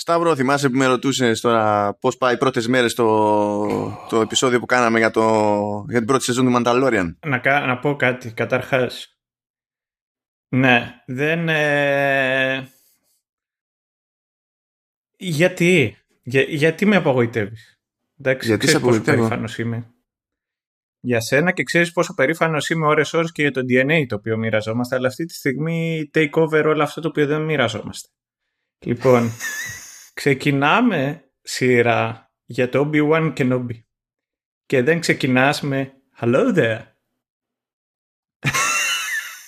Σταύρο, θυμάσαι που με ρωτούσες τώρα πώς πάει οι πρώτες μέρες το, το επεισόδιο που κάναμε για, το, για την πρώτη σεζόν του Mandalorian; Να, να πω κάτι, καταρχάς. Ναι, δεν... Ε... Γιατί, Για, γιατί με απογοητεύεις; Εντάξει, γιατί σε απογοητεύω. Πόσο περήφανος είμαι. Για σένα και ξέρεις πόσο περήφανος είμαι ώρες ώρες και για το DNA το οποίο μοιραζόμαστε, αλλά αυτή τη στιγμή take over όλο αυτό το οποίο δεν μοιραζόμαστε. Λοιπόν, ξεκινάμε σειρά για το Obi-Wan Kenobi. Και δεν ξεκινάς με Hello there.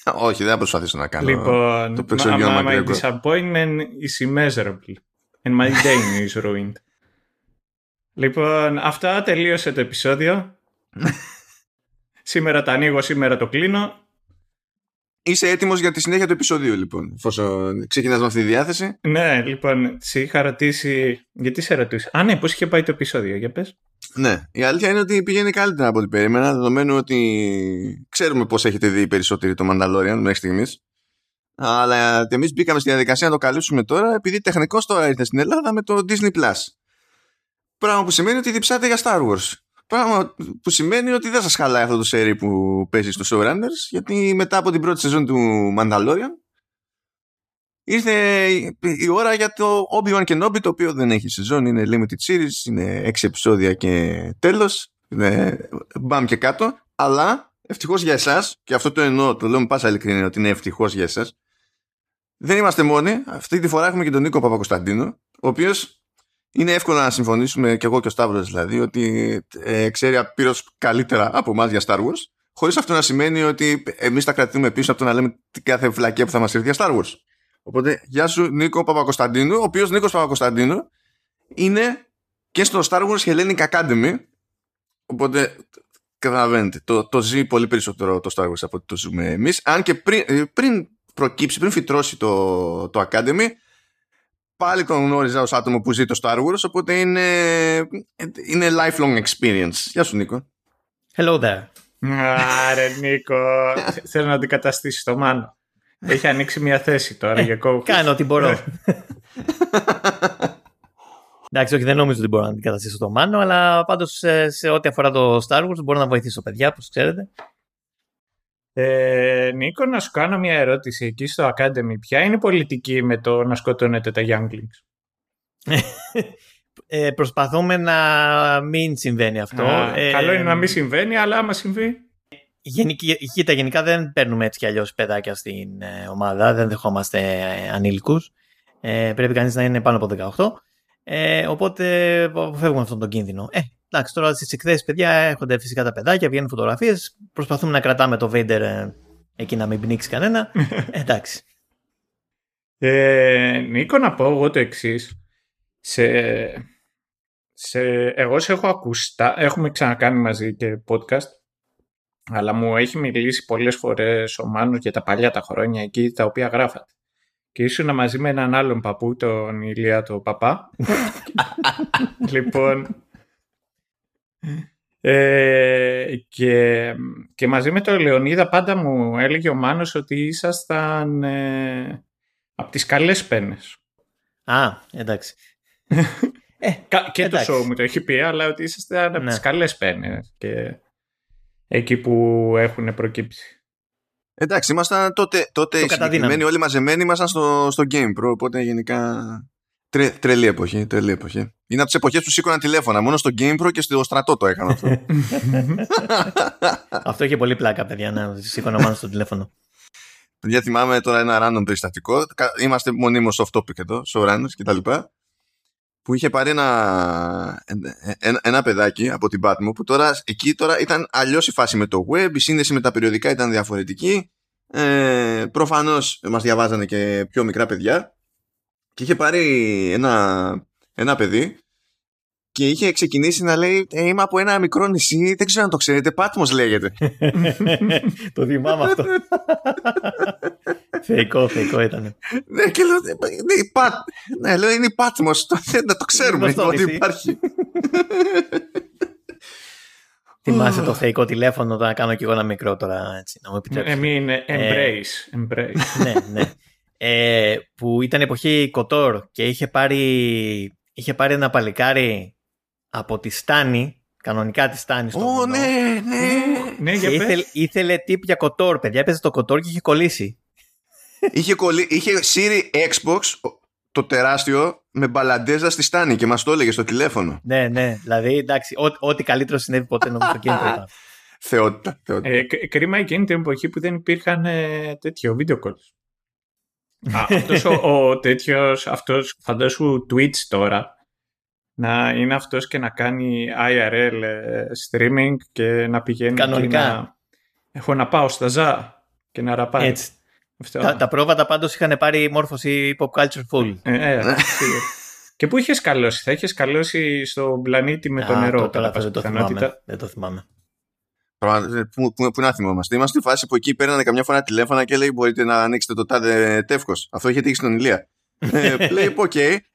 Όχι, δεν θα προσπαθήσω να κάνω λοιπόν, το my, my disappointment is immeasurable. And my day is ruined. λοιπόν, αυτά τελείωσε το επεισόδιο. σήμερα τα ανοίγω, σήμερα το κλείνω. Είσαι έτοιμος για τη συνέχεια του επεισοδίου, λοιπόν, εφόσον ξεκινάς με αυτή τη διάθεση. Ναι, λοιπόν, σε είχα ρωτήσει. Γιατί σε ρωτήσει. Α, ναι, πώς είχε πάει το επεισόδιο, για πες. Ναι, η αλήθεια είναι ότι πηγαίνει καλύτερα από ό,τι περίμενα, δεδομένου ότι ξέρουμε πώς έχετε δει περισσότεροι το Mandalorian μέχρι στιγμής. Αλλά εμείς μπήκαμε στη διαδικασία να το καλύψουμε τώρα, επειδή τεχνικώς τώρα ήρθε στην Ελλάδα με το Disney Plus. Πράγμα που σημαίνει ότι διψάτε για Star Wars. Πράγμα που σημαίνει ότι δεν σας χαλάει αυτό το σερί που παίζει στο Showrunners γιατί μετά από την πρώτη σεζόν του Mandalorian ήρθε η ώρα για το Obi-Wan Kenobi το οποίο δεν έχει σεζόν, είναι limited series, είναι έξι επεισόδια και τέλος, είναι μπαμ και κάτω, αλλά ευτυχώς για εσάς και αυτό το εννοώ, το λέω με πάσα ειλικρίνεια ότι είναι ευτυχώς για εσάς δεν είμαστε μόνοι, αυτή τη φορά έχουμε και τον Νίκο Παπακοσταντίνο ο οποίος είναι εύκολο να συμφωνήσουμε και εγώ και ο Σταύρος δηλαδή ότι ε, ξέρει απείρως καλύτερα από εμάς για Star Wars χωρίς αυτό να σημαίνει ότι εμείς τα κρατούμε πίσω από το να λέμε την κάθε βλακία που θα μας έρθει για Star Wars. Οπότε γεια σου Νίκο Παπακοσταντίνου ο οποίος Νίκος Παπακοσταντίνου είναι και στο Star Wars Hellenic Academy οπότε καταλαβαίνετε το, το ζει πολύ περισσότερο το Star Wars από ότι το ζούμε εμείς αν και πριν, ε, πριν προκύψει, πριν φυτρώσει το, το Academy πάλι τον γνώριζα ως άτομο που ζει το Star Wars, οπότε είναι, είναι lifelong experience. Γεια σου Νίκο. Hello there. Άρε Νίκο, θέλω να αντικαταστήσεις το Μάνο. Έχει ανοίξει μια θέση τώρα για κόβο. Κάνω ό,τι μπορώ. Εντάξει, όχι, δεν νομίζω ότι μπορώ να αντικαταστήσω το Μάνο, αλλά πάντως σε, σε ό,τι αφορά το Star Wars μπορώ να βοηθήσω παιδιά, όπως ξέρετε. Ε, Νίκο, να σου κάνω μια ερώτηση εκεί στο Academy. Ποια είναι η πολιτική με το να σκοτώνετε τα Younglings? ε, προσπαθούμε να μην συμβαίνει αυτό. ε, καλό είναι να μην συμβαίνει, αλλά άμα συμβεί... Γενική, κοίτα, γενικά δεν παίρνουμε έτσι κι αλλιώς παιδάκια στην ε, ομάδα, δεν δεχόμαστε ε, ανήλικους. Ε, πρέπει κανείς να είναι πάνω από 18. Ε, οπότε αποφεύγουμε αυτόν τον κίνδυνο. Ε, Εντάξει, τώρα στις εκθέσεις, παιδιά, έρχονται φυσικά τα παιδάκια, βγαίνουν φωτογραφίες. Προσπαθούμε να κρατάμε το Vader ε, εκεί να μην πνίξει κανένα. Ε, εντάξει. Ε, Νίκο, να πω εγώ το εξής. Σε, σε, εγώ σε έχω ακουστά, έχουμε ξανακάνει μαζί και podcast, αλλά μου έχει μιλήσει πολλές φορές ο Μάνος για τα παλιά τα χρόνια εκεί τα οποία γράφατε. Και ήσουν μαζί με έναν άλλον παππού, τον Ηλία το παπά. λοιπόν, ε, και, και μαζί με τον Λεωνίδα πάντα μου έλεγε ο Μάνος ότι ήσασταν ε, από τις καλές πένες. Α, εντάξει. ε, και εντάξει. το show μου το έχει πει, αλλά ότι ήσασταν από ναι. τις καλές πένες και εκεί που έχουν προκύψει. Εντάξει, ήμασταν τότε, τότε συγκεκριμένοι όλοι μαζεμένοι, ήμασταν στο, στο Game Pro, οπότε γενικά Τρε, τρελή εποχή, τρελή εποχή. Είναι από τις εποχές που σήκωναν τηλέφωνα. Μόνο στο GamePro και στο στρατό το έκανα αυτό. αυτό είχε πολύ πλάκα, παιδιά, να σήκωνα μόνο στο τηλέφωνο. Παιδιά, θυμάμαι τώρα ένα random περιστατικό. Είμαστε μονίμως off topic εδώ, showrunners κτλ. Που είχε πάρει ένα, ένα, ένα παιδάκι από την Batman που τώρα εκεί τώρα ήταν αλλιώς η φάση με το web, η σύνδεση με τα περιοδικά ήταν διαφορετική. Ε, Προφανώς μας διαβάζανε και πιο μικρά παιδιά και είχε πάρει ένα, ένα παιδί και είχε ξεκινήσει να λέει ε, είμαι από ένα μικρό νησί, δεν ξέρω αν το ξέρετε, Πάτμος λέγεται. το θυμάμαι αυτό. θεϊκό, θεϊκό ήταν. ναι, και λέω, ναι, Πάτ, ναι, λέω είναι η Πάτμος, το, δεν το ξέρουμε ότι υπάρχει. Θυμάσαι το θεϊκό τηλέφωνο, το να κάνω κι εγώ ένα μικρό τώρα, έτσι, να μου επιτρέψεις. Ε, είναι embrace, embrace. ναι, ναι. Ε, που ήταν εποχή Κοτόρ και είχε πάρει, είχε πάρει ένα παλικάρι από τη Στάνη, κανονικά τη Στάνη. Ω, ναι, ναι. Ναι, Και για πες. ήθελε, ήθελε τύπ για Κοτόρ, παιδιά. Έπαιζε το Κοτόρ και είχε κολλήσει. είχε, κολλή, είχε Siri Xbox το τεράστιο με μπαλαντέζα στη στάνη και μας το έλεγε στο τηλέφωνο. Ναι, ναι. Δηλαδή, εντάξει, ό- ό,τι καλύτερο συνέβη ποτέ νομίζω στο κίνητρο ήταν. Θεότητα. θεότητα. Ε, κ- κρίμα εκείνη την εποχή που δεν υπήρχαν ε, τέτοιο video calls. Α, αυτός ο, ο τέτοιος, αυτός φαντάσου Twitch τώρα, να είναι αυτός και να κάνει IRL ε, streaming και να πηγαίνει εκεί Κανονικά. να... Έχω να πάω στα ΖΑ και να ραπάει. Έτσι. Αυτό. τα, τα πρόβατα πάντως είχαν πάρει μόρφωση pop culture full. Ε, ε, σίγουρα. και πού είχες καλώσει, θα είχες καλώσει στον πλανήτη με το Α, νερό. το- κατά τώρα αυτό δεν το πάσα θυμάμαι. πιθανότητα; Δεν το θυμάμαι. Πραγμα- Πού, πού, πού να θυμόμαστε. Είμαστε στη φάση που εκεί παίρνανε καμιά φορά τηλέφωνα και λέει: Μπορείτε να ανοίξετε το τάδε τεύχος. Αυτό είχε τύχει στον Ηλία. ε, λέει: Οκ,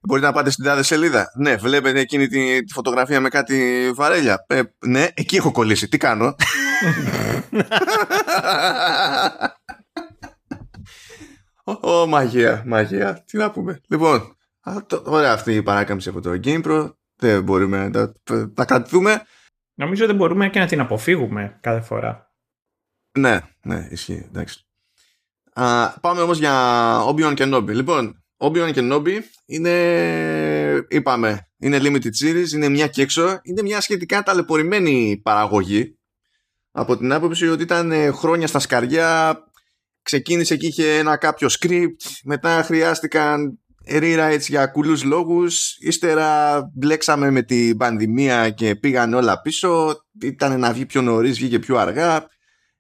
μπορείτε να πάτε στην τάδε σελίδα. Ναι, βλέπετε εκείνη τη, τη φωτογραφία με κάτι βαρέλια. Ε, ναι, εκεί έχω κολλήσει. Τι κάνω; Ω, ω, μαγεία, μαγεία. Τι να πούμε. Λοιπόν, α, το- ωραία αυτή η παράκαμψη από το GamePro. Δεν μπορούμε να τα, τα κρατηθούμε. Νομίζω δεν μπορούμε και να την αποφύγουμε κάθε φορά. Ναι, ναι, ισχύει. Εντάξει. Α, πάμε όμως για Obi-Wan Kenobi. Λοιπόν, Obi-Wan Kenobi είναι, είπαμε, είναι limited series, είναι μια και έξω, είναι μια σχετικά ταλαιπωρημένη παραγωγή από την άποψη ότι ήταν ε, χρόνια στα σκαριά, ξεκίνησε και είχε ένα κάποιο script, μετά χρειάστηκαν rewrites για κουλούς λόγους, ύστερα μπλέξαμε με την πανδημία και πήγαν όλα πίσω, ήταν να βγει πιο νωρίς, βγήκε πιο αργά,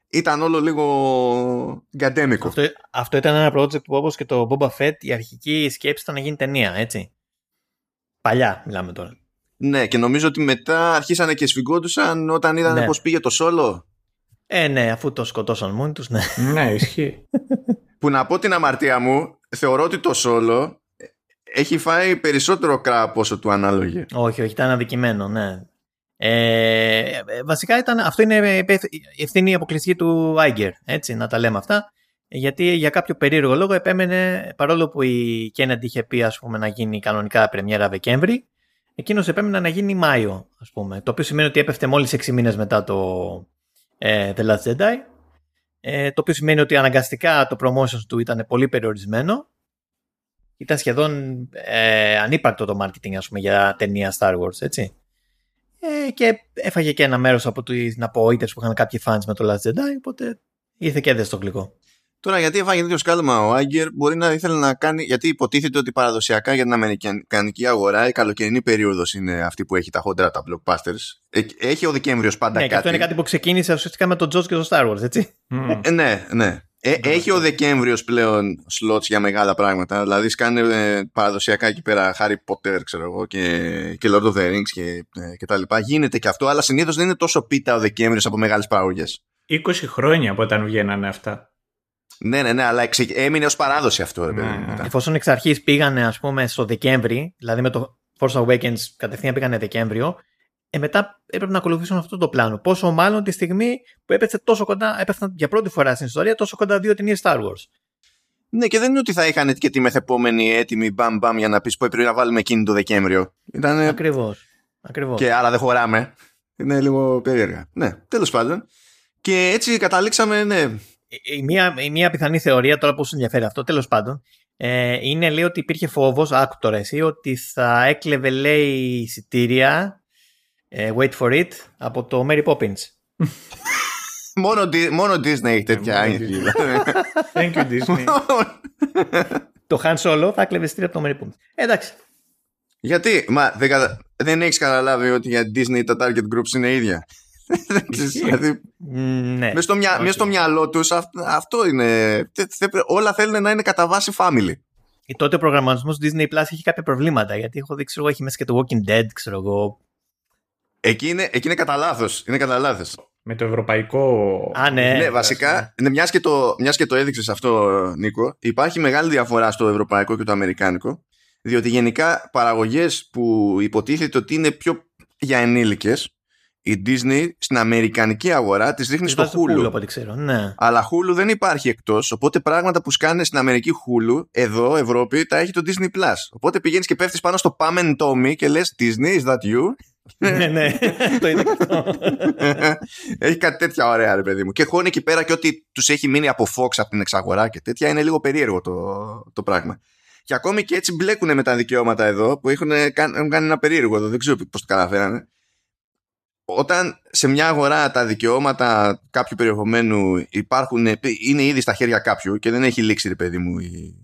ήταν όλο λίγο γκαντέμικο. Αυτό, αυτό ήταν ένα project που όπως και το Boba Fett η αρχική σκέψη ήταν να γίνει ταινία, έτσι. Παλιά μιλάμε τώρα. Ναι, και νομίζω ότι μετά αρχίσανε και σφιγγόντουσαν όταν είδαν Ναι. πώς πήγε το σόλο. Ε, ναι, αφού το σκοτώσαν μόνοι τους, ναι. ναι, ισχύει. Που να πω την αμαρτία μου, θεωρώ ότι το σόλο έχει φάει περισσότερο κράπ όσο του ανάλογε. όχι, όχι, ήταν αδικημένο, ναι. Ε, ε, βασικά ήταν, αυτό είναι υπεύθυ- η ευθύνη αποκλειστική του Άιγκερ, έτσι, να τα λέμε αυτά. Γιατί για κάποιο περίεργο λόγο επέμενε, παρόλο που η Kennedy είχε πει ας πούμε, να γίνει κανονικά πρεμιέρα Δεκέμβρη, εκείνος επέμενε να γίνει Μάιο, ας πούμε. Το οποίο σημαίνει ότι έπεφτε μόλις 6 μήνες μετά το ε, The Last Jedi. Ε, το οποίο σημαίνει ότι αναγκαστικά το promotion του ήταν πολύ περιορισμένο. Ήταν σχεδόν ε, ανύπαρκτο το marketing ας πούμε, για ταινία Star Wars, έτσι. Ε, και έφαγε και ένα μέρος από τις απογοήτευσης που είχαν κάποιοι fans με το Last Jedi, οπότε ήρθε και έδεσε στο γλυκό. Τώρα, γιατί έφαγε τέτοιο σκάλωμα ο Άγκερ, μπορεί να ήθελε να κάνει. Γιατί υποτίθεται ότι παραδοσιακά για την αμερικανική αγορά η καλοκαιρινή περίοδος είναι αυτή που έχει τα χόντρα, τα blockbusters. Ε, Έχει ο Δεκέμβριος πάντα ναι, και αυτό κάτι. είναι κάτι που ξεκίνησε ουσιαστικά με τον George και το Star Wars, έτσι. Μμ. Ε, ναι, ναι. Ε, έχει ο Δεκέμβριος πλέον slots για μεγάλα πράγματα. Δηλαδή, σκάνε ε, παραδοσιακά εκεί πέρα Harry Potter, ξέρω εγώ, και, και Lord of the Rings και, ε, και τα λοιπά. Γίνεται και αυτό, αλλά συνήθως δεν είναι τόσο πίτα ο Δεκέμβριος από μεγάλες παραγωγές. 20 χρόνια από όταν βγαίνανε αυτά. Ναι, ναι, ναι, αλλά εξε- έμεινε ως παράδοση αυτό, ρε παιδί. Ναι, μου, ναι. μετά. Εφόσον εξ αρχής πήγανε, ας πούμε, στο Δεκέμβρη, δηλαδή με το Force Awakens κατευθείαν πήγανε Δεκέμβριο, ε, μετά έπρεπε να ακολουθήσουν αυτό το πλάνο. Πόσο μάλλον τη στιγμή που έπεσε τόσο κοντά, έπεφταν για πρώτη φορά στην ιστορία τόσο κοντά δύο ταινίες Star Wars. Ναι, και δεν είναι ότι θα είχαν και τη μεθεπόμενη έτοιμη μπαμ μπαμ για να πεις πω πρέπει να βάλουμε εκείνη το Δεκέμβριο. Ήταν. Ακριβώς. Ακριβώς. και άρα δεν χωράμε. Είναι λίγο περίεργα. Ναι, τέλος πάντων. Και έτσι καταλήξαμε, ναι. η, μία, η μία πιθανή θεωρία, τώρα που σου ενδιαφέρει αυτό, τέλος πάντων, ε, είναι λέει ότι υπήρχε φόβος, άκου τώρα εσύ, ότι θα έκλεβε λέει εισιτήρια, ε, wait for it, από το Mary Poppins. Μόνο, Di- μόνο Disney έχει τέτοια μόνο άγχη. Thank you Disney. το Han Solo θα έκλεβε εισιτήρια από το Mary Poppins. Ε, εντάξει. Γιατί, μα δεν, κατα... δεν έχεις καταλάβει ότι για Disney τα target groups είναι ίδια; Δεν ξέρεις, Ισχύει. δηλαδή, Μ, ναι. μες στο, μυα... όχι. μες στο μυαλό τους αυτό είναι. θε- θε- όλα θέλουν να είναι κατά βάση family. Ε, Τότε ο προγραμματισμός του Disney Plus έχει κάποια προβλήματα. Γιατί έχω δει, ξέρω εγώ, έχει μέσα και το Walking Dead, ξέρω εγώ. Εκεί είναι, εκεί είναι κατά λάθος. Είναι κατά λάθος. με το ευρωπαϊκό. Α, ναι. Ναι, βασικά, ναι, μιας, και το, μιας και το έδειξες αυτό, Νίκο, υπάρχει μεγάλη διαφορά στο ευρωπαϊκό και το αμερικάνικο, διότι γενικά παραγωγές που υποτίθεται ότι είναι πιο για ενήλικες, η Disney στην αμερικανική αγορά της δείχνει στο Hulu. Hulu ξέρω, ναι. Αλλά Hulu δεν υπάρχει εκτός. Οπότε πράγματα που σκάνε στην Αμερική Hulu, εδώ, Ευρώπη, τα έχει το Disney Plus. Οπότε πηγαίνεις και πέφτεις πάνω στο Pam and Tommy και λες Disney, is that you? ναι, ναι, το είδα αυτό. έχει κάτι τέτοια ωραία, ρε παιδί μου. Και χώνει εκεί πέρα και ότι τους έχει μείνει από Fox από την εξαγορά και τέτοια είναι λίγο περίεργο το, το πράγμα. Και ακόμη και έτσι μπλέκουν με τα δικαιώματα εδώ που έχουν, έχουν κάνει ένα περίεργο εδώ. Δεν ξέρω πώς το καταφέρανε όταν σε μια αγορά τα δικαιώματα κάποιου περιεχομένου υπάρχουν, είναι ήδη στα χέρια κάποιου και δεν έχει λήξει ρε παιδί μου η,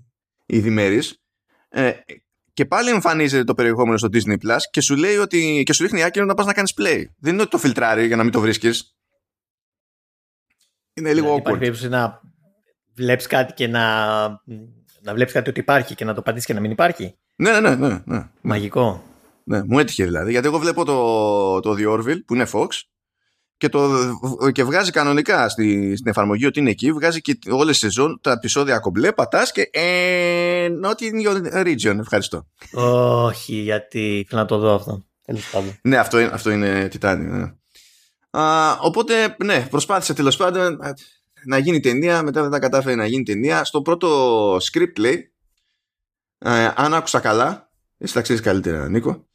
η διμέρης, ε, και πάλι εμφανίζεται το περιεχόμενο στο Disney Plus και σου λέει ότι και σου ρίχνει άκυρο να πας να κάνεις play. Δεν είναι ότι το φιλτράρει για να μην το βρίσκεις. Είναι λίγο awkward. Υπάρχει να βλέπεις κάτι και να, να βλέπεις κάτι ότι υπάρχει και να το πατήσεις και να μην υπάρχει. Ναι, ναι, ναι. ναι, ναι. Μαγικό. Ναι, μου έτυχε δηλαδή. Γιατί εγώ βλέπω το, το The Orville που είναι Fox και, το, και βγάζει κανονικά στη, στην εφαρμογή ότι είναι εκεί. Βγάζει και όλες τις σεζόν, τα επεισόδια κομπλέ, πατάς και ε, not in your region. Ευχαριστώ. Όχι, γιατί θέλω να το δω αυτό. ναι, αυτό, είναι, αυτό είναι τιτάνιο. Ναι. Α, οπότε, ναι, προσπάθησε τέλος πάντων να γίνει ταινία, μετά δεν τα κατάφερε να γίνει ταινία. Στο πρώτο script λέει, ε, αν άκουσα καλά, εσύ τα ξέρεις καλύτερα, Νίκο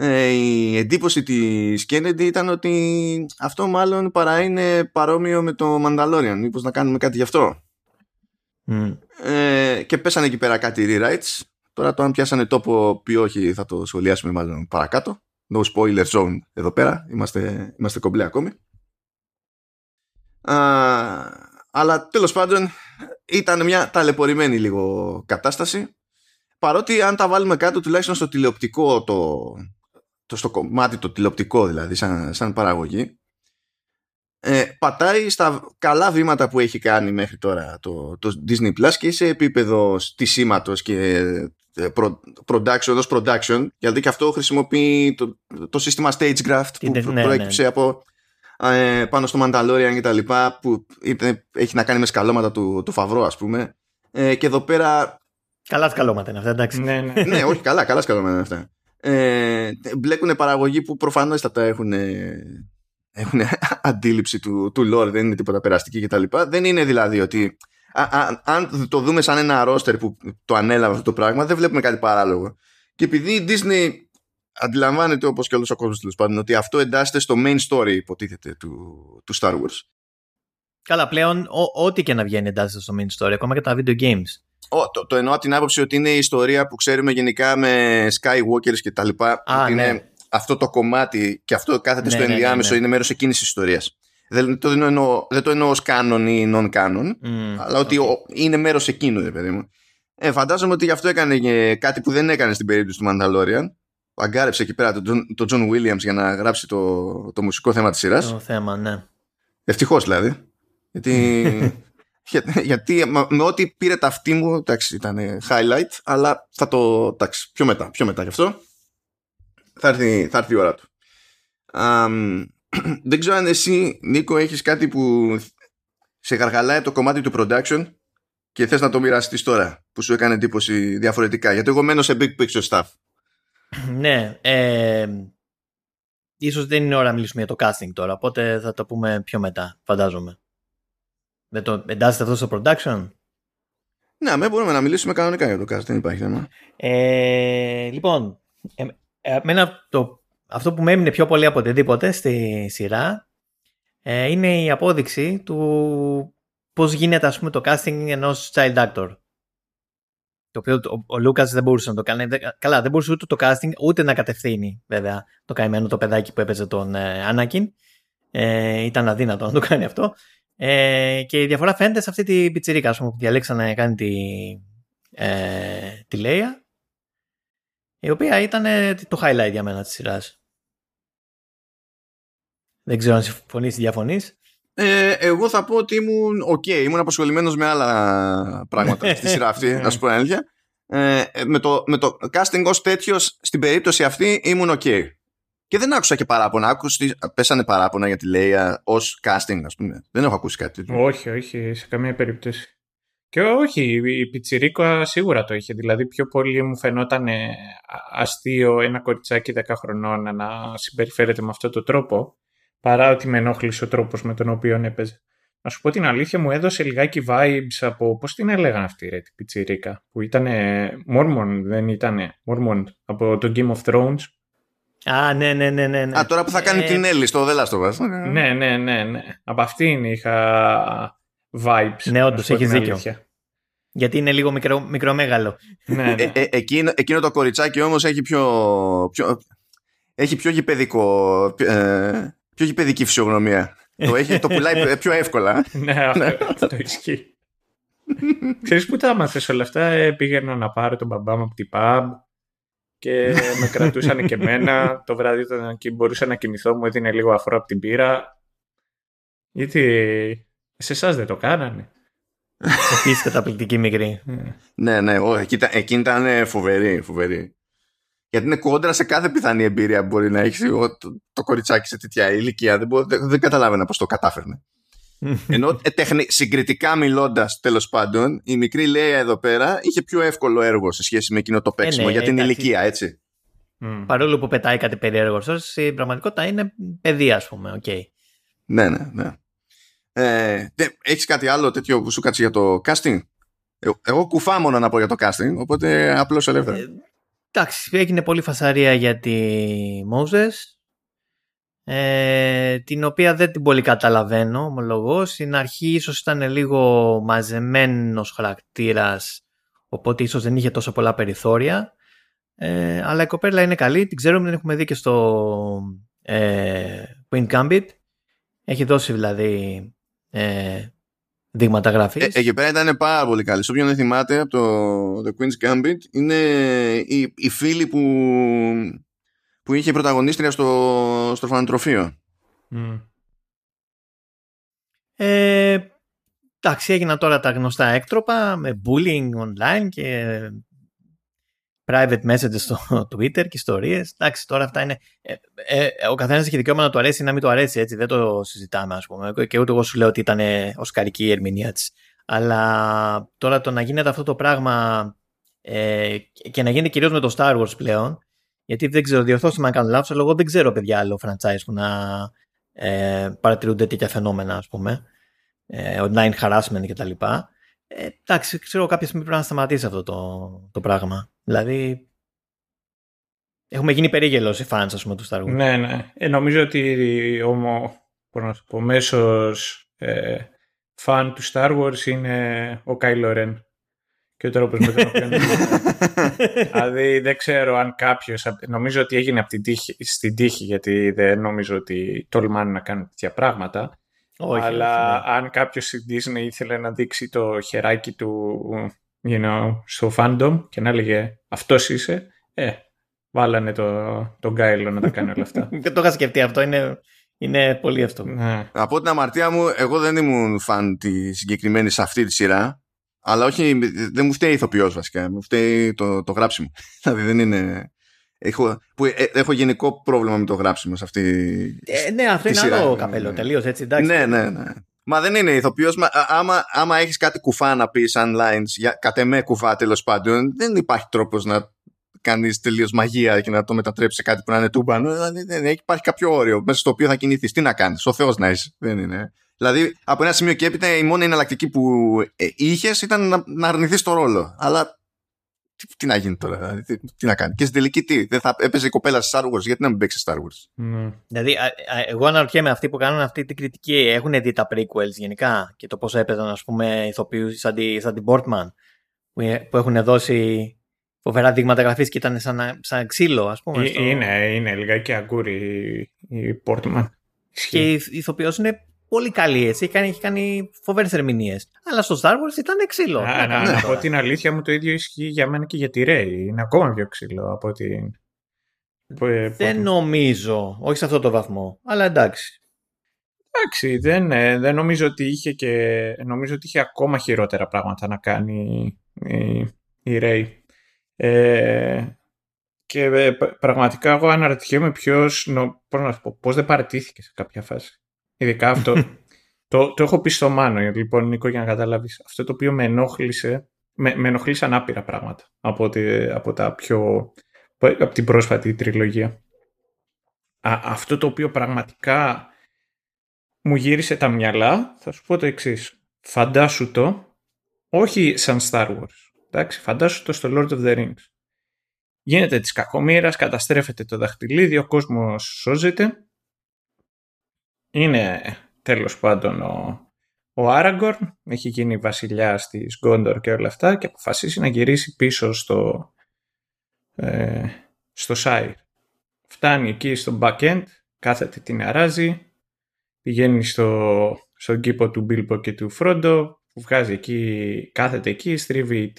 ε, η εντύπωση της Kennedy ήταν ότι αυτό μάλλον παρά είναι παρόμοιο με το Mandalorian. Μήπως να κάνουμε κάτι γι' αυτό; Ε, και πέσανε εκεί πέρα κάτι rewrites. Τώρα το αν πιάσανε τόπο ή όχι θα το σχολιάσουμε μάλλον παρακάτω. No spoiler zone εδώ πέρα. Είμαστε, είμαστε κομπλέ ακόμη. Α, αλλά τέλος πάντων ήταν μια ταλαιπωρημένη λίγο κατάσταση παρότι αν τα βάλουμε κάτω τουλάχιστον στο τηλεοπτικό το, το στο κομμάτι το τηλεοπτικό δηλαδή σαν, σαν παραγωγή ε, πατάει στα καλά βήματα που έχει κάνει μέχρι τώρα το, το Disney Plus και σε επίπεδο στισίματος και ε, production ως production γιατί και αυτό χρησιμοποιεί το, το σύστημα Stagecraft που ναι, ναι, προέκυψε ναι. από ε, πάνω στο Mandalorian και τα λοιπά που έχει να κάνει με σκαλώματα του, του Φαβρό ας πούμε ε, και εδώ πέρα Καλά σκαλώματα είναι αυτά, εντάξει. ναι, ναι. ναι, όχι, καλά, καλά σκαλώματα είναι αυτά ε, μπλέκουν παραγωγοί που προφανώς θα τα έχουν, έχουν αντίληψη του, του lore, δεν είναι τίποτα περαστική κτλ. Δεν είναι δηλαδή ότι αν το δούμε σαν ένα ρόστερ που το ανέλαβε αυτό το πράγμα, δεν βλέπουμε κάτι παράλογο. Και επειδή η Disney αντιλαμβάνεται όπως και όλος ο κόσμος τέλος πάντων ότι αυτό εντάσσεται στο main story υποτίθεται του, του Star Wars. Καλά, πλέον ό,τι και να βγαίνει εντάσσεται στο main story, ακόμα και τα video games. Oh, το, το εννοώ από την άποψη ότι είναι η ιστορία που ξέρουμε γενικά με Skywalkers και τα λοιπά. Α, ναι. Είναι αυτό το κομμάτι και αυτό κάθεται ναι, στο ναι, ναι ενδιάμεσο, ναι, είναι μέρος εκείνης της ιστορίας. Δεν το εννοώ, δεν το εννοώ ως canon ή non-canon, mm, αλλά ότι okay. είναι μέρος εκείνου, δε παιδί μου. Ε, φαντάζομαι ότι γι' αυτό έκανε κάτι που δεν έκανε στην περίπτωση του Mandalorian. Αγκάρεψε εκεί πέρα τον το John Williams για να γράψει το, το μουσικό θέμα της σειράς. Το θέμα, ναι. Ευτυχώς δηλαδή. Γιατί γιατί με ό,τι πήρε τα αυτή μου, εντάξει, ήταν highlight, αλλά θα το, εντάξει, πιο μετά, πιο μετά γι' αυτό. Θα έρθει, θα έρθει η ώρα του. δεν ξέρω αν εσύ, Νίκο, έχεις κάτι που σε γαργαλάει το κομμάτι του production και θες να το μοιραστείς τώρα, που σου έκανε εντύπωση διαφορετικά. Γιατί εγώ μένω σε big picture stuff. ναι, ε, ίσως δεν είναι ώρα να μιλήσουμε για το casting τώρα, οπότε θα το πούμε πιο μετά, φαντάζομαι. Δεν το εντάσσεται αυτό στο production; Ναι, με μπορούμε να μιλήσουμε κανονικά για το cast, δεν υπάρχει θέμα. Ε, λοιπόν, ε, εμένα το, αυτό που με έμεινε πιο πολύ από οτιδήποτε στη σειρά ε, είναι η απόδειξη του πώς γίνεται ας πούμε το casting ενός child actor. Το οποίο ο, ο Λούκας δεν μπορούσε να το κάνει. Καλά, δεν μπορούσε ούτε το casting ούτε να κατευθύνει βέβαια το καημένο το παιδάκι που έπαιζε τον ε, Ε, ήταν αδύνατο να το κάνει αυτό. Ε, και η διαφορά φαίνεται σε αυτή τη πιτσιρίκα πούμε, που διαλέξαν να κάνει τη, ε, τη Λέια η οποία ήταν ε, το highlight για μένα της σειράς. Δεν ξέρω αν συμφωνείς ή διαφωνείς. Ε, εγώ θα πω ότι ήμουν ok, okay, ήμουν απασχολημένος με άλλα πράγματα στη σειρά αυτή, να σου πω αλήθεια. Ε, με, το, με το casting ως τέτοιος στην περίπτωση αυτή ήμουν ok. Okay. Και δεν άκουσα και παράπονα. Άκουσα, πέσανε παράπονα για τη Λέια ως casting, ας πούμε. Δεν έχω ακούσει κάτι τέτοιο. Όχι, όχι, σε καμία περίπτωση. Και όχι, η Πιτσιρίκο σίγουρα το είχε. Δηλαδή, πιο πολύ μου φαινόταν αστείο ένα κοριτσάκι 10 χρονών να συμπεριφέρεται με αυτόν τον τρόπο. παρά ότι με ενόχλησε ο τρόπος με τον οποίο έπαιζε. Να σου πω την αλήθεια, μου έδωσε λιγάκι vibes από, πώς την έλεγαν αυτή ρε, την πιτσιρίκα, που ήταν Mormon, δεν ήταν Mormon, από το Game of Thrones. Α, ναι, ναι, ναι, ναι. ναι. Α, τώρα που θα κάνει Ε, την Έλλη στο The Last of Us. Ναι, ναι, ναι, ναι. Από αυτήν είχα vibes. Ναι, όντως, να σου πω έχεις την δίκιο. αλήθεια. Γιατί είναι λίγο μικρό, μικρομέγαλο. ναι, ναι. Ε, ε, εκείνο, εκείνο το κοριτσάκι όμως έχει πιο, πιο, έχει πιο γηπαιδικό, ε, πιο γηπαιδική φυσιογνωμία. το, έχει, το πουλάει πιο εύκολα. ναι, αυτό, αυτό ισχύει. Ξέρεις που τα άμαθες όλα αυτά, ε, πήγαινα να πάρω τον μπαμπά μου από την pub και με κρατούσαν και εμένα. Το βράδυ όταν και μπορούσα να κοιμηθώ μου έδινε λίγο αφρό από την πύρα. Γιατί σε εσάς δεν το κάνανε. Επίση καταπληκτική μικρή. Ε, ναι, ναι, ό, εκεί, ήταν- εκείνη ήταν ε, φοβερή, φοβερή. Γιατί είναι κόντρα σε κάθε πιθανή εμπειρία που μπορεί να έχεις το, το κοριτσάκι σε τέτοια ηλικία. Δεν, μπο- δεν, δεν καταλάβαινα πώς το κατάφερνε. Ενώ ε, τεχνη, συγκριτικά μιλώντας, τέλος πάντων, η μικρή Λέια εδώ πέρα είχε πιο εύκολο έργο σε σχέση με εκείνο το παίξιμο ναι, για την εντάξει. ηλικία, έτσι. μ. Παρόλο που πετάει κάτι περίεργο sass, στην πραγματικότητα είναι παιδί, ας πούμε. οκ. Ναι, ναι, ναι. Ε, τε- έχεις κάτι άλλο τέτοιο που σου κάτσει για το casting? Ε, εγώ κουφά μόνο να πω για το casting, οπότε απλώς ελεύθερα. Ε, Εντάξει, έγινε πολύ φασαρία για τη Moses, ε, την οποία δεν την πολύ καταλαβαίνω, ομολογώς. Στην αρχή ίσως ήταν λίγο μαζεμένος χαρακτήρας, οπότε ίσως δεν είχε τόσο πολλά περιθώρια. Ε, αλλά η κοπέλα είναι καλή, την ξέρουμε, την έχουμε δει και στο ε, Queen Gambit. Έχει δώσει δηλαδή ε, δείγματα γραφής. Ε, εκεί πέρα ήταν πάρα πολύ καλή. Σε όποιον δεν θυμάται από το The Queen's Gambit, είναι η, η φίλη που, που είχε πρωταγωνίστρια στο, στο φανατροφείο. Μ. Ε, εντάξει, έγιναν τώρα τα γνωστά έκτροπα με bullying online και private messages στο Twitter και ιστορίες. Εντάξει, τώρα αυτά είναι. Ε, ε, ο καθένας έχει δικαίωμα να του αρέσει ή να μην του αρέσει, έτσι. Δεν το συζητάμε, ας πούμε. Και ούτε εγώ σου λέω ότι ήταν οσκαρική η ερμηνεία της. Αλλά τώρα το να γίνεται αυτό το πράγμα ε, και να γίνει κυρίως με το Star Wars πλέον. Γιατί δεν ξέρω, διορθώστε με αν κάνω λάθος, αλλά εγώ δεν ξέρω, παιδιά, άλλο franchise που να ε, παρατηρούνται τέτοια φαινόμενα, ας πούμε. Ε, online harassment κτλ. Ε, εντάξει, ξέρω κάποια στιγμή πρέπει να σταματήσει αυτό το, το πράγμα. Δηλαδή, έχουμε γίνει περίγελος οι fans, ας πούμε, του Star Wars. Ναι, ναι. Ε, νομίζω ότι ο, πώς να το πω, μέσος ε, φαν του Star Wars είναι ο Kylo Ren και ο τρόπος με τον οποίο δηλαδή δεν ξέρω αν κάποιος νομίζω ότι έγινε από την τύχη, στην τύχη γιατί δεν νομίζω ότι τολμάνε να κάνουν τέτοια πράγματα Όχι, αλλά όχι, ναι. αν κάποιος στην Disney ήθελε να δείξει το χεράκι του you know, στο fandom και να έλεγε αυτός είσαι ε, βάλανε το, τον Κάιλο να τα κάνει όλα αυτά. Δεν το είχα σκεφτεί αυτό, είναι, είναι πολύ αυτό. ναι. Από την αμαρτία μου, εγώ δεν ήμουν φαν της συγκεκριμένης σε αυτή τη σειρά. Αλλά όχι, δεν μου φταίει ηθοποιός βασικά. Μου φταίει το, το γράψιμο. δηλαδή δεν είναι. Έχω, που, ε, έχω γενικό πρόβλημα με το γράψιμο σε αυτή. Ε, ναι, αυτό τη είναι σειρά, άλλο ναι, καπέλο, ναι. τελείως έτσι, εντάξει. Ναι, ναι, ναι. Μα δεν είναι ηθοποιός. Άμα, άμα έχεις κάτι κουφά να πεις σαν lines, για, κατ' εμέ κουφά τέλος πάντων, δεν υπάρχει τρόπος να κάνεις τελείως μαγεία και να το μετατρέψεις σε κάτι που να είναι τούμπανο. Δηλαδή δεν έχει, υπάρχει κάποιο όριο μέσα στο οποίο θα κινηθείς. Τι να κάνεις, ο Θεός να είσαι. Δεν είναι. Δηλαδή από ένα σημείο και έπειτα η μόνη εναλλακτική που ε, είχες ήταν να, να αρνηθείς το ρόλο. Αλλά τι, τι να γίνει τώρα, δηλαδή, τι, τι να κάνει. Και στην τελική τι, δεν θα έπαιζε η κοπέλα σε Star Wars, γιατί να μην παίξει Star Wars; Ναι. Δηλαδή, α, α, εγώ αναρωτιέμαι αυτοί που κάνουν αυτή την κριτική έχουν δει τα prequels γενικά; Και το πώς έπαιζαν, ας πούμε, ηθοποιούς σαν, τη, σαν την Portman που, ε- που έχουν δώσει φοβερά δείγματα γραφής και ήταν σαν, σαν ξύλο, ας πούμε. Ε, στο- Είναι, είναι λιγάκι αγκούρι η- η Portman. Και η ηθοποιός είναι πολύ καλή, έτσι. Έχει κάνει, έχει κάνει φοβερές ερμηνείες. Αλλά στο Star Wars ήταν ξύλο. Τι Α, να να, κάνουμε να τώρα. πω την αλήθεια μου το ίδιο ισχύει για μένα και για τη Ray. Είναι ακόμα πιο ξύλο από την... που- Δεν Portman. νομίζω. Όχι σε αυτό το βαθμό. Αλλά εντάξει. Εντάξει, δεν, ε, δεν νομίζω ότι είχε και νομίζω ότι είχε ακόμα χειρότερα πράγματα να κάνει η, η Ray. Ε, και ε, π- πραγματικά εγώ αναρωτιέμαι ποιος, νο, πώς, να σου πω, πώς δεν παραιτήθηκε σε κάποια φάση. Ειδικά αυτό. το, το έχω πει στο Μάνο, λοιπόν, Νίκο, για να καταλάβεις. Αυτό το οποίο με ενόχλησε, με, με ενοχλήσαν άπειρα πράγματα από, τη, από τα πιο, από την πρόσφατη τριλογία. Α, αυτό το οποίο πραγματικά μου γύρισε τα μυαλά, θα σου πω το εξής. Φαντάσου το, όχι σαν Star Wars. Εντάξει, φαντάσου το στο Lord of the Rings. Γίνεται της κακομήρας, καταστρέφεται το δαχτυλίδι, ο κόσμος σώζεται. Είναι τέλος πάντων ο, ο Άραγκορν, έχει γίνει βασιλιάς της Γκόντορ και όλα αυτά και αποφασίσει να γυρίσει πίσω στο, ε, στο Σάιρ. Φτάνει εκεί στο back-end, κάθεται την αράζει, πηγαίνει στο, στον κήπο του Μπίλπο και του Φρόντο, που βγάζει εκεί, κάθεται εκεί, στρίβει,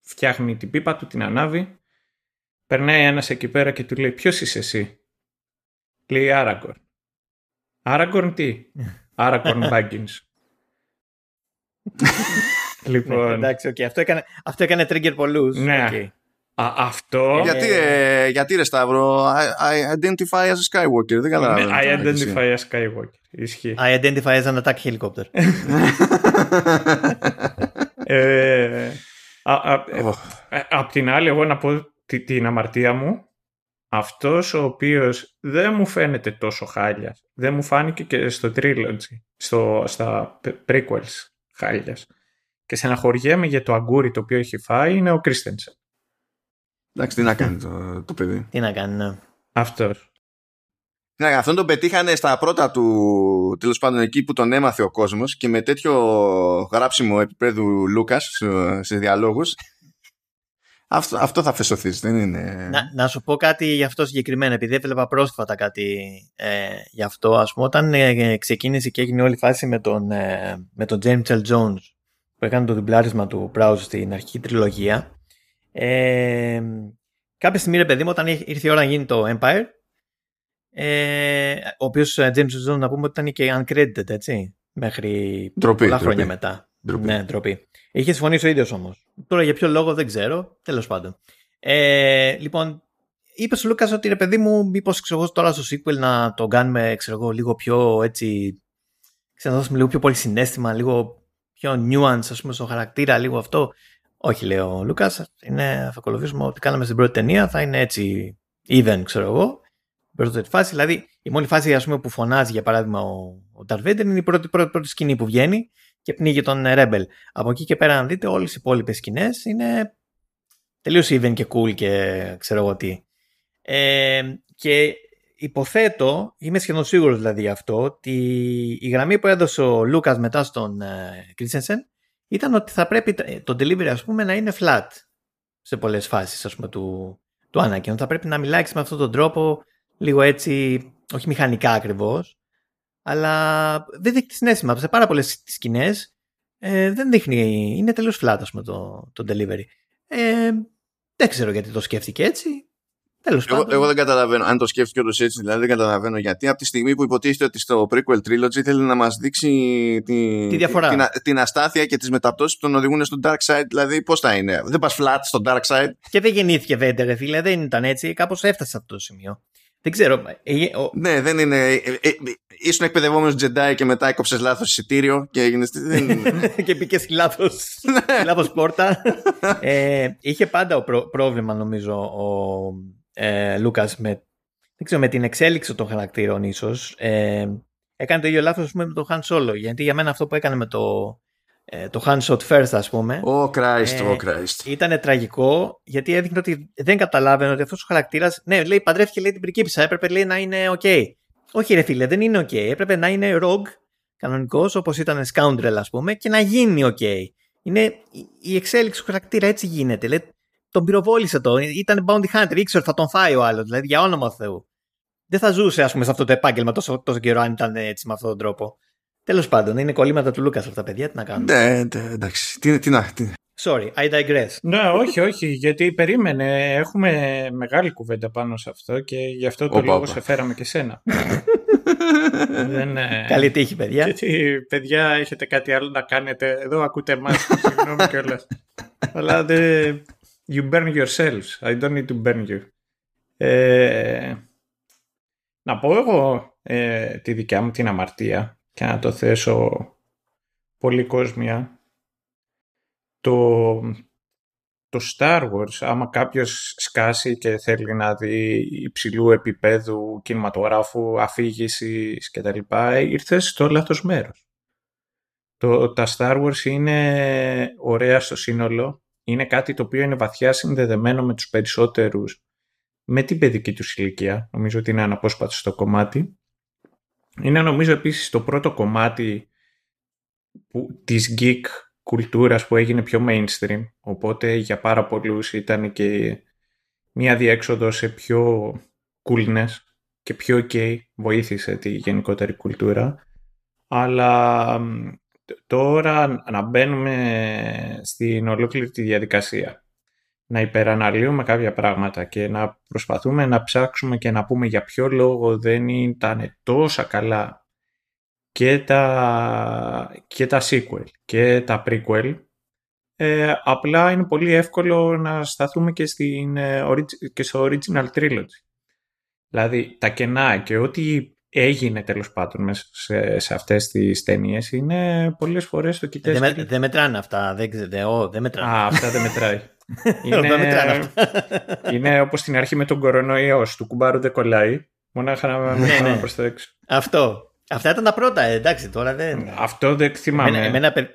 φτιάχνει την πίπα του, την ανάβει. Περνάει ένας εκεί πέρα και του λέει ποιος είσαι εσύ; Λέει Άραγκορν. Άραγκορν τι; Άραγκορν Μπάγκινς. λοιπόν... Ναι, εντάξει, okay. αυτό, έκανε, αυτό έκανε trigger πολλούς. Ναι. Okay. Α, αυτό... Γιατί, ε, γιατί ρε Σταύρο, I, I identify as a Skywalker, δεν καταλαβαίνω. I identify as Skywalker, ισχύει. I identify as an attack helicopter. ε, απ' την άλλη, εγώ να πω την αμαρτία μου, αυτός ο οποίος δεν μου φαίνεται τόσο χάλιας, δεν μου φάνηκε και στο trilogy, στο, στα prequels χάλιας. Και στεναχωριέμαι για το αγκούρι το οποίο έχει φάει είναι ο Κρίστενσεν. Εντάξει, τι να κάνει το, το παιδί. Τι να κάνει, ναι. Αυτός. Ναι, αυτόν τον πετύχανε στα πρώτα του, τέλος πάντων εκεί που τον έμαθε ο κόσμος και με τέτοιο γράψιμο επίπεδου Λούκας σε διαλόγους αυτό, αυτό θα φεσωθείς, δεν είναι... Να, να σου πω κάτι για αυτό συγκεκριμένα, επειδή έβλεπα πρόσφατα κάτι ε, γι' αυτό. Ας πούμε, όταν ε, ξεκίνησε και έγινε όλη η φάση με τον, ε, με τον James L. Jones που έκανε το διπλάρισμα του Browse στην αρχική τριλογία, ε, κάποια στιγμή, ρε παιδί μου, όταν ήρθε η ώρα να γίνει το Empire, ε, ο οποίος ε, James Jones να πούμε ότι ήταν και uncredited, έτσι, μέχρι ντροπή, πολλά χρόνια ντροπή. μετά. Ντροπή. Ναι, ντροπή. Είχες συμφωνήσει ο ίδιος όμως. Τώρα για ποιο λόγο δεν ξέρω. Τέλος πάντων. Ε, λοιπόν, είπες ο Λούκας ότι ρε παιδί μου, μήπως ξέρω τώρα στο sequel να το κάνουμε ξέρω εγώ, λίγο πιο έτσι. Ξέρω, να δώσουμε λίγο πιο πολύ συνέστημα, λίγο πιο nuance, ας πούμε, στο χαρακτήρα, λίγο αυτό. Όχι, λέει ο Λούκας. Θα ακολουθήσουμε ό,τι κάναμε στην πρώτη ταινία. Θα είναι έτσι even, ξέρω εγώ. Πρώτη φάση. Δηλαδή, η μόνη φάση ας πούμε, που φωνάζει, για παράδειγμα, ο, ο Darth Vader είναι η πρώτη, πρώτη, πρώτη σκηνή που βγαίνει και πνίγει τον Rebel. Από εκεί και πέρα, αν δείτε, όλες οι υπόλοιπες σκηνές είναι τελείως even και cool και ξέρω εγώ τι. Ε, και υποθέτω, είμαι σχεδόν σίγουρος δηλαδή γι' αυτό, ότι η γραμμή που έδωσε ο Λούκας μετά στον Christensen ήταν ότι θα πρέπει το delivery ας πούμε να είναι flat σε πολλές φάσεις ας πούμε του, του Anakin. Θα πρέπει να μιλάει με αυτόν τον τρόπο λίγο έτσι, όχι μηχανικά ακριβώς, αλλά δεν δείχνει συνέστημα. Σε πάρα πολλές σκηνές ε, δεν δείχνει, είναι τελείως flat ας πούμε, το, το delivery. Ε, δεν ξέρω γιατί το σκέφτηκε έτσι. Τέλος Εγώ, πάντων. εγώ δεν καταλαβαίνω. Αν το σκέφτηκε όντω έτσι, δηλαδή δεν καταλαβαίνω γιατί. Από τη στιγμή που υποτίθεται ότι στο prequel trilogy θέλει να μας δείξει τη, Τη διαφορά. την, την αστάθεια και τις μεταπτώσεις που τον οδηγούν στο dark side. Δηλαδή, πώς θα είναι. Δεν πας flat στο dark side. Και δεν γεννήθηκε Vader, ρε φίλε, δεν ήταν έτσι. Κάπως έφτασε σε αυτό το σημείο. Δεν ξέρω. ε, ο- Ναι, δεν είναι. Ε, ε, ε, ήσουν εκπαιδευόμενος Jedi και μετά έκοψες λάθος εισιτήριο και έγινε. Δεν είναι. και μπήκες στη λάθο λάθος πόρτα. ε, είχε πάντα ο προ- πρόβλημα, νομίζω, ο ε, Λούκας με, δεν ξέρω, με την εξέλιξη των χαρακτήρων, ίσως. Ε, έκανε το ίδιο λάθος με το Han Solo. Γιατί για μένα αυτό που έκανε με το, ε, το Han Shot First, ας πούμε, Oh Christ, Ε, oh Christ. ήταν τραγικό γιατί έδειχνε ότι δεν καταλάβαινε ότι αυτός ο χαρακτήρας. Ναι, λέει παντρεύτηκε λέει, την πριγκίπισσα. Έπρεπε λέει, να είναι OK. Όχι, ρε φίλε, δεν είναι OK. Έπρεπε να είναι rogue, κανονικός, όπως ήταν scoundrel, ας πούμε, και να γίνει OK. Είναι η- η εξέλιξη του χαρακτήρα έτσι γίνεται. Λέει, τον πυροβόλησε το. Ήταν bounty hunter, ήξερε ότι θα τον φάει ο άλλος. Δηλαδή, για όνομα Θεού. Δεν θα ζούσε, ας πούμε, σε αυτό το επάγγελμα τόσο, τόσο καιρό αν ήταν έτσι με αυτόν τον τρόπο. Τέλος πάντων, είναι κολλήματα του Λούκας αυτά, παιδιά. Τι να κάνουμε. Ναι, ναι, εντάξει. Τι, τι να. Τι, Sorry, I digress. Ναι, όχι, όχι, γιατί περίμενε. Έχουμε μεγάλη κουβέντα πάνω σε αυτό και γι' αυτό το Όπα, λόγο όπα. σε φέραμε και σένα. Δεν, ε, Καλή τύχη, παιδιά. Γιατί, παιδιά, έχετε κάτι άλλο να κάνετε; Εδώ ακούτε εμάς. Συγγνώμη κιόλας. Αλλά δεν. You burn yourselves. I don't need to burn you. Ε, να πω εγώ ε, τη δικιά μου την αμαρτία και να το θέσω πολύ κόσμια. Το, το Star Wars, άμα κάποιος σκάσει και θέλει να δει υψηλού επίπεδου κινηματογράφου, αφήγησης κτλ. ήρθε στο λάθος μέρος. Το, τα Star Wars είναι ωραία στο σύνολο. Είναι κάτι το οποίο είναι βαθιά συνδεδεμένο με τους περισσότερους με την παιδική τους ηλικία. Νομίζω ότι είναι αναπόσπατο στο κομμάτι. Είναι νομίζω επίσης το πρώτο κομμάτι που, της geek κουλτούρας που έγινε πιο mainstream. Οπότε για πάρα πολλούς ήταν και μια διέξοδο σε πιο coolness και πιο ok. Βοήθησε τη γενικότερη κουλτούρα. Αλλά τώρα να μπαίνουμε στην ολόκληρη τη διαδικασία. Να υπεραναλύουμε κάποια πράγματα και να προσπαθούμε να ψάξουμε και να πούμε για ποιο λόγο δεν ήταν τόσα καλά και τα, και τα sequel και τα prequel. Ε, απλά είναι πολύ εύκολο να σταθούμε και, στην, ε, και στο original trilogy. Δηλαδή τα κενά και ό,τι έγινε τέλος πάντων μέσα σε, σε αυτές τις ταινίες είναι πολλές φορές το κοιτές. Δεν, με, δεν μετράνε αυτά, δεν, δεν, δεν μετράνε. Α, αυτά δεν μετράει. είναι, δεν μετράνε αυτά. είναι όπως στην αρχή με τον κορονοϊός, του κουμπάρου δεν κολλάει, μονάχα να ναι, ναι. προς το έξω. Αυτό. Αυτά ήταν τα πρώτα, ε, εντάξει, τώρα δεν... Αυτό δεν θυμάμαι. Εμένα, εμένα δεν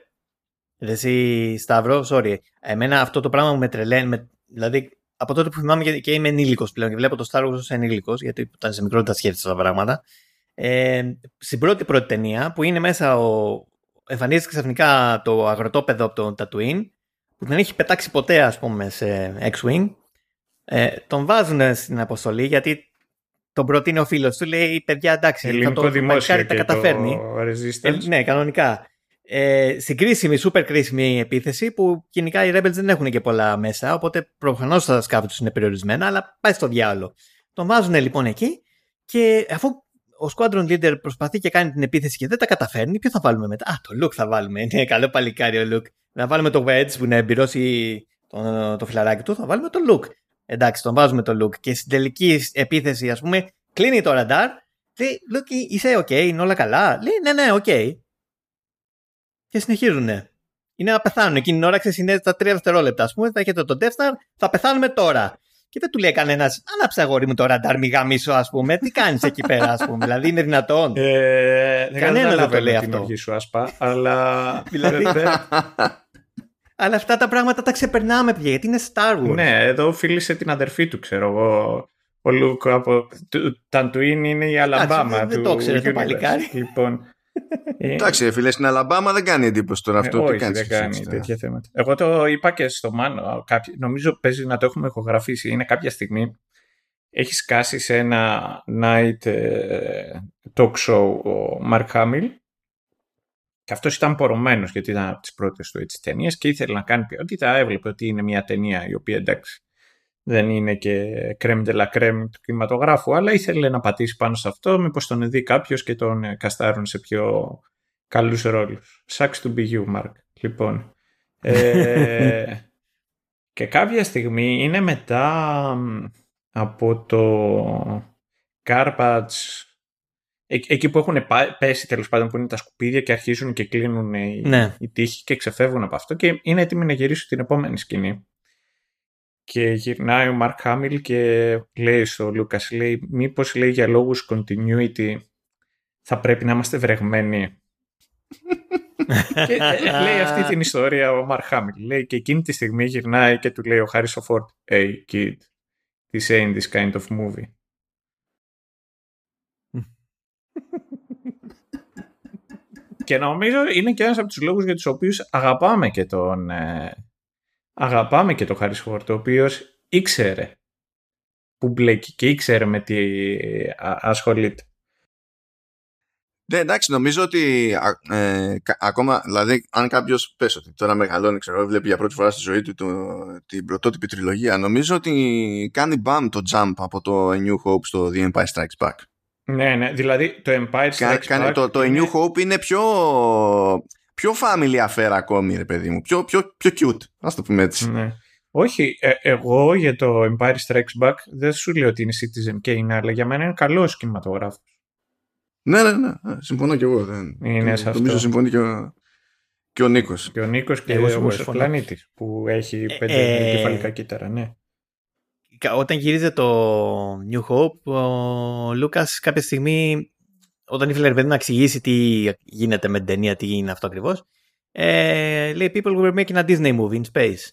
εσύ, Σταύρο, sorry. Εμένα αυτό το πράγμα μου με τρελαίνει. Με, δηλαδή, από τότε που θυμάμαι και είμαι ενήλικος πλέον και βλέπω το Star Wars ως ενήλικος, γιατί ήταν σε μικρότητα σχέση αυτά τα πράγματα. Ε, στην πρώτη πρώτη ταινία που είναι μέσα ο, εμφανίζεται ξαφνικά το αγροτόπεδο από τον Tatooine που δεν έχει πετάξει ποτέ ας πούμε σε X-Wing ε, τον βάζουν στην αποστολή γιατί τον προτείνει ο φίλος του λέει παιδιά εντάξει Ελληνικό θα το δημόσιο τα καταφέρνει ε, ναι κανονικά ε, στην κρίσιμη, super κρίσιμη επίθεση που γενικά οι Rebels δεν έχουν και πολλά μέσα οπότε προφανώς τα σκάφη του είναι περιορισμένα αλλά πάει στο διάλογο τον βάζουν λοιπόν εκεί και αφού ο squadron leader προσπαθεί και κάνει την επίθεση και δεν τα καταφέρνει, ποιο θα βάλουμε μετά; Α, το Luke θα βάλουμε. Είναι καλό παλικάρι ο Luke. Να βάλουμε το Wedge που είναι εμπειρώσει το, το φιλαράκι του, θα βάλουμε το Luke. Εντάξει, τον βάζουμε το Luke. Και στην τελική επίθεση, ας πούμε, κλείνει το ραντάρ. Λέει, Luke, είσαι OK, είναι όλα καλά. Λέει, ναι, ναι, OK. Και συνεχίζουν. Είναι να πεθάνουν. Εκείνη την ώρα, ξέρει, είναι τα τρία δευτερόλεπτα. Α πούμε, θα έχετε το Death Star, θα πεθάνουμε τώρα. Και δεν του λέει κανένας, άναψε αγόρι μου το ραντάρ, μη γαμίσω, ας πούμε. Τι κάνεις εκεί πέρα, ας πούμε. δηλαδή είναι δυνατόν. Ε, Κανένα δεν το λέει αυτό. Την σου, ασπά, αλλά. δηλαδή, αλλά αυτά τα πράγματα τα ξεπερνάμε πια, γιατί είναι Star Wars. Ναι, εδώ φίλησε την αδερφή του, ξέρω εγώ. Ο Λουκ από. Ταντουίν είναι η Αλαμπάμα. Δεν το ξέρετε το παλικάρι. Λοιπόν, ε, Εντάξει, φίλε, στην Αλαμπάμα δεν κάνει εντύπωση τώρα αυτό. Ε, όχι, δεν κάνει τέτοια θέματα. Εγώ το είπα και στο Μάνο. νομίζω παίζει να το έχουμε ηχογραφήσει. Είναι κάποια στιγμή έχει σκάσει σε ένα night ε, talk show ο Mark Hamill και αυτός ήταν πορωμένος γιατί ήταν από τις πρώτες του ταινίες και ήθελε να κάνει ποιότητα. Έβλεπε ότι είναι μια ταινία η οποία εντάξει δεν είναι και κρέμ de la crème του κινηματογράφου, αλλά ήθελε να πατήσει πάνω σε αυτό, μήπως τον δει κάποιος και τον καστάρουν σε πιο καλούς ρόλους. Sucks to be you, Mark. Λοιπόν, ε, και κάποια στιγμή είναι μετά από το Garbage εκεί που έχουν πέσει τέλος πάντων που είναι τα σκουπίδια και αρχίζουν και κλείνουν οι, ναι. οι τείχοι και ξεφεύγουν από αυτό και είναι έτοιμοι να γυρίσουν την επόμενη σκηνή και γυρνάει ο Μαρκ Χάμιλ και λέει στο Λούκας, λέει, μήπως λέει για λόγους continuity θα πρέπει να είμαστε βρεγμένοι. και ε, λέει αυτή την ιστορία ο Μαρκ Χάμιλ. Λέει και εκείνη τη στιγμή γυρνάει και του λέει ο Χάρισο Φόρτ, hey kid, this ain't this kind of movie. Και νομίζω είναι και ένας από τους λόγους για τους οποίους αγαπάμε και τον, ε, αγαπάμε και τον Χάρις Φόρτ, ο οποίος ήξερε που μπλέκει και ήξερε με τι ασχολείται. Ναι, εντάξει, νομίζω ότι ε, ακόμα, δηλαδή, αν κάποιος πες ότι τώρα μεγαλώνει, ξέρω, βλέπει για πρώτη φορά στη ζωή του το, την πρωτότυπη τριλογία, νομίζω ότι κάνει μπαμ το jump από το A New Hope στο The Empire Strikes Back. Ναι, ναι, δηλαδή το Empire Strikes Back. Το, το A New Hope είναι πιο πιο family affair ακόμη, ρε παιδί μου. Πιο, πιο, πιο cute, ας το πούμε έτσι. Ναι. Όχι, ε, εγώ για το Empire Strikes Back δεν σου λέω ότι είναι Citizen Kane, αλλά για μένα είναι καλός κινηματογράφος. Ναι, ναι, ναι. Συμφωνώ κι εγώ. Δεν... Είναι σε αυτό. Νομίζω συμφωνεί και ο, Και ο Νίκος. Και ο Νίκος και Εγώ ο συμφωνώ. πλανήτης που έχει Ε, πέντε ε, κεφαλικά κύτταρα, ναι. Κα- Όταν γυρίζεται το New Hope, ο Λούκας κάποια στιγμή, όταν ήθελε ρε παιδί να εξηγήσει τι γίνεται με την ταινία, τι είναι αυτό ακριβώς, ε, λέει People were making a Disney movie in space.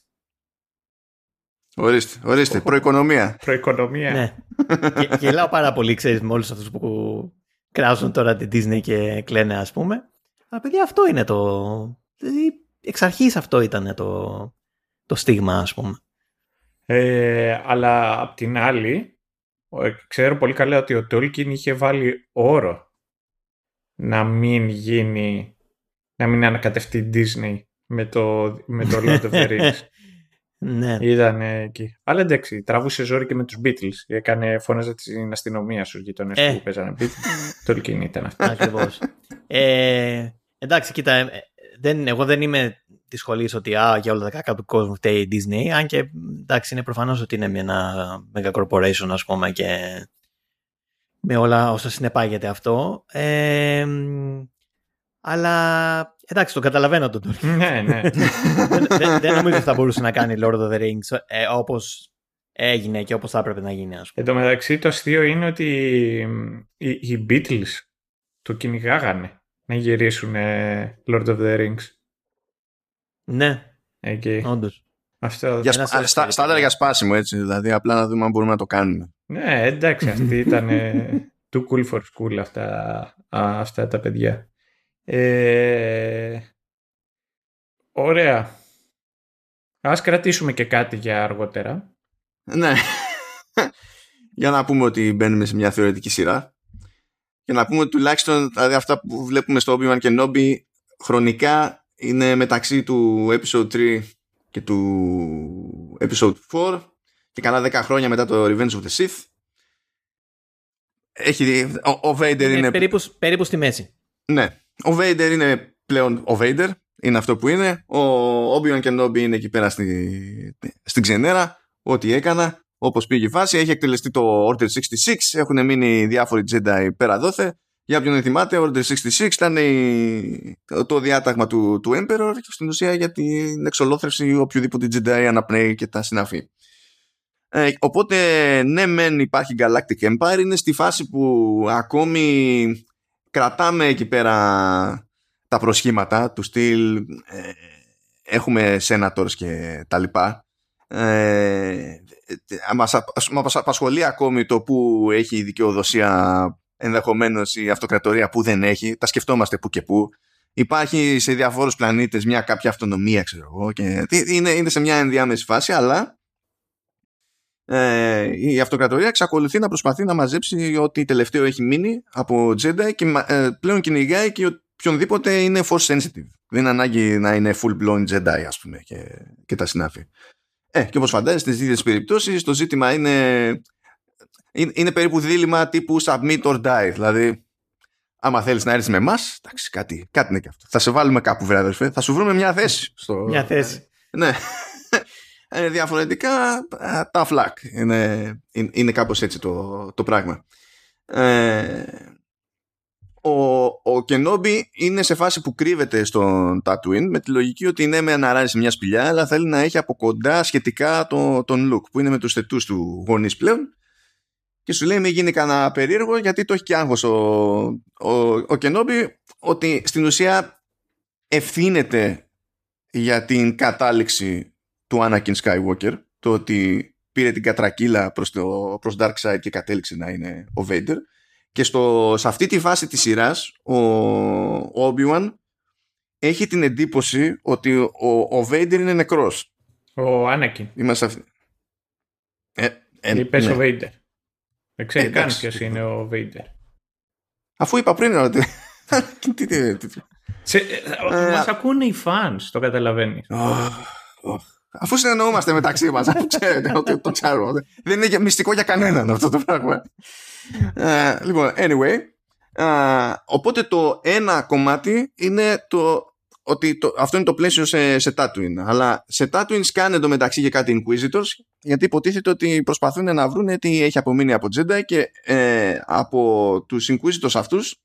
Ορίστε, ορίστε. Προοικονομία. Προοικονομία. Ναι. και, γελάω πάρα πολύ, ξέρεις, με όλους αυτούς που κράζουν τώρα την Disney και κλαίνε, ας πούμε. Αλλά παιδιά, αυτό είναι το... Δηλαδή, εξ αρχής αυτό ήταν το, το στίγμα, ας πούμε. Ε, αλλά απ' την άλλη, ε, ξέρω πολύ καλά ότι ο Τόλκιν είχε βάλει όρο να μην γίνει, να μην ανακατευτεί η Disney με το, με το Lord of the Rings. ναι. Ήταν εκεί. Αλλά εντάξει, τραβούσε ζόρι και με τους Beatles. Έκανε φώναζε την αστυνομία στους γειτονές Ε. που παίζανε Beatles. Τόλκιν ήταν αυτός. Ακριβώς. ε, εντάξει, κοίτα, ε, δεν, εγώ δεν είμαι τη σχολή ότι α, για όλα τα κακά του κόσμου φταίει η Disney, αν και εντάξει, είναι προφανώς ότι είναι μια- ένα mega corporation, ας πούμε, και με όλα όσα συνεπάγεται αυτό. Ε, αλλά εντάξει, το καταλαβαίνω τον Tolkien. ναι, ναι. δεν, δεν, δεν νομίζω ότι θα μπορούσε να κάνει Lord of the Rings ε, όπως έγινε και όπως θα έπρεπε να γίνει, ας πούμε. Εν τω μεταξύ το αστείο είναι ότι οι, οι Beatles το κυνηγάγανε να γυρίσουν ε, Lord of the Rings. Ναι, Εκεί. όντως. Αυτό. Για Ένα σπα... σε στα, ευχαριστώ. στάνταρ για σπάσιμο έτσι. Δηλαδή απλά να δούμε αν μπορούμε να το κάνουμε. Ναι, εντάξει, αυτή ήταν ε, too cool for school αυτά, α, αυτά τα παιδιά. Ε, ωραία. Ας κρατήσουμε και κάτι για αργότερα. Ναι. για να πούμε ότι μπαίνουμε σε μια θεωρητική σειρά. Και να πούμε ότι τουλάχιστον δηλαδή, αυτά που βλέπουμε στο Obi-Wan και Nobby χρονικά είναι μεταξύ του episode 3 και του episode 4 και κανένα 10 χρόνια μετά το Revenge of the Sith. Έχει, ο, ο Vader Είναι, είναι, περίπου, περίπου στη μέση. ναι, ο Vader είναι πλέον ο Vader, είναι αυτό που είναι. Ο Obi-Wan και Nobby είναι εκεί πέρα στη, στην ξενέρα. Ό,τι έκανα, όπως πήγε η φάση. Έχει εκτελεστεί το Order 66, έχουν μείνει διάφοροι Jedi πέρα δόθε. Για όποιον δεν θυμάται, Order 66 ήταν η- το, το διάταγμα του, του Emperor και στην ουσία για την εξολόθρευση οποιοδήποτε Jedi αναπνέει και τα συναφή. Ε, οπότε, ναι, μεν υπάρχει Galactic Empire, είναι στη φάση που ακόμη κρατάμε εκεί πέρα τα προσχήματα του στυλ ε, έχουμε senators και τα λοιπά ε, μας, απ- μας απασχολεί ακόμη το που έχει η δικαιοδοσία ενδεχομένως η αυτοκρατορία που δεν έχει τα σκεφτόμαστε που και που υπάρχει σε διαφόρους πλανήτες μια κάποια αυτονομία ξέρω εγώ και τι- είναι, είναι σε μια ενδιάμεση φάση αλλά ε, η αυτοκρατορία εξακολουθεί να προσπαθεί να μαζέψει ό,τι τελευταίο έχει μείνει από Jedi και μα- ε, πλέον κυνηγάει και οποιονδήποτε είναι force sensitive. Δεν είναι ανάγκη να είναι full blown Jedi ας πούμε και, και τα συνάφη. Ε, και όπως φαντάζεστε στις ίδιες περιπτώσεις το ζήτημα είναι, είναι, είναι περίπου δίλημα τύπου submit or die. Δηλαδή άμα θέλεις να έρθεις με εμάς, εντάξει κάτι, κάτι είναι και αυτό. Θα σε βάλουμε κάπου βρε αδερφέ, θα σου βρούμε μια θέση. Στο... Μια θέση. Ναι. Ε, διαφορετικά ε, τα φλακ. Είναι, είναι, είναι κάπως έτσι το, το πράγμα. Ε, ο, ο Κενόμπι είναι σε φάση που κρύβεται στον Tatooine με τη λογική ότι ναι με αναράζει μια σπηλιά αλλά θέλει να έχει από κοντά σχετικά το, τον look που είναι με τους θετούς του γονείς πλέον και σου λέει μην γίνει κανένα περίεργο γιατί το έχει και άγχος ο, ο, ο Κενόμπι ότι στην ουσία ευθύνεται για την κατάληξη του Anakin Skywalker το ότι πήρε την κατρακύλα προς το προς Dark Side και κατέληξε να είναι ο Vader και στο, σε αυτή τη φάση της σειράς ο, ο Obi-Wan έχει την εντύπωση ότι ο, ο Vader είναι νεκρός Ο Άνακιν. είμαστε αυτή ε, ε, Είπες ναι. ο Vader. Δεν ξέρει Ε, καν εντάξει. ποιος είναι ο Vader. αφού είπα πριν ότι τι- τι- τι- τι- Σε, ε, Ε, μας ακούνε οι fans, το καταλαβαίνεις. Αχ, αχ. Αφού συνεννοούμαστε μεταξύ μας, αφού ξέρετε ότι το ξέρω. Δεν είναι και μυστικό για κανέναν αυτό το πράγμα. Ε, λοιπόν, anyway. ε, οπότε το ένα κομμάτι είναι το ότι το, αυτό είναι το πλαίσιο σε, σε Tatooine. Αλλά σε Tatooine σκάνε εντωμεταξύ και κάτι Inquisitors, γιατί υποτίθεται ότι προσπαθούν να βρουν τι έχει απομείνει από Jedi και ε, από τους Inquisitors αυτούς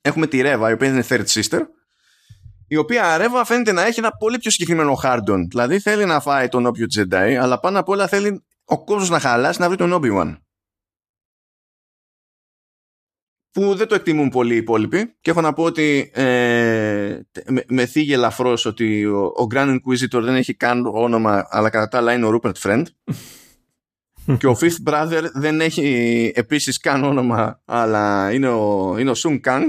έχουμε τη Reva, η οποία είναι Third Sister, η οποία αρέβα φαίνεται να έχει ένα πολύ πιο συγκεκριμένο χάρντον. Δηλαδή θέλει να φάει τον όποιο Jedi, αλλά πάνω απ' όλα θέλει ο κόσμος να χαλάσει να βρει τον Obi-Wan. Που δεν το εκτιμούν πολύ οι υπόλοιποι. Και έχω να πω ότι ε, με, με θίγει ελαφρώς ότι ο, ο Grand Inquisitor δεν έχει καν όνομα αλλά κατά τα άλλα είναι ο Rupert Friend. Και ο Fifth Brother δεν έχει επίσης καν όνομα αλλά είναι ο, είναι ο Sung Kang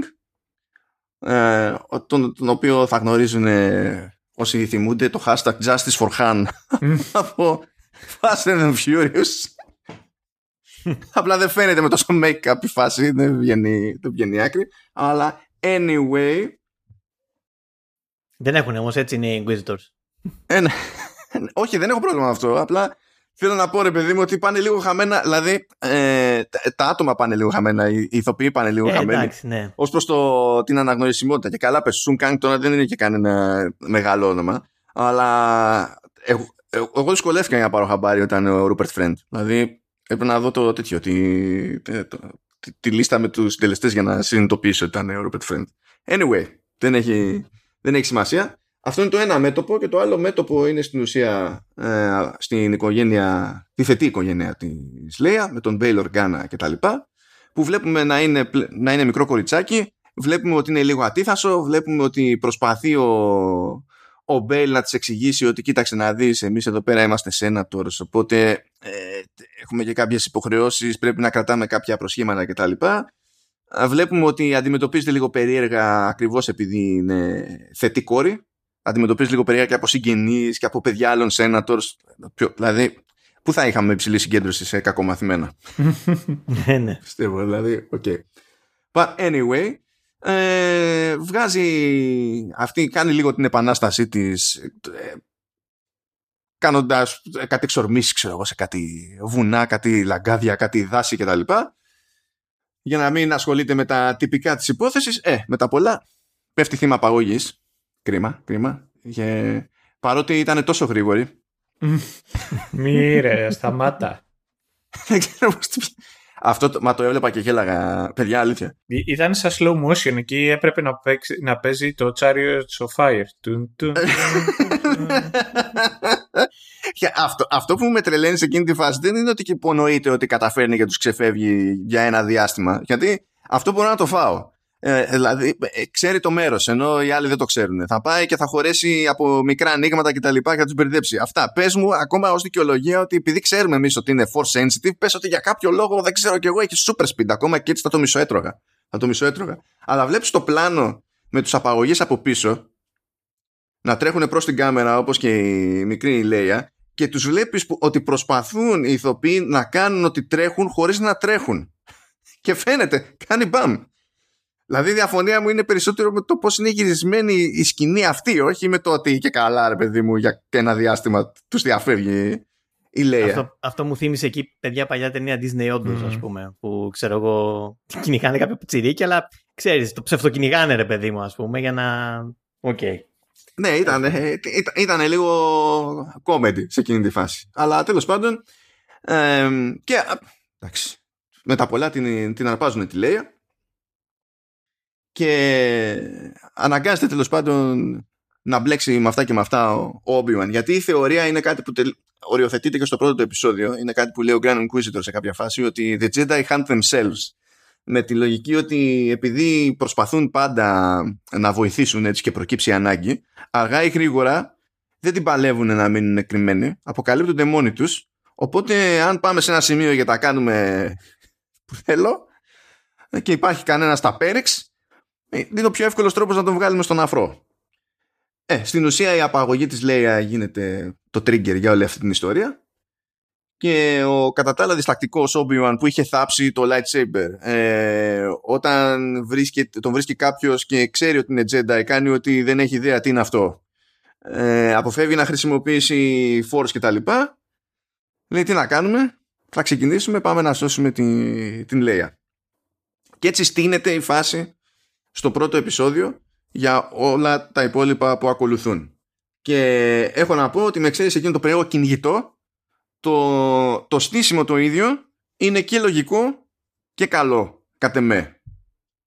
ε, τον, τον οποίο θα γνωρίζουν ε, όσοι θυμούνται το hashtag Justice for Han από Fast and Furious. Απλά δεν φαίνεται με τόσο make-up η φάση, δεν βγαίνει, δεν βγαίνει άκρη. Αλλά anyway. Δεν έχουν όμως, έτσι είναι οι Inquisitors. Ε, ναι. όχι, δεν έχω πρόβλημα με αυτό. Απλά θέλω να πω ρε παιδί μου ότι πάνε λίγο χαμένα. Δηλαδή ε, τα άτομα πάνε λίγο χαμένα, οι ηθοποιοί πάνε λίγο Ε, χαμένοι. εντάξει, ναι. Ω προς την αναγνωρισιμότητα. Και καλά, πες, Σουν Κάνγκ τώρα δεν είναι και κανένα μεγάλο όνομα. Αλλά εγώ, εγώ εγώ δυσκολεύτηκα για να πάρω χαμπάρι όταν ο Rupert Friend. Δηλαδή έπρεπε να δω το τέτοιο, τη, τε- το- τη, τη λίστα με τους συντελεστές για να συνειδητοποιήσω ότι ήταν ο Rupert Friend. Anyway, δεν έχει, δεν έχει σημασία. Αυτό είναι το ένα μέτωπο και το άλλο μέτωπο είναι στην ουσία ε, στην οικογένεια, τη θετή οικογένεια της Λέια με τον Μπέιλ Οργκάνα και τα λοιπά που βλέπουμε να είναι, πλε- να είναι μικρό κοριτσάκι βλέπουμε ότι είναι λίγο ατίθασο βλέπουμε ότι προσπαθεί ο, ο Μπέιλ να της εξηγήσει ότι κοίταξε να δεις εμείς εδώ πέρα είμαστε senators οπότε ε, έχουμε και κάποιες υποχρεώσεις πρέπει να κρατάμε κάποια προσχήματα κτλ βλέπουμε ότι αντιμετωπίζεται λίγο περίεργα ακριβώς επειδή είναι θετή κόρη αντιμετωπίζει λίγο περίεργα και από συγγενείς και από παιδιά άλλων senators Ποιο- δηλαδή πού θα είχαμε υψηλή συγκέντρωση σε κακομαθημένα; Ναι, ναι. Πιστεύω, δηλαδή, ok. But anyway, ε, βγάζει αυτή, κάνει λίγο την επανάστασή της ε, κάνοντας ε, κάτι εξορμήσεις, ξέρω εγώ, σε κάτι βουνά, κάτι λαγκάδια, κάτι δάση κτλ. Για να μην ασχολείται με τα τυπικά της υπόθεσης, ε, με τα πολλά, πέφτει θύμα απαγωγής. Κρίμα, κρίμα. Και παρότι ήταν τόσο γρήγορη, Μη ρε, σταμάτα. δεν ξέρω πώς το- Αυτό, το- μα το έβλεπα και γέλαγα, παιδιά, αλήθεια. Ή- Ήταν σαν slow motion εκεί έπρεπε να, παίξει, να παίζει το Chariots of Fire. Τουν, τουν, τουν, τουν. Και αυτό, αυτό που με τρελαίνει σε εκείνη τη φάση δεν είναι ότι και υπονοείται ότι καταφέρνει και τους ξεφεύγει για ένα διάστημα. Γιατί αυτό μπορώ να το φάω. Ε, δηλαδή, ε, ξέρει το μέρος, ενώ οι άλλοι δεν το ξέρουν. Θα πάει και θα χωρέσει από μικρά ανοίγματα κτλ. και θα τους μπερδέψει. Αυτά. Πες μου, ακόμα ως δικαιολογία, ότι επειδή ξέρουμε εμείς ότι είναι force sensitive, πες ότι για κάποιο λόγο, δεν ξέρω κι εγώ, έχει super speed. Ακόμα και έτσι θα το μισοέτρωγα. Θα το μισοέτρωγα. Αλλά βλέπεις το πλάνο με τους απαγωγέ από πίσω να τρέχουν προς την κάμερα όπως και η μικρή Λέια και τους βλέπεις που, ότι προσπαθούν οι ηθοποιοί να κάνουν ότι τρέχουν χωρίς να τρέχουν. Και φαίνεται, κάνει μπαμ. Δηλαδή η διαφωνία μου είναι περισσότερο με το πώς είναι γυρισμένη η σκηνή αυτή, όχι με το ότι και καλά ρε παιδί μου για ένα διάστημα τους διαφεύγει η Λέια. Αυτό, αυτό μου θύμισε εκεί παιδιά παλιά ταινία Disney όντως Μμμ. ας πούμε που ξέρω εγώ κυνηγάνε κάποιο πιτσιρίκι αλλά ξέρεις το ψευτοκυνηγάνε ρε παιδί μου ας πούμε για να... Οκ. Ναι, ήταν, ε, ήταν, ήταν λίγο comedy σε εκείνη τη φάση. Αλλά τέλος πάντων ε, και α, εντάξει, με τα πολλά την, την αρπάζουν τη Λέια και αναγκάζεται τέλος πάντων να μπλέξει με αυτά και με αυτά ο, ο Obi-Wan. Γιατί η θεωρία είναι κάτι που τελ, οριοθετείται και στο πρώτο του επεισόδιο. Είναι κάτι που λέει ο Grand Inquisitor σε κάποια φάση ότι the Jedi hunt themselves. Με τη λογική ότι επειδή προσπαθούν πάντα να βοηθήσουν έτσι και προκύψει ανάγκη αργά ή γρήγορα δεν την παλεύουν να μείνουν κρυμμένοι αποκαλύπτονται μόνοι τους. Οπότε αν πάμε σε ένα σημείο για τα κάνουμε που θέλω και υπάρχει κανένας στα πέριξ είναι ο πιο εύκολος τρόπος να τον βγάλουμε στον αφρό. Ε, στην ουσία η απαγωγή της Λέια γίνεται το trigger για όλη αυτή την ιστορία. Και ο κατά τα άλλα διστακτικός Obi-Wan που είχε θάψει το lightsaber ε, όταν βρίσκει, τον βρίσκει κάποιος και ξέρει ότι είναι Jedi κάνει ότι δεν έχει ιδέα τι είναι αυτό ε, αποφεύγει να χρησιμοποιήσει force και τα λοιπά λέει τι να κάνουμε θα ξεκινήσουμε πάμε να σώσουμε την, την Λέια και έτσι στείνεται η φάση στο πρώτο επεισόδιο για όλα τα υπόλοιπα που ακολουθούν και έχω να πω ότι με ξέρει εκείνο το περίεργο κυνηγητό το, το στήσιμο το ίδιο είναι και λογικό και καλό κατ' εμέ.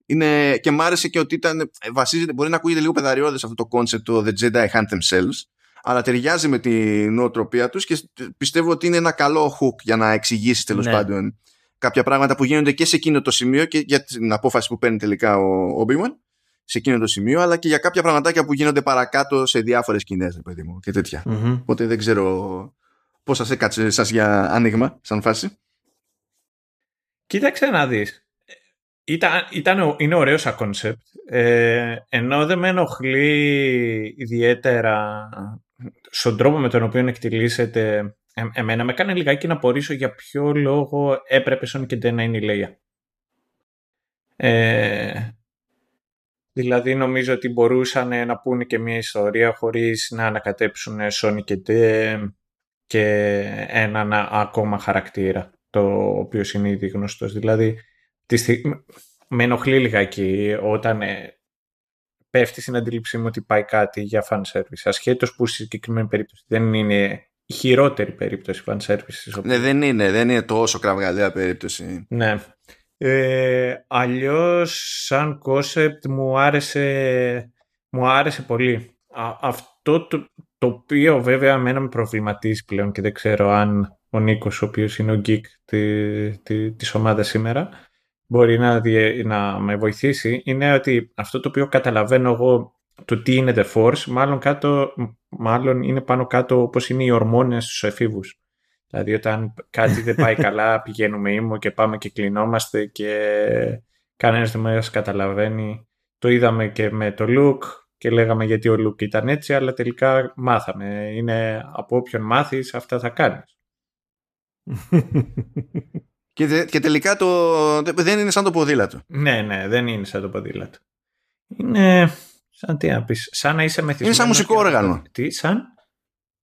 είναι, και μ' άρεσε και ότι ήταν, βασίζεται, μπορεί να ακούγεται λίγο πεδαριώδες αυτό το concept το The Jedi Hunt Themselves, αλλά ταιριάζει με την νοοτροπία τους και πιστεύω ότι είναι ένα καλό hook για να εξηγήσεις τέλος Ναι. πάντων κάποια πράγματα που γίνονται και σε εκείνο το σημείο και για την απόφαση που παίρνει τελικά ο Obi-Wan σε εκείνο το σημείο, αλλά και για κάποια πραγματάκια που γίνονται παρακάτω σε διάφορες σκηνές, ρε παιδί μου, και τέτοια. Μμμ. Οπότε δεν ξέρω πώς σας έκατσε σας για άνοιγμα, σαν φάση. Κοίταξε να δεις. Ήταν, ήταν, είναι ωραίο σαν κόνσεπτ. Ε, ενώ δεν με ενοχλεί ιδιαίτερα στον τρόπο με τον οποίο εκτελείται ε, εμένα με έκανε λιγάκι να απορήσω για ποιο λόγο έπρεπε σώνει και καλά να είναι η Λέια. Ε, δηλαδή νομίζω ότι μπορούσαν να πούνε και μια ιστορία χωρίς να ανακατέψουν Sonic και Τε και έναν ακόμα χαρακτήρα το οποίο είναι ήδη γνωστός. Δηλαδή τη στιγμή, με ενοχλεί λιγάκι όταν ε, πέφτει στην αντίληψή μου ότι πάει κάτι για fan service. Ασχέτως που στη συγκεκριμένη περίπτωση δεν είναι η χειρότερη περίπτωση fan service. στις οποίες- Ναι, δεν είναι, δεν είναι τόσο κραυγαλαία περίπτωση. ναι. Ε, αλλιώς σαν concept μου άρεσε, μου άρεσε πολύ. Α, αυτό το, το οποίο βέβαια εμένα με προβληματίζει πλέον και δεν ξέρω αν ο Νίκος ο οποίος είναι ο geek τη, τη, της ομάδας σήμερα μπορεί να, διε- να με βοηθήσει είναι ότι αυτό το οποίο καταλαβαίνω εγώ το τι είναι The Force μάλλον, κάτω, μάλλον είναι πάνω κάτω όπως είναι οι ορμόνες στους εφήβους. Δηλαδή όταν κάτι δεν πάει καλά πηγαίνουμε ήμου και πάμε και κλεινόμαστε και κανένας δεν μας καταλαβαίνει. Το είδαμε και με το look και λέγαμε γιατί ο look ήταν έτσι αλλά τελικά μάθαμε. Είναι από όποιον μάθεις αυτά θα κάνεις. Και, δε- και τελικά το, δεν είναι σαν το ποδήλατο. Ναι, ναι, δεν είναι σαν το ποδήλατο. Είναι σαν τι να πεις, σαν να είσαι μεθυσμένος. Είναι σαν μουσικό και να- όργανο. Τι, σαν;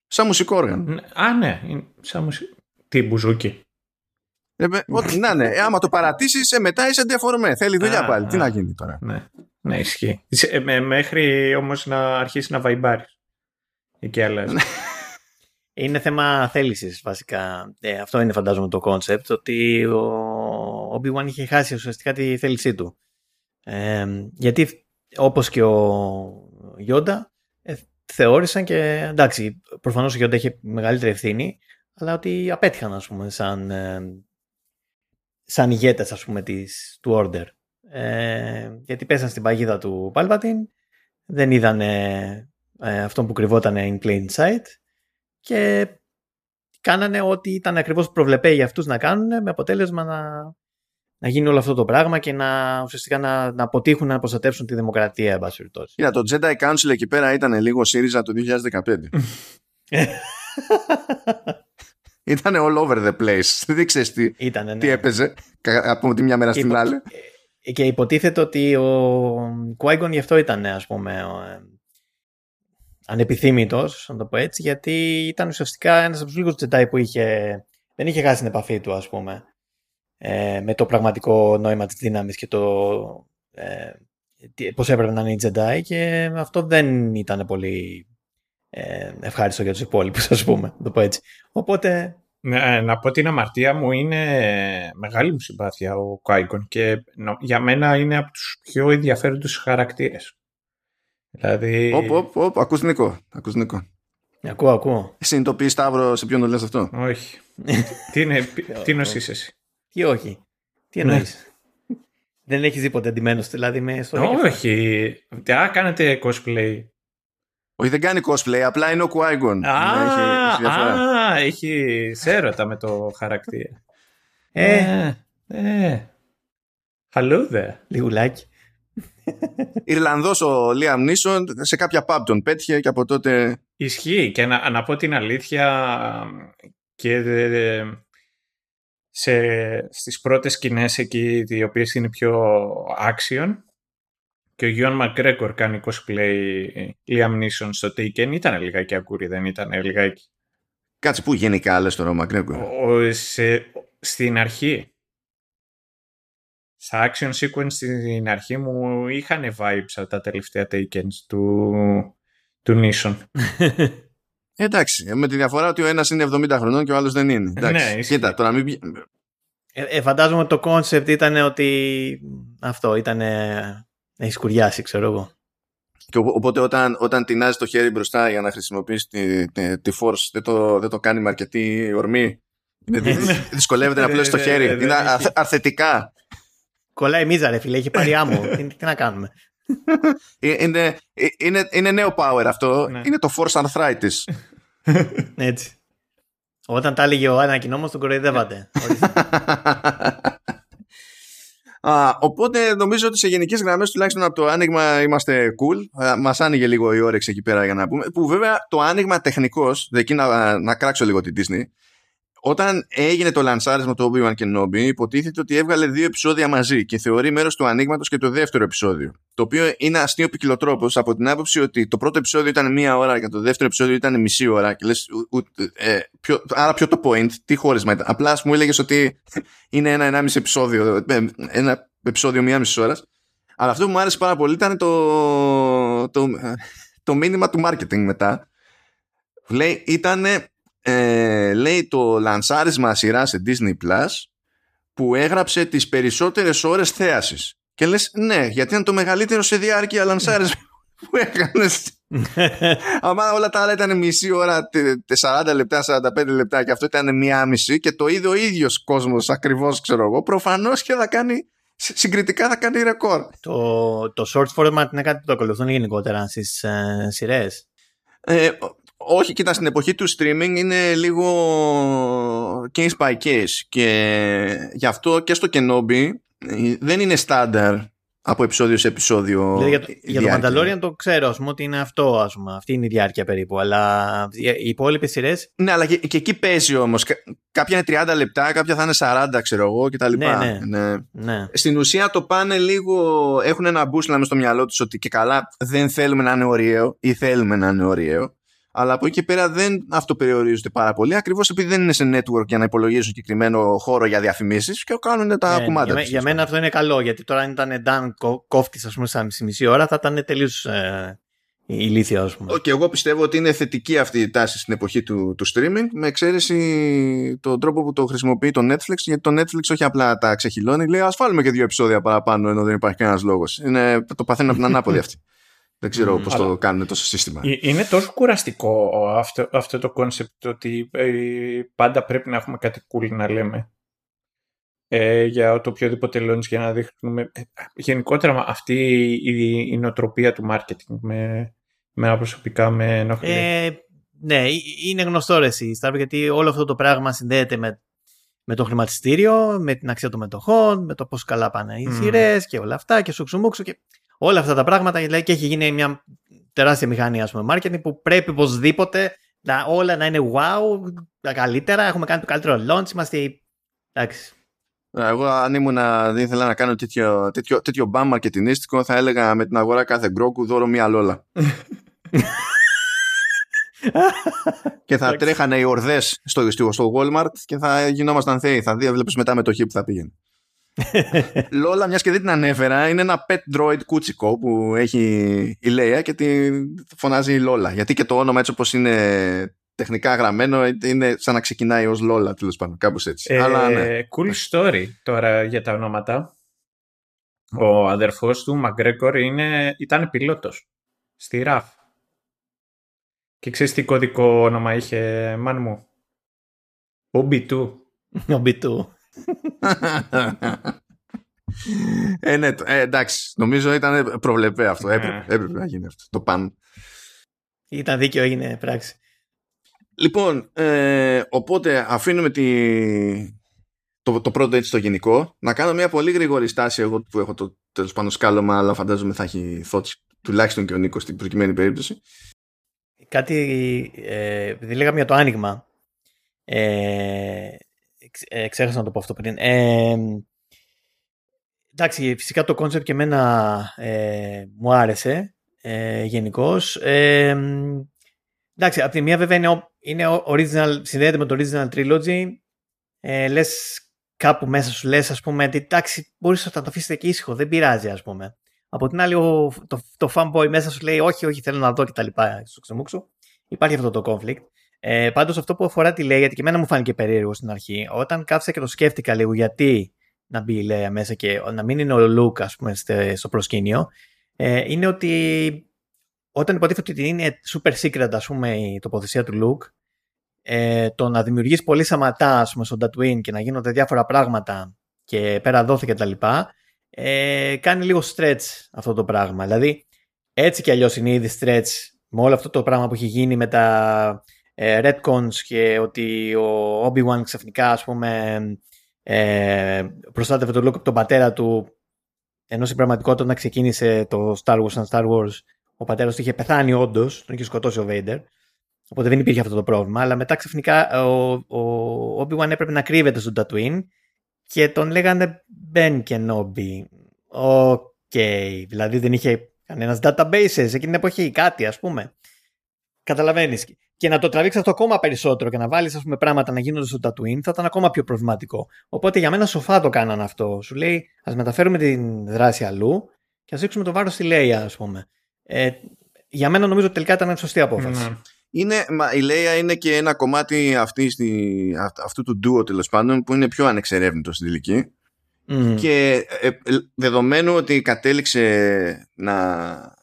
Σαν μουσικό όργανο. Ναι, Α, ναι, είναι σαν μουσικό. Τι, μπουζούκι. Ε, με- ό,τι να είναι. Ε, άμα το παρατήσεις, ε, μετά είσαι ντεφορμέ. Θέλει δουλειά Α, πάλι. α. Τι να γίνει τώρα. Ναι, ναι ισχύει. Σε- ε, με- μέχρι όμως να αρχίσει να βαϊμπάρεις. Εκεί αλλάζει. Είναι θέμα θέλησης βασικά. Ε, αυτό είναι φαντάζομαι το κόνσεπτ, ότι ο Obi-Wan είχε χάσει ουσιαστικά τη θέλησή του. Ε, γιατί όπως και ο Γιόντα ε, θεώρησαν και εντάξει, προφανώς ο Γιόντα είχε μεγαλύτερη ευθύνη, αλλά ότι απέτυχαν ας πούμε σαν, ε, σαν ηγέτες ας πούμε της, του Order. Ε, γιατί πέσαν στην παγίδα του Palpatine, δεν είδαν ε, αυτόν που κρυβόταν in plain sight και κάνανε ό,τι ήταν ακριβώς προβλεπέ για αυτούς να κάνουν με αποτέλεσμα να, να γίνει όλο αυτό το πράγμα και να ουσιαστικά να, να αποτύχουν να προστατεύσουν τη δημοκρατία εν πάση περιπτώσει. Κοίτα, το Jedi Council εκεί πέρα ήταν λίγο ΣΥΡΙΖΑ το 2015. ήταν all over the place. Δεν ξέρει τι, Ήτανε, ναι. τι έπαιζε κα- από τη μια μέρα στην Υπο- άλλη. Και υποτίθεται ότι ο Qui-Gon γι' αυτό ήταν ας πούμε ο, ε, ανεπιθύμητος, να το πω έτσι, γιατί ήταν ουσιαστικά ένας από τους λίγους Jedi που είχε, δεν είχε χάσει την επαφή του ας πούμε ε, με το πραγματικό νόημα της δύναμης και το ε, τι- πώς έπρεπε να είναι οι Jedi και αυτό δεν ήταν πολύ ε, ευχάριστο για τους υπόλοιπους ας πούμε, να το πω έτσι. Οπότε Ναι, να πω την αμαρτία μου είναι μεγάλη μου συμπάθεια ο Κάικον και νο- για μένα είναι από τους πιο ενδιαφέροντους χαρακτήρες. Δηλαδή... Οπ, οπ, οπ, ακούς Νικό. Ακούς Νικό. ακούω, ακούω. Συνειδητοποιείς Σταύρο σε ποιον το λες αυτό; Όχι. τι είναι, τι νοσείς εσύ; Τι όχι. Τι Ναι. εννοείς; Δεν έχεις δει ποτέ αντιμένος δηλαδή με στο Όχι. Α, κάνετε cosplay. Όχι, δεν κάνει cosplay, απλά είναι ο Qui-Gon. Α, Ναι, έχει- έχει διαφορά. α, έχει σέρωτα με το χαρακτήρα. Ε, ε. Hello there. λιγουλάκι. Ιρλανδός ο Liam Neeson σε κάποια pub τον πέτυχε και από τότε Ισχύει και να, να πω την αλήθεια και δε- δε- σε, στις πρώτες σκηνές εκεί οι οποίες είναι πιο action και ο Γιον Μακρέκορ κάνει cosplay Liam Neeson στο Taken. Ήταν λιγάκι ακούρι δεν ήταν λιγάκι. Κάτσε που γενικά λες τώρα ο Μακρέκο. Ο- ο- σε, στην αρχή. Στα action sequence στην αρχή μου είχαν vibes από τα τελευταία Takens του, του Neeson Εντάξει, με τη διαφορά ότι ο ένας είναι 70 χρονών και ο άλλος δεν είναι. Εντάξει, Ναι, ισχύει. κοίτα, τώρα μην... πη- Ε, ε, φαντάζομαι το κόνσεπτ ήταν ότι αυτό ήταν έχεις σκουριάσει, ξέρω εγώ. Και οπότε όταν, όταν τινάζει το χέρι μπροστά για να χρησιμοποιήσει τη, τη, τη force δεν το, δεν το κάνει με αρκετή ορμή. Είναι, δυσκολεύεται να πλώσει το χέρι. Είναι αρθετικά. Κολλάει μίζα ρε φίλε, έχει πάρει άμμο. τι, να κάνουμε. Είναι, είναι, είναι νέο power αυτό. Ναι. Είναι το force arthritis. Έτσι. Όταν τα έλεγε ο ανακοινό τον κοροϊδεύατε. Α, οπότε νομίζω ότι σε γενικές γραμμές, τουλάχιστον από το άνοιγμα, είμαστε cool. Μας άνοιγε λίγο η όρεξη εκεί πέρα για να πούμε. Που βέβαια το άνοιγμα τεχνικώ, εκεί να, να κράξω λίγο την Disney, όταν έγινε το λανσάρισμα του Obi-Wan Kenobi, υποτίθεται ότι έβγαλε δύο επεισόδια μαζί και θεωρεί μέρος του ανοίγματος και το δεύτερο επεισόδιο. Το οποίο είναι αστείο ποικιλοτρόπος από την άποψη ότι το πρώτο επεισόδιο ήταν μία ώρα και το δεύτερο επεισόδιο ήταν μισή ώρα. Και λες, ε, ποιο, άρα, ποιο το point, τι χώρισμα ήταν. Απλά μου έλεγες ότι είναι ένα-ενάμιση επεισόδιο, ε, ένα επεισόδιο μία μισής ώρας. Αλλά αυτό που μου άρεσε πάρα πολύ ήταν το, το, το μήνυμα του marketing μετά. Λέει, ήταν ε, λέει το λανσάρισμα σειράς σε Disney Plus που έγραψε τις περισσότερες ώρες θέασης. Και λες ναι, γιατί είναι το μεγαλύτερο σε διάρκεια λανσάρισμα που έκανες. Άμα όλα τα άλλα ήταν μισή ώρα, 40 λεπτά, 45 λεπτά και αυτό ήταν μία μισή και το είδε ο ίδιος κόσμος ακριβώς ξέρω εγώ, προφανώς και θα κάνει συγκριτικά θα κάνει ρεκόρ. Το, το short format είναι κάτι που το ακολουθούν γενικότερα στις ε, σειρές. Ε, όχι, κοίτα, στην εποχή του streaming είναι λίγο case by case και γι' αυτό και στο Kenobi ε, δεν είναι στάνταρ από επεισόδιο σε επεισόδιο. Δηλαδή για, το, για το Mandalorian το ξέρω, ας πούμε, ότι είναι αυτό, ας πούμε. Αυτή είναι η διάρκεια περίπου. Αλλά οι υπόλοιπες σειρέ. Ναι, αλλά και, και εκεί παίζει όμως. Κάποια είναι 30 λεπτά, κάποια θα είναι 40, ξέρω εγώ κτλ. Ναι, ναι, ναι. ναι. Στην ουσία το πάνε λίγο. Έχουν ένα μπούσλα με στο μυαλό τους ότι και καλά δεν θέλουμε να είναι ωριαίο ή θέλουμε να είναι ωριαίο αλλά από εκεί και πέρα δεν αυτοπεριορίζονται πάρα πολύ ακριβώς επειδή δεν είναι σε network για να υπολογίζουν συγκεκριμένο χώρο για διαφημίσεις και κάνουν τα ναι, κουμάντα για, για μένα αυτό είναι καλό γιατί τώρα αν ήταν Dan κόφτης, ας πούμε, στα μισή, μισή ώρα θα ήταν τελείως ε, ηλίθια, ας πούμε. Και εγώ πιστεύω ότι είναι θετική αυτή η τάση στην εποχή του, του streaming, με εξαίρεση τον τρόπο που το χρησιμοποιεί το Netflix, γιατί το Netflix όχι απλά τα ξεχυλώνει, λέει Α βάλουμε και δύο επεισόδια παραπάνω ενώ δεν υπάρχει κανένας λόγος. Το παθαίνουν από την ανάποδη αυτή. Δεν ξέρω mm, πώς το κάνουν τόσο σύστημα. Ε, είναι τόσο κουραστικό αυτό, αυτό το concept ότι ε, πάντα πρέπει να έχουμε κάτι cool να λέμε ε, για το οποιοδήποτε launch για να δείχνουμε. Ε, γενικότερα αυτή η, η νοοτροπία του marketing με, με προσωπικά με ενοχλεί. Ε, ναι, είναι γνωστό ρε εσύ, γιατί όλο αυτό το πράγμα συνδέεται με, με το χρηματιστήριο, με την αξία των μετοχών, με το πώς καλά πάνε οι mm. και όλα αυτά και σου ξουμούξου και όλα αυτά τα πράγματα δηλαδή, και έχει γίνει μια τεράστια μηχανή ας πούμε, marketing που πρέπει οπωσδήποτε να, όλα να είναι wow, τα καλύτερα, έχουμε κάνει το καλύτερο launch, είμαστε εντάξει. Εγώ αν ήμουν δεν ήθελα να κάνω τέτοιο, τέτοιο, τέτοιο μπαμ μαρκετινίστικο θα έλεγα με την αγορά κάθε γκρόκου δώρο μία λόλα. και θα τρέχανε οι ορδές στο, στο Walmart και θα γινόμασταν θεοί. Θα δει, βλέπεις μετά μετοχή που θα πήγαινε. Λόλα, μιας και δεν την ανέφερα, είναι ένα pet droid κούτσικο που έχει η Λέια και τη φωνάζει η Λόλα. Γιατί και το όνομα έτσι όπως είναι τεχνικά γραμμένο είναι σαν να ξεκινάει ως Λόλα τέλος πάντων, κάπως έτσι. Ε, Αλλά, ναι. Cool story τώρα για τα ονόματα. Ο αδερφός του, Μαγκρέκορ, είναι, ήταν πιλότος στη RAF. Και ξέρεις τι κωδικό όνομα είχε, μάν μου; OB2. OB2 ε, ναι, ε, εντάξει. Νομίζω ήταν προβλεπέ αυτό. Ναι. Έπρεπε, έπρεπε να γίνει αυτό. Το παν. Ήταν δίκαιο, έγινε πράξη. Λοιπόν, ε, οπότε αφήνουμε τη, το, το πρώτο έτσι το γενικό. Να κάνω μια πολύ γρήγορη στάση εγώ που έχω το τέλος πάνω σκάλωμα, αλλά φαντάζομαι θα έχει thoughts τουλάχιστον και ο Νίκος στην προκειμένη περίπτωση. Κάτι, ε, επειδή λέγαμε για το άνοιγμα, ε, ε, ξέχασα να το πω αυτό πριν. Ε, εντάξει, φυσικά το concept και εμένα ε, μου άρεσε ε, γενικώς. Ε, εντάξει, από τη μία βέβαια είναι, είναι original, συνδέεται με το original trilogy. Ε, λες κάπου μέσα σου λες ας πούμε ότι εντάξει μπορείς να το αφήσετε και ήσυχο, δεν πειράζει ας πούμε. Από την άλλη το, το fanboy μέσα σου λέει όχι, όχι θέλω να δω και τα λοιπά στο ξεμούξου. Υπάρχει αυτό το conflict. Ε, Πάντως αυτό που αφορά τη Λέια, γιατί και εμένα μου φάνηκε περίεργο στην αρχή, όταν κάθισα και το σκέφτηκα λίγο γιατί να μπει η Λέια μέσα και να μην είναι ο Λουκ, ας πούμε, στο προσκήνιο, ε, είναι ότι όταν υποτίθεται ότι είναι super secret, ας πούμε, η τοποθεσία του Luke, ε, το να δημιουργήσει πολύ σαματά, ας πούμε, στον Tatooine και να γίνονται διάφορα πράγματα και πέρα δόθε και τα λοιπά, ε, κάνει λίγο stretch αυτό το πράγμα. Δηλαδή, έτσι κι αλλιώς είναι ήδη stretch με όλο αυτό το πράγμα που έχει γίνει με τα ε, Redcons και ότι ο Obi-Wan ξαφνικά, ας πούμε, ε, προστάτευε τον Luke από τον πατέρα του ενώ στην πραγματικότητα όταν ξεκίνησε το Star Wars σαν Star Wars ο πατέρας του είχε πεθάνει όντως, τον είχε σκοτώσει ο Vader. Οπότε δεν υπήρχε αυτό το πρόβλημα. Αλλά μετά ξαφνικά ο, ο Obi-Wan έπρεπε να κρύβεται στον Tatooine και τον λέγανε Ben Kenobi. Okay. Δηλαδή δεν είχε κανένας databases εκείνη την εποχή, κάτι ας πούμε. Καταλαβαίνεις. Και να το τραβήξεις αυτό ακόμα περισσότερο και να βάλεις πράγματα να γίνονται στο Tatooine θα ήταν ακόμα πιο προβληματικό. Οπότε για μένα σοφά το κάνανε αυτό. Σου λέει, ας μεταφέρουμε την δράση αλλού και ας ρίξουμε το βάρος στη Λέια, ας πούμε. Ε, για μένα νομίζω ότι τελικά ήταν σωστή απόφαση. Ναι. Είναι, μα, η Λέια είναι και ένα κομμάτι αυτή στη, αυτού του ντουο τέλος πάντων που είναι πιο ανεξερεύνητο στην τελική. Και ε, ε, δεδομένου ότι κατέληξε να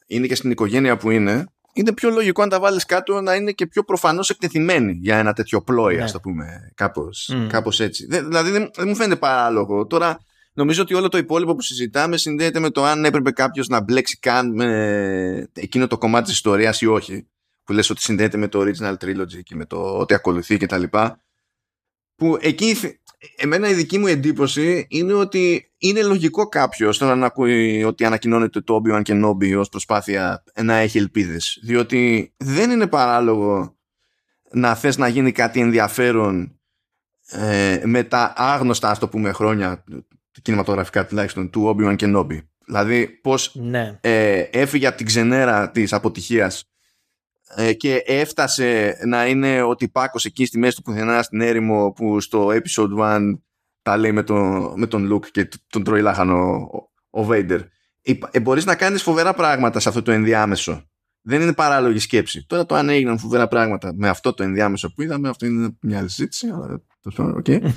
είναι και στην οικογένεια που είναι, είναι πιο λογικό αν τα βάλεις κάτω να είναι και πιο προφανώς εκτεθειμένη για ένα τέτοιο πλόι, ναι. ας το πούμε. Κάπως κάπως έτσι. δηλαδή δεν, δεν μου φαίνεται παράλογο. Τώρα νομίζω ότι όλο το υπόλοιπο που συζητάμε συνδέεται με το αν έπρεπε κάποιος να μπλέξει καν με εκείνο το κομμάτι της ιστορίας ή όχι. Που λες ότι συνδέεται με το original trilogy και με το ότι ακολουθεί κτλ. Που εκεί εμένα η δική μου εντύπωση είναι ότι είναι λογικό κάποιος να ακούει ότι ανακοινώνεται το Obi-Wan και Nobi ως προσπάθεια να έχει ελπίδες. Διότι δεν είναι παράλογο να θες να γίνει κάτι ενδιαφέρον ε, με τα άγνωστα, ας το πούμε, χρόνια κινηματογραφικά τουλάχιστον του Obi-Wan και Nobi. Δηλαδή πώς ναι. ε, έφυγε από την ξενέρα της αποτυχίας ε, και έφτασε να είναι ότι πάκος εκεί στη μέση του πουθενά στην έρημο που στο episode 1 τα λέει με τον, με τον Luke και τον τρώει λάχανο ο, ο Vader. Ε, μπορείς να κάνεις φοβερά πράγματα σε αυτό το ενδιάμεσο. Δεν είναι παράλογη σκέψη. Τώρα το αν έγιναν φοβερά πράγματα με αυτό το ενδιάμεσο που είδαμε, αυτό είναι μια άλλη συζήτηση. Αλλά, okay.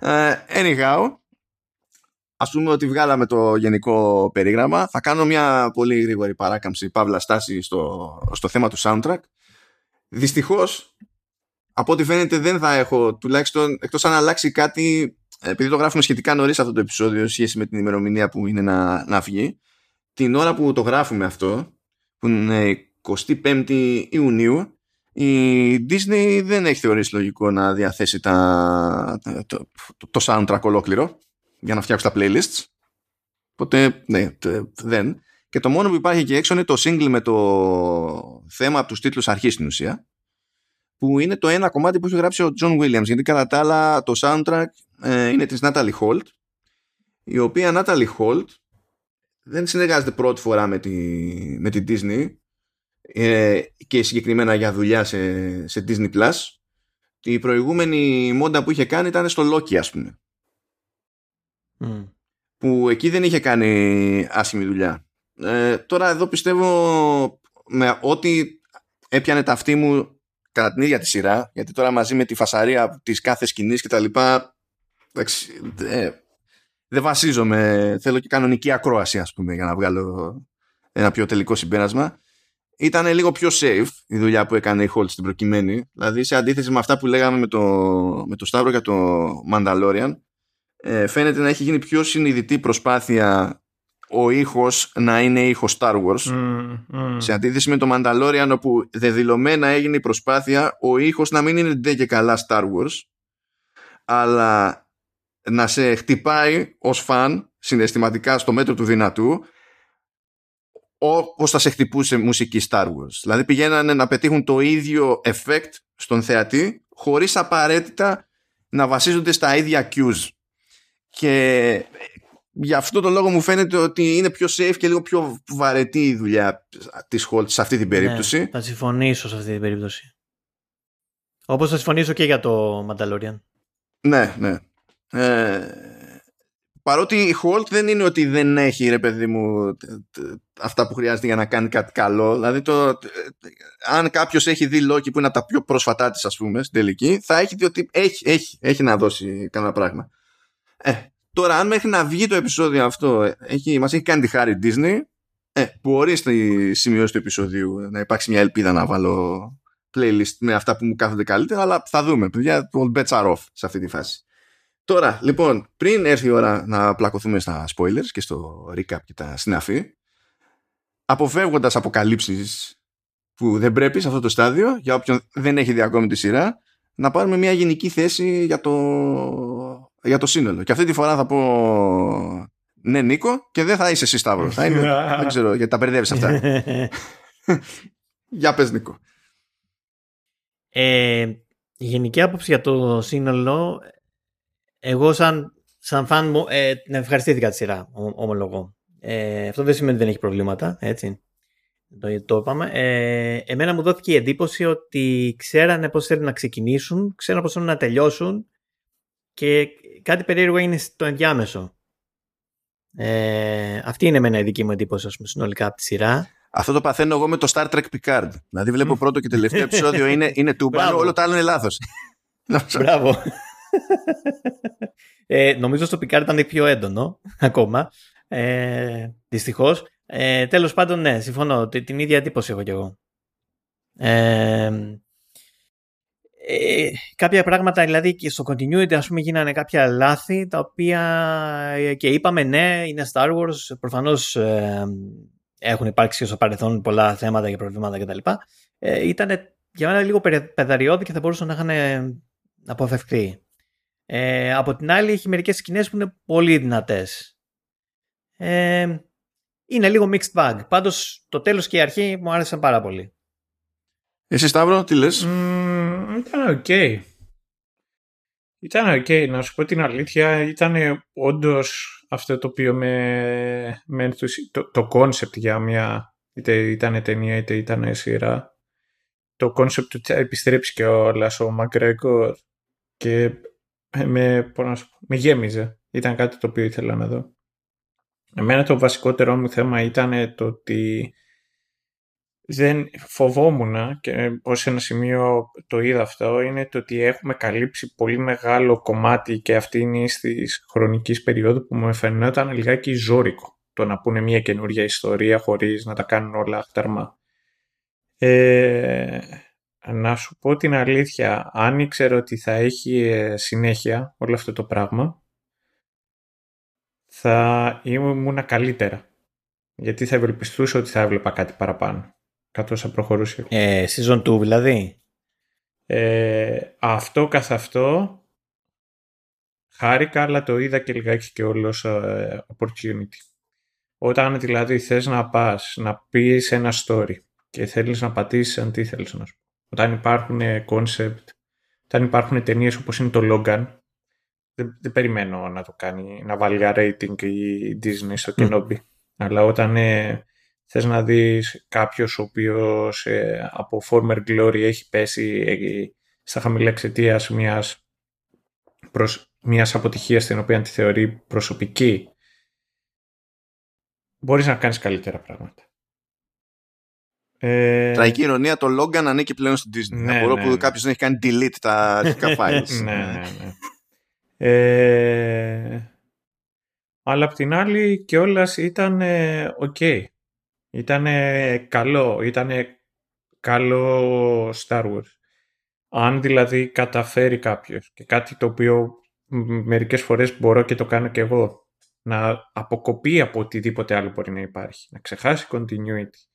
Uh, anyhow, ας πούμε ότι βγάλαμε το γενικό περίγραμμα. Θα κάνω μια πολύ γρήγορη παράκαμψη, παύλα στάση στο, στο θέμα του soundtrack. Δυστυχώς, από ό,τι φαίνεται δεν θα έχω, τουλάχιστον εκτός αν αλλάξει κάτι, επειδή το γράφουμε σχετικά νωρίς αυτό το επεισόδιο, σχέση με την ημερομηνία που είναι να, να βγει, την ώρα που το γράφουμε αυτό, που είναι 25η Ιουνίου, η Disney δεν έχει θεωρήσει λογικό να διαθέσει τα, το, το, soundtrack ολόκληρο για να φτιάξει τα playlists. Οπότε, ναι, δεν. Και το μόνο που υπάρχει εκεί έξω είναι το single με το θέμα από τους τίτλους αρχής στην ουσία που είναι το ένα κομμάτι που έχει γράψει ο John Williams γιατί κατά τα άλλα το soundtrack ε, είναι της Natalie Holt η οποία Natalie Holt δεν συνεργάζεται πρώτη φορά με τη, με τη Disney ε, και συγκεκριμένα για δουλειά σε, σε Disney Plus η προηγούμενη μόντα που είχε κάνει ήταν στο Loki ας πούμε που εκεί δεν είχε κάνει άσχημη δουλειά. Ε, τώρα εδώ πιστεύω με ό,τι έπιανε τα αυτή μου κατά την ίδια τη σειρά γιατί τώρα μαζί με τη φασαρία της κάθε σκηνής και τα λοιπά ε, δεν βασίζομαι. Θέλω και κανονική ακρόαση ας πούμε για να βγάλω ένα πιο τελικό συμπέρασμα. Ήταν λίγο πιο safe η δουλειά που έκανε η Holt στην προκειμένη. Δηλαδή, σε αντίθεση με αυτά που λέγαμε με το, με το Σταύρο για το Mandalorian, ε, φαίνεται να έχει γίνει πιο συνειδητή προσπάθεια ο ήχος να είναι ήχος Star Wars. Σε αντίθεση με το Mandalorian, όπου δεδηλωμένα έγινε η προσπάθεια ο ήχος να μην είναι ντε και καλά Star Wars, αλλά να σε χτυπάει ως φαν συναισθηματικά στο μέτρο του δυνατού όπως θα σε χτυπούσε μουσική Star Wars. Δηλαδή πηγαίνανε να πετύχουν το ίδιο effect στον θεατή χωρίς απαραίτητα να βασίζονται στα ίδια cues. Και γι' αυτό το λόγο μου φαίνεται ότι είναι πιο safe και λίγο πιο βαρετή η δουλειά της Holt σε αυτή την περίπτωση. Ναι, θα συμφωνήσω σε αυτή την περίπτωση. Όπως θα συμφωνήσω και για το Mandalorian. Ναι, ναι. Ε, παρότι η Holt δεν είναι ότι δεν έχει ρε παιδί μου αυτά που χρειάζεται για να κάνει κάτι καλό δηλαδή το, αν κάποιος έχει δει Loki που είναι από τα πιο πρόσφατά της ας πούμε στην τελική θα έχει δει ότι έχει, έχει, έχει να δώσει κανένα πράγμα ε, τώρα αν μέχρι να βγει το επεισόδιο αυτό έχει, μας έχει κάνει τη χάρη Disney ε, μπορεί στη σημειώση του επεισοδίου να υπάρξει μια ελπίδα να βάλω playlist με αυτά που μου κάθονται καλύτερα αλλά θα δούμε παιδιά all bets are off σε αυτή τη φάση. Τώρα, λοιπόν, πριν έρθει η ώρα να πλακωθούμε στα spoilers και στο recap και τα συναφή, αποφεύγοντας αποκαλύψεις που δεν πρέπει σε αυτό το στάδιο, για όποιον δεν έχει δει ακόμη τη σειρά, να πάρουμε μια γενική θέση για το, για το σύνολο. Και αυτή τη φορά θα πω ναι Νίκο και δεν θα είσαι εσύ Σταύρος. θα είναι, δεν ξέρω γιατί τα μπερδεύεις αυτά. για πες Νίκο. Ε, η γενική άποψη για το σύνολο εγώ σαν, σαν φαν μου ε, ευχαριστήθηκα τη σειρά, ομολογώ. Ε, αυτό δεν σημαίνει ότι δεν έχει προβλήματα, έτσι. Το, το είπαμε. Ε, εμένα μου δόθηκε η εντύπωση ότι ξέρανε πώς θέλουν να ξεκινήσουν, ξέρανε πώς θέλουν να τελειώσουν και κάτι περίεργο είναι στο ενδιάμεσο. Ε, αυτή είναι εμένα η δική μου εντύπωση ας πούμε, συνολικά από τη σειρά. Αυτό το παθαίνω εγώ με το Star Trek Picard. Δηλαδή βλέπω πρώτο και τελευταίο επεισόδιο είναι, είναι τούμπανο, όλο το άλλο είναι λάθος. Μπράβο ε, νομίζω στο Picard ήταν πιο έντονο ακόμα. Ε, Δυστυχώς. Ε, Τέλος πάντων, ναι, συμφωνώ. Την ίδια εντύπωση έχω κι εγώ. Ε, ε, κάποια πράγματα δηλαδή και στο continuity ας πούμε γίνανε κάποια λάθη τα οποία ε, και είπαμε ναι είναι Star Wars προφανώς ε, έχουν υπάρξει στο παρελθόν πολλά θέματα και προβλήματα κτλ. Ε, ήταν για μένα λίγο πεδαριώδη και θα μπορούσαν να είχαν αποφευκτεί. Ε, από την άλλη έχει μερικές σκηνές που είναι πολύ δυνατές. Ε, είναι λίγο mixed bag. Πάντως το τέλος και η αρχή μου άρεσαν πάρα πολύ. Εσύ Σταύρο, τι λες; Mm, ήταν ok. Ήταν ok, να σου πω την αλήθεια. Ήταν όντως αυτό το οποίο με, με το, το concept για μια είτε ήταν ταινία είτε ήταν σειρά. Το concept του επιστρέψει και όλα ο Μακρέκορ και με, με γέμιζε. Ήταν κάτι το οποίο ήθελα να δω. Εμένα το βασικότερό μου θέμα ήταν το ότι δεν φοβόμουν και ως ένα σημείο το είδα αυτό είναι το ότι έχουμε καλύψει πολύ μεγάλο κομμάτι και αυτή είναι της χρονικής περίοδου που μου φαινόταν λιγάκι ζώρικο το να πούνε μια καινούργια ιστορία χωρίς να τα κάνουν όλα αχταρμά. Ε, να σου πω την αλήθεια, αν ήξερα ότι θα έχει ε, συνέχεια όλο αυτό το πράγμα, θα ήμουν καλύτερα. Γιατί θα ευελπιστούσα ότι θα έβλεπα κάτι παραπάνω, καθώς θα προχωρούσε. Ε, season 2 δηλαδή. Ε, αυτό καθ' αυτό χάρηκα, αλλά το είδα και λιγάκι και όλος uh, opportunity. Όταν δηλαδή θες να πας, να πεις ένα story και θέλεις να πατήσεις αν τι θέλεις να σου όταν υπάρχουν concept, όταν υπάρχουν ταινίες όπως είναι το Logan, δεν, δεν, περιμένω να το κάνει, να βάλει για rating η Disney στο Kenobi. Αλλά όταν ε, θες να δεις κάποιος ο οποίος ε, από former glory έχει πέσει ε, στα χαμηλά εξαιτία μιας, προς, μιας αποτυχίας την οποία τη θεωρεί προσωπική, μπορείς να κάνεις καλύτερα πράγματα. Ε... Τραγική ηρωνία, το Logan ανήκει πλέον στην Disney. Ναι, Απορώ ναι, που ναι. κάποιος δεν έχει κάνει delete τα αρχικά files. ναι, ναι, ναι. Ε... Αλλά απ' την άλλη κιόλα ήταν ok. Ήταν καλό. Ήταν καλό Star Wars. Αν δηλαδή καταφέρει κάποιος και κάτι το οποίο μερικές φορές μπορώ και το κάνω και εγώ να αποκοπεί από οτιδήποτε άλλο μπορεί να υπάρχει. Να ξεχάσει continuity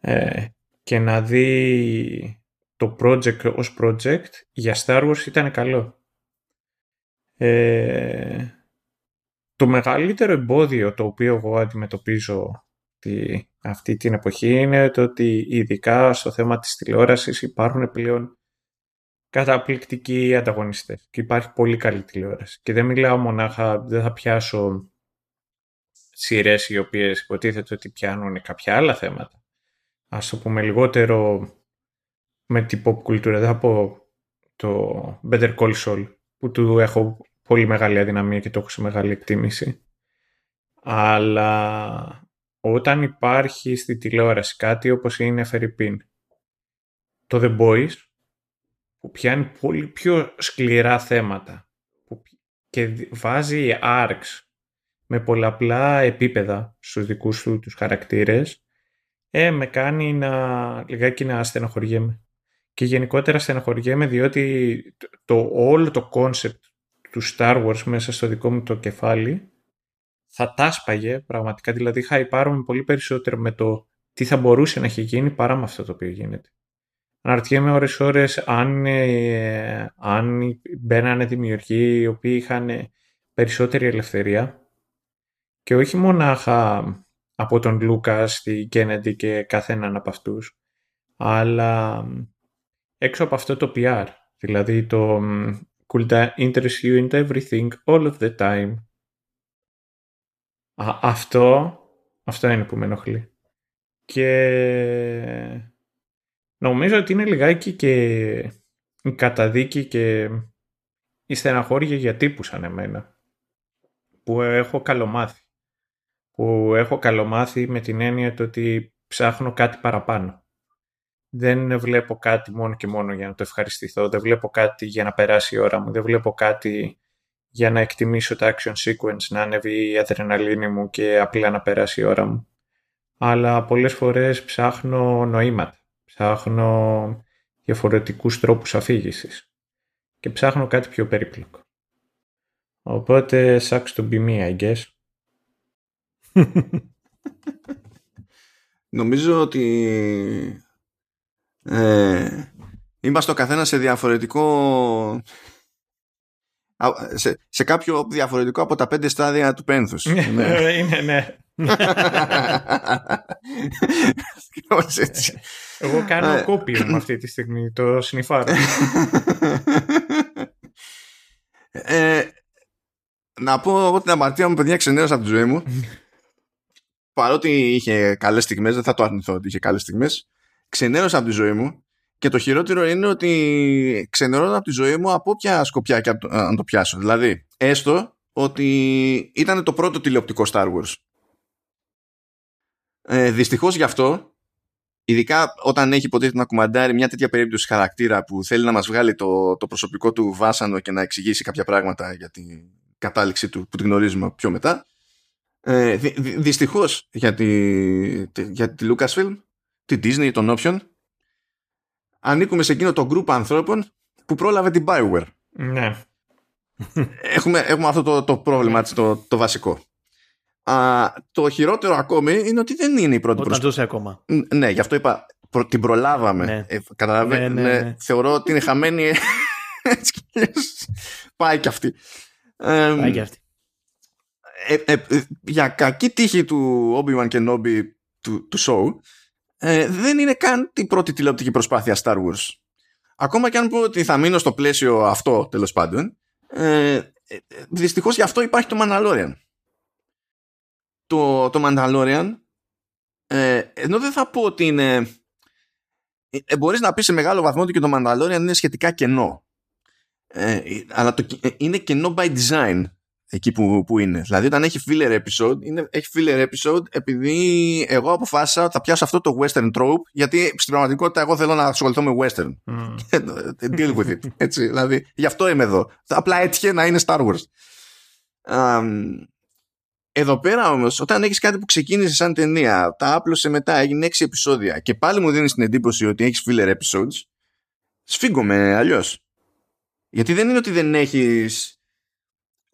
ε, και να δει το project ως project για Star Wars ήταν καλό. Ε, το μεγαλύτερο εμπόδιο το οποίο εγώ αντιμετωπίζω τη, αυτή την εποχή είναι το ότι ειδικά στο θέμα της τηλεόρασης υπάρχουν πλέον καταπληκτικοί ανταγωνιστές και υπάρχει πολύ καλή τηλεόραση και δεν μιλάω μονάχα, δεν θα πιάσω σειρές οι οποίες υποτίθεται ότι πιάνουν κάποια άλλα θέματα ας το πούμε λιγότερο με την pop κουλτούρα. Δεν θα πω το Better Call Saul που του έχω πολύ μεγάλη αδυναμία και το έχω σε μεγάλη εκτίμηση. Αλλά όταν υπάρχει στη τηλεόραση κάτι όπως είναι Φερρυπίν, το The Boys, που πιάνει πολύ πιο σκληρά θέματα και βάζει arcs με πολλαπλά επίπεδα στους δικούς του τους χαρακτήρες, ε, με κάνει να, λιγάκι να στενοχωριέμαι. Και γενικότερα στενοχωριέμαι διότι το, όλο το concept του Star Wars μέσα στο δικό μου το κεφάλι θα τάσπαγε πραγματικά. Δηλαδή θα υπάρχουμε πολύ περισσότερο με το τι θα μπορούσε να έχει γίνει παρά με αυτό το οποίο γίνεται. Αναρωτιέμαι ώρες ώρες αν, ε, αν μπαίνανε δημιουργοί οι οποίοι είχαν περισσότερη ελευθερία και όχι μονάχα από τον Λούκας, τη Κέννεντι και καθέναν από αυτούς, αλλά έξω από αυτό το PR, δηλαδή το could that interest you in everything all of the time. Αυτό, αυτό είναι που με ενοχλεί. Και νομίζω ότι είναι λιγάκι και η καταδίκη και η στεναχώρια για τύπους σαν εμένα που έχω καλομάθει που έχω καλομάθει με την έννοια το ότι ψάχνω κάτι παραπάνω. Δεν βλέπω κάτι μόνο και μόνο για να το ευχαριστηθώ, δεν βλέπω κάτι για να περάσει η ώρα μου, δεν βλέπω κάτι για να εκτιμήσω το action sequence, να ανέβει η αδρεναλίνη μου και απλά να περάσει η ώρα μου. Αλλά πολλές φορές ψάχνω νοήματα, ψάχνω διαφορετικούς τρόπους αφήγησης και ψάχνω κάτι πιο περίπλοκο. Οπότε, sucks to be me, I guess. Νομίζω ότι ε, είμαστε ο καθένας σε διαφορετικό σε, σε κάποιο διαφορετικό από τα πέντε στάδια του πένθους. ναι, είναι, ναι. Εγώ κάνω ε. κόπιο με αυτή τη στιγμή, το συνειφάρω. Ε, να πω εγώ την αμαρτία μου, παιδιά, ξενέρωσα από τη ζωή μου παρότι είχε καλές στιγμές, δεν θα το αρνηθώ ότι είχε καλές στιγμές, ξενέρωσα από τη ζωή μου και το χειρότερο είναι ότι ξενερώνω από τη ζωή μου από όποια σκοπιά και αν το πιάσω. Δηλαδή, έστω ότι ήταν το πρώτο τηλεοπτικό Star Wars. Ε, δυστυχώς γι' αυτό, ειδικά όταν έχει υποτίθεται να κουμαντάρει μια τέτοια περίπτωση χαρακτήρα που θέλει να μας βγάλει το, το προσωπικό του βάσανο και να εξηγήσει κάποια πράγματα για την κατάληξη του που την γνωρίζουμε πιο μετά, ε, δυστυχώς για τη, για τη Lucasfilm, τη Disney, τον Option, ανήκουμε σε εκείνο το γκρουπ ανθρώπων που πρόλαβε την Bioware. Ναι. Έχουμε, έχουμε αυτό το, το πρόβλημα, το, το βασικό. Α, το χειρότερο ακόμη είναι ότι δεν είναι η πρώτη Όταν ζούσε ακόμα. Ναι, γι' αυτό είπα την προλάβαμε. Ναι. Ε, ναι, ναι, ναι, θεωρώ ότι είναι χαμένη. Πάει κι αυτή. Πάει κι αυτή. Ε, ε, ε, για κακή τύχη του Obi-Wan και Nobi του, του show ε, δεν είναι καν την πρώτη τηλεοπτική προσπάθεια Star Wars. Ακόμα και αν πω ότι θα μείνω στο πλαίσιο αυτό τέλος πάντων ε, δυστυχώς γι' αυτό υπάρχει το Mandalorian. Το, το Mandalorian ε, ενώ δεν θα πω ότι είναι ε, μπορείς να πεις σε μεγάλο βαθμό ότι και το Mandalorian είναι σχετικά κενό ε, αλλά το, είναι κενό by design εκεί που, που είναι. Δηλαδή όταν έχει filler episode, είναι, έχει filler episode επειδή εγώ αποφάσισα ότι θα πιάσω αυτό το western trope γιατί στην πραγματικότητα εγώ θέλω να ασχοληθώ με western. Mm. Deal with it. Έτσι, δηλαδή γι' αυτό είμαι εδώ. Απλά έτυχε να είναι Star Wars. Um, εδώ πέρα όμως όταν έχεις κάτι που ξεκίνησε σαν ταινία, τα άπλωσε μετά, έγινε έξι επεισόδια και πάλι μου δίνεις την εντύπωση ότι έχεις filler episodes, σφίγγομαι αλλιώς. Γιατί δεν είναι ότι δεν έχεις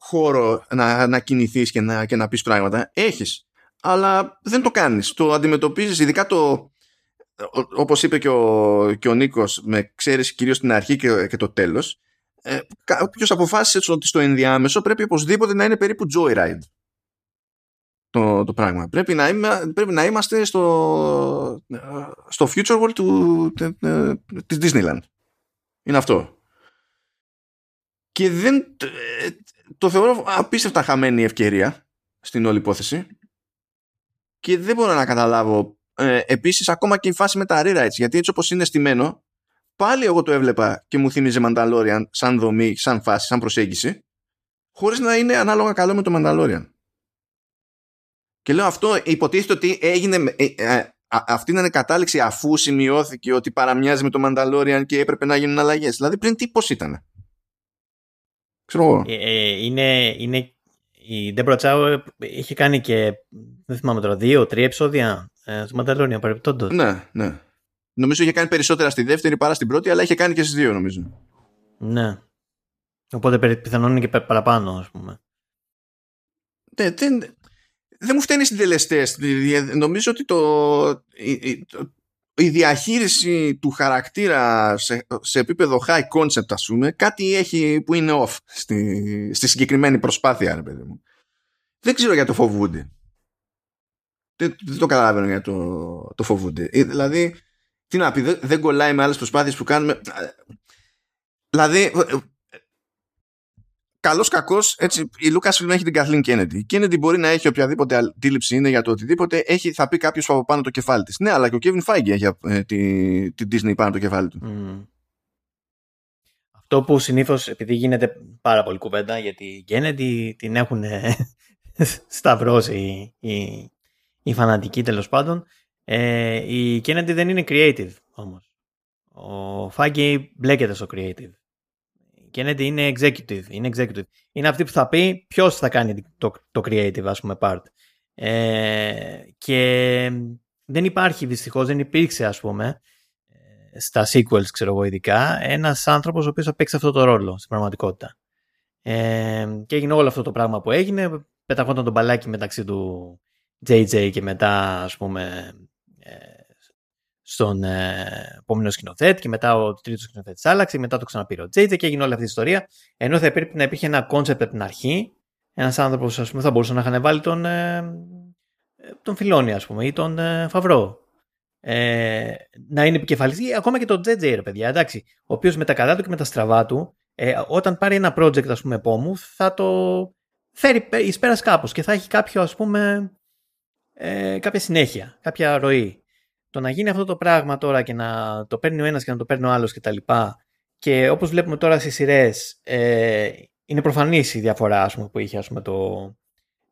χώρο να, να κινηθείς και να, και να πεις πράγματα. Έχεις. Αλλά δεν το κάνεις. Το αντιμετωπίζεις, ειδικά το, όπως είπε και ο, και ο Νίκος, με ξέρεις κυρίως την αρχή και, και το τέλος, ε, κάποιος αποφάσισε ότι στο ενδιάμεσο πρέπει οπωσδήποτε να είναι περίπου joyride το, το πράγμα. Πρέπει να, είμα, πρέπει να είμαστε στο, στο future world του, της Disneyland. Είναι αυτό. Και δεν, ε, το θεωρώ απίστευτα χαμένη ευκαιρία στην όλη υπόθεση και δεν μπορώ να καταλάβω ε, επίσης ακόμα και η φάση με τα rewrites γιατί έτσι όπως είναι στημένο πάλι εγώ το έβλεπα και μου θύμιζε Mandalorian σαν δομή, σαν φάση, σαν προσέγγιση χωρίς να είναι ανάλογα καλό με το Mandalorian. Και λέω αυτό υποτίθεται ότι έγινε, ε, ε, αυτή είναι κατάληξη αφού σημειώθηκε ότι παραμοιάζει με το Mandalorian και έπρεπε να γίνουν αλλαγές. Δηλαδή πριν τι πώς ήταν. Ξέρω εγώ. Ε, ε, είναι, είναι, η Ντέμπορα Τσάου είχε κάνει και, δεν θυμάμαι τώρα, δύο, τρία επεισόδια ε, του Mandalorian παρεπτόντως. Ναι, ναι. Νομίζω είχε κάνει περισσότερα στη δεύτερη παρά στην πρώτη, αλλά είχε κάνει και στις δύο νομίζω. Ναι. Οπότε πιθανόν είναι και παραπάνω, ας πούμε. Ναι, δεν, δεν μου φταίνει οι συντελεστέ. Νομίζω ότι το, η, η διαχείριση του χαρακτήρα σε, σε επίπεδο high concept, ας πούμε, κάτι έχει που είναι off στη, στη συγκεκριμένη προσπάθεια, ρε παιδί μου. Δεν ξέρω για το φοβούνται. Δεν, δεν το καταλαβαίνω για το, το φοβούνται. Ε, δηλαδή, τι να πει, δεν, δεν κολλάει με άλλες προσπάθειες που κάνουμε. Δηλαδή, καλός κακός, έτσι, η Λούκα Φιλμ έχει την Καθλίν Κέννεντι. Η Κέννεντι μπορεί να έχει οποιαδήποτε αντίληψη είναι για το οτιδήποτε, έχει, θα πει κάποιος από πάνω το κεφάλι της. Ναι, αλλά και ο Κέβιν Φάγκη έχει ε, τη, την Disney πάνω το κεφάλι του. Mm. Αυτό που συνήθως, επειδή γίνεται πάρα πολύ κουβέντα, γιατί η Κέννεντι την έχουν σταυρώσει οι, οι, οι φανατικοί τέλος πάντων. Ε, η Kennedy δεν είναι creative όμως. Ο Φάγκη μπλέκεται στο creative. Kennedy είναι executive. Είναι, executive. είναι αυτή που θα πει ποιος θα κάνει το, το creative, ας πούμε, part. Ε, και δεν υπάρχει δυστυχώς, δεν υπήρξε, ας πούμε, ε, στα sequels, ξέρω εγώ ειδικά, ένας άνθρωπος ο οποίος θα παίξει αυτό το ρόλο στην πραγματικότητα. Ε, και έγινε όλο αυτό το πράγμα που έγινε, πεταγόταν τον μπαλάκι μεταξύ του JJ και μετά, ας πούμε, ε, στον ε, επόμενο σκηνοθέτη και μετά ο τρίτος σκηνοθέτης άλλαξε, μετά το ξαναπήρε ο JJ και έγινε όλη αυτή η ιστορία. Ενώ θα έπρεπε να υπήρχε ένα concept από την αρχή. Ένας άνθρωπος, ας πούμε, θα μπορούσε να είχαν βάλει τον, ε, τον Φιλόνι, ας πούμε, ή τον ε, Φαβρό. Ε, να είναι επικεφαλής, ή ακόμα και τον JJ, ρε παιδιά, εντάξει, ο οποίος με τα καλά του και με τα στραβά του, ε, όταν πάρει ένα project, ας πούμε, επόμου, θα το φέρει εις πέρας κάπως και θα έχει κάποιο, ας πούμε, ε, κάποια συνέχεια, κάποια ροή το να γίνει αυτό το πράγμα τώρα και να το παίρνει ο ένας και να το παίρνει ο άλλος και τα λοιπά και όπως βλέπουμε τώρα στις σειρές, ε, είναι προφανής η διαφορά ας πούμε, που είχε ας πούμε, το,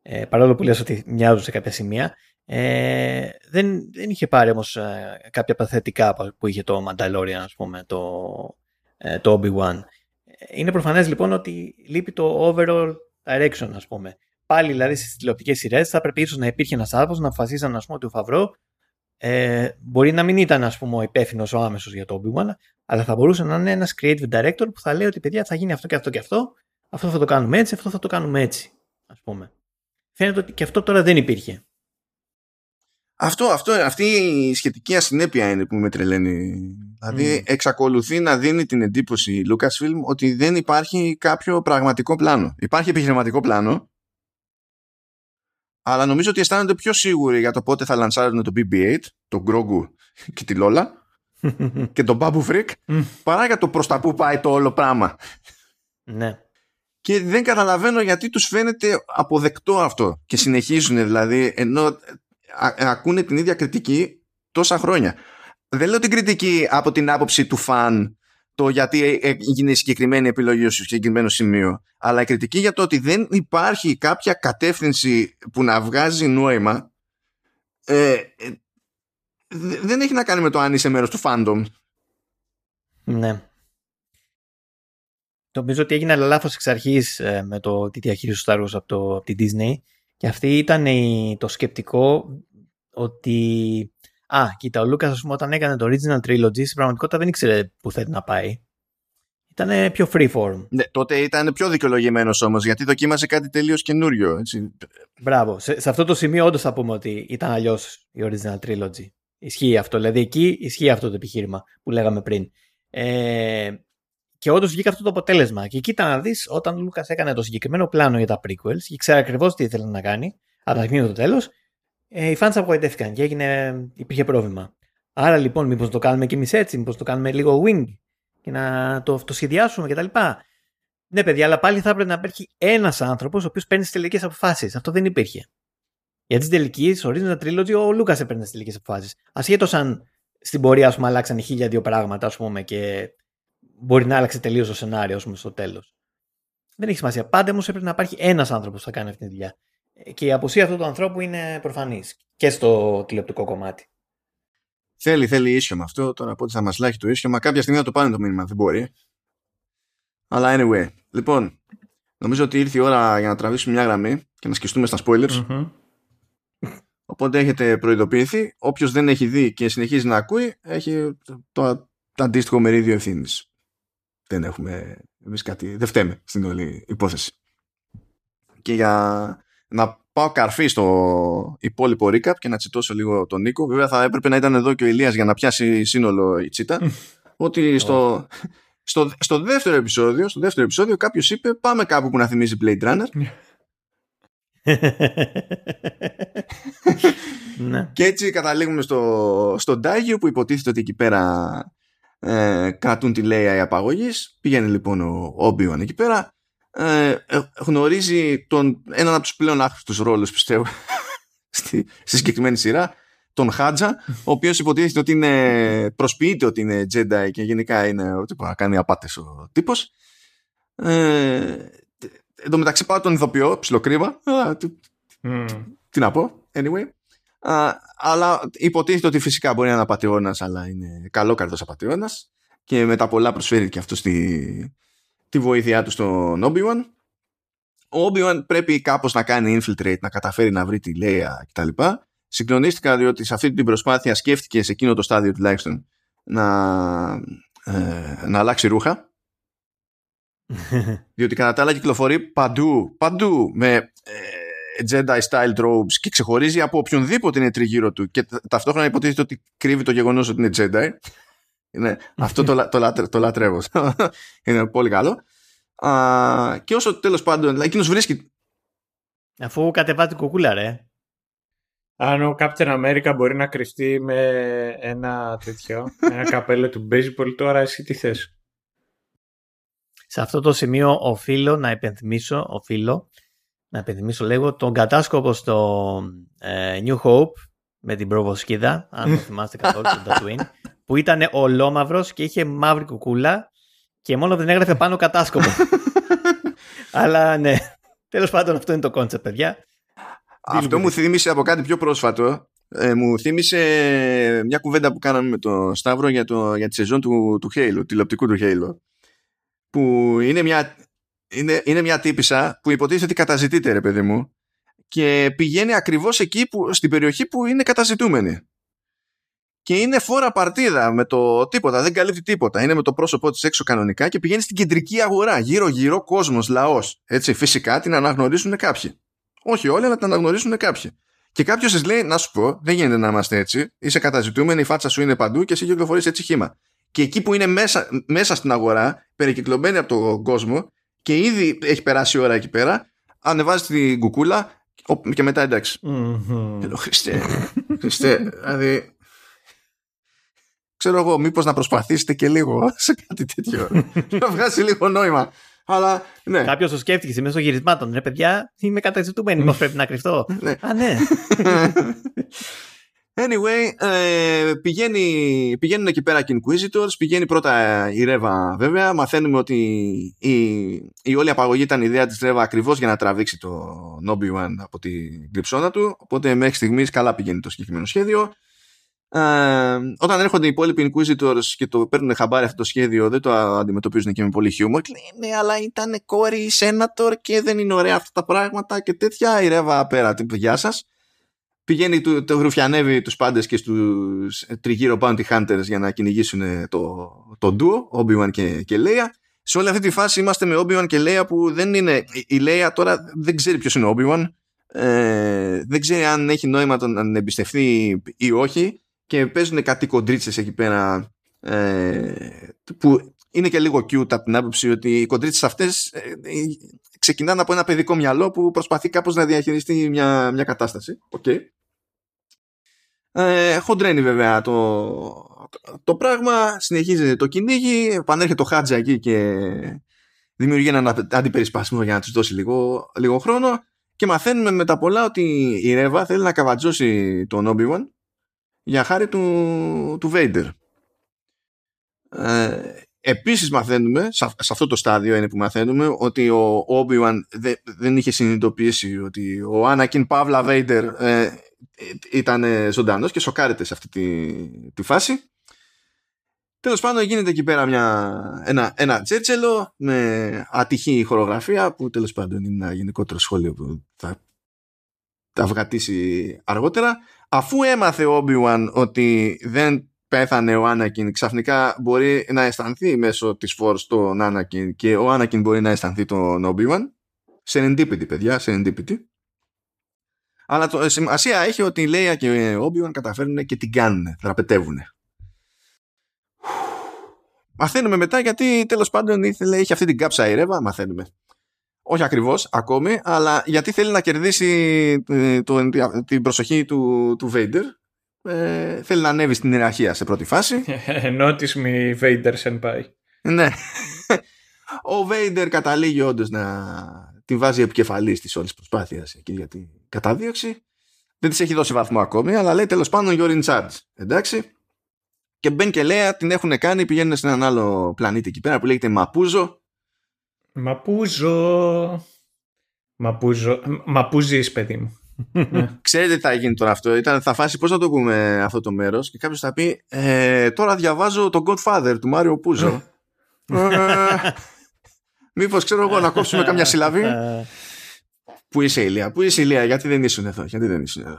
ε, παρόλο που λες ότι μοιάζουν σε κάποια σημεία ε, δεν, δεν είχε πάρει όμως ε, κάποια παθητικά που είχε το Mandalorian ας πούμε, το, ε, το Obi-Wan. Είναι προφανές λοιπόν ότι λείπει το overall direction ας πούμε. Πάλι δηλαδή στις τηλεοπτικές σειρές θα πρέπει ίσως να υπήρχε ένας άνθρωπος να αποφασίσαν ας πούμε, ότι ο Φαβρό ε, μπορεί να μην ήταν ας πούμε, ο υπεύθυνος ο άμεσος για το Obi-Wan, αλλά θα μπορούσε να είναι ένας creative director που θα λέει ότι παιδιά θα γίνει αυτό και αυτό και αυτό, αυτό θα το κάνουμε έτσι, αυτό θα το κάνουμε έτσι. Ας πούμε. Φαίνεται ότι και αυτό τώρα δεν υπήρχε. Αυτό, αυτό, αυτή η σχετική ασυνέπεια είναι που με τρελαίνει. Δηλαδή εξακολουθεί να δίνει την εντύπωση η Lucasfilm ότι δεν υπάρχει κάποιο πραγματικό πλάνο. Υπάρχει επιχειρηματικό πλάνο αλλά νομίζω ότι αισθάνονται πιο σίγουροι για το πότε θα λανσάρουν το BB-8, τον Grogu και τη Lola και τον Babu Freak παρά για το προς τα που πάει το όλο πράγμα. Ναι. Και δεν καταλαβαίνω γιατί τους φαίνεται αποδεκτό αυτό και συνεχίζουν δηλαδή ενώ ακούνε την ίδια κριτική τόσα χρόνια. Δεν λέω την κριτική από την άποψη του φαν το γιατί έγινε η συγκεκριμένη επιλογή στο συγκεκριμένο σημείο. Αλλά η κριτική για το ότι δεν υπάρχει κάποια κατεύθυνση που να βγάζει νόημα ε, ε δεν έχει να κάνει με το αν είσαι μέρος του fandom. Ναι. Νομίζω ότι έγινε λάθος εξ αρχής ε, με το τι διαχείρισε ο Star Wars από, το, από τη Disney. Και αυτή ήταν το σκεπτικό ότι Α, κοίτα, ο Λούκας, όταν έκανε το original trilogy, στην πραγματικότητα δεν ήξερε που θέλει να πάει. Ήταν πιο freeform. Ναι, τότε ήταν πιο δικαιολογημένος όμως, γιατί δοκίμασε κάτι τελείως καινούριο. Έτσι. Μπράβο. Σε, σε αυτό το σημείο, όντως θα πούμε ότι ήταν αλλιώς η original trilogy. Ισχύει αυτό. Δηλαδή, εκεί ισχύει αυτό το επιχείρημα που λέγαμε πριν. Ε, και όντως βγήκε αυτό το αποτέλεσμα. Και κοίτα να δεις, όταν ο Λούκας έκανε το συγκεκριμένο πλάνο για τα prequels και ξέρει ακριβώς τι ήθελε να κάνει, από τα το τέλος, ε, οι fans απογοητεύτηκαν και έγινε, υπήρχε πρόβλημα. Άρα λοιπόν, μήπως το κάνουμε κι εμείς έτσι, μήπως το κάνουμε λίγο wing και να το, το σχεδιάσουμε κτλ. Ναι, παιδιά, αλλά πάλι θα έπρεπε να υπάρχει ένας άνθρωπος ο οποίος παίρνει τι τελικές αποφάσεις. Αυτό δεν υπήρχε. Γιατί στην τελική, στο Original Trilogy, ο Λούκας έπαιρνε τι τελικές αποφάσεις. Ασχέτως αν στην πορεία, ας πούμε, αλλάξαν χίλια δύο πράγματα, ας πούμε, και μπορεί να άλλαξε τελείως το σενάριο, ας πούμε, στο τέλος. Δεν έχει σημασία. Πάντα όμως έπρεπε να υπάρχει ένας άνθρωπος που θα κάνει αυτή τη δουλειά. Και η απουσία αυτού του ανθρώπου είναι προφανής και στο τηλεοπτικό κομμάτι. Θέλει, θέλει ίσιομα αυτό. Τώρα από ό,τι θα μας λάχει το ίσιομα, κάποια στιγμή θα το πάνε το μήνυμα. Δεν μπορεί. Αλλά anyway. Λοιπόν, νομίζω ότι ήρθε η ώρα για να τραβήσουμε μια γραμμή και να σκιστούμε στα spoilers. mm Οπότε έχετε προειδοποιηθεί. Όποιος δεν έχει δει και συνεχίζει να ακούει, έχει το, το αντίστοιχο μερίδιο ευθύνης. Δεν έχουμε εμείς κάτι. Δεν φταίμε στην όλη υπόθεση. Και για να πάω καρφί στο υπόλοιπο recap και να τσιτώσω λίγο τον Νίκο. Βέβαια θα έπρεπε να ήταν εδώ και ο Ηλίας για να πιάσει σύνολο η τσίτα. ότι στο, στο, στο, δεύτερο επεισόδιο, στο δεύτερο επεισόδιο κάποιος είπε πάμε κάπου που να θυμίζει Blade Runner. Ναι. και έτσι καταλήγουμε στο, στο Ντάγιο που υποτίθεται ότι εκεί πέρα ε, κρατούν τη λέει απαγωγής. Πηγαίνει λοιπόν ο Όμπιον εκεί πέρα ε, ε, γνωρίζει τον, έναν από τους πλέον άχρηστους ρόλους πιστεύω στη, στη συγκεκριμένη σειρά τον Χάτζα ο οποίος υποτίθεται ότι είναι προσποιείται ότι είναι Jedi και γενικά είναι ότι κάνει απάτες ο τύπος ε, εν τω μεταξύ πάω τον ηθοποιό ψιλοκρύβα τι, mm. τι να πω anyway Α, αλλά υποτίθεται ότι φυσικά μπορεί να είναι απαταιώνας αλλά είναι καλό καρδός απαταιώνας και μετά πολλά προσφέρει και αυτό στη, τη βοήθειά του στον Obi-Wan. Ο Obi-Wan πρέπει κάπως να κάνει infiltrate, να καταφέρει να βρει τη Λέια κτλ. Συγκλονίστηκα διότι σε αυτή την προσπάθεια σκέφτηκε σε εκείνο το στάδιο τουλάχιστον να, ε, να αλλάξει ρούχα. διότι κατά τα άλλα κυκλοφορεί παντού, παντού με ε, Jedi style robes και ξεχωρίζει από οποιονδήποτε είναι τριγύρω του και ταυτόχρονα υποτίθεται ότι κρύβει το γεγονός ότι είναι Jedi. Είναι, αυτό το, το, το λατρεύω. είναι πολύ καλό. Α, και όσο τέλος πάντων, δηλαδή, εκείνος βρίσκει. Αφού κατεβάζει την κουκούλα, ρε. Αν ο Captain America μπορεί να κρυφτεί με ένα τέτοιο, ένα καπέλο του baseball, τώρα εσύ τι θες; Σε αυτό το σημείο οφείλω να υπενθυμίσω, οφείλω να υπενθυμίσω λίγο τον κατάσκοπο στο ε, New Hope με την προβοσκίδα, αν το θυμάστε καθόλου, τον Tatooine, που ήταν ολόμαυρος και είχε μαύρη κουκούλα και μόνο δεν έγραφε πάνω κατάσκοπο. Αλλά ναι, τέλος πάντων αυτό είναι το κόντσεπτ, παιδιά. Αυτό μου θύμισε από κάτι πιο πρόσφατο. Ε, μου θύμισε μια κουβέντα που κάναμε με τον Σταύρο για, το, για τη σεζόν του, του Halo, τηλεοπτικού του Halo. Που είναι μια, είναι, είναι μια τύπησα που υποτίθεται ότι καταζητείται, ρε παιδί μου, και πηγαίνει ακριβώς εκεί που, στην περιοχή που είναι καταζητούμενη και είναι φόρα παρτίδα με το τίποτα, δεν καλύπτει τίποτα. Είναι με το πρόσωπό της έξω κανονικά και πηγαίνει στην κεντρική αγορά. Γύρω-γύρω κόσμος, λαός. Έτσι, φυσικά την αναγνωρίζουν κάποιοι. Όχι όλοι, αλλά την αναγνωρίζουν κάποιοι. Και κάποιος τη λέει: Να σου πω, δεν γίνεται να είμαστε έτσι. Είσαι καταζητούμενη, η φάτσα σου είναι παντού και εσύ κυκλοφορείς έτσι χήμα. Και εκεί που είναι μέσα, μέσα στην αγορά, περικυκλωμένη από τον κόσμο και ήδη έχει περάσει η ώρα εκεί πέρα, ανεβάζει την κουκούλα και μετά εντάξει. Mm-hmm. Χριστέ, Χριστέ, δηλαδή ξέρω εγώ, μήπως να προσπαθήσετε και λίγο σε κάτι τέτοιο. να βγάζει λίγο νόημα. Αλλά ναι. Κάποιος το σκέφτηκε μέσα των γυρισμάτων. Ρε παιδιά, είμαι καταζητούμενη. Πώς πρέπει να κρυφτώ; Ναι. Α, ναι. Anyway, ε, πηγαίνει, πηγαίνουν εκεί πέρα και Inquisitors, πηγαίνει πρώτα η Ρέβα βέβαια, μαθαίνουμε ότι η, η όλη απαγωγή ήταν η ιδέα της Ρέβα ακριβώς για να τραβήξει το Obi-Wan από την κρυψώνα του, οπότε μέχρι στιγμής καλά πηγαίνει το συγκεκριμένο σχέδιο. Ε, όταν έρχονται οι υπόλοιποι Inquisitors και το παίρνουν χαμπάρι αυτό το σχέδιο, δεν το αντιμετωπίζουν και με πολύ χιούμορ. Λέει, ναι, αλλά ήταν κόρη Σένατορ και δεν είναι ωραία αυτά τα πράγματα και τέτοια. Η Ρεύα πέρα, την γεια σας. Πηγαίνει, το, το γρουφιανεύει τους πάντες και στους τριγύρω Bounty Hunters για να κυνηγήσουν το, το duo, Obi-Wan και, και Leia. Σε όλη αυτή τη φάση είμαστε με Obi-Wan και Leia που δεν είναι. Η Leia τώρα δεν ξέρει ποιος είναι ο Obi-Wan. Ε, δεν ξέρει αν έχει νόημα τον να εμπιστευτεί ή όχι και παίζουν κάτι κοντρίτσες εκεί πέρα ε, που είναι και λίγο cute από την άποψη ότι οι κοντρίτσες αυτές ε, ε, ξεκινάνε από ένα παιδικό μυαλό που προσπαθεί κάπως να διαχειριστεί μια, μια κατάσταση. Okay. Ε, χοντρένει βέβαια το, το, πράγμα, συνεχίζει το κυνήγι, επανέρχεται το Χάτζα εκεί και δημιουργεί έναν αντιπερισπασμό για να τους δώσει λίγο, λίγο χρόνο και μαθαίνουμε μετά πολλά ότι η Ρέβα θέλει να καβατζώσει τον Obi-Wan για χάρη του, του Vader. Ε, Επίσης μαθαίνουμε, σε αυτό το στάδιο είναι που μαθαίνουμε, ότι ο Obi-Wan δεν είχε συνειδητοποιήσει ότι ο Anakin Pavla Vader ε, ήταν ζωντανός και σοκάρεται σε αυτή τη, τη φάση. Τέλος πάντων γίνεται εκεί πέρα μια, ένα, ένα τσέτσελο με ατυχή χορογραφία που τέλος πάντων είναι ένα γενικότερο σχόλιο που θα τα βγατήσει αργότερα. Αφού έμαθε ο Obi-Wan ότι δεν πέθανε ο Άνακιν ξαφνικά μπορεί να αισθανθεί μέσω της Force τον Άνακιν και ο Άνακιν μπορεί να αισθανθεί τον Obi-Wan serendipity παιδιά, serendipity. Αλλά το σημασία έχει ότι η Λέια και ο Obi-Wan καταφέρνουν και την κάνουν, δραπετεύουν μαθαίνουμε μετά γιατί τέλος πάντων ήθελε, είχε αυτή την κάψα η Ρεύα, μαθαίνουμε όχι ακριβώς ακόμη, αλλά γιατί θέλει να κερδίσει ε, το, την προσοχή του, του Vader ε, θέλει να ανέβει στην ιεραρχία σε πρώτη φάση. Notice me, Vader Senpai. ναι. Ο Vader καταλήγει όντως να την βάζει επικεφαλής της όλης προσπάθειας εκεί για την κατάδειξη. Δεν της έχει δώσει βαθμό ακόμη, αλλά λέει τέλος πάντων you're in charge. Εντάξει. Και Μπεν και Λέα την έχουν κάνει, πηγαίνουν σε έναν άλλο πλανήτη εκεί πέρα που λέγεται Μαπούζο. Μαπούζο. Μαπούζο. Μαπούζη, παιδί μου; Ναι. Ξέρετε τι θα γίνει τώρα αυτό. Ήταν, θα φάσει πώς να το πούμε αυτό το μέρος και κάποιος θα πει ε, Τώρα διαβάζω το Godfather του Μάριο Πούζο. ε, Μήπως ξέρω εγώ να κόψουμε καμιά συλλαβή; Πού είσαι Ηλία, πού είσαι Ηλία, γιατί δεν ήσουν εδώ, γιατί δεν ήσουν εδώ;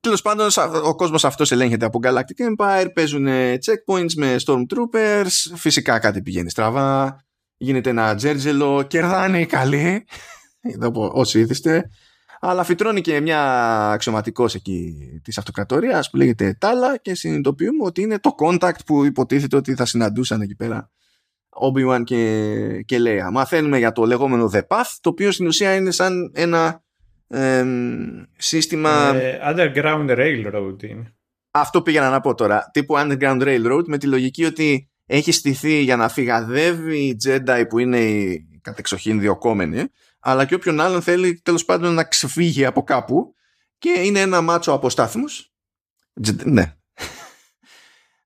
Τέλος πάντων, ο κόσμος αυτός ελέγχεται από Galactic Empire. Παίζουν checkpoints με Stormtroopers. Φυσικά κάτι πηγαίνει στραβά. Γίνεται ένα τζέρτζελο. Κερδάνε οι καλοί. Όσοι ήθιστε αλλά φυτρώνει και μια αξιωματικός εκεί της αυτοκρατορίας που λέγεται Τάλα και συνειδητοποιούμε ότι είναι το contact που υποτίθεται ότι θα συναντούσαν εκεί πέρα Obi-Wan και, και Leia. Μαθαίνουμε για το λεγόμενο The Path, το οποίο στην ουσία είναι σαν ένα σύστημα... Ε, underground Railroad είναι. Αυτό πήγαινα να πω τώρα. Τύπου Underground Railroad με τη λογική ότι έχει στηθεί για να φυγαδεύει η Jedi που είναι η κατεξοχήν διοκόμενη αλλά και όποιον άλλον θέλει τέλος πάντων να ξεφύγει από κάπου και είναι ένα μάτσο από στάθμους. Ναι.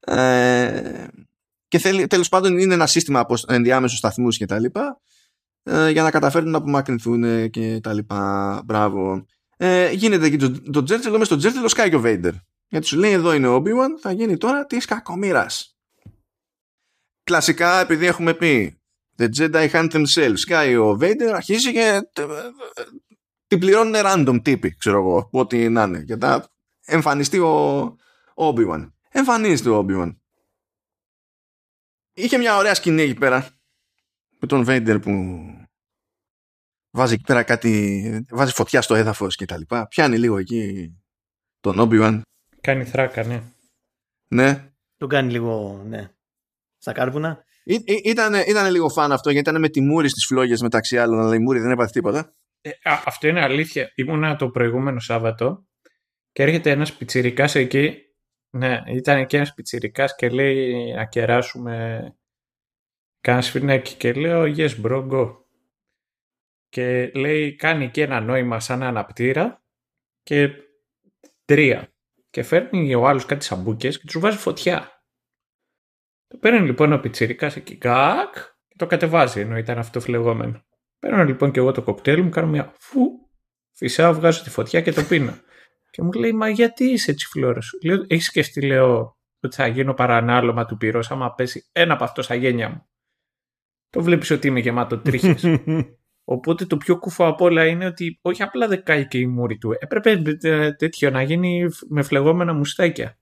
Ε, και θέλει, τέλος πάντων είναι ένα σύστημα από ενδιάμεσους σταθμούς και τα λοιπά ε, για να καταφέρουν να απομακρυνθούν και τα λοιπά. Μπράβο. Ε, γίνεται και το, το Τζέρτζελο μες στο Τζέρτζελο σκάει και ο Βέιντερ. Γιατί σου λέει εδώ είναι ο Obi-Wan θα γίνει τώρα της κακομήρας κλασικά επειδή έχουμε πει The Jedi hunt themselves. Σκάει ο Vader, αρχίζει και την πληρώνουν random τύποι, ξέρω εγώ, ό,τι να είναι. Και θα εμφανιστεί ο Obi-Wan. Εμφανίζεται ο Obi-Wan. Είχε μια ωραία σκηνή εκεί πέρα με τον Vader που βάζει εκεί πέρα κάτι, βάζει φωτιά στο έδαφος και τα λοιπά. Πιάνει λίγο εκεί τον Obi-Wan. Κάνει θράκα, ναι. Ναι. Τον κάνει λίγο, ναι. Στα κάρβουνα; Ήταν, ήταν λίγο φαν αυτό γιατί ήταν με τη μούρη στις φλόγες μεταξύ άλλων, αλλά η μούρη δεν έπαθε τίποτα. Ε, α, αυτό είναι αλήθεια. Ήμουνα το προηγούμενο Σάββατο και έρχεται ένας πιτσυρικά εκεί. Ναι, ήταν εκεί ένας πιτσυρικά και λέει να κεράσουμε κάνα σφινάκι και λέω yes bro go. Και λέει κάνει και ένα νόημα σαν αναπτήρα και τρία. Και φέρνει ο άλλος κάτι σαμπούκες και τους βάζει φωτιά. Το παίρνει λοιπόν ο πιτσιρικά εκεί, γκάκ, και το κατεβάζει ενώ ήταν αυτό φλεγόμενο. Παίρνω λοιπόν και εγώ το κοκτέιλ μου, κάνω μια φου, φυσάω, βγάζω τη φωτιά και το πίνω. και μου λέει, Μα γιατί είσαι έτσι φλώρος. Λέω, Έχεις σκεφτεί, λέω, ότι θα γίνω παρανάλωμα του πυρός, άμα πέσει ένα από αυτό στα γένια μου. Το βλέπεις ότι είμαι γεμάτο τρίχες. Οπότε το πιο κουφό απ' όλα είναι ότι όχι απλά δεκάει και η μούρη του. Έπρεπε ε, τέτοιο να γίνει με φλεγόμενα μουστάκια.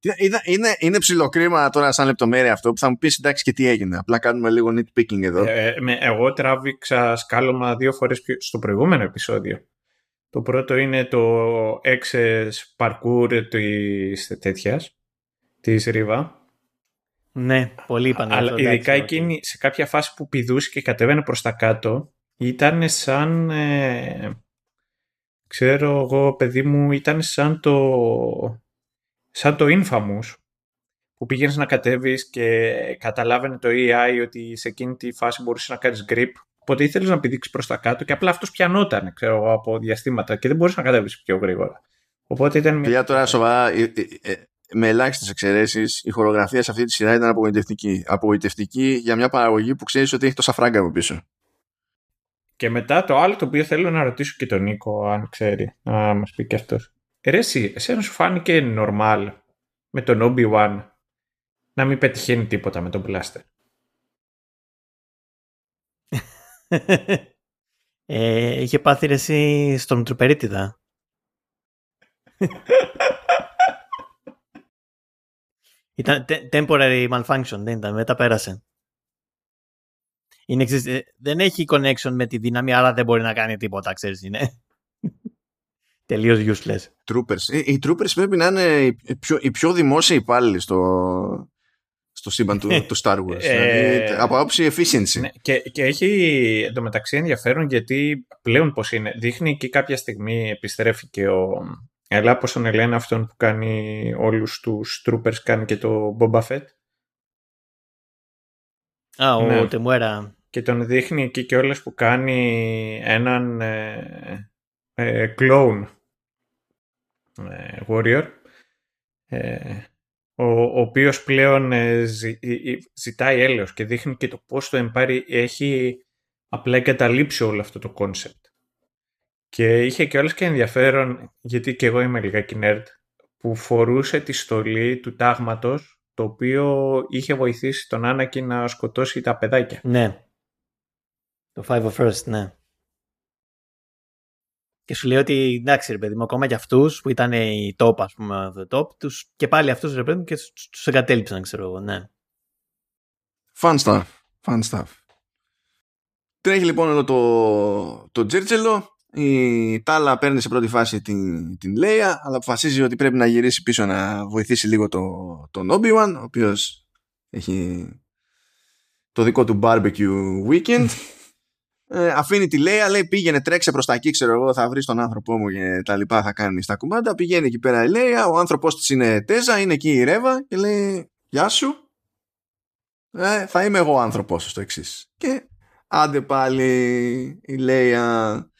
Είναι, είναι, είναι ψιλοκρίμα τώρα σαν λεπτομέρεια αυτό που θα μου πεις εντάξει και τι έγινε. Απλά κάνουμε λίγο nitpicking εδώ. Ε, με, εγώ τράβηξα σκάλωμα δύο φορές στο προηγούμενο επεισόδιο. Το πρώτο είναι το access parkour της τέτοιας, της Ρίβα. Ναι, πολύ είπαν. Αλλά ειδικά εκείνη σε κάποια φάση που πηδούσε και κατέβαινε προς τα κάτω ήταν σαν... Ε, ξέρω εγώ παιδί μου ήταν σαν το σαν το Infamous που πήγαινε να κατέβεις και καταλάβαινε το AI ότι σε εκείνη τη φάση μπορούσες να κάνεις grip οπότε ήθελες να πηδήξεις προς τα κάτω και απλά αυτός πιανόταν ξέρω, από διαστήματα και δεν μπορούσες να κατέβεις πιο γρήγορα. Οπότε ήταν μια... τώρα σοβαρά, ε, ε, ε, με ελάχιστες εξαιρέσεις η χορογραφία σε αυτή τη σειρά ήταν απογοητευτική. Απογοητευτική για μια παραγωγή που ξέρεις ότι έχει τόσα φράγκα από πίσω. Και μετά το άλλο το οποίο θέλω να ρωτήσω και τον Νίκο, αν ξέρει, να μας πει και αυτός. Ρε, εσύ, εσένα σου φάνηκε normal με τον Obi-Wan να μην πετυχαίνει τίποτα με τον Blaster; ε, είχε πάθει ρε εσύ στον Τρουπερίτιδα. Ήταν temporary malfunction, δεν ήταν, μετά πέρασε. Είναι ε, δεν έχει connection με τη δύναμη, άρα δεν μπορεί να κάνει τίποτα, ξέρεις, είναι. Τελείως useless. Troopers. Ε, οι troopers πρέπει να είναι οι πιο, οι πιο δημόσιοι υπάλληλοι στο, στο σύμπαν του, του Star Wars. Ε, δηλαδή, από άποψη efficiency. Ναι, και, και έχει εντωμεταξύ ενδιαφέρον γιατί πλέον πώς είναι. Δείχνει και κάποια στιγμή επιστρέφει και ο, Έλα, πώς τον λένε αυτόν που κάνει όλους τους troopers, κάνει και το Boba Fett. Α, ο ναι. Τεμουέρα. Και τον δείχνει εκεί και όλες που κάνει έναν ε, ε, clone ε, warrior ε, ο, ο οποίος πλέον ε, ζη, ζητάει έλεος και δείχνει και το πώς το Empire έχει απλά εγκαταλείψει όλο αυτό το concept. Και είχε και όλες και ενδιαφέρον, γιατί και εγώ είμαι λιγάκι nerd, που φορούσε τη στολή του τάγματος, το οποίο είχε βοηθήσει τον Άνακη να σκοτώσει τα παιδάκια. Ναι. Το Five of First, ναι. Και σου λέει ότι εντάξει ρε παιδί μου, ακόμα και αυτούς που ήταν οι top, ας πούμε, the top, τους, και πάλι αυτούς ρε παιδί μου και τους εγκατέλειψαν, ξέρω εγώ, ναι. Fun stuff. Fun stuff. Τρέχει λοιπόν εδώ το, το Τζέρτζελο η Τάλα παίρνει σε πρώτη φάση την, την Λέια, αλλά αποφασίζει ότι πρέπει να γυρίσει πίσω να βοηθήσει λίγο το, τον Obi-Wan, ο οποίος έχει το δικό του barbecue weekend. ε, αφήνει τη Λέια, λέει πήγαινε τρέξε προς τα εκεί, ξέρω εγώ, θα βρεις τον άνθρωπό μου και τα λοιπά θα κάνει στα κουμάντα. Πηγαίνει εκεί πέρα η Λέια, ο άνθρωπός της είναι Τέζα, είναι εκεί η Ρέβα και λέει γεια σου. Ε, θα είμαι εγώ ο άνθρωπός σου στο εξής. Και άντε πάλι η Λέια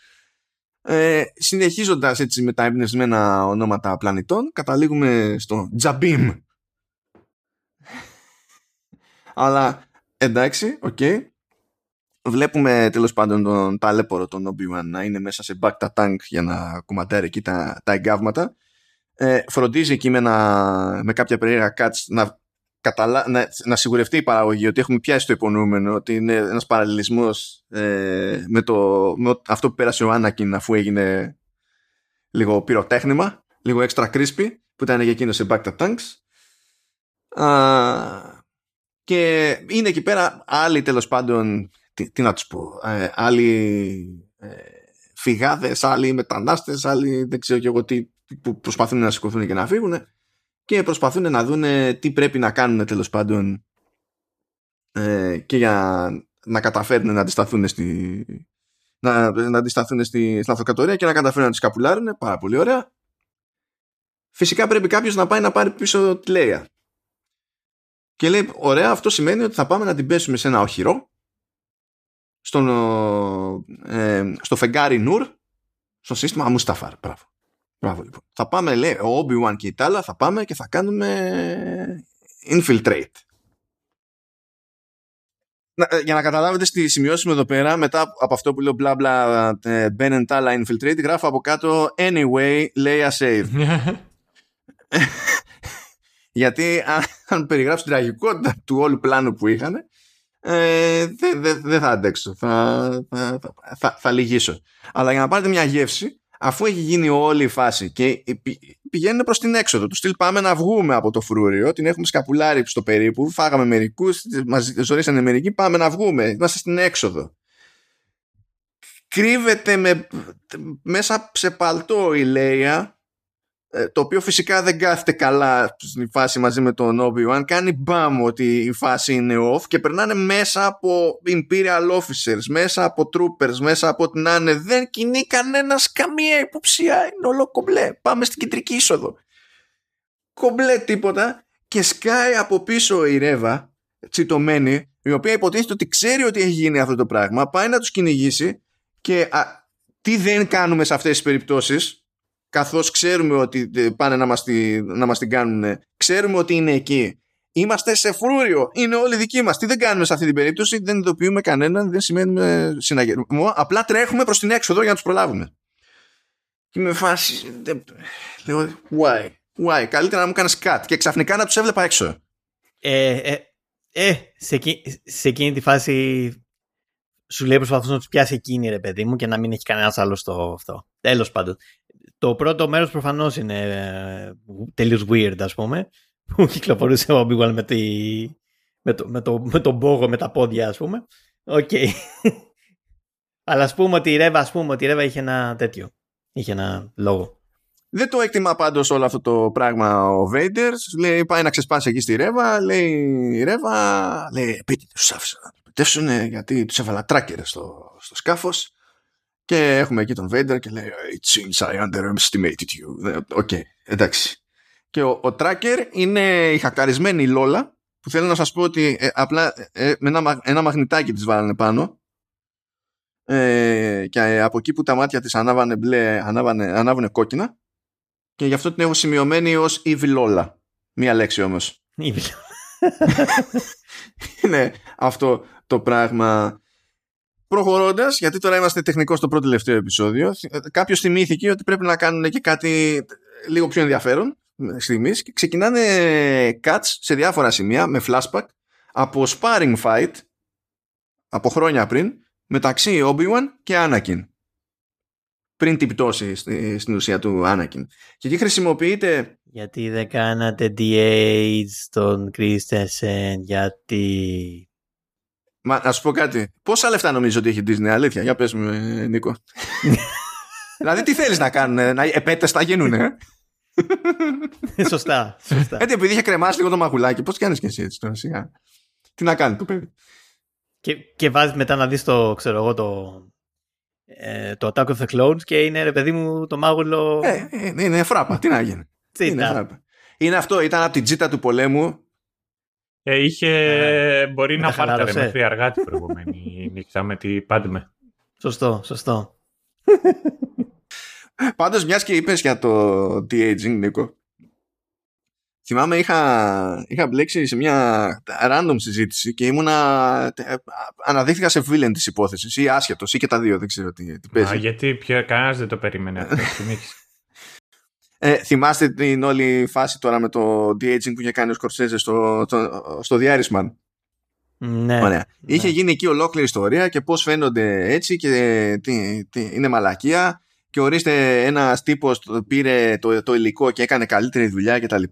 ε, συνεχίζοντας έτσι με τα εμπνευσμένα ονόματα πλανητών καταλήγουμε στο Jabiim αλλά εντάξει, οκ βλέπουμε τέλος πάντων τον ταλαίπωρο τον Obi να είναι μέσα σε bacta tank για να κουμαντάρει εκεί τα, τα εγκαύματα ε, φροντίζει εκεί με, με κάποια περίεργα cuts να καταλα... να, να σιγουρευτεί η παραγωγή ότι έχουμε πιάσει το υπονοούμενο, ότι είναι ένας παραλληλισμός ε, με, το, με αυτό που πέρασε ο Άνακιν αφού έγινε λίγο πυροτέχνημα, λίγο extra crispy, που ήταν για εκείνος σε Back the Tanks. Α, και είναι εκεί πέρα άλλοι τέλος πάντων, τι, τι να τους πω, ε, άλλοι ε, φυγάδες, άλλοι μετανάστες, άλλοι δεν ξέρω και εγώ τι, που προσπαθούν να σηκωθούν και να φύγουν και προσπαθούν να δουν τι πρέπει να κάνουν τέλος πάντων ε, και για να καταφέρουν να αντισταθούν στη, να, να αντισταθούν στη, στην αυτοκρατορία και να καταφέρουν να τις καπουλάρουν. Πάρα πολύ ωραία. Φυσικά πρέπει κάποιος να πάει να πάρει πίσω τη Λέια. Και λέει, ωραία, αυτό σημαίνει ότι θα πάμε να την πέσουμε σε ένα οχυρό στον, ε, στο φεγγάρι Νουρ στο σύστημα Μουσταφάρ. Μπράβο. Μπράβο λοιπόν. Θα πάμε, λέει, ο Obi-Wan και η Τάλα θα πάμε και θα κάνουμε infiltrate. Ε, για να καταλάβετε στη σημειώση μου εδώ πέρα, μετά από αυτό που λέω μπλα μπλα ε, Ben and Tala infiltrate, γράφω από κάτω anyway, Leia save. Γιατί αν, αν περιγράψω την τραγικότητα του όλου πλάνου που είχαν, ε, δεν δε, θα αντέξω. Θα, θα, θα, θα, λυγίσω. Αλλά για να πάρετε μια γεύση, αφού έχει γίνει όλη η φάση και πηγαίνουν προς την έξοδο του στυλ πάμε να βγούμε από το φρούριο την έχουμε σκαπουλάρει στο περίπου φάγαμε μερικούς, μας ζωρίσανε μερικοί πάμε να βγούμε, είμαστε στην έξοδο κρύβεται με, μέσα σε παλτό η Λέια ε, το οποίο φυσικά δεν κάθεται καλά στην φάση μαζί με τον Obi-Wan. Κάνει μπαμ ότι η φάση είναι off και περνάνε μέσα από Imperial Officers μέσα από Troopers, μέσα από την Άνε δεν κινεί κανένας καμία υποψία. Είναι όλο κομπλέ. Πάμε στην κεντρική είσοδο. Κομπλέ τίποτα. Και σκάει από πίσω η Ρέβα τσιτωμένη η οποία υποτίθεται ότι ξέρει ότι έχει γίνει αυτό το πράγμα. Πάει να τους κυνηγήσει και τι δεν κάνουμε σε αυτές τις περιπτώσεις καθώς ξέρουμε ότι πάνε να μας, τη, να μας την κάνουν ξέρουμε ότι είναι εκεί. Είμαστε σε φρούριο. Είναι όλοι δικοί μας. Τι δεν κάνουμε σε αυτή την περίπτωση; Δεν ειδοποιούμε κανέναν δεν σημαίνουμε συναγερμό. Απλά τρέχουμε προς την έξοδο για να τους προλάβουμε. Και με φάση λέω why; Why; Καλύτερα να μου κάνεις cut και ξαφνικά να τους έβλεπα έξω. Ε, ε, ε σε, σε εκείνη τη φάση σου λέει προσπαθούσε να τους πιάσει εκείνη ρε παιδί μου και να μην έχει κανένας άλλος στο αυτό. Τέλος πάντων. Το πρώτο μέρος προφανώς είναι ε, τελείως weird, ας πούμε. Που κυκλοφορούσε ο Obi-Wan με, τη, με, το, με, το, με τον πόγο με τα πόδια, ας πούμε. Okay. Αλλά ας πούμε ότι η Ρέβα, ας πούμε ότι η Ρέβα είχε ένα τέτοιο. Είχε ένα λόγο. Δεν το εκτιμά πάντως όλο αυτό το πράγμα ο Βέιντερ. Σου λέει, πάει να ξεσπάσει εκεί στη Ρέβα. Λέει η Ρέβα, λέει, επίτηδες τους άφησα να γιατί τους έβαλα tracker στο, στο σκάφος. Και έχουμε εκεί τον Βέιντερ και λέει It seems I underestimated you. Ε, okay, εντάξει. Και ο, ο tracker είναι η χακαρισμένη Λόλα που θέλω να σας πω ότι ε, απλά ε, με ένα, ένα μαγνητάκι της βάλανε πάνω ε, και από εκεί που τα μάτια της ανάβανε μπλε, ανάβανε, ανάβουνε κόκκινα και γι' αυτό την έχω σημειωμένη ως Λόλα. Μία λέξη όμως. είναι αυτό το πράγμα. Προχωρώντας, γιατί τώρα είμαστε τεχνικός στο πρώτο τελευταίο επεισόδιο, κάποιος θυμήθηκε ότι πρέπει να κάνουν και κάτι λίγο πιο ενδιαφέρον στιγμής και ξεκινάνε cuts σε διάφορα σημεία με flashback από sparring fight από χρόνια πριν μεταξύ Obi-Wan και Anakin πριν την πτώση στην ουσία του Anakin. Και εκεί χρησιμοποιείται... Γιατί δεν κάνατε DH στον Christensen, γιατί... Μα να σου πω κάτι. Πόσα λεφτά νομίζω ότι έχει Disney, αλήθεια; Για πες μου, ε, Νίκο. δηλαδή τι θέλεις να κάνουν, να επέτες θα γίνουν, ε; σωστά, σωστά. Έτσι επειδή είχε κρεμάσει λίγο το μαγουλάκι, πώς κάνεις και εσύ έτσι τώρα σιγά. Τι να κάνει; Το παιδί. Και, και βάζεις μετά να δεις το, ξέρω εγώ, το, ε, το Attack of the Clones και είναι ρε παιδί μου το μάγουλο. Ε, ε, είναι φράπα, τι να γίνει; Είναι, φράπα. είναι αυτό, ήταν από την τζίτα του πολέμου. Ε, είχε, ε, μπορεί να πάρτε μέχρι αργά την προηγούμενη νύχτα με την Πάντμε. Σωστό, σωστό. Πάντως μιας και είπες για το de-aging Νίκο Θυμάμαι είχα, είχα μπλέξει σε μια random συζήτηση και ήμουνα. Αναδείχθηκα σε villain της υπόθεσης ή άσχετος ή και τα δύο, δεν ξέρω τι, τι παίζει. Α, γιατί πια κανένας δεν το περίμενε αυτό. ε, θυμάστε την όλη φάση τώρα με το de-aging που είχε κάνει ο Σκορσέζε στο, στο, στο The Ναι, Ωραία. Ναι. Είχε γίνει εκεί ολόκληρη ιστορία και πώς φαίνονται έτσι και τι, τι, είναι μαλακία και ορίστε ένας τύπος πήρε το, το υλικό και έκανε καλύτερη δουλειά κτλ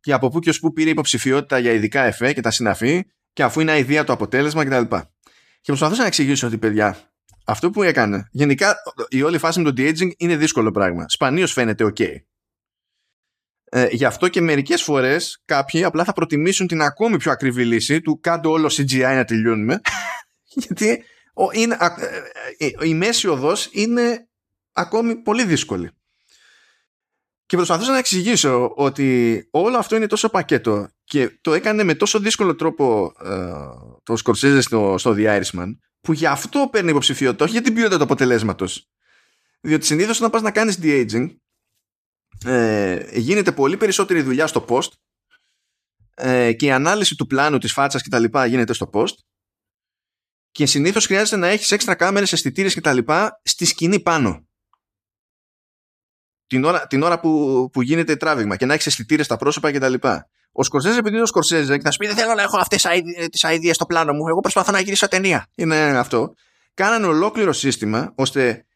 και από πού και ως πού πήρε υποψηφιότητα για ειδικά εφέ και τα συναφή και αφού είναι αηδία το αποτέλεσμα κτλ. Και προσπαθούσα να εξηγήσω ότι παιδιά, αυτό που έκανε, γενικά η όλη φάση με το de-aging είναι δύσκολο πράγμα. Σπανίως φαίνεται ok. Ε, γι' αυτό και μερικές φορές κάποιοι απλά θα προτιμήσουν την ακόμη πιο ακριβή λύση του κάτω όλο CGI να τελειώνουμε. γιατί είναι, ε, ε, η μέση οδός είναι ακόμη πολύ δύσκολη. Και προσπαθούσα να εξηγήσω ότι όλο αυτό είναι τόσο πακέτο και το έκανε με τόσο δύσκολο τρόπο ε, το Σκορσέζε στο, στο The Irishman που γι' αυτό παίρνει υποψηφιότητα, όχι για την ποιότητα του αποτελέσματος. Διότι συνήθως όταν πας να κάνεις de-aging ε, γίνεται πολύ περισσότερη δουλειά στο post ε, και η ανάλυση του πλάνου της φάτσας και τα λοιπά γίνεται στο post και συνήθως χρειάζεται να έχεις έξτρα κάμερες, αισθητήρες και τα λοιπά στη σκηνή πάνω την ώρα, την ώρα που, που γίνεται τράβηγμα και να έχεις αισθητήρες στα πρόσωπα κτλ. Ο Σκορσέζε, επειδή είναι ο Σκορσέζε, και θα σου πει: Δεν θέλω να έχω αυτές τις ideas στο πλάνο μου. Εγώ προσπαθώ να γυρίσω ταινία. Είναι αυτό. Κάνανε ολόκληρο σύστημα ώστε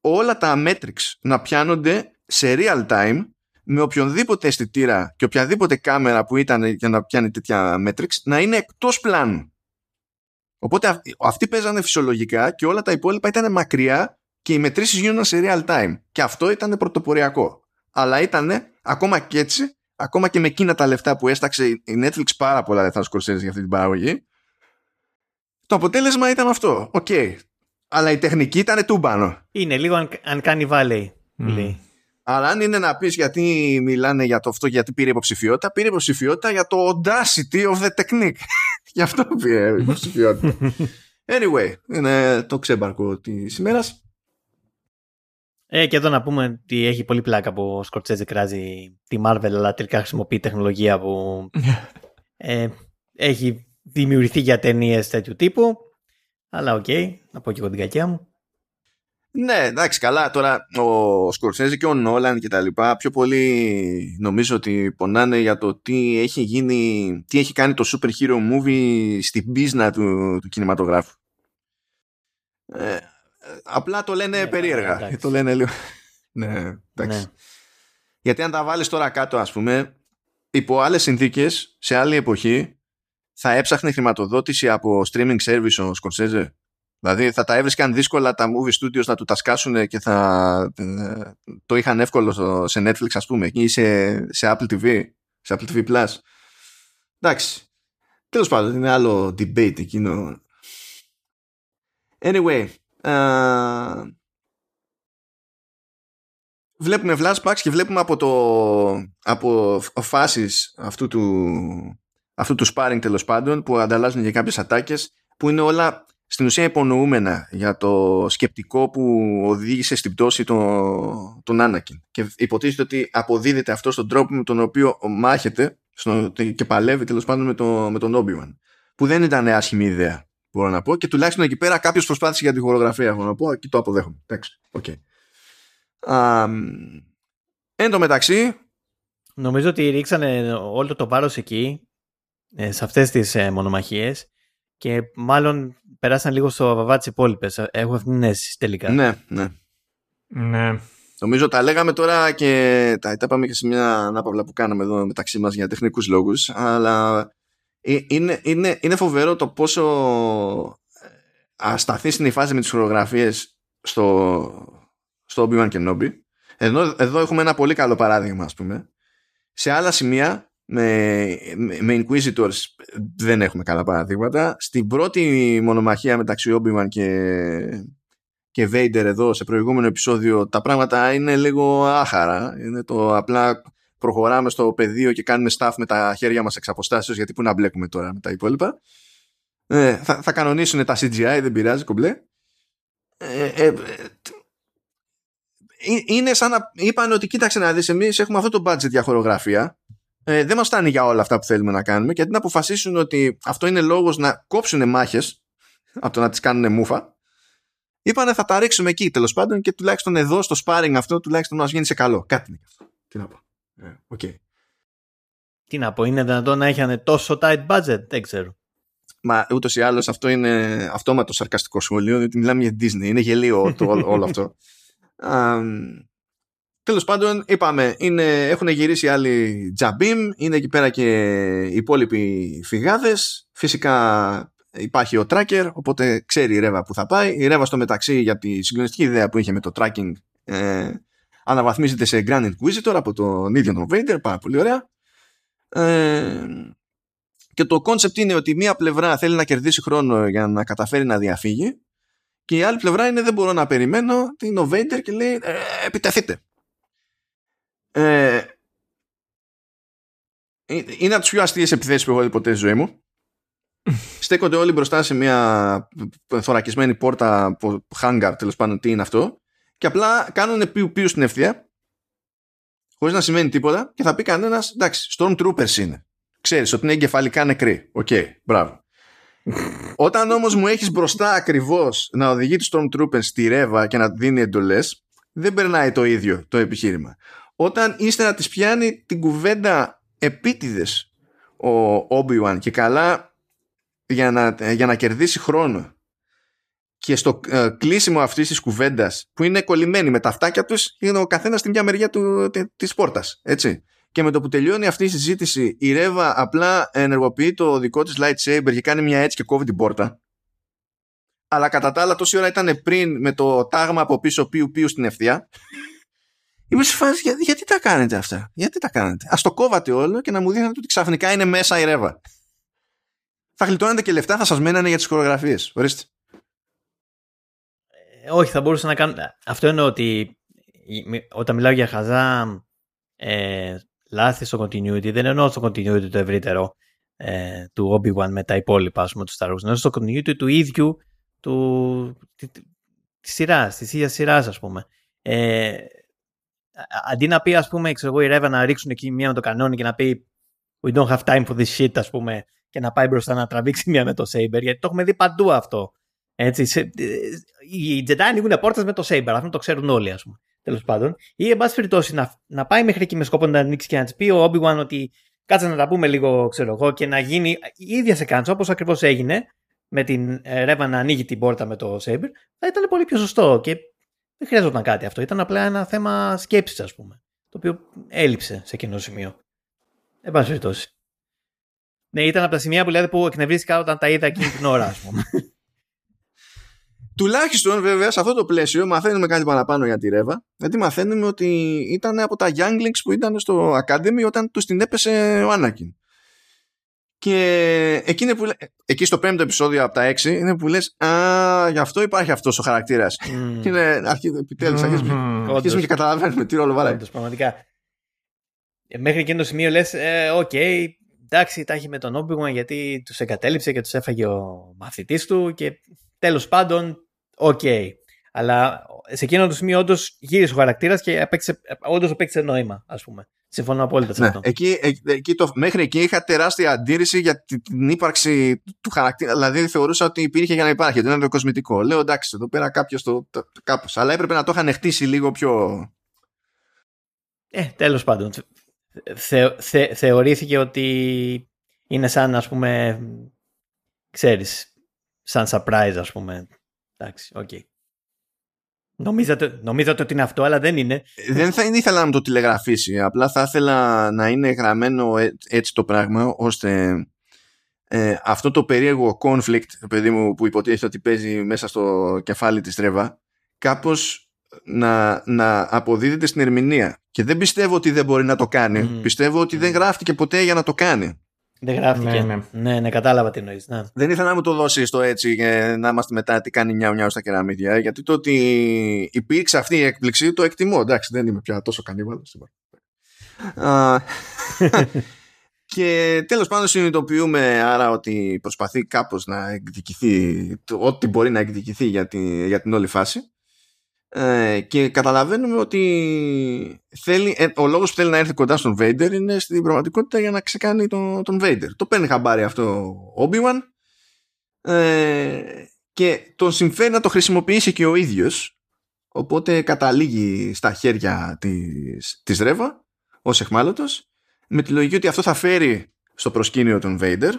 όλα τα metrics να πιάνονται σε real time με οποιονδήποτε αισθητήρα και οποιαδήποτε κάμερα που ήταν για να πιάνει τέτοια metrics να είναι εκτός πλάνου. Οπότε αυτοί παίζανε φυσιολογικά και όλα τα υπόλοιπα ήταν μακριά και οι μετρήσεις γίνονταν σε real time. Και αυτό ήταν πρωτοποριακό. Αλλά ήταν ακόμα και έτσι, ακόμα και με εκείνα τα λεφτά που έσταξε η Netflix πάρα πολλά λεφτά Scorsese για αυτή την παραγωγή, το αποτέλεσμα ήταν αυτό. Okay. Αλλά η τεχνική ήταν τούμπανο. Είναι λίγο αν, αν κάνει βάλει. Mm. Αλλά αν είναι να πεις γιατί μιλάνε για το αυτό, γιατί πήρε υποψηφιότητα, πήρε υποψηφιότητα για το audacity of the technique. Γι' αυτό πήρε υποψηφιότητα. anyway, είναι το ξέμπαρκο της ημέρας. Ε, και εδώ να πούμε ότι έχει πολύ πλάκα που ο Σκορτσέζε κράζει τη Marvel, αλλά τελικά χρησιμοποιεί τεχνολογία που ε, έχει δημιουργηθεί για ταινίες τέτοιου τύπου. Αλλά okay, να πω και εγώ την κακιά μου. Ναι, εντάξει, καλά. Τώρα ο Σκορσέζη και ο Νόλαν και τα λοιπά πιο πολύ νομίζω ότι πονάνε για το τι έχει γίνει, τι έχει κάνει το super hero movie στην business του, του κινηματογράφου. Ε, απλά το λένε ναι, περίεργα. Εντάξει. Το λένε λίγο. ναι, εντάξει. Ναι. Γιατί αν τα βάλεις τώρα κάτω, ας πούμε, υπό άλλες συνθήκες, σε άλλη εποχή, θα έψαχνε χρηματοδότηση από streaming service ο Σκορσέζε; Δηλαδή θα τα έβρισκαν δύσκολα τα movie studios να του τα σκάσουν και θα ε, το είχαν εύκολο σε Netflix ας πούμε ή σε, σε Apple TV, σε Apple TV Plus. Εντάξει. Τέλος πάντων, είναι άλλο debate εκείνο. Anyway, uh, βλέπουμε flashbacks και βλέπουμε από, το, από φάσεις αυτού του, αυτού του sparring τέλος πάντων που ανταλλάζουν για κάποιες ατάκες που είναι όλα στην ουσία υπονοούμενα για το σκεπτικό που οδήγησε στην πτώση των, τον Άνακιν. Και υποτίθεται ότι αποδίδεται αυτό στον τρόπο με τον οποίο μάχεται στο, και παλεύει τέλος πάντων με, το, με τον Όμπιουαν. Που δεν ήταν άσχημη ιδέα, μπορώ να πω. Και τουλάχιστον εκεί πέρα κάποιος προσπάθησε για τη χορογραφία, μπορώ να πω, και το αποδέχομαι. Εντάξει, okay. εν τω μεταξύ. Νομίζω ότι ρίξανε όλο το βάρος εκεί, ε, σε αυτές τις ε, μονομαχίες και μάλλον περάσαν λίγο στο βαβά τις υπόλοιπες. Έχω αυτήν την αίσθηση τελικά. Ναι, ναι. Ναι. Νομίζω τα λέγαμε τώρα και τα, τα είπαμε και σε μια ανάπαυλα που κάναμε εδώ μεταξύ μας για τεχνικούς λόγους αλλά ε, είναι, είναι, είναι φοβερό το πόσο ε, ασταθής είναι η φάση με τις χορογραφίες στο, στο Obi-Wan Kenobi. Εδώ, εδώ έχουμε ένα πολύ καλό παράδειγμα ας πούμε. Σε άλλα σημεία με, με Inquisitors δεν έχουμε καλά παραδείγματα. Στην πρώτη μονομαχία μεταξύ Obi-Wan και, και Vader εδώ σε προηγούμενο επεισόδιο τα πράγματα είναι λίγο άχαρα. Είναι το απλά προχωράμε στο πεδίο και κάνουμε staff με τα χέρια μας εξ αποστάσεως γιατί πού να μπλέκουμε τώρα με τα υπόλοιπα. Ε, θα, θα κανονίσουν τα CGI, δεν πειράζει, κομπλέ. Ε, ε, ε είναι σαν να είπαν ότι κοίταξε να δεις εμείς έχουμε αυτό το budget για χορογραφία ε, δεν μας φτάνει για όλα αυτά που θέλουμε να κάνουμε και αντί να αποφασίσουν ότι αυτό είναι λόγος να κόψουν μάχες από το να τις κάνουν μούφα είπανε θα τα ρίξουμε εκεί τέλος πάντων και τουλάχιστον εδώ στο sparring αυτό τουλάχιστον μας γίνει σε καλό. Κάτι είναι αυτό. Τι να πω. Ε, okay. Τι να πω, είναι δυνατόν να έχει τόσο tight budget, δεν ξέρω. Μα ούτως ή άλλως αυτό είναι αυτόματο σαρκαστικό σχόλιο, διότι μιλάμε για Disney. Είναι γελίο το, όλο αυτό. Τέλος πάντων, είπαμε, είναι, έχουν γυρίσει άλλοι τζαμπίμ, είναι εκεί πέρα και οι υπόλοιποι φυγάδες. Φυσικά υπάρχει ο tracker, οπότε ξέρει η Ρεύα που θα πάει. Η Ρεύα στο μεταξύ για τη συγκλονιστική ιδέα που είχε με το tracking ε, αναβαθμίζεται σε Grand Inquisitor από τον ίδιο τον Vader, πάρα πολύ ωραία. Ε, και το concept είναι ότι μία πλευρά θέλει να κερδίσει χρόνο για να καταφέρει να διαφύγει και η άλλη πλευρά είναι δεν μπορώ να περιμένω, είναι ο Vader και λέει ε, επιτεθείτε. Ε, είναι από τις πιο αστείες επιθέσεις που έχω δει ποτέ στη ζωή μου. Στέκονται όλοι μπροστά σε μια θωρακισμένη πόρτα από hangar, τέλος πάντων, τι είναι αυτό. Και απλά κάνουν πιου πιους στην ευθεία, χωρίς να σημαίνει τίποτα, και θα πει κανένας, εντάξει, Stormtroopers είναι. Ξέρεις ότι είναι εγκεφαλικά νεκροί. Okay, μπράβο. Όταν όμως μου έχεις μπροστά ακριβώς να οδηγεί τους Stormtroopers τη Ρέβα και να δίνει εντολές, δεν περνάει το ίδιο το επιχείρημα όταν ύστερα της πιάνει την κουβέντα επίτηδες ο Obi-Wan και καλά για να, για να κερδίσει χρόνο. Και στο ε, κλείσιμο αυτής της κουβέντας που είναι κολλημένοι με τα αυτάκια τους είναι ο καθένας στην μια μεριά του, της πόρτας έτσι. Και με το που τελειώνει αυτή η συζήτηση η Ρέβα απλά ενεργοποιεί το δικό της lightsaber και κάνει μια έτσι και κόβει την πόρτα. Αλλά κατά τα άλλα τόση ώρα ήταν πριν με το τάγμα από πίσω πιου πιου στην ευθεία Είμαι σε φάση, για, γιατί τα κάνετε αυτά, γιατί τα κάνετε; Α το κόβατε όλο και να μου δείχνετε ότι ξαφνικά είναι μέσα η ρεύα. Θα γλιτώνετε και λεφτά, θα σας μένανε για τις χορογραφίες. Ορίστε. Ε, όχι, θα μπορούσα να κάνω. Αυτό εννοώ ότι όταν μιλάω για χαζά ε, λάθη στο continuity, δεν εννοώ στο continuity το ευρύτερο ε, του Obi-Wan με τα υπόλοιπα, ας πούμε, του Star Wars. Εννοώ στο continuity του ίδιου του, τη, τη, τη σειράς, τη ίδια σειράς, ας πούμε. Ε, αντί να πει, ας πούμε, ξέρω εγώ, η Ρέβα να ρίξουν εκεί μία με το κανόνι και να πει We don't have time for this shit, ας πούμε, και να πάει μπροστά να τραβήξει μία με το Saber, γιατί το έχουμε δει παντού αυτό. Έτσι, σε, οι Jedi ανοίγουν πόρτες με το Saber, αυτό το ξέρουν όλοι, ας πούμε. Τέλος πάντων. Ή, εν πάση περιπτώσει, να, να πάει μέχρι εκεί με σκοπό να ανοίξει και να της πει ο Obi-Wan ότι κάτσε να τα πούμε λίγο, ξέρω εγώ, και να γίνει η ίδια σε κάντσα, όπως ακριβώς έγινε, με την Ρέβα να ανοίγει την πόρτα με το Saber, θα ήταν πολύ πιο σωστό. Και δεν χρειαζόταν κάτι αυτό. Ήταν απλά ένα θέμα σκέψης, ας πούμε. Το οποίο έλειψε σε εκείνο το σημείο. Εν πάση περιπτώσει. Ναι, ήταν από τα σημεία που λέτε που εκνευρίστηκα όταν τα είδα εκείνη την ώρα, ας πούμε. Τουλάχιστον βέβαια σε αυτό το πλαίσιο μαθαίνουμε κάτι παραπάνω για τη Ρέβα. Γιατί μαθαίνουμε ότι ήταν από τα Younglings που ήταν στο Academy όταν τους την έπεσε ο Άννακιν. Και εκεί, που, εκεί στο πέμπτο επεισόδιο από τα έξι είναι που λες Α, γι' αυτό υπάρχει αυτός ο χαρακτήρας. Mm. Και είναι αρχι, επιτέλους mm. αρχίζουμε, αρχίζουμε και καταλαβαίνουμε τι ρόλο βάράει. πραγματικά. Ε, μέχρι εκείνο το σημείο λες ε, OK, okay, εντάξει, τα έχει με τον Obi-Wan γιατί τους εγκατέλειψε και τους έφαγε ο μαθητής του και τέλος πάντων, OK. Okay. Αλλά σε εκείνο το σημείο όντως γύρισε ο χαρακτήρας και όντως έπαιξε νόημα, ας πούμε. Συμφωνώ απόλυτα σε ναι, αυτό. Εκεί, εκεί το, μέχρι εκεί είχα τεράστια αντίρρηση για την ύπαρξη του χαρακτήρα. Δηλαδή θεωρούσα ότι υπήρχε για να υπάρχει, ότι ήταν διακοσμητικό. Λέω εντάξει, εδώ πέρα κάποιος το, το, κάπως. Αλλά έπρεπε να το είχαν χτίσει λίγο πιο. Ε, τέλος πάντων. Θε, θε, θεωρήθηκε ότι είναι σαν, ας πούμε, ξέρεις, σαν surprise, ας πούμε. Εντάξει, OK. Okay. Νομίζατε, νομίζατε ότι είναι αυτό, αλλά δεν είναι. Δεν θα ήθελα να μου το τηλεγραφήσει. Απλά θα ήθελα να είναι γραμμένο έτσι το πράγμα, ώστε ε, αυτό το περίεργο conflict, παιδί μου, που υποτίθεται ότι παίζει μέσα στο κεφάλι της Reva, κάπως να, να αποδίδεται στην ερμηνεία. Και δεν πιστεύω ότι δεν μπορεί να το κάνει. Πιστεύω ότι δεν γράφτηκε ποτέ για να το κάνει. Δεν γράφτηκε. Ναι, ναι, ναι, ναι κατάλαβα τι εννοείς. Ναι. Δεν ήθελα να μου το δώσεις το έτσι και να είμαστε μετά τι κάνει νιάου νιάου στα κεραμίδια. Γιατί το ότι υπήρξε αυτή η έκπληξη το εκτιμώ. Εντάξει, δεν είμαι πια τόσο κανίβαλο. και τέλος πάντων συνειδητοποιούμε άρα ότι προσπαθεί κάπως να εκδικηθεί ό,τι μπορεί να εκδικηθεί για, για την όλη φάση ε, και καταλαβαίνουμε ότι θέλει, ε, ο λόγος που θέλει να έρθει κοντά στον Vader είναι στην πραγματικότητα για να ξεκάνει τον, τον Vader. Το παίρνει χαμπάρι αυτό ο Obi-Wan ε, και τον συμφέρει να το χρησιμοποιήσει και ο ίδιος οπότε καταλήγει στα χέρια της, της Ρέβα ως εχμάλωτος με τη λογική ότι αυτό θα φέρει στο προσκήνιο τον Vader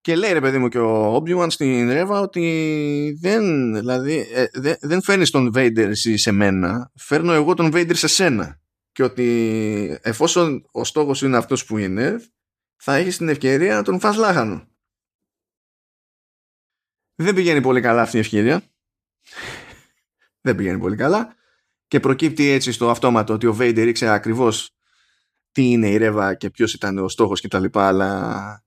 και λέει ρε παιδί μου και ο Obi-Wan στην Ρέβα ότι δεν, δηλαδή, ε, δεν, δεν φέρνεις τον Vader εσύ σε μένα, φέρνω εγώ τον Vader σε σένα. Και ότι εφόσον ο στόχος είναι αυτός που είναι, θα έχεις την ευκαιρία να τον φας λάχανο. Δεν πηγαίνει πολύ καλά αυτή η ευκαιρία. δεν πηγαίνει πολύ καλά. Και προκύπτει έτσι στο αυτόματο ότι ο Vader ήξερε ακριβώς τι είναι η Ρέβα και ποιος ήταν ο στόχος κτλ. Αλλά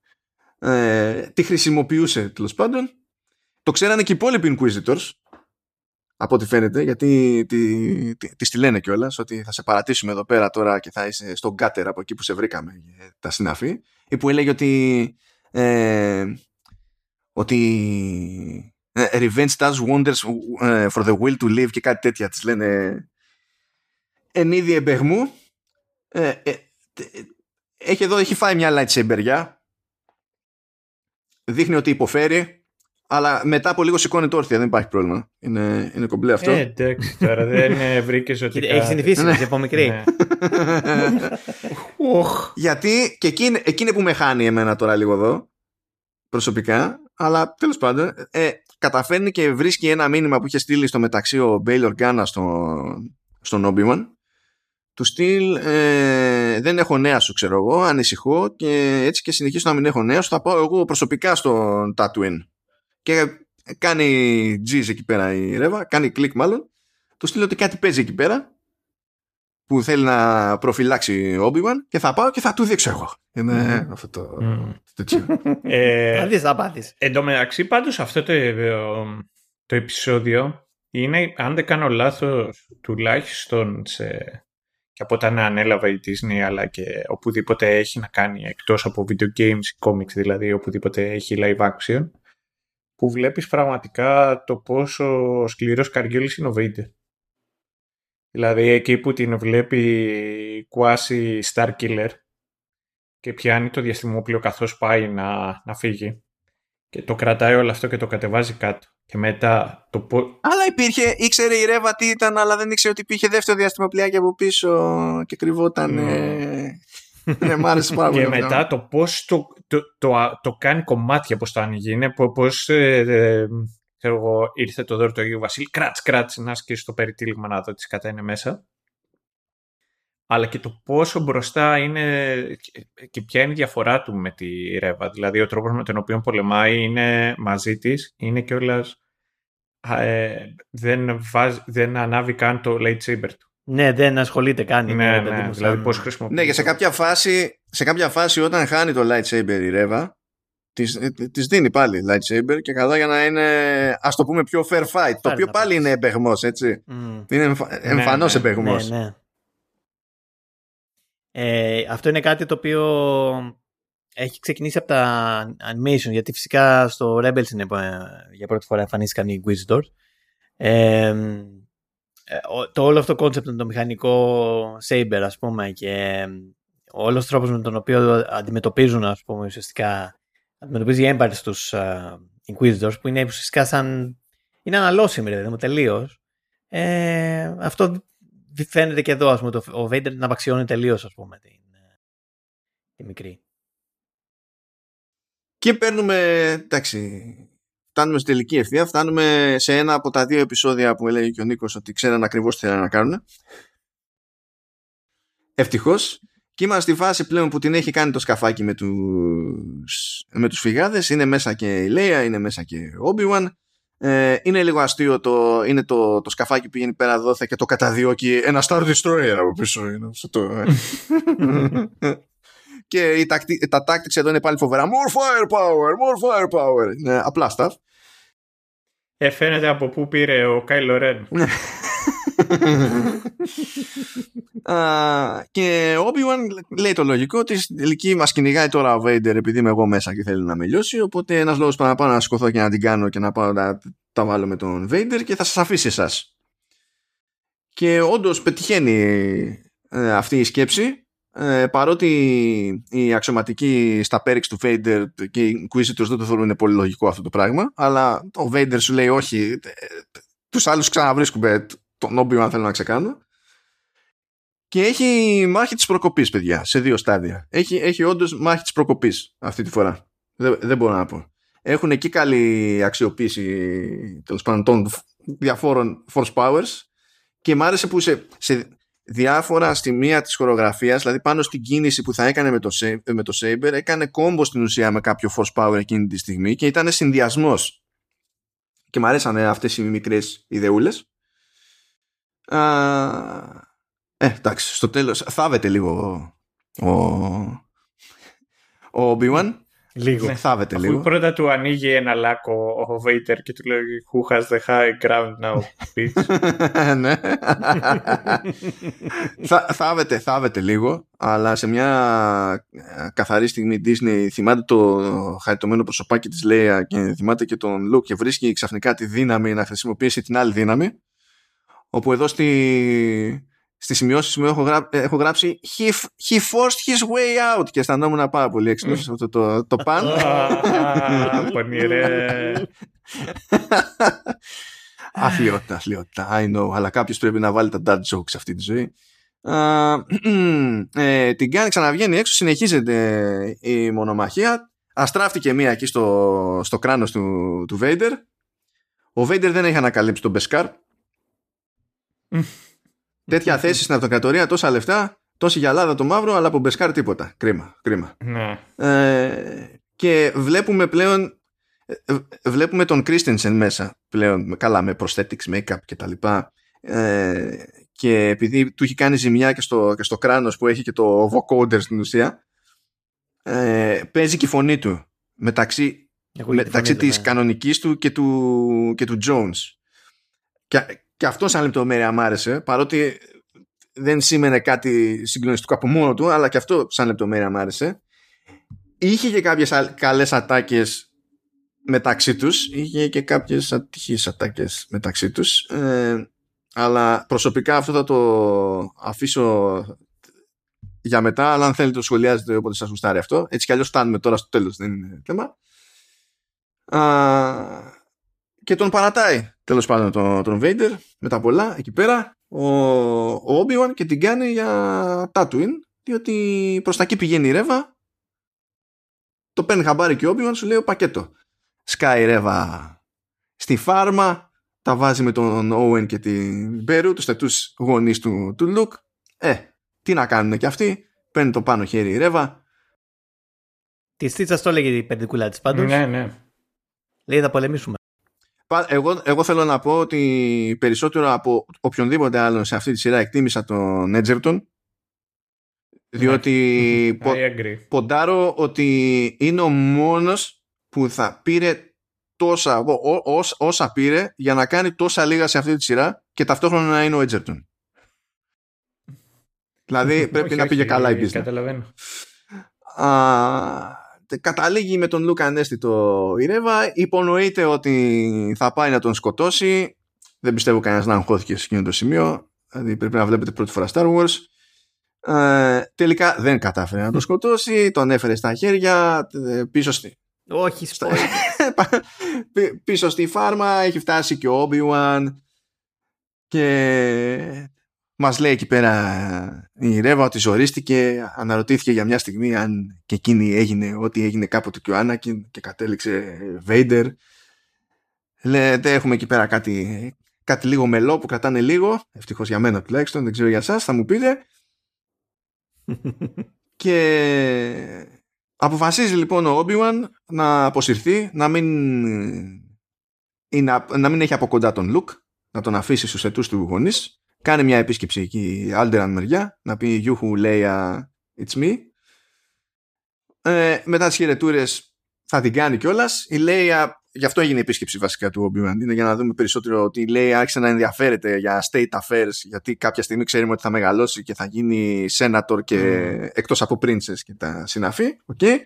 ε, τη χρησιμοποιούσε τέλος πάντων. Το ξέρανε και οι υπόλοιποι Inquisitors, από ό,τι φαίνεται, γιατί τη, τη, της, τη λένε κιόλας ότι θα σε παρατήσουμε εδώ πέρα τώρα και θα είσαι στον κάτερ από εκεί που σε βρήκαμε, τα συναφή, ή που έλεγε ότι. Ε, ότι ε, revenge does wonders ε, for the will to live και κάτι τέτοια τις λένε εν είδη εμπεγμού ε, ε, έχει εδώ έχει φάει μια lightsaber δείχνει ότι υποφέρει, αλλά μετά από λίγο σηκώνει το όρθια. Δεν υπάρχει πρόβλημα. Είναι, είναι κομπλέ αυτό. Ε, εντάξει, τώρα δεν βρήκες ότι. Έχει συνηθίσει, ναι. από μικρή. Ναι. Γιατί και εκείνη, εκείνη που με χάνει εμένα τώρα λίγο εδώ, προσωπικά, αλλά τέλος πάντων, ε, καταφέρνει και βρίσκει ένα μήνυμα που είχε στείλει στο μεταξύ ο Μπέιλ Γκάνα στον, στον Obi-Wan του στυλ ε, δεν έχω νέα σου ξέρω εγώ, ανησυχώ και έτσι και συνεχίσω να μην έχω νέα σου θα πάω εγώ προσωπικά στον Tatooine και κάνει G's εκεί πέρα η Ρέβα, κάνει κλικ μάλλον του στείλω ότι κάτι παίζει εκεί πέρα που θέλει να προφυλάξει ο Obi-Wan και θα πάω και θα του δείξω εγώ. Είναι αυτό το τέτοιο. Ε, θα πάθεις. Εν τω μεταξύ πάντως αυτό το, το επεισόδιο είναι, αν δεν κάνω λάθος, τουλάχιστον σε και από όταν ανέλαβε η Disney αλλά και οπουδήποτε έχει να κάνει εκτός από video games, comics δηλαδή οπουδήποτε έχει live action που βλέπεις πραγματικά το πόσο σκληρός καριόλης είναι ο Vader. Δηλαδή εκεί που την βλέπει Quasi Starkiller και πιάνει το διαστημόπλαιο καθώς πάει να, να φύγει και το κρατάει όλο αυτό και το κατεβάζει κάτω. Και μετά το πώ. Αλλά υπήρχε, ήξερε η Ρεύα τι ήταν, αλλά δεν ήξερε ότι υπήρχε δεύτερο διαστημοπλιάκι από πίσω και κρυβόταν. Ε... ναι, μ' άρεσε πάρα πολύ. Και μετά το πώς το, το, το, το, κάνει κομμάτια, πώς το ανοίγει. Είναι πώς. Ε, ε, ξέρω εγώ, ήρθε το δώρο του Αγίου Βασίλη, κράτς, κράτς, να σκίσει το περιτύλιγμα να δω τις κατά είναι μέσα. Αλλά και το πόσο μπροστά είναι και ποια είναι η διαφορά του με τη Ρέβα. Δηλαδή, ο τρόπος με τον οποίο πολεμάει είναι μαζί της, είναι κιόλας. Ε, δεν, δεν ανάβει καν το lightsaber του. Ναι, δεν ασχολείται καν. Ναι, ναι, ναι, δηλαδή πώς χρησιμοποιεί. Ναι, και σε κάποια, φάση, σε κάποια φάση όταν χάνει το lightsaber η Ρέβα, της, της δίνει πάλι lightsaber και καλά για να είναι ας το πούμε πιο fair fight το οποίο πάλι είναι εμπεγμός έτσι mm. είναι εμφ, ναι, εμφανώς ναι, εμπεγμός ναι, ναι. Ε, αυτό είναι κάτι το οποίο έχει ξεκινήσει από τα animation γιατί φυσικά στο Rebels είναι ε, για πρώτη φορά εμφανίστηκαν οι Inquisitors. Ε, το όλο αυτό το concept με το μηχανικό saber ας πούμε και ο όλος τρόπος με τον οποίο αντιμετωπίζουν ας πούμε ουσιαστικά αντιμετωπίζει η έμπαρη στους uh, Inquisitors που είναι ουσιαστικά σαν είναι αναλώσιμη ρε μου τελείως. Ε, αυτό φαίνεται και εδώ ας πούμε το, ο Vader να απαξιώνει τελείως ας πούμε την, ε, τη μικρή και παίρνουμε εντάξει φτάνουμε στη τελική ευθεία φτάνουμε σε ένα από τα δύο επεισόδια που έλεγε και ο Νίκος ότι ξέραν ακριβώς τι θέλουν να κάνουν ευτυχώς και είμαστε στη φάση πλέον που την έχει κάνει το σκαφάκι με τους, με τους φυγάδες. Είναι μέσα και η Λέια, είναι μέσα και ο Obi-Wan. Ε, είναι λίγο αστείο το, είναι το, το σκαφάκι που πηγαίνει πέρα δόθε και το καταδιώκει ένα Star Destroyer από πίσω. Είναι αυτό το... Ε. και η τακτι, τα tactics εδώ είναι πάλι φοβερά. More firepower, more firepower. Είναι απλά stuff. Ε, φαίνεται από πού πήρε ο Κάιλο Ρεν. και ο Obi-Wan λέει το λογικό ότι στην τελική μας κυνηγάει τώρα ο Vader επειδή είμαι εγώ μέσα και θέλει να με λιώσει οπότε ένας λόγος παραπάνω να σηκωθώ και να την κάνω και να πάω να τα βάλω με τον Vader και θα σας αφήσει εσάς. Και όντως πετυχαίνει ε, αυτή η σκέψη ε, παρότι οι αξιωματικοί στα πέριξ του Vader και οι Inquisitors δεν το θεωρούν πολύ λογικό αυτό το πράγμα αλλά ο Vader σου λέει όχι ε, τους άλλους ξαναβρίσκουμε τον Obi-Wan θέλω να ξεκάνω. Και έχει μάχη της προκοπής παιδιά σε δύο στάδια. Έχει, έχει όντως μάχη της προκοπής αυτή τη φορά. Δεν, δεν μπορώ να πω. Έχουν εκεί καλή αξιοποίηση τέλος πάντων των διαφόρων force powers. Και μ' άρεσε που σε, σε διάφορα στιγμία της χορογραφίας δηλαδή πάνω στην κίνηση που θα έκανε με το, με το Saber έκανε κόμπο στην ουσία με κάποιο force power εκείνη τη στιγμή και ήταν συνδυασμός. και μ' αρέσανε αυτές οι μικρές ιδεούλες ε, εντάξει, στο τέλος θάβεται λίγο ο, ο Obi-Wan. Λίγο. Ναι, θάβεται λίγο. Πρώτα του ανοίγει ένα λάκκο ο Vader και του λέει Who has the high ground now, bitch; ναι. θάβεται, θάβεται λίγο, αλλά σε μια ε, καθαρή στιγμή Disney θυμάται το χαριτωμένο προσωπάκι της Leia και θυμάται και τον Luke και βρίσκει ξαφνικά τη δύναμη να χρησιμοποιήσει την άλλη δύναμη όπου εδώ στη, στις σημειώσεις μου έχω, γρά, έχω γράψει he, he forced his way out και αισθανόμουν πάρα πολύ έξυπνος σε αυτό το, το παν. Πονηρέ. Αθλιότητα, αθλιότητα, I know, αλλά κάποιος πρέπει να βάλει τα dad jokes σε αυτή τη ζωή. ε, την κάνει ξαναβγαίνει έξω, συνεχίζεται η μονομαχία. Αστράφτηκε μία εκεί στο, στο κράνος του, του Vader. Ο Vader δεν έχει ανακαλύψει τον Μπεσκάρ Τέτοια θέση στην αυτοκρατορία, τόσα λεφτά, τόση γυαλάδα το μαύρο, αλλά από beskar τίποτα. Κρίμα, κρίμα. Ναι. Ε, και βλέπουμε πλέον ε, βλέπουμε τον Κρίστενσεν μέσα πλέον καλά με prosthetics, make-up και τα λοιπά ε, και επειδή του έχει κάνει ζημιά και στο, και στο κράνος που έχει και το vocoder στην ουσία ε, παίζει και η φωνή του μεταξύ, μεταξύ της ναι. κανονικής του και του, και του Jones και, και αυτό σαν λεπτομέρεια μ' άρεσε, παρότι δεν σήμαινε κάτι συγκλονιστικό από μόνο του, αλλά και αυτό σαν λεπτομέρεια μ' άρεσε. Είχε και κάποιες καλές ατάκες μεταξύ τους, είχε και κάποιες ατυχείς ατάκες μεταξύ τους. Ε, αλλά προσωπικά αυτό θα το αφήσω για μετά, αλλά αν θέλετε το σχολιάζετε όποτε σας γουστάρει αυτό. Έτσι κι αλλιώς φτάνουμε τώρα στο τέλος, δεν είναι θέμα. Α, και τον παρατάει τέλος πάντων τον, τον Vader με τα πολλά εκεί πέρα ο, ο Obi-Wan και την κάνει για Tatooine διότι προς τα εκεί πηγαίνει η Ρέβα το παίρνει χαμπάρι και ο Obi-Wan σου λέει ο πακέτο σκάει η Ρέβα στη φάρμα τα βάζει με τον Owen και την Μπέρου τους τετούς γονείς του, του Luke ε, τι να κάνουν και αυτοί παίρνει το πάνω χέρι η Ρέβα Τη στίτσα το έλεγε η παιδικούλα της πάντως. Ναι, ναι. Λέει θα πολεμήσουμε. Εγώ, εγώ θέλω να πω ότι περισσότερο από οποιονδήποτε άλλον σε αυτή τη σειρά εκτίμησα τον Έτζερτον διότι I agree. ποντάρω ότι είναι ο μόνος που θα πήρε τόσα, ό, ό, ως- όσα πήρε για να κάνει τόσα λίγα σε αυτή τη σειρά και ταυτόχρονα να είναι ο Έτζερτον. Δηλαδή πρέπει Όχι, να όχι, πήγε καλά η business. Καταλαβαίνω. Α, τε- καταλήγει με τον Λούκα ανέστητο η Ρέβα. Υπονοείται ότι θα πάει να τον σκοτώσει. Δεν πιστεύω κανένας να αγχώθηκε σε εκείνο το σημείο. Δηλαδή πρέπει να βλέπετε πρώτη φορά Star Wars. Ε, τελικά δεν κατάφερε να τον σκοτώσει. Τον έφερε στα χέρια ε, πίσω στη, Όχι, spoiler. πι- πίσω στη φάρμα. Έχει φτάσει και ο Obi-Wan. Και μας λέει εκεί πέρα η Ρέβα ότι ζορίστηκε αναρωτήθηκε για μια στιγμή αν και εκείνη έγινε ό,τι έγινε κάποτε και ο Άνακιν και κατέληξε Vader. Λέτε έχουμε εκεί πέρα κάτι, κάτι λίγο μελό που κρατάνε λίγο ευτυχώς για μένα τουλάχιστον δεν ξέρω για σας θα μου πείτε. Και αποφασίζει λοιπόν ο Obi-Wan να αποσυρθεί να μην ή να, να μην έχει από κοντά τον Luke να τον αφήσει στους ετούς του γονείς κάνει μια επίσκεψη εκεί Alderan μεριά να πει Γιούχου Leia it's me ε, μετά τις χαιρετούρες θα την κάνει κιόλας. η Leia γι' αυτό έγινε η επίσκεψη βασικά του Obi-Wan είναι για να δούμε περισσότερο ότι η Leia άρχισε να ενδιαφέρεται για state affairs γιατί κάποια στιγμή ξέρουμε ότι θα μεγαλώσει και θα γίνει senator και εκτός από princess και τα συναφή okay.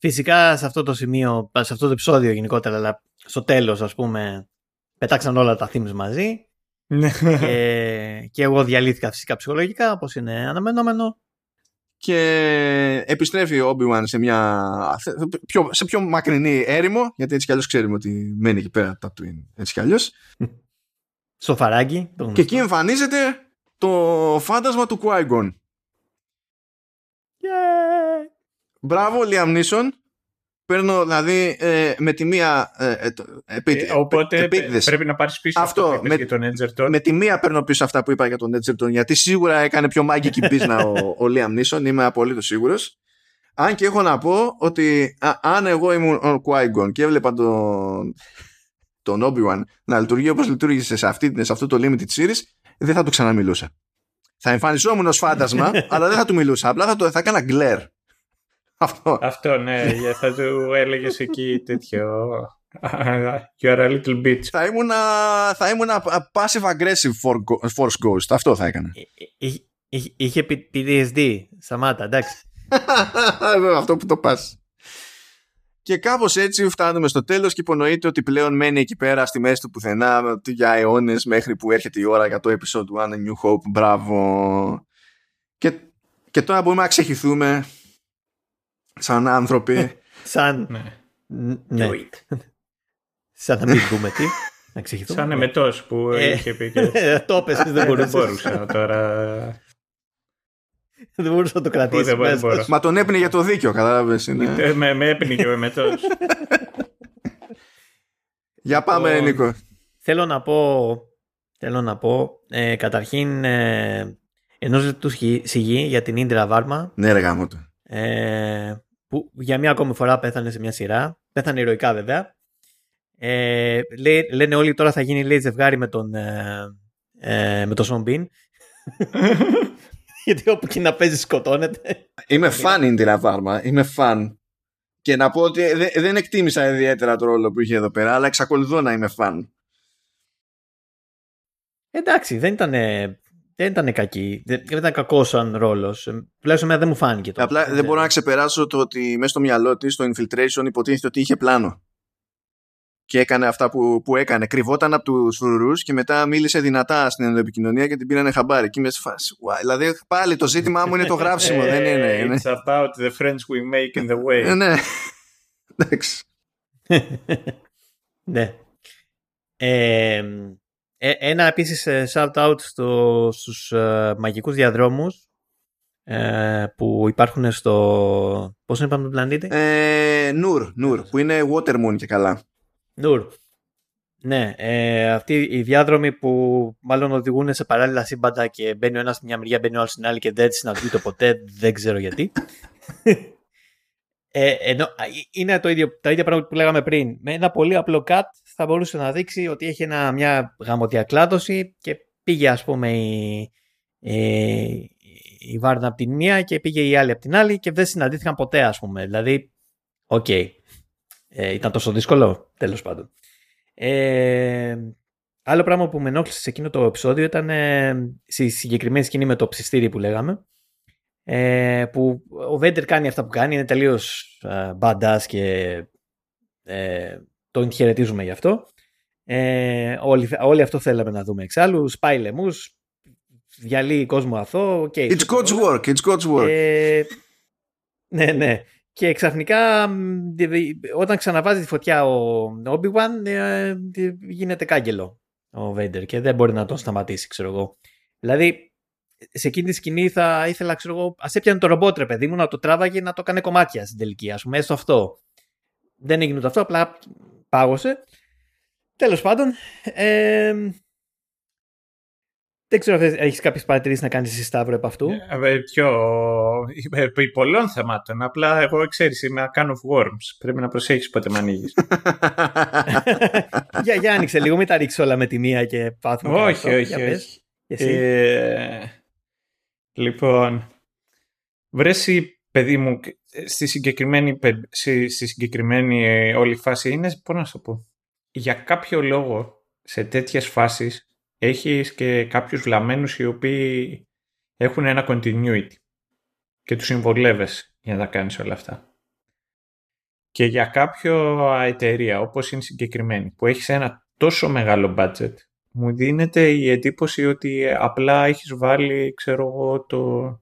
Φυσικά σε αυτό το σημείο, σε αυτό το επεισόδιο γενικότερα, αλλά στο τέλος ας πούμε, πετάξαν όλα τα themes μαζί Ναι. Και, και εγώ διαλύθηκα φυσικά ψυχολογικά, όπως είναι αναμενόμενο. και επιστρέφει ο Obi-Wan σε μια πιο, σε πιο μακρινή έρημο γιατί έτσι κι αλλιώς ξέρουμε ότι μένει εκεί πέρα τα Twin έτσι κι αλλιώς Στο φαράγγι. το και γνωστό. εκεί εμφανίζεται το φάντασμα του Qui-Gon Yay! μπράβο Liam Neeson παίρνω δηλαδή ε, με τη μία ε, ε, το- επί- Ε, Οπότε επίτηδες. πρέπει να πάρεις πίσω Αυτό, αυτό, που είπες με- για τον Edgerton. με τη μία παίρνω πίσω αυτά που είπα για τον Edgerton γιατί σίγουρα έκανε πιο μάγκικη πίσνα ο, ο Liam Neeson είμαι απολύτως σίγουρος αν και έχω να πω ότι α, αν εγώ ήμουν ο Qui-Gon και έβλεπα τον, τον Obi-Wan να λειτουργεί όπως λειτουργήσε σε, αυτή, σε αυτό το limited series δεν θα του ξαναμιλούσα θα εμφανιζόμουν ως φάντασμα αλλά δεν θα του μιλούσα απλά θα, το, θα έκανα γκλέρ αυτό Αυτό, ναι, για- θα του έλεγες εκεί τέτοιο. You are a little bitch. θα ήμουν, θα ήμουν passive aggressive for- force ghost αυτό θα έκανα Εί- εί- εί- Είχε πι- PTSD. Σταμάτα, εντάξει. Βέβαια, αυτό που το πας. Και κάπως έτσι φτάνουμε στο τέλος και υπονοείται ότι πλέον μένει εκεί πέρα στη μέση του πουθενά ότι για αιώνες μέχρι που έρχεται η ώρα για το episode 1 A New Hope. Μπράβο. Και, και τώρα μπορούμε να ξεχυθούμε σαν άνθρωποι. Σαν. Ναι. Ν- Ναι. Σαν να μην πούμε τι. Να ξεχυθούμε. Σαν εμετός που Ε, είχε πει και... Το έπες, δεν Δεν μπορούσα. μπορούσα τώρα. Δεν μπορούσα να το κρατήσεις. Δεν μπορώ, μέσα. μπορώ. Μα τον έπνιγε για το δίκιο, κατάλαβες. Είναι... Ε, Με, με έπνιγε ο εμετός. για πάμε, Λοιπόν, Νίκο. Θέλω να πω, θέλω να πω ε, καταρχήν ε, ενός λεπτού σιγή- σιγή για την Ίντρα Βάρμα Ναι, ρε γάμο του. ε, που για μία ακόμη φορά πέθανε σε μια σειρά. Πέθανε ηρωικά βέβαια. Ε, λέ- λένε όλοι τώρα θα γίνει λέει ζευγάρι με τον, ε, ε, με τον Σον Μπιν. Γιατί όπου και να παίζει σκοτώνεται. Είμαι φαν Ίντιρα Βάρμα. Είμαι φαν. Και να πω ότι δε- δεν εκτίμησα ιδιαίτερα το ρόλο που είχε εδώ πέρα, αλλά εξακολουθώ να είμαι φαν. Εντάξει, δεν ήταν, δεν ήταν κακή. Δεν, δεν ήταν κακός σαν ρόλος. Τουλάχιστον εμένα δεν μου φάνηκε το. Απλά δεν μπορώ να ξεπεράσω το ότι μέσα στο μυαλό της το infiltration υποτίθεται ότι είχε πλάνο. και έκανε αυτά που, που έκανε. Κρυβόταν από τους φρουρούς και μετά μίλησε δυνατά στην επικοινωνία και την πήρανε χαμπάρι. Και είμαι σε φάση. Δηλαδή πάλι το ζήτημά μου είναι το γράψιμο. δεν είναι. είναι. It's about the friends we make in the way. Ε, ναι. Εντάξει. ναι. Ε, ε, ένα επίσης ε, shout out στο, στους ε, μαγικούς διαδρόμους ε, που υπάρχουν στο... Πώς είναι πάμε τον πλανήτη; Ε, Νουρ, Νουρ, που είναι Watermoon και καλά. Νουρ. Ναι, ε, αυτοί οι διάδρομοι που μάλλον οδηγούν σε παράλληλα σύμπαντα και μπαίνει ο ένας στην μια μεριά, μπαίνει ο άλλος στην άλλη και δεν συναντιούνται ποτέ, δεν ξέρω γιατί. Ε, ενώ, είναι το ίδιο, τα ίδια πράγματα που λέγαμε πριν. Με ένα πολύ απλό cut θα μπορούσε να δείξει ότι έχει ένα, μια γαμοδιακλάδωση και πήγε ας πούμε η, η, η Βάρνα από την μία και πήγε η άλλη από την άλλη και δεν συναντήθηκαν ποτέ ας πούμε. Δηλαδή, OK. Okay. Ε, ήταν τόσο δύσκολο, τέλος πάντων. Ε, άλλο πράγμα που με ενόχλησε σε εκείνο το επεισόδιο ήταν ε, στη συγκεκριμένη σκηνή με το ψηστήρι που λέγαμε ε, που ο Βέντερ κάνει αυτά που κάνει, είναι τελείως ε, badass και ε, τον χαιρετίζουμε γι' αυτό. Ε, όλοι, όλοι αυτό θέλαμε να δούμε εξάλλου. Σπάει λαιμούς, διαλύει κόσμο αθώο. Okay, it's God's work, it's God's work. Ε, ναι, ναι. Και ξαφνικά όταν ξαναβάζει τη φωτιά ο Obi-Wan ε, γίνεται κάγκελο ο Βέντερ και δεν μπορεί να τον σταματήσει, ξέρω εγώ. Δηλαδή σε εκείνη τη σκηνή θα ήθελα, ξέρω εγώ, ας έπιανε το ρομπότ, ρε παιδί μου, να το τράβαγε να το κάνει κομμάτια στην τελική, ας πούμε, έστω αυτό. Δεν έγινε το αυτό, απλά πάγωσε. Τέλος πάντων, ε, δεν ξέρω αν έχεις κάποιες παρατηρήσεις να κάνεις εσύ Σταύρο επ' αυτού; Ε, ε πιο. Ε, πολλών θεμάτων. Απλά εγώ ξέρεις, είμαι a can of worms. Πρέπει να προσέχεις πότε με ανοίγεις. για, για άνοιξε λίγο, μην τα ρίξεις όλα με τη μία και πάθουμε. Όχι, όχι. όχι. Ε, Λοιπόν, βρέσει παιδί μου στη συγκεκριμένη, στη, συγκεκριμένη ε, όλη φάση είναι, πώς να σου πω, για κάποιο λόγο σε τέτοιες φάσεις έχεις και κάποιους βλαμμένους οι οποίοι έχουν ένα continuity και τους συμβολεύεσαι για να τα κάνεις όλα αυτά. Και για κάποιο εταιρεία όπως είναι συγκεκριμένη που έχεις ένα τόσο μεγάλο budget μου δίνεται η εντύπωση ότι απλά έχεις βάλει, ξέρω εγώ, το,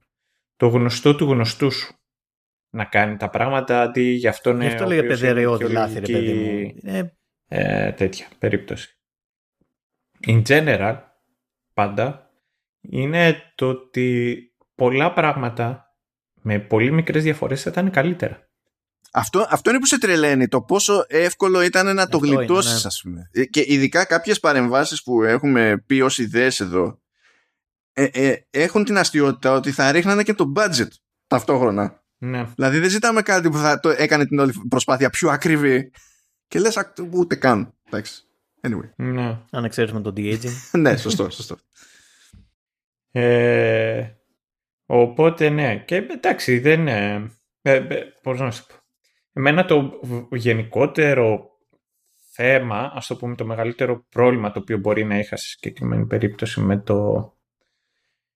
το γνωστό του γνωστού σου να κάνει τα πράγματα αντί γι' αυτό Γι' αυτό λέγε παιδεραιόδη λάθη, ρε παιδί μου. Ε... Ε, τέτοια περίπτωση. In general, πάντα, είναι το ότι πολλά πράγματα με πολύ μικρές διαφορές θα ήταν καλύτερα. Αυτό, αυτό είναι που σε τρελαίνει, το πόσο εύκολο ήταν να το γλιτώσει, ναι. ας πούμε. Ε, και ειδικά κάποιες παρεμβάσεις που έχουμε πει ως ιδέες εδώ, ε, ε, έχουν την αστείωτητα ότι θα ρίχνανε και το budget ταυτόχρονα. Ναι. Δηλαδή δεν ζητάμε κάτι που θα το έκανε την όλη προσπάθεια πιο ακριβή. Και λες, ούτε καν. Εντάξει. Anyway. Ναι. Αν εξαίρεσουμε το de-aging. ναι, σωστό, σωστό. Ε, οπότε ναι. Και εντάξει, δεν. Ε, ε, Πώς να σου πω. Εμένα το γενικότερο θέμα, ας το πούμε το μεγαλύτερο πρόβλημα το οποίο μπορεί να είχα σε συγκεκριμένη περίπτωση με το,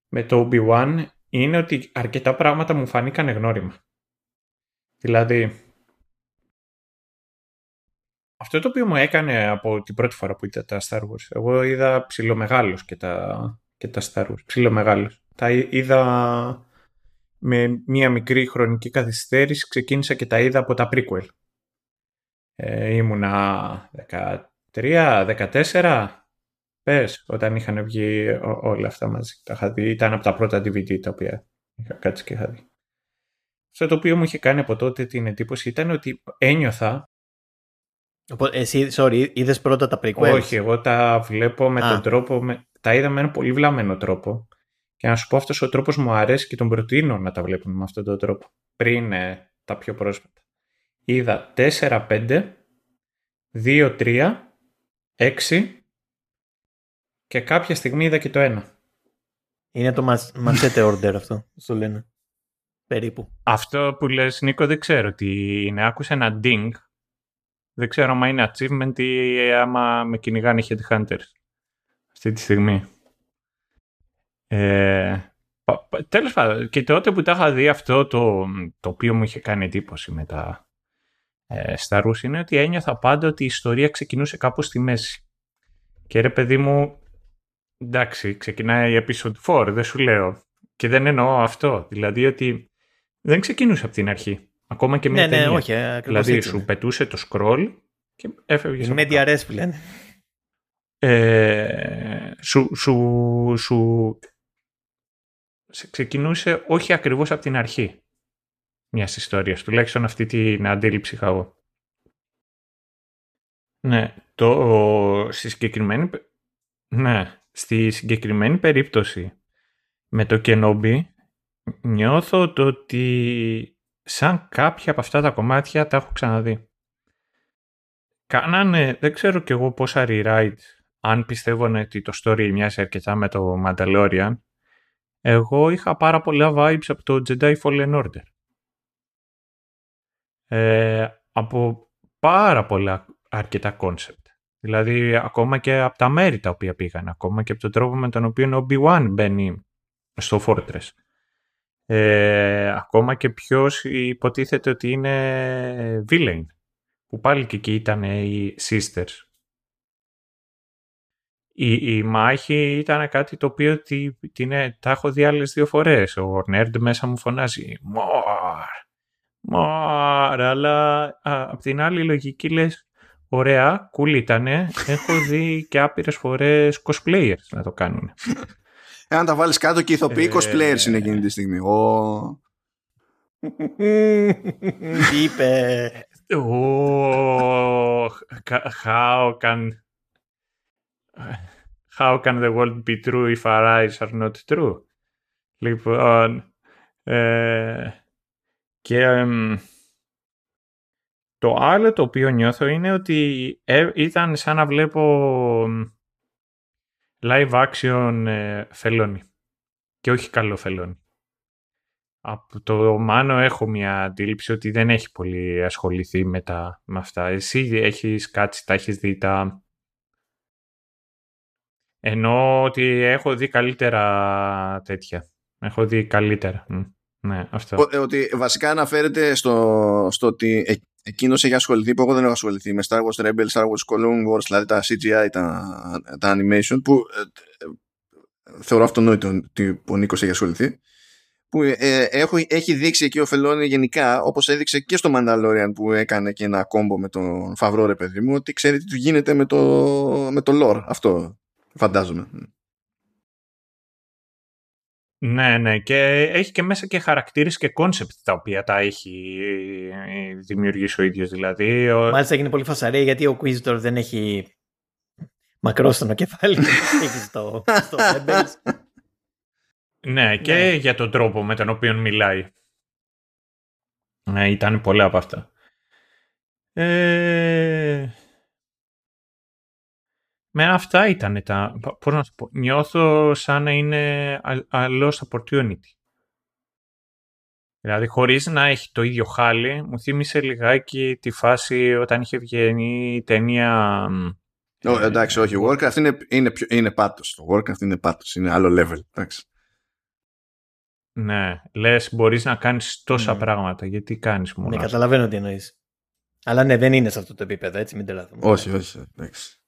με το Obi-Wan είναι ότι αρκετά πράγματα μου φανήκαν γνώριμα. Δηλαδή, αυτό το οποίο μου έκανε από την πρώτη φορά που είδα τα Star Wars, εγώ είδα ψιλομεγάλος και τα, και τα Star Wars, ψιλομεγάλος. Τα είδα με μία μικρή χρονική καθυστέρηση ξεκίνησα και τα είδα από τα prequel. Ε, ήμουνα 13, 14, πες, όταν είχαν βγει όλα αυτά μαζί. Τα είχα δει, ήταν από τα πρώτα DVD τα οποία είχα κάτσει και είχα δει. Αυτό το οποίο μου είχε κάνει από τότε την εντύπωση ήταν ότι ένιωθα εσύ, sorry, είδες πρώτα τα prequels; Όχι, εγώ τα βλέπω με τον τρόπο, με, τα είδα με έναν πολύ βλαμμένο τρόπο και να σου πω αυτός ο τρόπος μου αρέσει και τον προτείνω να τα βλέπουμε με αυτόν τον τρόπο. Πριν ε, τα πιο πρόσφατα. Είδα 4-5, 2-3, 6 και κάποια στιγμή είδα και το 1. Είναι το ματσέτε order αυτό, στο λένε. Περίπου. Αυτό που λες Νίκο δεν ξέρω τι είναι. Άκουσα ένα ding. Δεν ξέρω αν είναι achievement ή άμα με κυνηγάνε headhunters. Αυτή τη στιγμή. Ε, τέλος πάντων, και τότε που τα είχα δει αυτό το, το οποίο μου είχε κάνει εντύπωση με τα, ε, Star Wars είναι ότι ένιωθα πάντα ότι η ιστορία ξεκινούσε κάπου στη μέση. Και ρε παιδί μου, εντάξει, ξεκινάει η episode 4, δεν σου λέω. Και δεν εννοώ αυτό. Δηλαδή ότι δεν ξεκινούσε από την αρχή. Ακόμα και μια ναι, ναι, ταινία. όχι, ακριβώς δηλαδή έτσι σου είναι. πετούσε το scroll και έφευγες Η από media res που λένε. ε, σου, σου, σου σε ξεκινούσε όχι ακριβώς από την αρχή μιας ιστορίας, τουλάχιστον αυτή την αντίληψη είχα εγώ. Ναι, το, στη συγκεκριμένη, πε- ναι, στη συγκεκριμένη περίπτωση με το Kenobi νιώθω το ότι σαν κάποια από αυτά τα κομμάτια τα έχω ξαναδεί. Κάνανε, δεν ξέρω κι εγώ πόσα rewrite, αν πιστεύω ότι το story μοιάζει αρκετά με το Mandalorian. Εγώ είχα πάρα πολλά vibes από το Jedi Fallen Order. Ε, από πάρα πολλά αρκετά concept. Δηλαδή ακόμα και από τα μέρη τα οποία πήγαν, ακόμα και από τον τρόπο με τον οποίο ο Obi-Wan μπαίνει στο Fortress. Ε, ακόμα και ποιος υποτίθεται ότι είναι villain, που πάλι και εκεί ήταν οι sisters. Η, η μάχη ήταν κάτι το οποίο τη, την, τα έχω δει άλλες δύο φορές. Ο Nerd μέσα μου φωνάζει «More! More!» Αλλά α, απ' την άλλη λογική λες «Ωραία, cool ήτανε, έχω δει και άπειρες φορές cosplayers να το κάνουν». Εάν τα βάλεις κάτω και οι ηθοποιοί Ε, cosplayers είναι εκείνη τη στιγμή. Ο... Τι είπε; Oh, how can how can the world be true if our eyes are not true; Λοιπόν, ε, και εμ, το άλλο το οποίο νιώθω είναι ότι ε, ήταν σαν να βλέπω εμ, live action ε, φελόνι και όχι καλό φελόνι. Από το Μάνο έχω μια αντίληψη ότι δεν έχει πολύ ασχοληθεί με, τα, με αυτά. Εσύ έχεις κάτσει, τα έχεις δει τα... Ενώ ότι έχω δει καλύτερα τέτοια. Έχω δει καλύτερα. Μ, Ναι, αυτό. Ο- ε, Ότι βασικά αναφέρεται στο, στο ότι ε, εκείνος έχει ασχοληθεί που εγώ δεν έχω ασχοληθεί με Star Wars Rebels, Star Wars Clone Wars, δηλαδή τα CGI, τα, τα animation που ε, ε, θεωρώ αυτονόητο ότι ο Νίκος έχει ασχοληθεί που ε, έχω, έχει δείξει εκεί ο Filoni γενικά όπως έδειξε και στο Mandalorian που έκανε και ένα combo με τον Φαβρό ρε παιδί μου ότι ξέρει τι του γίνεται με το, με το lore αυτό φαντάζομαι Ναι, ναι. Και έχει και μέσα και χαρακτήρες και concept τα οποία τα έχει ε, δημιουργήσει ο ίδιος. Δηλαδή, ο... Μάλιστα έγινε πολύ φασαρία γιατί ο Inquisitor δεν έχει μακρόστονο κεφάλι. έχει στο, στο Rebels. Ναι, και Ναι. για τον τρόπο με τον οποίο μιλάει. Ναι, ήταν πολλά από αυτά. Ε... Με αυτά ήταν τα... Πώς να σου πω. Νιώθω σαν να είναι a, a lost opportunity. Δηλαδή, χωρίς να έχει το ίδιο χάλι, μου θύμισε λιγάκι τη φάση όταν είχε βγαίνει η ταινία... Ω, ε, εντάξει, όχι. Warcraft είναι, είναι, πιο, είναι πάτος. Το Warcraft είναι πάτος. Είναι άλλο level. Εντάξει. Ναι, λες μπορείς να κάνεις τόσα Μμμ. πράγματα. Γιατί κάνεις μόνος ναι, αυτό. καταλαβαίνω τι εννοείς. Αλλά ναι, δεν είναι σε αυτό το επίπεδο, έτσι, μην τρελαθούμε. Όχι, όχι. Εντάξει.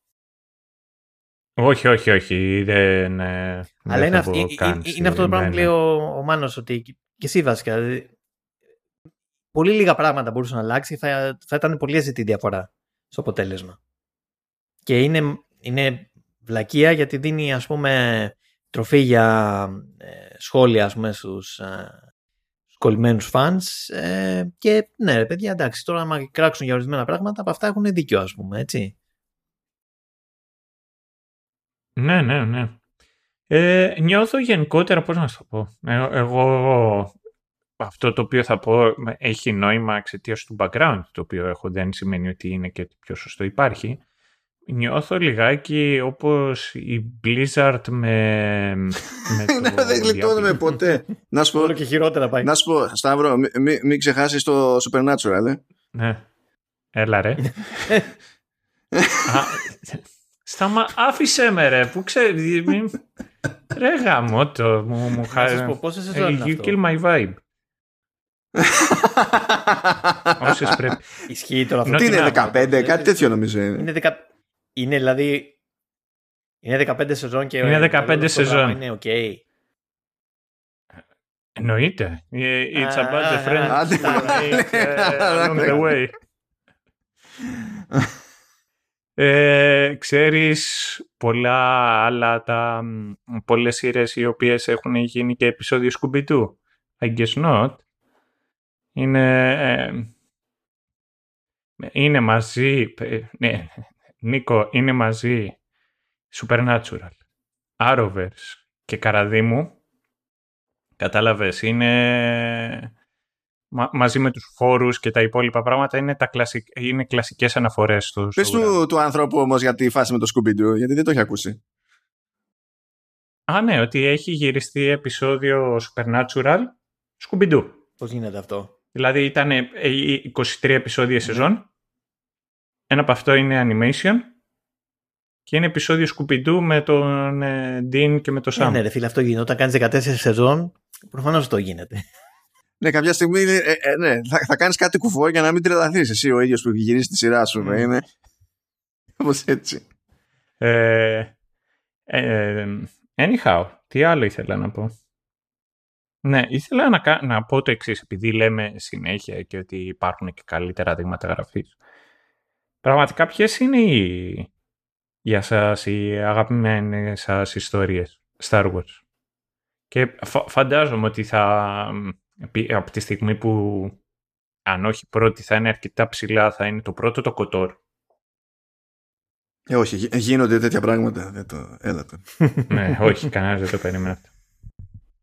Όχι, όχι, όχι. Δεν, ε, Αλλά δεν είναι, θα αυ- πω ε- ε- καν είναι, στη- αυτό το πράγμα ναι, που ναι. λέει ο, ο Μάνος, ότι και και εσύ βασικά. δηλαδή, πολύ λίγα πράγματα μπορούσαν να αλλάξει, θα, θα ήταν πολύ αισθητή η διαφορά στο αποτέλεσμα. Και είναι, είναι βλακεία γιατί δίνει ας πούμε τροφή για ε, σχόλια ας πούμε στους ε, στους κολλημένους φανς ε, και ναι ρε παιδιά εντάξει τώρα άμα κράξουν για ορισμένα πράγματα από αυτά έχουν δίκιο ας πούμε έτσι. Ναι, ναι, ναι. Ε, νιώθω γενικότερα, πώς να σου το πω. Ε, εγώ αυτό το οποίο θα πω έχει νόημα εξαιτίας του background το οποίο έχω δεν σημαίνει ότι είναι και ότι πιο σωστό υπάρχει. Νιώθω λιγάκι όπως η Blizzard με, με το Ναι, δεν γλιτώνουμε Diablo. ποτέ. να σου πω, Όλο και χειρότερα πάει. να σου πω Σταύρο, μην μη, μην ξεχάσεις το Supernatural, ε. Ναι. Έλα ρε. Α, Σταμα, άφησέ με ρε, που ξέρεις. μην- Ρε γαμώτο, μου, μου Να σας πω χάρη. πόσα σεζόν είναι You αυτό; kill my vibe. Όσες πρέπει. Ισχύει τώρα αυτό. Τι είναι, Νότια. 15, κάτι τέτοιο νομίζω είναι. Είναι, δεκα... είναι δηλαδή. Είναι 15 σεζόν και. Είναι 15 όλο αυτό το σεζόν. πράγμα Είναι οκ. Εννοείται. Ε, It's Α, about the friends άντε. we make, ε, along the way. Ε, ξέρεις πολλά άλλα τα μ, πολλές σειρές οι οποίες έχουν γίνει και επεισόδιο Scooby-Doo. I guess not. Είναι ε, είναι μαζί ε, ναι, Νίκο είναι μαζί Supernatural Arrowverse και Καραδίμου κατάλαβες είναι μα- μαζί με τους φόρους και τα υπόλοιπα πράγματα είναι, τα κλασικ, είναι κλασικές αναφορές στο, Πες στο ουρανό. του, του ανθρώπου όμως για τη φάση με το Scooby-Doo, γιατί δεν το έχει ακούσει. Α, ναι, ότι έχει γυριστεί επεισόδιο Supernatural Scooby-Doo. Πώς γίνεται αυτό; Δηλαδή ήταν ε, 23 επεισόδια σεζόν. Ένα από αυτό είναι animation. Και είναι επεισόδιο Scooby-Doo με τον ε, Dean και με τον Ναι, Sam. ναι, ρε φίλε, αυτό γίνεται. Όταν κάνεις 14 σεζόν, προφανώς αυτό γίνεται. Ναι, κάποια στιγμή είναι, ε, ε, ναι, θα, θα κάνεις κάτι κουφό για να μην τρελαθείς εσύ ο ίδιος που έχει γυρίσει τη σειρά σου. Mm. mm. Είναι όπως έτσι. Ε, ε, anyhow, τι άλλο ήθελα να πω; Ναι, ήθελα να, κα- να πω το εξής, επειδή λέμε συνέχεια και ότι υπάρχουν και καλύτερα δείγματα γραφής. Πραγματικά ποιες είναι οι, για σας οι αγαπημένες σας ιστορίες Star Wars; Και φα- φαντάζομαι ότι θα, επί- από τη στιγμή που αν όχι πρώτη θα είναι αρκετά ψηλά, θα είναι το πρώτο το Κοτόρ. Ε, όχι, γι- γίνονται τέτοια πράγματα. Δεν το, έλα το. ναι, όχι, κανένας δεν το περίμενε αυτό.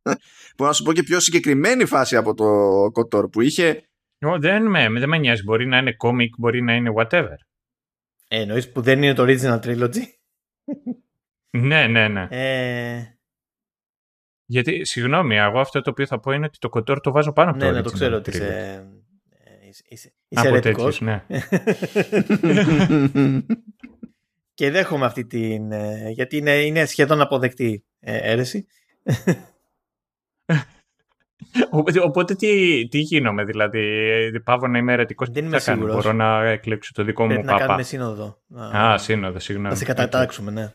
Μπορώ να σου πω και πιο συγκεκριμένη φάση από το Κοτόρ που είχε Ω, δεν, με, δεν με νοιάζει. Μπορεί να είναι comic, μπορεί να είναι whatever. Ε, εννοείς που δεν είναι το original trilogy; Ναι, ναι, ναι. Ε, Γιατί, συγγνώμη, εγώ αυτό το οποίο θα πω είναι ότι το κοντόρ το βάζω πάνω από ναι, το ναι, το original ξέρω ότι trilogy. είσαι, ε, είσαι, είσαι, είσαι Από αιρετικός. τέτοιους, ναι. και δέχομαι αυτή την... ε, γιατί είναι, είναι σχεδόν αποδεκτή ε, αίρεση. Οπότε, οπότε τι, τι γίνομαι, δηλαδή, ε, πάω να είμαι αιρετικός. Δεν τι είμαι θα κάνω, σίγουρος. Μπορώ να εκλέξω το δικό μου Πρέπει να παπά. κάνουμε σύνοδο. Α, σύνοδο, συγγνώμη. Θα σε κατατάξουμε, ναι.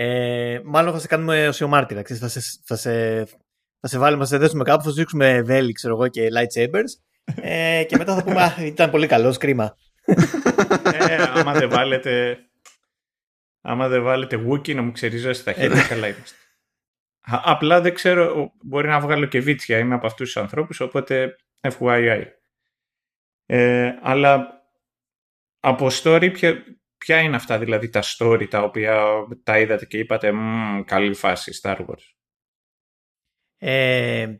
Ε, μάλλον θα σε κάνουμε ως μάρτυρα. Ξέρεις, θα, σε, θα, σε, θα σε βάλουμε, θα σε δέσουμε κάπου, θα σου δείξουμε βέλη, ξέρω εγώ, και lightsabers. Ε, και μετά θα πούμε, «Α, ήταν πολύ καλός, κρίμα. ε, άμα δεν βάλετε... Άμα δεν βάλετε Wookie να μου ξερίζώσει τα χέρια, καλά είμαστε. Α, απλά δεν ξέρω, μπορεί να βγάλω και βίτσια, είμαι από αυτούς τους ανθρώπους, οπότε FYI. Ε, αλλά από story, ποια, ποια είναι αυτά δηλαδή τα story τα οποία τα είδατε και είπατε «Μμμ, καλή φάση Star Wars. Ε,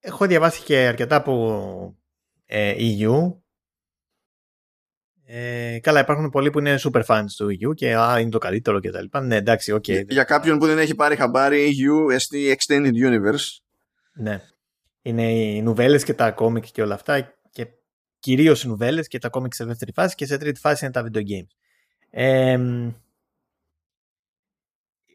έχω διαβάσει και αρκετά από ε, EU. Ε, καλά, υπάρχουν πολλοί που είναι super fans του EU και α, είναι το καλύτερο και τα λοιπά. Ναι, εντάξει, οκ. Για- Για κάποιον που δεν έχει πάρει χαμπάρι, EU, ST Extended Universe. Ναι. Είναι οι νουβέλες και τα κόμικ και όλα αυτά και κυρίως οι νουβέλες και τα κόμικ σε δεύτερη φάση και σε τρίτη φάση είναι τα video games. Ε,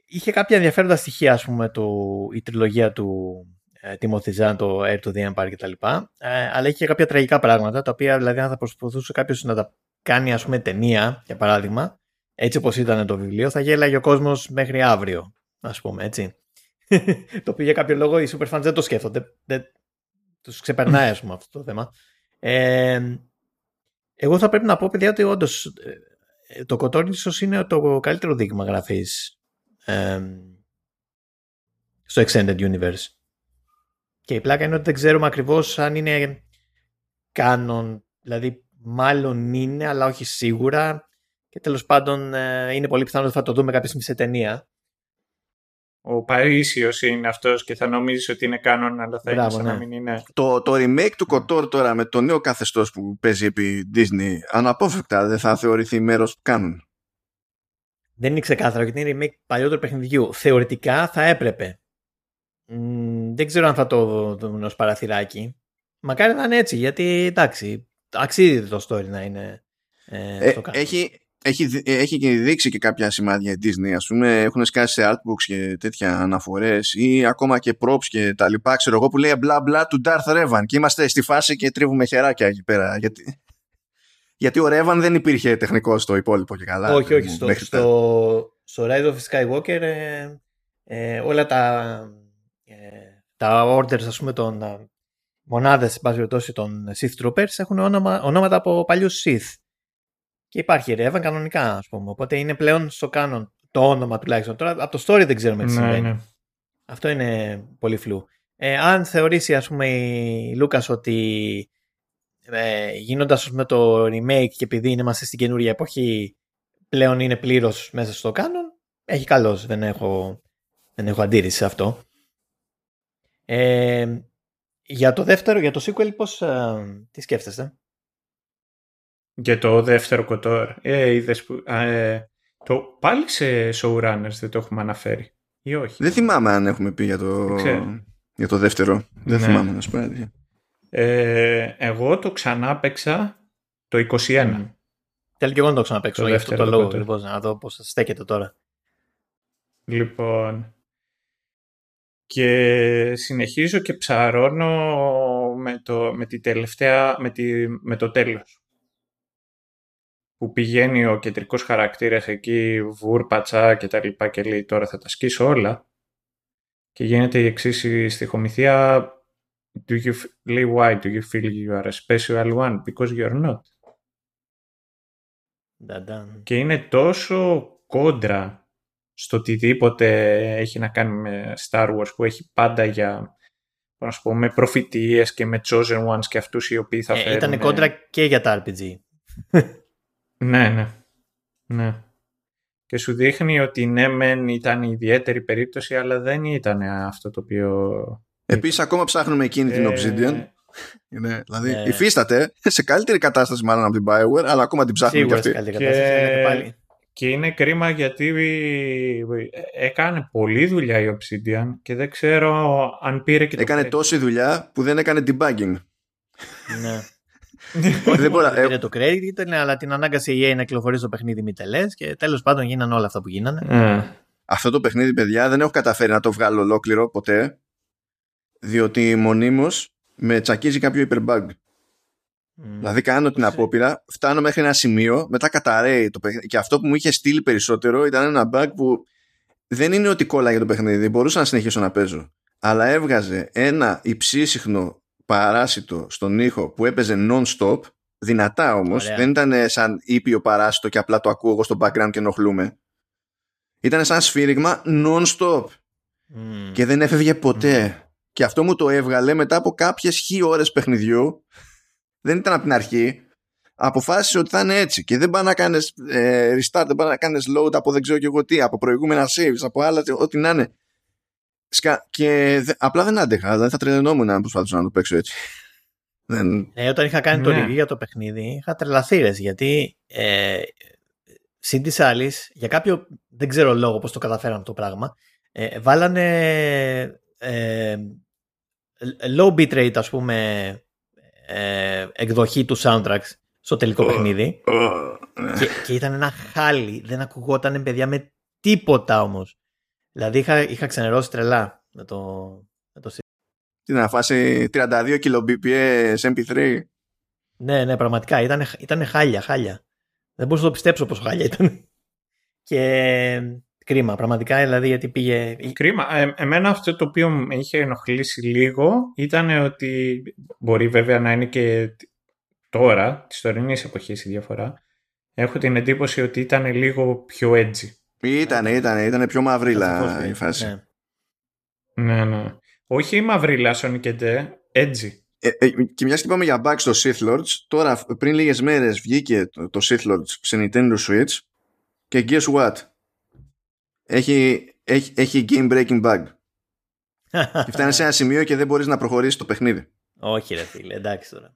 είχε κάποια ενδιαφέροντα στοιχεία, ας πούμε, το, η τριλογία του ε, Timothy Zahn, το Air to the Empire κτλ. Ε, αλλά είχε και κάποια τραγικά πράγματα, τα οποία δηλαδή αν θα προσπαθούσε κάποιος να τα κάνει, ας πούμε, ταινία, για παράδειγμα, έτσι όπως ήταν το βιβλίο, θα γέλαγε ο κόσμος μέχρι αύριο, ας πούμε, έτσι. το οποίο για κάποιο λόγο οι super fans δεν το σκέφτονται. Δεν, τους ξεπερνάει, ας πούμε, αυτό το θέμα. Ε, εγώ θα πρέπει να πω, παιδιά, ότι όντως το κοτόρι ίσως είναι το καλύτερο δείγμα γραφής ε, στο Extended Universe. Και η πλάκα είναι ότι δεν ξέρουμε ακριβώς αν είναι κάνον, δηλαδή μάλλον είναι, αλλά όχι σίγουρα. Και τέλος πάντων ε, είναι πολύ πιθανό ότι θα το δούμε κάποια στιγμή σε ταινία. Ο Παρίσιος είναι αυτός και θα νομίζεις ότι είναι κάνον, αλλά θα Μπράβο, είναι σαν ναι. να μην είναι. Το, το remake του Κοτόρ τώρα με το νέο καθεστώς που παίζει επί Disney αναπόφευκτα δεν θα θεωρηθεί μέρος που κάνουν. Δεν είναι ξεκάθαρο γιατί είναι remake παλιότερου παιχνιδιού. Θεωρητικά θα έπρεπε. Μ, δεν ξέρω αν θα το δούμε ως παραθυράκι. Μακάρι να είναι έτσι γιατί εντάξει, αξίζει το story να είναι ε, Ε, στο κάτω. έχει, έχει, δει- έχει και δείξει και κάποια σημάδια η Disney ας πούμε έχουν σκάσει σε artbooks και τέτοια αναφορές ή ακόμα και props και τα λοιπά ξέρω εγώ που λέει μπλα μπλα του Darth Revan και είμαστε στη φάση και τρίβουμε χεράκια εκεί πέρα γιατί, γιατί ο Revan δεν υπήρχε τεχνικός στο υπόλοιπο και καλά όχι, όχι. Στο, μέχρι τώρα. στο, στο Rise of Skywalker ε, ε, όλα τα, ε, τα orders, ας πούμε, των ε, μονάδες, εν πάση περιπτώσει, των Sith Troopers έχουν όνομα, ονόματα από παλιούς Sith. Και υπάρχει Revan κανονικά, ας πούμε. Οπότε είναι πλέον στο canon το όνομα τουλάχιστον. Τώρα από το story δεν ξέρουμε τι Ναι, συμβαίνει. ναι. Αυτό είναι πολύ φλού. Ε, αν θεωρήσει ας πούμε η Λούκας ότι ε, γίνοντας ας πούμε, το remake και επειδή είμαστε στην καινούργια εποχή πλέον είναι πλήρως μέσα στο canon έχει καλώς, δεν έχω, δεν έχω αντίρρηση σε αυτό. Ε, για το δεύτερο, για το sequel πώς, ε, τι σκέφτεστε; Για το δεύτερο κοτόρ. Ε, είδες που, α, ε, το, πάλι σε showrunners δεν το έχουμε αναφέρει. Ή όχι; δεν θυμάμαι αν έχουμε πει για το, Δεν ξέρω. για το δεύτερο δεν Ναι. θυμάμαι να σου πω την αλήθεια. Ε, εγώ το ξανά παίξα το 21. Θέλω και εγώ να το ξαναπαίξω Το για αυτό το δεύτερο, λόγο το λοιπόν, να δω πώς θα στέκεται τώρα. Λοιπόν, και συνεχίζω και ψαρώνω με το, με τη τελευταία, με, τη, με το τέλος. Που πηγαίνει ο κεντρικός χαρακτήρας εκεί, βούρπατσα και τα λοιπά και λέει τώρα θα τα σκίσω όλα. Και γίνεται η εξής η στοιχομηθεία do you, f- λέει why do you feel you are a special one; Because you're not. Νταντάν. και είναι τόσο κόντρα στο οτιδήποτε έχει να κάνει με Star Wars που έχει πάντα για πώς να σου πω, με προφητείες και με chosen ones και αυτούς οι οποίοι θα Ε, φέρουν... ήταν κόντρα και για τα RPG. Ναι, ναι. ναι. Και σου δείχνει ότι ναι μεν ήταν ιδιαίτερη περίπτωση αλλά δεν ήταν αυτό το οποίο... Επίσης ακόμα ψάχνουμε εκείνη την Ε, Obsidian Είναι, δηλαδή Ναι. υφίσταται σε καλύτερη κατάσταση μάλλον από την Bioware, αλλά ακόμα την ψάχνουμε Σίγουρα κι σε αυτή. καλή Και- κατάσταση. αλλά και πάλι. Και είναι κρίμα γιατί έκανε πολλή δουλειά η Obsidian και δεν ξέρω αν πήρε και το Έκανε credit. τόση δουλειά που δεν έκανε debugging. Ναι. Δεν μπορώ, Δεν ε, πήρε το credit, ήταν, αλλά την ανάγκασε η EA να κυκλοφορήσει το παιχνίδι μη τελές και τέλος πάντων γίνανε όλα αυτά που γίνανε. Ε, αυτό το παιχνίδι, παιδιά, δεν έχω καταφέρει να το βγάλω ολόκληρο ποτέ, διότι μονίμως με τσακίζει κάποιο hyperbug. Μμ. Δηλαδή κάνω την απόπειρα, φτάνω μέχρι ένα σημείο, μετά καταραίει το παιχνίδι. Και αυτό που μου είχε στείλει περισσότερο ήταν ένα bug που δεν είναι ότι κόλλαγε το παιχνίδι, μπορούσα να συνεχίσω να παίζω. Αλλά έβγαζε ένα υψίσυχνο παράσιτο στον ήχο που έπαιζε non-stop, δυνατά όμως, Ωραία. δεν ήταν σαν ήπιο παράσιτο και απλά το ακούω εγώ στο background και ενοχλούμε. Ήταν σαν σφύριγμα non-stop Μμ. και δεν έφευγε ποτέ. Και αυτό μου το έβγαλε μετά από κάποιες χι ώρες παιχνιδιού. Δεν ήταν από την αρχή. Αποφάσισε ότι θα είναι έτσι και δεν πάει να κάνεις ε, restart, δεν πάει να κάνεις load από δεν ξέρω και εγώ τι, από προηγούμενα saves, από άλλα, ό,τι να είναι. Σκα... Και δε- απλά δεν άντεχα, δηλαδή θα τρελαινόμουν να προσπαθούσα να το παίξω έτσι. Δεν... Ε, όταν είχα κάνει το Ναι. review για το παιχνίδι, είχα τρελαθεί ρε, γιατί ε, συν της άλλης, για κάποιο δεν ξέρω λόγο πώς το καταφέραν το πράγμα, ε, βάλανε ε, low bitrate ας πούμε ε, εκδοχή του soundtracks στο τελικό παιχνίδι και, και ήταν ένα χάλι, δεν ακουγόταν παιδιά με τίποτα όμως. Δηλαδή είχα, είχα ξενερώσει τρελά με το, με το Τι να φάσει 32 kbps MP3. Ναι, ναι, πραγματικά ήταν, ήταν χάλια, χάλια. Δεν μπορούσα να το πιστέψω πόσο χάλια ήταν. Και κρίμα, πραγματικά, δηλαδή, γιατί πήγε. Κρίμα. Ε, εμένα αυτό το οποίο με είχε ενοχλήσει λίγο ήταν ότι μπορεί βέβαια να είναι και τώρα, της τωρινής εποχής η διαφορά. Έχω την εντύπωση ότι ήταν λίγο πιο edgy. Ήτανε, ήτανε, ήτανε πιο μαυρίλα Ευτυχώς, η φάση. ναι. Ναι, ναι. Όχι η μαυρίλα Sonic και Nte, edgy. Ε, ε, και μιας και είπαμε για bugs στο Sith Lords, τώρα πριν λίγες μέρες βγήκε το, το Sith Lords σε Nintendo Switch και guess what? Έχει, έχει, έχει game breaking bug. Και φτάνει σε ένα σημείο και δεν μπορείς να προχωρήσεις το παιχνίδι. Όχι, ρε φίλε, εντάξει τώρα.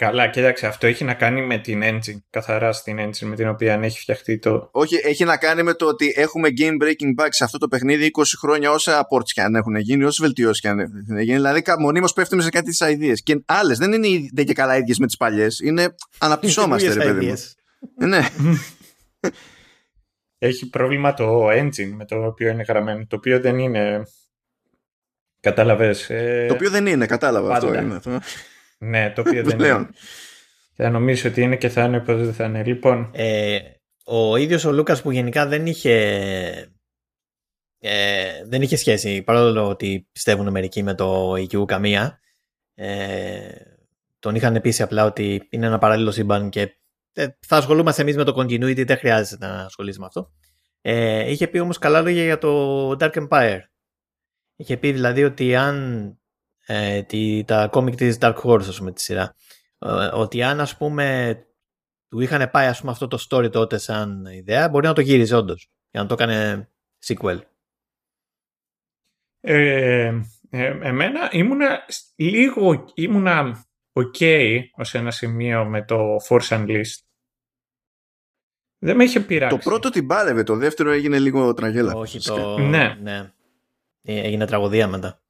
Καλά, κοίταξε, αυτό έχει να κάνει με την engine, καθαρά στην engine με την οποία έχει φτιαχτεί το... Όχι, έχει να κάνει με το ότι έχουμε game breaking bugs σε αυτό το παιχνίδι 20 χρόνια όσα ports και αν έχουν γίνει, όσε βελτιώσεις και αν έχουν γίνει. Δηλαδή, μονίμως πέφτουμε σε κάτι τι ideas. Και άλλες δεν είναι ίδιες και καλά ίδιε με τις παλιές. Είναι αναπτυσσόμαστε, ρε παιδί μου. Ideas. Ε, ναι. Έχει πρόβλημα το engine με το οποίο είναι γραμμένο, το οποίο δεν είναι... Κατάλαβες. Ε... Το οποίο δεν είναι, κατάλαβα αυτό. Είναι. Ναι, το οποίο δεν είναι. Θα νομίζω ότι είναι και θα είναι πως δεν θα είναι. Λοιπόν. Ε, ο ίδιος ο Λούκας που γενικά δεν είχε ε, δεν είχε σχέση, παρόλο ότι πιστεύουν μερικοί με το IQ καμία. Ε, τον είχαν πει απλά ότι είναι ένα παράλληλο σύμπαν και ε, θα ασχολούμαστε εμείς με το continuity, δεν χρειάζεται να ασχολείσαι με αυτό. Ε, είχε πει όμως καλά λόγια για το Dark Empire. Είχε πει δηλαδή ότι αν ε, τη, τα κόμικ της Dark Horse, ας πούμε, τη σειρά, ε, ότι αν ας πούμε του είχαν πάει ας πούμε, αυτό το story τότε σαν ιδέα, μπορεί να το γύριζε όντως για να το έκανε sequel. Ε, ε, εμένα ήμουνα λίγο ήμουνα ok ως ένα σημείο με το Force Unleashed. Δεν με είχε πειράξει. Το πρώτο την πάλευε, το δεύτερο έγινε λίγο τραγέλα. Όχι, το... Ναι. ναι. Ε, έγινε τραγωδία μετά.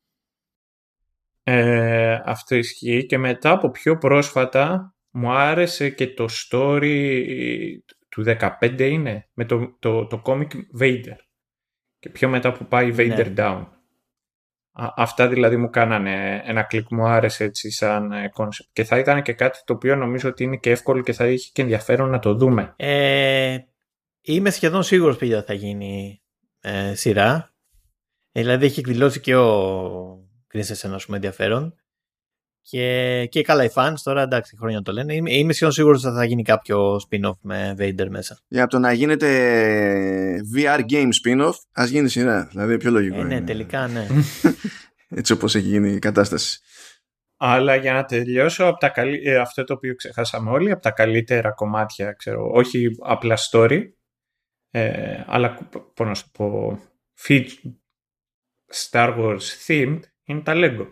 Ε, αυτό ισχύει και μετά από πιο πρόσφατα μου άρεσε και το story του 15 είναι με το, το, το comic Vader και πιο μετά που πάει Vader ναι. Down αυτά δηλαδή μου κάνανε ένα κλικ, μου άρεσε έτσι σαν concept. Και θα ήταν και κάτι το οποίο νομίζω ότι είναι και εύκολο και θα είχε και ενδιαφέρον να το δούμε. Ε, είμαι σχεδόν σίγουρος ότι θα γίνει ε, σειρά. Ε, δηλαδή έχει εκδηλώσει και ο Κρίσες ένα πούμε ενδιαφέρον. Και, και καλά οι fans τώρα, εντάξει, χρόνια το λένε. Είμαι, είμαι σχεδόν σίγουρος ότι θα γίνει κάποιο spin-off με Vader μέσα. Για το να γίνεται VR game spin-off, ας γίνει σειρά. Δηλαδή, πιο λογικό. Ε, ναι, είναι. τελικά, ναι. Έτσι όπως έχει γίνει η κατάσταση. Αλλά για να τελειώσω, από τα καλύ... ε, αυτό το οποίο ξεχάσαμε όλοι, από τα καλύτερα κομμάτια, ξέρω, όχι απλά story, ε, αλλά πώς να σου πω, Star Wars themed, είναι τα Lego.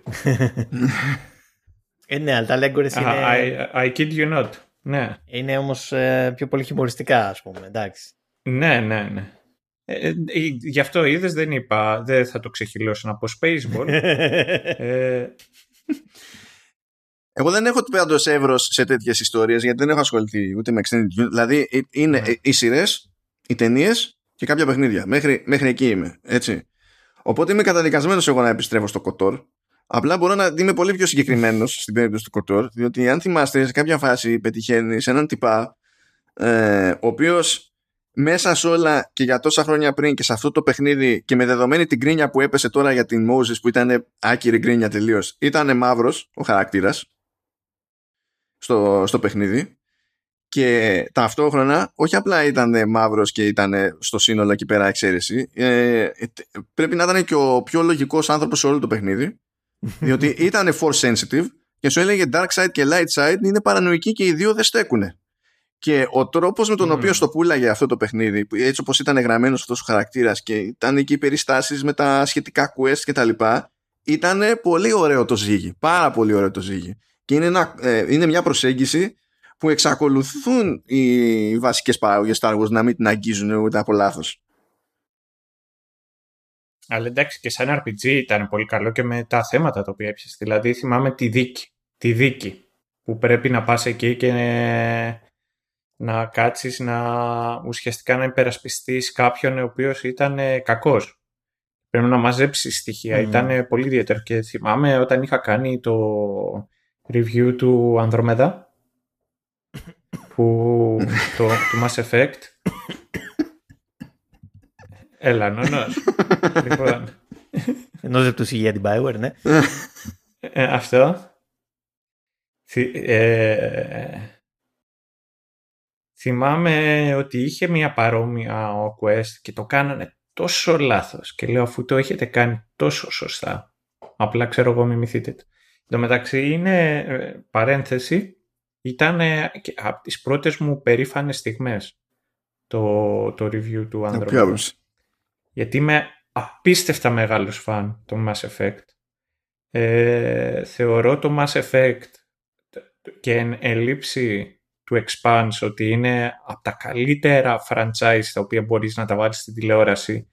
Ε, ναι, αλλά τα Λέγκορες είναι... I, I kid you not. Ναι. Είναι όμως ε, πιο πολύ χιουμοριστικά, ας πούμε, εντάξει. Ναι, ναι, ναι. Ε, ε, γι' αυτό είδες δεν είπα, δεν θα το ξεχυλώσω να πω Spaceball. ε, εγώ δεν έχω πάντως εύρος σε τέτοιες ιστορίες γιατί δεν έχω ασχοληθεί ούτε με extended Δηλαδή ε, είναι ναι. οι σειρές, οι ταινίες και κάποια παιχνίδια. Μέχρι, μέχρι εκεί είμαι. Έτσι. Οπότε είμαι καταδικασμένος εγώ να επιστρέφω στο κοτόρ. Απλά μπορώ να είμαι πολύ πιο συγκεκριμένος στην περίπτωση του Κοτόρ, διότι αν θυμάστε, σε κάποια φάση πετυχαίνει έναν τυπά, ε, ο οποίος μέσα σε όλα και για τόσα χρόνια πριν και σε αυτό το παιχνίδι και με δεδομένη την κρίνια που έπεσε τώρα για την Moses που ήταν άκυρη κρίνια τελείως, ήταν μαύρος ο χαρακτήρας στο, στο παιχνίδι και ταυτόχρονα όχι απλά ήταν μαύρος και ήταν στο σύνολο εκεί πέρα εξαίρεση ε, πρέπει να ήταν και ο πιο λογικός άνθρωπος σε όλο το παιχνίδι διότι ήταν force sensitive και σου έλεγε dark side και light side είναι παρανοϊκοί και οι δύο δεν στέκουν. Και ο τρόπος με τον οποίο στο πουλάγε αυτό το παιχνίδι, έτσι όπως ήταν γραμμένος αυτός ο χαρακτήρας και ήταν εκεί οι περιστάσεις με τα σχετικά quest κτλ., ήταν πολύ ωραίο το ζύγι. Πάρα πολύ ωραίο το ζύγι. Και είναι, ένα, ε, είναι μια προσέγγιση που εξακολουθούν οι βασικές παράγωγε Star Wars να μην την αγγίζουν ούτε από λάθος. Αλλά εντάξει και σαν RPG ήταν πολύ καλό και με τα θέματα τα οποία έπιασες. Δηλαδή θυμάμαι τη δίκη. Τη δίκη που πρέπει να πας εκεί και να κάτσεις να ουσιαστικά να υπερασπιστείς κάποιον ο οποίος ήταν κακός. Πρέπει να μαζέψεις στοιχεία. Mm. Ήταν πολύ ιδιαίτερο και θυμάμαι όταν είχα κάνει το review του Ανδρομέδα που, το, του Mass Effect Έλα, νονός. λοιπόν. Ενώ δεν τους για την Bioware, ναι. Ε, αυτό. Ε, θυμάμαι ότι είχε μια παρόμοια ο Quest και το κάνανε τόσο λάθος και λέω αφού το έχετε κάνει τόσο σωστά απλά ξέρω εγώ μιμηθείτε το. Εν τω μεταξύ είναι ε, παρένθεση ήταν από τις πρώτες μου περήφανες στιγμές το, το review του Android γιατί είμαι απίστευτα μεγάλος φαν του Mass Effect. Ε, θεωρώ το Mass Effect και εν ελήψη του Expanse ότι είναι από τα καλύτερα franchise τα οποία μπορείς να τα βάλεις στην τηλεόραση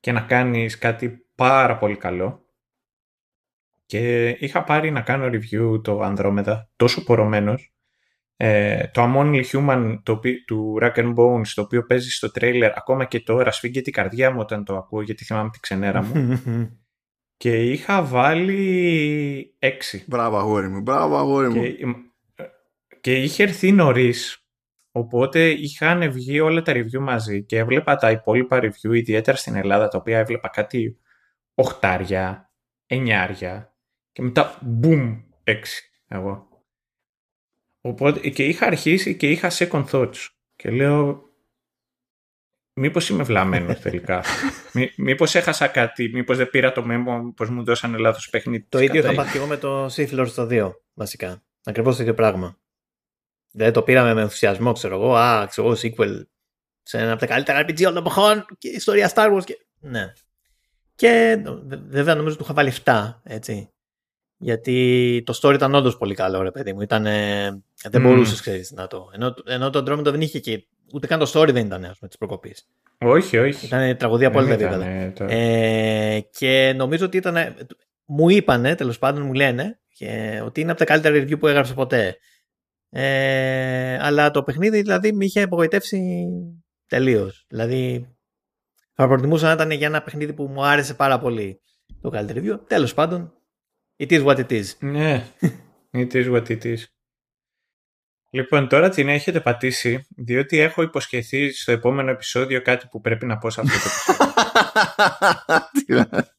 και να κάνεις κάτι πάρα πολύ καλό. Και είχα πάρει να κάνω review το Andromeda τόσο πορωμένος Ε, το I'm Only Human το, του Rack and Bones, το οποίο παίζει στο τρέιλερ, ακόμα και τώρα σφίγγεται η καρδιά μου όταν το ακούω, γιατί θυμάμαι τη ξενέρα μου. και είχα βάλει 6. Μπράβο αγόρι μου, μπράβο αγόρι μου. Και, και είχε έρθει νωρίς. Οπότε είχαν βγει όλα τα review μαζί και έβλεπα τα υπόλοιπα review, ιδιαίτερα στην Ελλάδα, τα οποία έβλεπα κάτι οχτάρια, εννιάρια και μετά boom, έξι εγώ. Οπότε και είχα αρχίσει και είχα second thoughts και λέω μήπως είμαι βλαμμένος τελικά. Μή, μήπως έχασα κάτι, μήπως δεν πήρα το μέμο, μήπως μου δώσανε λάθος παιχνίδι. Το ίδιο θα πάθει εγώ με το Sith Lord στο 2, βασικά. Ακριβώς το ίδιο πράγμα. Δεν το πήραμε με ενθουσιασμό, ξέρω εγώ. Α, ξέρω εγώ, sequel σε ένα από τα καλύτερα RPG όλων των εποχών και ιστορία Star Wars. Και... Ναι. Και βέβαια νομίζω ότι του είχα βάλει 7, έτσι. Γιατί το story ήταν όντως πολύ καλό, ρε παιδί μου. Ήτανε... Δεν mm. μπορούσες, ξέρεις, να το. Ενώ, ενώ το Andromeda δεν είχε και. Ούτε καν το story δεν ήταν, ας πούμε, της προκοπής. Όχι, όχι. Ήταν τραγωδία απόλυτα επίπεδα. Το... Ε, και νομίζω ότι ήταν. Μου είπανε, τέλος πάντων, μου λένε, και, ότι είναι από τα καλύτερα review που έγραψε ποτέ. Ε, αλλά το παιχνίδι δηλαδή με είχε απογοητεύσει τελείως. Δηλαδή θα προτιμούσα να ήταν για ένα παιχνίδι που μου άρεσε πάρα πολύ το καλύτερο review. Τέλος πάντων, it is what it is. Ναι, it is what it is. Λοιπόν, τώρα την έχετε πατήσει, διότι έχω υποσχεθεί στο επόμενο επεισόδιο κάτι που πρέπει να πω σε αυτό το επεισόδιο.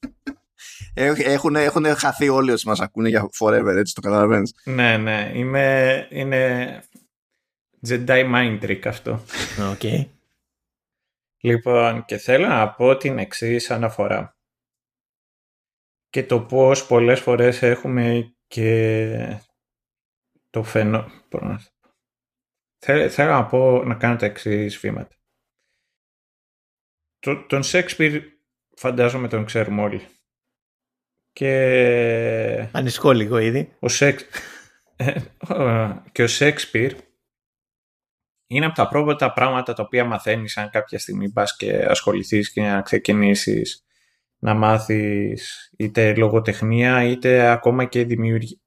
Έχουν, έχουν χαθεί όλοι όσοι μας ακούνε για forever, έτσι το καταλαβαίνεις. Ναι, ναι. Είμαι, είναι Jedi Mind Trick αυτό. Okay. Λοιπόν, και θέλω να πω την εξής αναφορά. Και το πώς πολλές φορές έχουμε και το φαινό... Θέλω να πω να κάνω τα εξής βήματα. Τον Σέξπιρ φαντάζομαι τον ξέρουμε όλοι. Και... Ανησυχώ λίγο ήδη. Ο Σεξ... και ο Σέξπιρ είναι από τα πρώτα πράγματα τα οποία μαθαίνεις αν κάποια στιγμή πας και ασχοληθείς και να ξεκινήσεις να μάθεις είτε λογοτεχνία είτε ακόμα και, δημιουργία,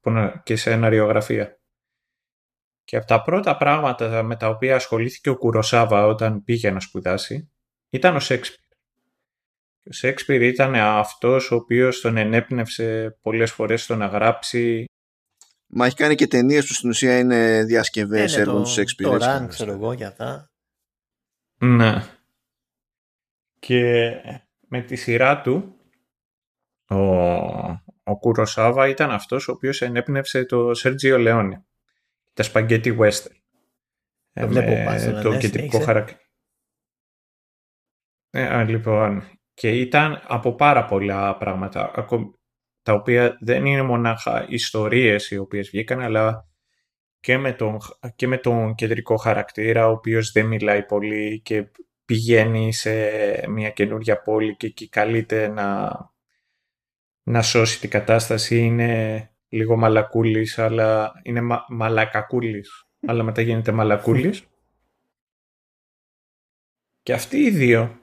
και σεναριογραφία. Και από τα πρώτα πράγματα με τα οποία ασχολήθηκε ο Κουροσάβα όταν πήγε να σπουδάσει ήταν ο Σέξπιρ. Ο Σέξπιρ ήταν αυτός ο οποίος τον ενέπνευσε πολλές φορές στο να γράψει. Μα έχει κάνει και ταινίες που στην ουσία είναι διασκευές ναι, έργων του Σέξπιρ. Το Ραν, ξέρω εγώ, για αυτά. Ναι. Και με τη σειρά του, ο, ο Κουροσάβα ήταν αυτός ο οποίος ενέπνευσε το Σέρτζιο Λεόνι. Τα σπαγκέτι western. Το βλέπω Το κεντρικό χαρακτήρα. Ε, λοιπόν, και ήταν από πάρα πολλά πράγματα, τα οποία δεν είναι μονάχα ιστορίες οι οποίες βγήκαν, αλλά και με τον, και με τον κεντρικό χαρακτήρα, ο οποίος δεν μιλάει πολύ και πηγαίνει σε μια καινούργια πόλη και εκεί καλείται να, να σώσει την κατάσταση. Είναι λίγο μαλακούλης, αλλά είναι μα, μαλακακούλης, αλλά μετά γίνεται μαλακούλης. Και αυτοί οι δύο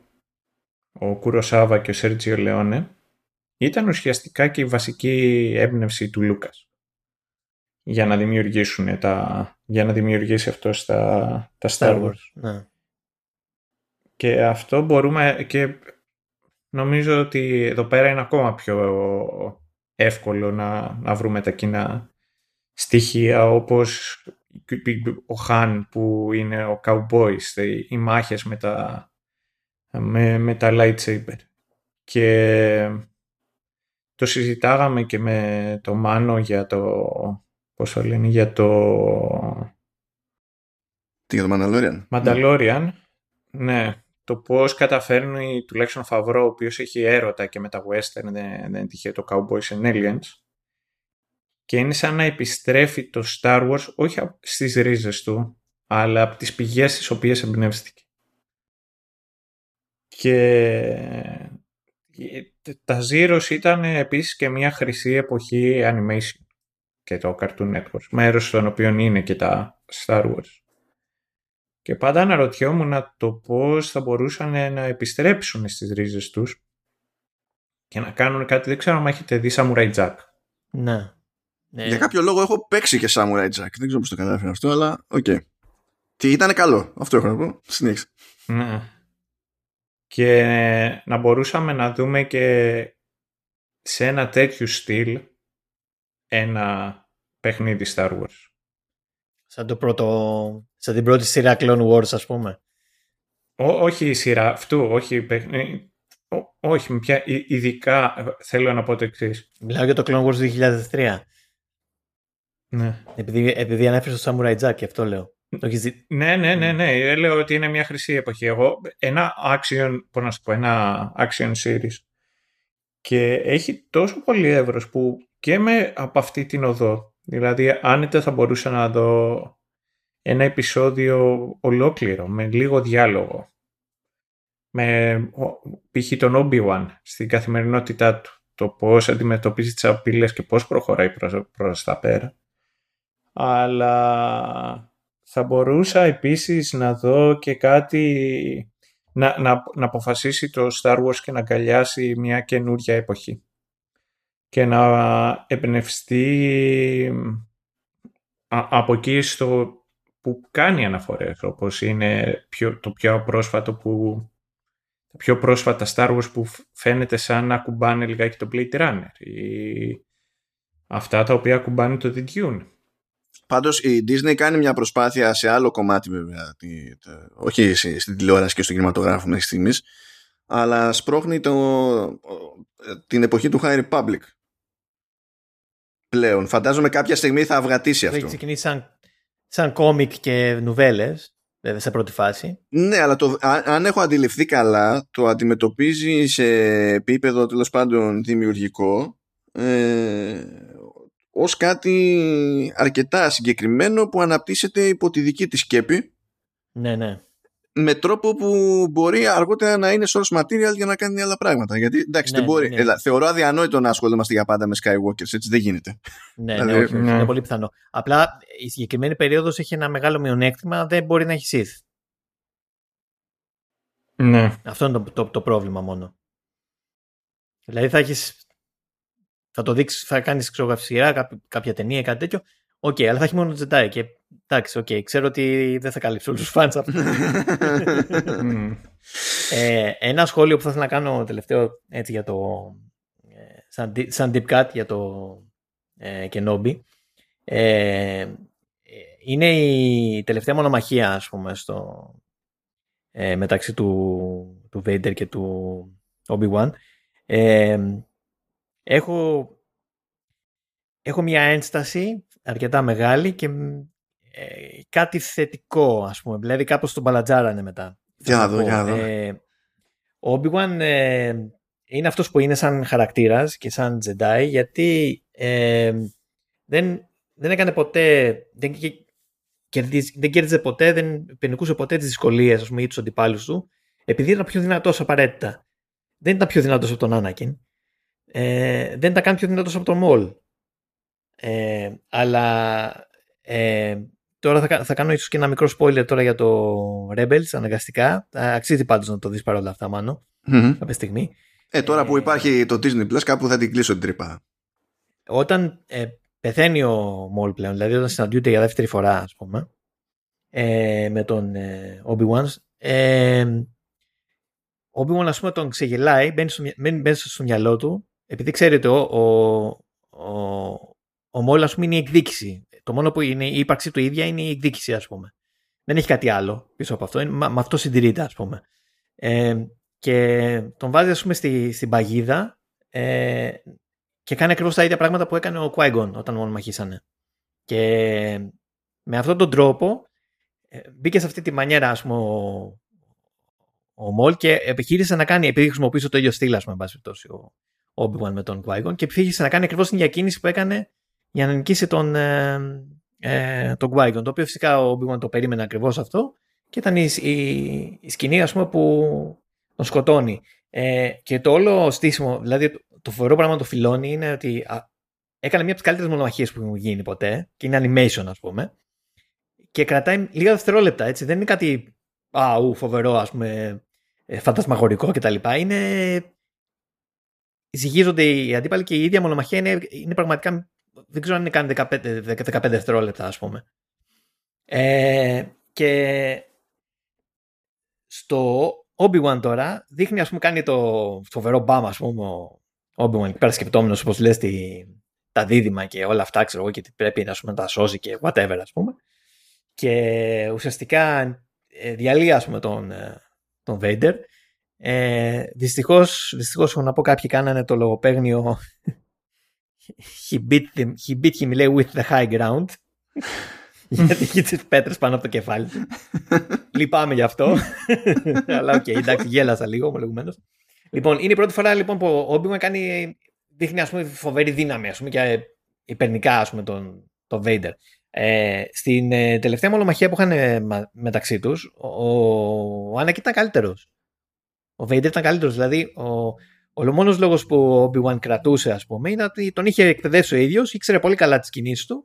ο Κουροσάβα και ο Σέρτζιο Λεόνε, ήταν ουσιαστικά και η βασική έμπνευση του Λούκας για να δημιουργήσουν τα, για να δημιουργήσει αυτός τα, τα Star Wars. Ναι. Και αυτό μπορούμε και νομίζω ότι εδώ πέρα είναι ακόμα πιο εύκολο να, να βρούμε τα κοινά στοιχεία όπως ο Χάν που είναι ο Cowboys, οι μάχες με τα, με, με τα lightsaber. Και το συζητάγαμε και με το Μάνο για το... Πώς το λένε, για το... Τι για το Mandalorian; Mandalorian, ναι. Το πώς καταφέρνει τουλάχιστον ο Φαβρό, ο οποίος έχει έρωτα και με τα western, δεν, δεν είναι τυχαίο το Cowboys and Aliens. Και είναι σαν να επιστρέφει το Star Wars, όχι στις ρίζες του, αλλά από τις πηγές στις οποίες εμπνεύστηκε. Και τα Zeros ήταν επίσης και μια χρυσή εποχή animation και το Cartoon Network, μέρος των οποίων είναι και τα Star Wars. Και πάντα αναρωτιόμουν το πώς θα μπορούσαν να επιστρέψουν στις ρίζες τους και να κάνουν κάτι, δεν ξέρω αν έχετε δει Samurai Jack. Ναι. Ε, Για κάποιο λόγο έχω παίξει και Samurai Jack. Δεν ξέρω πώς το κατάφερα αυτό, αλλά OK. Okay. Τι ήταν καλό. Αυτό έχω να πω. Συνέχισε. Ναι. Και να μπορούσαμε να δούμε και σε ένα τέτοιο στυλ ένα παιχνίδι Star Wars. Σαν, το πρώτο, σαν την πρώτη σειρά Clone Wars, ας πούμε. Ό, όχι η σειρά αυτού, όχι παιχνίδι. όχι, πια, ειδικά θέλω να πω το εξής. Μιλάω για το Clone Wars 2003. Ναι. Επειδή, επειδή ανέφερε στο Samurai Jack, αυτό λέω. Ναι, ναι, ναι, ναι. Ε, λέω ότι είναι μια χρυσή εποχή. Εγώ, ένα action, πώς να σου πω, ένα action series και έχει τόσο πολύ εύρος που και με από αυτή την οδό, δηλαδή άνετα θα μπορούσα να δω ένα επεισόδιο ολόκληρο, με λίγο διάλογο, με π.χ. τον Obi-Wan στην καθημερινότητά του, το πώς αντιμετωπίζει τις απειλές και πώς προχωράει προς, προς τα πέρα. Αλλά θα μπορούσα επίσης να δω και κάτι να, να, να αποφασίσει το Star Wars και να αγκαλιάσει μια καινούρια εποχή και να εμπνευστεί από εκεί στο που κάνει αναφορές όπως είναι πιο, το πιο πρόσφατο που τα πιο πρόσφατα Star Wars που φαίνεται σαν να κουμπάνε λιγάκι το Blade Runner ή αυτά τα οποία κουμπάνε το The Dune Πάντως η Disney κάνει μια προσπάθεια σε άλλο κομμάτι βέβαια, τη, το, όχι στην τηλεόραση και στο κινηματογράφο μέχρι στιγμής, αλλά σπρώχνει το, την εποχή του High Republic. Πλέον. Φαντάζομαι κάποια στιγμή θα αυγατήσει αυτό. Έχει ξεκινήσει σαν, σαν κόμικ και νουβέλες, βέβαια σε πρώτη φάση. Ναι, αλλά το, αν έχω αντιληφθεί καλά, το αντιμετωπίζει σε επίπεδο τέλος πάντων δημιουργικό ε, ως κάτι αρκετά συγκεκριμένο που αναπτύσσεται υπό τη δική της σκέπη ναι, ναι. Με τρόπο που μπορεί αργότερα να είναι source material για να κάνει άλλα πράγματα. Γιατί εντάξει, ναι, δεν μπορεί. Ναι. Ελά, θεωρώ αδιανόητο να ασχολούμαστε για πάντα με Skywalkers, έτσι δεν γίνεται. Ναι, ναι, δηλαδή, όχι, ναι. είναι πολύ πιθανό. Απλά η συγκεκριμένη περίοδος έχει ένα μεγάλο μειονέκτημα, δεν μπορεί να έχεις Sith. Ναι. Αυτό είναι το, το, το πρόβλημα μόνο. Δηλαδή θα έχεις θα το δείξεις, θα κάνεις ξέρω 'γω σειρά κάποια, κάποια ταινία ή κάτι τέτοιο. OK, okay, αλλά θα έχει μόνο Jedi. Και εντάξει, okay, ξέρω ότι δεν θα καλύψει όλους τους fans αυτό. ε, ένα σχόλιο που θα ήθελα να κάνω τελευταίο έτσι για το. Ε, σαν, σαν deep cut για το ε, Kenobi. Ε, είναι η τελευταία μονομαχία, ας πούμε, στο, ε, μεταξύ του, του Vader και του Obi-Wan. Ε, έχω, έχω μια ένσταση αρκετά μεγάλη και ε, κάτι θετικό ας πούμε. Δηλαδή κάπως τον παλατζάρανε μετά. Για να δω, για να δω. Ε, ο Obi-Wan ε, είναι αυτός που είναι σαν χαρακτήρας και σαν Jedi γιατί ε, δεν, δεν έκανε ποτέ, δεν, δεν κέρδιζε ποτέ, δεν πενικούσε ποτέ τις δυσκολίες ας πούμε, ή τους αντιπάλους του επειδή ήταν πιο δυνατός απαραίτητα. Δεν ήταν πιο δυνατός από τον Άνακιν ε, δεν τα κάνει πιο δυνατός από το Μολ. Ε, αλλά ε, τώρα θα, θα κάνω ίσως και ένα μικρό spoiler τώρα για το Rebels αναγκαστικά. Αξίζει πάντως να το δεις παρόλα αυτά μάνο mm-hmm. κάποια στιγμή. Ε, τώρα που ε, υπάρχει το Disney Plus κάπου θα την κλείσω την τρύπα. Όταν ε, πεθαίνει ο Μολ πλέον, δηλαδή όταν συναντιούνται για δεύτερη φορά ας πούμε ε, με τον ε, Obi-Wan ε, ο Obi-Wan ας πούμε τον ξεγελάει, μπαίνει στο, μπαίνει στο μυαλό του επειδή ξέρετε, ο, ο, ο, ο Μόλ, ας πούμε, είναι η εκδίκηση. Το μόνο που είναι η ύπαρξη του ίδια είναι η εκδίκηση, ας πούμε. Δεν έχει κάτι άλλο πίσω από αυτό. Με αυτό συντηρείται, ας πούμε. Ε, και τον βάζει, ας πούμε, στη, στην παγίδα ε, και κάνει ακριβώς τα ίδια πράγματα που έκανε ο qui όταν μόνο μαχήσανε. Και με αυτόν τον τρόπο ε, μπήκε σε αυτή τη μανιέρα, ας πούμε, ο, ο Μολ και επιχείρησε να κάνει, επειδή χρησιμοποιούσε το ίδιο στυλ, ας πούμε, ο, Obi-Wan με τον qui και πήγε να κάνει ακριβώς την διακίνηση που έκανε για να νικήσει τον, ε, ε, τον qui Το οποίο φυσικά ο Obi-Wan το περίμενε ακριβώς αυτό και ήταν η, η, η, σκηνή ας πούμε, που τον σκοτώνει. Ε, και το όλο στήσιμο, δηλαδή το φοβερό πράγμα το φιλώνει είναι ότι α, έκανε μια από τις καλύτερες μονομαχίες που έχουν γίνει ποτέ και είναι animation, ας πούμε. Και κρατάει λίγα δευτερόλεπτα, έτσι. Δεν είναι κάτι α, ου, φοβερό, ας πούμε, ε, φαντασμαγορικό κτλ. Είναι ζυγίζονται οι αντίπαλοι και η ίδια μονομαχία είναι, είναι πραγματικά δεν ξέρω αν είναι καν 15, 15 δευτερόλεπτα, ας πούμε. Ε, και στο Obi-Wan τώρα δείχνει, ας πούμε, κάνει το φοβερό μπαμ, ας πούμε, ο Obi-Wan εκεί πέρα σκεπτόμενος, όπως λες, τη, τα δίδυμα και όλα αυτά, ξέρω εγώ, και πρέπει ας πούμε, να τα σώζει και whatever, ας πούμε. Και ουσιαστικά ε, διαλύει, ας πούμε, τον, ε, τον Vader. Ε, δυστυχώς, δυστυχώς, έχω να πω, κάποιοι κάνανε το λογοπαίγνιο he beat, him, he beat him, λέει, with the high ground. γιατί έχει τις πέτρες πάνω από το κεφάλι του. Λυπάμαι γι' αυτό. Αλλά OK, okay, εντάξει, γέλασα λίγο ομολογουμένως. Λοιπόν, είναι η πρώτη φορά λοιπόν, που ο Όμπιμα κάνει, δείχνει ας πούμε, φοβερή δύναμη ας πούμε, και υπερνικά ας πούμε, τον, τον Vader. Ε, στην ε, τελευταία μονομαχία που είχαν ε, μεταξύ τους, ο, ο Άνακ ήταν καλύτερος. Ο Vader ήταν καλύτερος. Δηλαδή, ο, ο μόνο λόγος που ο Obi-Wan κρατούσε, ας πούμε, είναι ότι τον είχε εκπαιδεύσει ο ίδιος, ήξερε πολύ καλά τις κινήσεις του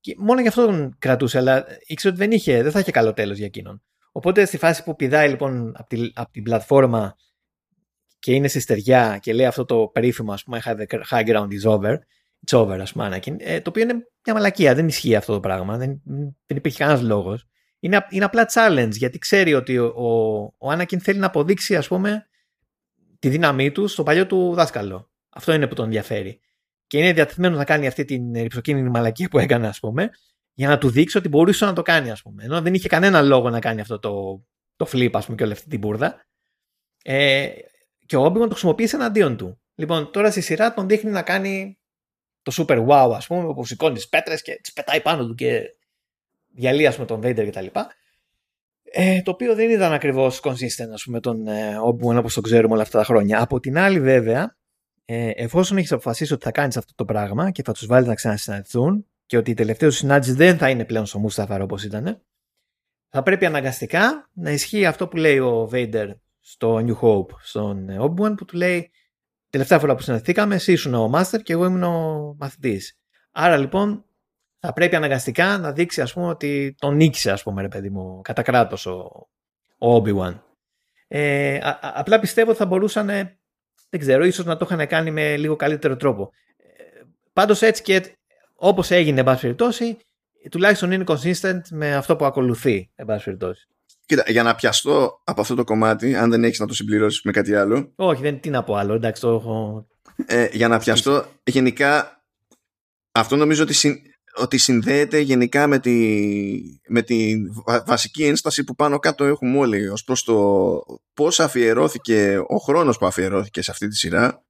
και μόνο γι' αυτό τον κρατούσε, αλλά ήξερε ότι δεν, είχε, δεν θα είχε καλό τέλος για εκείνον. Οπότε στη φάση που πηδάει λοιπόν από, τη, από την πλατφόρμα και είναι στη στεριά και λέει αυτό το περίφημο, ας πούμε, the high ground is over, it's over, ας πούμε, Anakin, ε, το οποίο είναι μια μαλακία, δεν ισχύει αυτό το πράγμα, δεν, δεν υπήρχε κανένας λόγος. Είναι, είναι απλά challenge, γιατί ξέρει ότι ο, ο, ο Anakin θέλει να αποδείξει, ας πούμε, τη δύναμή του στο παλιό του δάσκαλο. Αυτό είναι που τον ενδιαφέρει και είναι διατεθειμένος να κάνει αυτή την ρηψοκίνητη μαλακία που έκανε, ας πούμε, για να του δείξει ότι μπορούσε να το κάνει, ας πούμε. Ενώ δεν είχε κανένα λόγο να κάνει αυτό το, το flip, ας πούμε, και όλη αυτή την μπουρδα. Ε, και ο Όμπιγον το χρησιμοποίησε εναντίον του. Λοιπόν, τώρα στη σειρά τον δείχνει να κάνει το super wow, ας πούμε, όπου σηκώνει τις πέτρες και τις πετάει πάνω του και διαλύει, ας πούμε, τον Vader κτλ. Ε, το οποίο δεν ήταν ακριβώς consistent, ας πούμε, τον ε, Obi-Wan όπως το ξέρουμε όλα αυτά τα χρόνια. Από την άλλη, βέβαια, ε, εφόσον έχεις αποφασίσει ότι θα κάνεις αυτό το πράγμα και θα τους βάλεις να ξανασυναντηθούν και ότι η τελευταία του συνάντηση δεν θα είναι πλέον στο Μούσταφαρ όπως ήταν, θα πρέπει αναγκαστικά να ισχύει αυτό που λέει ο Βέιντερ στο New Hope, στον obi που του λέει τελευταία φορά που συναντηθήκαμε, εσύ ήσουν ο Master και εγώ ήμουν ο μαθητής. Άρα λοιπόν θα πρέπει αναγκαστικά να δείξει ας πούμε ότι τον νίκησε ας πούμε ρε παιδί μου κατά κράτος ο, ο Obi-Wan. Ε, απλά πιστεύω ότι θα μπορούσαν δεν ξέρω, ίσως να το είχαν κάνει με λίγο καλύτερο τρόπο. Πάντως έτσι και όπως έγινε, εν πάση περιπτώσει, τουλάχιστον είναι consistent με αυτό που ακολουθεί, εν πάση περιπτώσει. Κοίτα, για να πιαστώ από αυτό το κομμάτι, αν δεν έχεις να το συμπληρώσεις με κάτι άλλο. Όχι, δεν τι να πω άλλο, εντάξει, το έχω... Ε, για να πιαστώ, γενικά, αυτό νομίζω ότι ότι συνδέεται γενικά με τη, με τη βασική ένσταση που πάνω κάτω έχουμε όλοι ως προς το πώς αφιερώθηκε ο χρόνος που αφιερώθηκε σε αυτή τη σειρά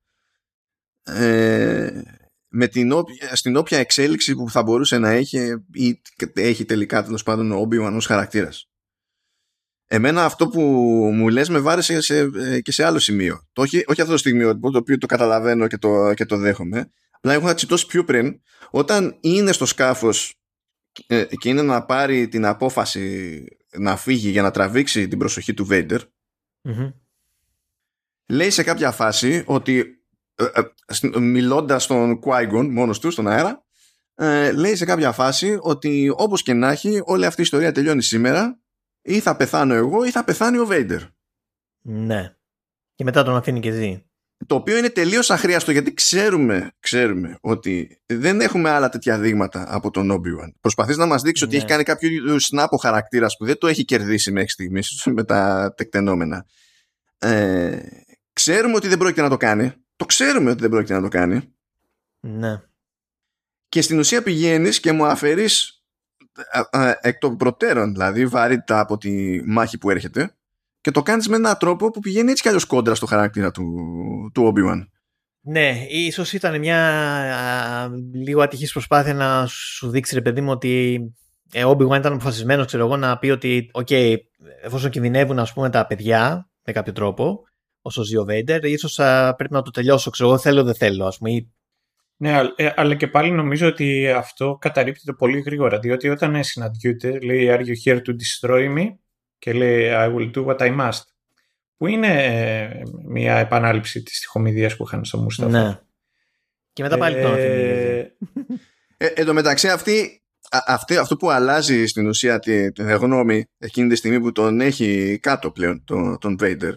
ε, με την όποια, στην όποια εξέλιξη που θα μπορούσε να έχει ή έχει τελικά τέλος πάντων ο Obi-Wan ως χαρακτήρας. Εμένα αυτό που μου λες με βάρεσε σε, ε, και σε άλλο σημείο. Το, όχι, όχι αυτό το στιγμίο το οποίο το καταλαβαίνω και το, και το δέχομαι Απλά έχω τσιτώσει πιο πριν, όταν είναι στο σκάφος ε, και είναι να πάρει την απόφαση να φύγει για να τραβήξει την προσοχή του βεντερ λέει σε κάποια φάση ότι ε, ε, μιλώντας στον qui μόνος του στον αέρα λέει σε κάποια φάση ότι όπως και να έχει όλη αυτή η ιστορία τελειώνει σήμερα ή θα πεθάνω εγώ ή θα πεθάνει ο Βέιντερ. Ναι. Και μετά τον αφήνει και ζει το οποίο είναι τελείως αχρίαστο γιατί ξέρουμε, ξέρουμε ότι δεν έχουμε άλλα τέτοια δείγματα από τον Obi-Wan. Προσπαθείς να μας δείξεις ότι ναι. έχει κάνει κάποιο snap ο χαρακτήρας που δεν το έχει κερδίσει μέχρι στιγμής με τα τεκτενόμενα. Ε, ξέρουμε ότι δεν πρόκειται να το κάνει. Το ξέρουμε ότι δεν πρόκειται να το κάνει. Ναι. Και στην ουσία πηγαίνεις και μου αφαιρείς εκ των προτέρων δηλαδή βαρύτητα από τη μάχη που έρχεται και το κάνεις με έναν τρόπο που πηγαίνει έτσι κι αλλιώς κόντρα στο χαρακτήρα του, του Obi-Wan. Ναι, ίσως ήταν μια α, λίγο ατυχής προσπάθεια να σου δείξει ρε παιδί μου ότι ε, ο Obi-Wan ήταν αποφασισμένος ξέρω εγώ να πει ότι okay, εφόσον κινδυνεύουν ας πούμε τα παιδιά με κάποιο τρόπο όσο ζει ο Vader ίσως α, πρέπει να το τελειώσω ξέρω εγώ θέλω δεν θέλω ας πούμε ναι, ε, αλλά και πάλι νομίζω ότι αυτό καταρρύπτεται πολύ γρήγορα διότι όταν συναντιούνται λέει Are you here to destroy me; Και λέει I will do what I must που είναι ε, μια επανάληψη της τυχομηδίας που είχαν στο Μούσταφα. Ναι. Και μετά πάλι τον ε, ε, Εν τω μεταξύ αυτή, αυτή, αυτό που αλλάζει στην ουσία τη, τη γνώμη εκείνη τη στιγμή που τον έχει κάτω πλέον τον, τον Vader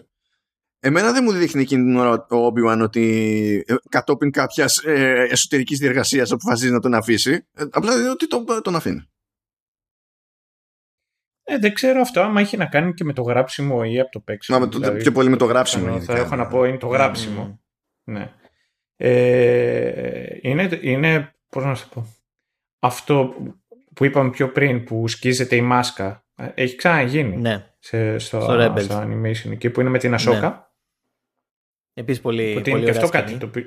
εμένα δεν μου δείχνει εκείνη την ώρα ο Obi-Wan ότι ε, κατόπιν κάποιας ε, εσωτερικής διεργασίας αποφασίζει να τον αφήσει. Ε, απλά δίνει ότι τον, τον αφήνει. Ε, δεν ξέρω αυτό, άμα έχει να κάνει και με το γράψιμο ή από το παίξιμο. Μα, δηλαδή, πιο πολύ με το γράψιμο. Θα έχω να πω, είναι το γράψιμο. Ναι. Ε, είναι, είναι, πώς να σου πω, αυτό που είπαμε πιο πριν, που σκίζεται η μάσκα, ε, έχει ξαναγίνει ναι. σε, στο, στο, στο, animation εκεί που είναι με την Ασόκα. Ναι. Επίσης πολύ, που πολύ είναι και αυτό κάτι το οποίο,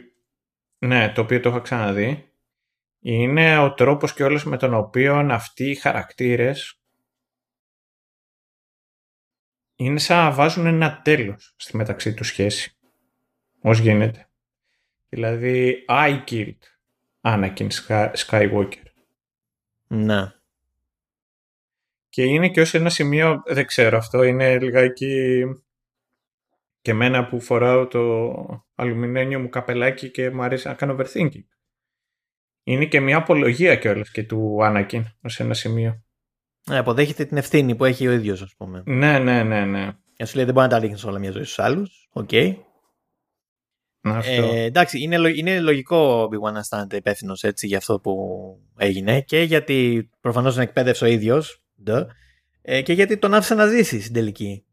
ναι, το οποίο το έχω ξαναδεί. Είναι ο τρόπος και όλος με τον οποίο αυτοί οι χαρακτήρες είναι σαν να βάζουν ένα τέλος στη μεταξύ του σχέση. Ως γίνεται. Δηλαδή, I killed Anakin Skywalker. Ναι. Και είναι και ως ένα σημείο, δεν ξέρω αυτό, είναι λιγάκι και μένα που φοράω το αλουμινένιο μου καπελάκι και μου αρέσει να κάνω overthinking. Είναι και μια απολογία κιόλας και του Anakin ως ένα σημείο. Ναι, αποδέχεται την ευθύνη που έχει ο ίδιος, ας πούμε. Ναι, ναι, ναι, ναι. Και σου λέει δεν μπορεί να τα ρίχνεις όλα μια ζωή στους άλλους. OK. Okay. Ε, εντάξει, είναι, είναι λογικό ο Obi-Wan να αισθάνεται υπεύθυνος έτσι για αυτό που έγινε και γιατί προφανώς τον εκπαίδευσε ο ίδιος ε, και γιατί τον άφησε να ζήσει στην τελική.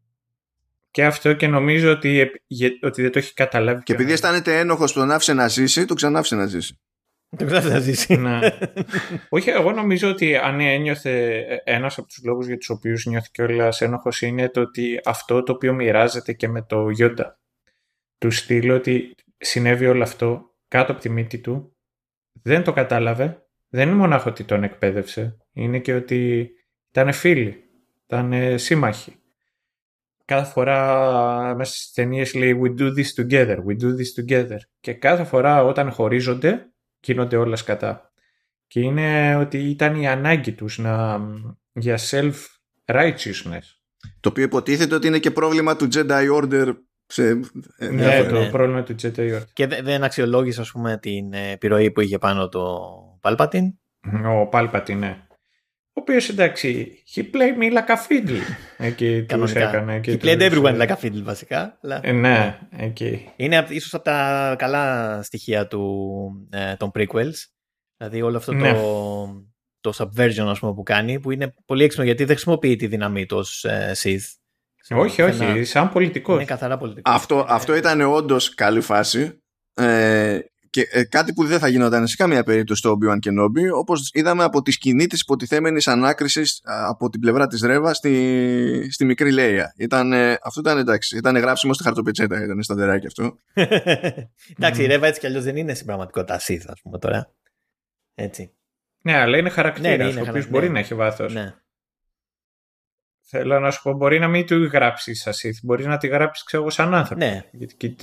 Και αυτό και νομίζω ότι, ότι δεν το έχει καταλάβει. Και επειδή αισθάνεται ένοχος που τον άφησε να ζήσει, τον ξανάφησε να ζήσει. Τον ξανάφησε να ζήσει. ναι. Όχι, εγώ νομίζω ότι αν ένιωθε ένας από τους λόγους για τους οποίους νιώθει κιόλα ένοχο είναι το ότι αυτό το οποίο μοιράζεται και με το Γιόντα του στείλω ότι συνέβη όλο αυτό κάτω από τη μύτη του, δεν το κατάλαβε, δεν είναι μονάχο ότι τον εκπαίδευσε, είναι και ότι ήταν φίλοι, ήταν σύμμαχοι. Κάθε φορά μέσα στις ταινίες λέει «We do this together, we do this together» και κάθε φορά όταν χωρίζονται γίνονται όλας σκατά. Και είναι ότι ήταν η ανάγκη τους να, για self-righteousness. Το οποίο υποτίθεται ότι είναι και πρόβλημα του Jedi Order σε... Ναι, το ναι. πρόβλημα του Jedi Και δεν αξιολόγησε ας πούμε την επιρροή που είχε πάνω το Palpatine; Ο Palpatine, ναι. Ο οποίος εντάξει, he played me like a fiddle. Εκεί τους έκανε. He played everyone like a fiddle βασικά. Αλλά... Ε, ναι, εκεί. Είναι ίσως από τα καλά στοιχεία του, ε, των prequels. Δηλαδή όλο αυτό ναι. το, το subversion ας πούμε, που κάνει που είναι πολύ έξυπνο γιατί δεν χρησιμοποιεί τη δύναμή του ως ε, Sith όχι, όχι, σαν πολιτικός. Είναι καθαρά πολιτικός. Αυτό, αυτό ήταν όντως καλή φάση. Ε, και ε, κάτι που δεν θα γινόταν σε καμία περίπτωση στο Obi-Wan Kenobi, όπως είδαμε από τη σκηνή της υποτιθέμενης ανάκρισης από την πλευρά της Ρεύα στη, στη μικρή Λέια. Ήταν, αυτό ήταν εντάξει. Ήταν γράψιμο στη χαρτοπετσέτα, ήταν στα δεράκι αυτό. εντάξει, η Ρεύα έτσι κι αλλιώς δεν είναι στην πραγματικότητα Sith, ας πούμε τώρα. Έτσι. Ναι, αλλά είναι χαρακτήρα, ναι, ναι, ο οποίος μπορεί ναι. να έχει βάθος. Ναι. Θέλω να σου πω, μπορεί να μην του γράψεις σαν Sith, μπορείς να τη γράψεις ξέρω σαν άνθρωπο. Ναι. Γιατί,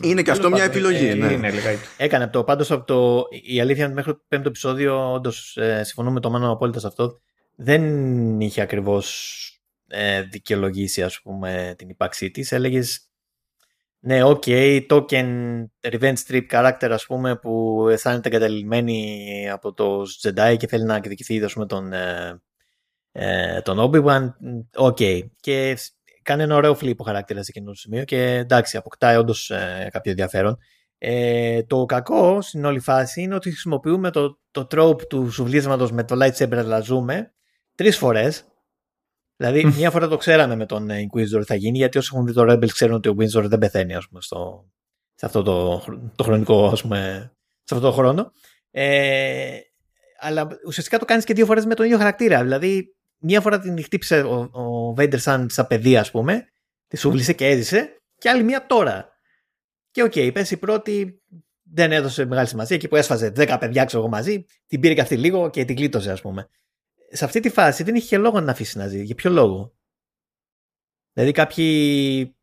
είναι και αυτό μια επιλογή. Ε, ναι. είναι, Έκανε αυτό. Πάντως από το. Η αλήθεια είναι μέχρι το πέμπτο επεισόδιο, όντως ε, συμφωνούμε με το Μάνο απόλυτα σε αυτό. Δεν είχε ακριβώς ε, δικαιολογήσει, ας πούμε, την ύπαρξή της. Έλεγες. Ναι, ok, okay, token revenge trip character, ας πούμε, που αισθάνεται εγκαταλειμμένη από το Jedi και θέλει να εκδικηθεί, ας πούμε, τον, ε, ε, τον Obi-Wan, ok. Okay. Και κάνει ένα ωραίο flip ο χαρακτήρας σε εκείνο το σημείο και εντάξει, αποκτάει όντως ε, κάποιο ενδιαφέρον. Ε, το κακό στην όλη φάση είναι ότι χρησιμοποιούμε το, το trope του σουβλίσματος με το lightsaber ας πούμε τρεις φορές. Δηλαδή, μία φορά το ξέραμε με τον Inquisitor θα γίνει, γιατί όσοι έχουν δει το Rebels ξέρουν ότι ο Inquisitor δεν πεθαίνει, ας πούμε, στο, σε αυτό το, το χρονικό, ας πούμε, σε αυτό το χρόνο. Ε, αλλά ουσιαστικά το κάνεις και δύο φορές με τον ίδιο χαρακτήρα. Δηλαδή, μία φορά την χτύπησε ο, ο Vader σαν, σαν παιδί, ας πούμε, τη σούβλησε και έζησε, και άλλη μία τώρα. Και ok, okay, η πρώτη δεν έδωσε μεγάλη σημασία. Εκεί που έσφαζε 10 παιδιά, ξέρω εγώ μαζί, την πήρε και αυτή λίγο και την γλίτωσε, ας πούμε. Σε αυτή τη φάση δεν είχε και λόγο να αφήσει να ζει. Για ποιο λόγο; Δηλαδή, κάποιοι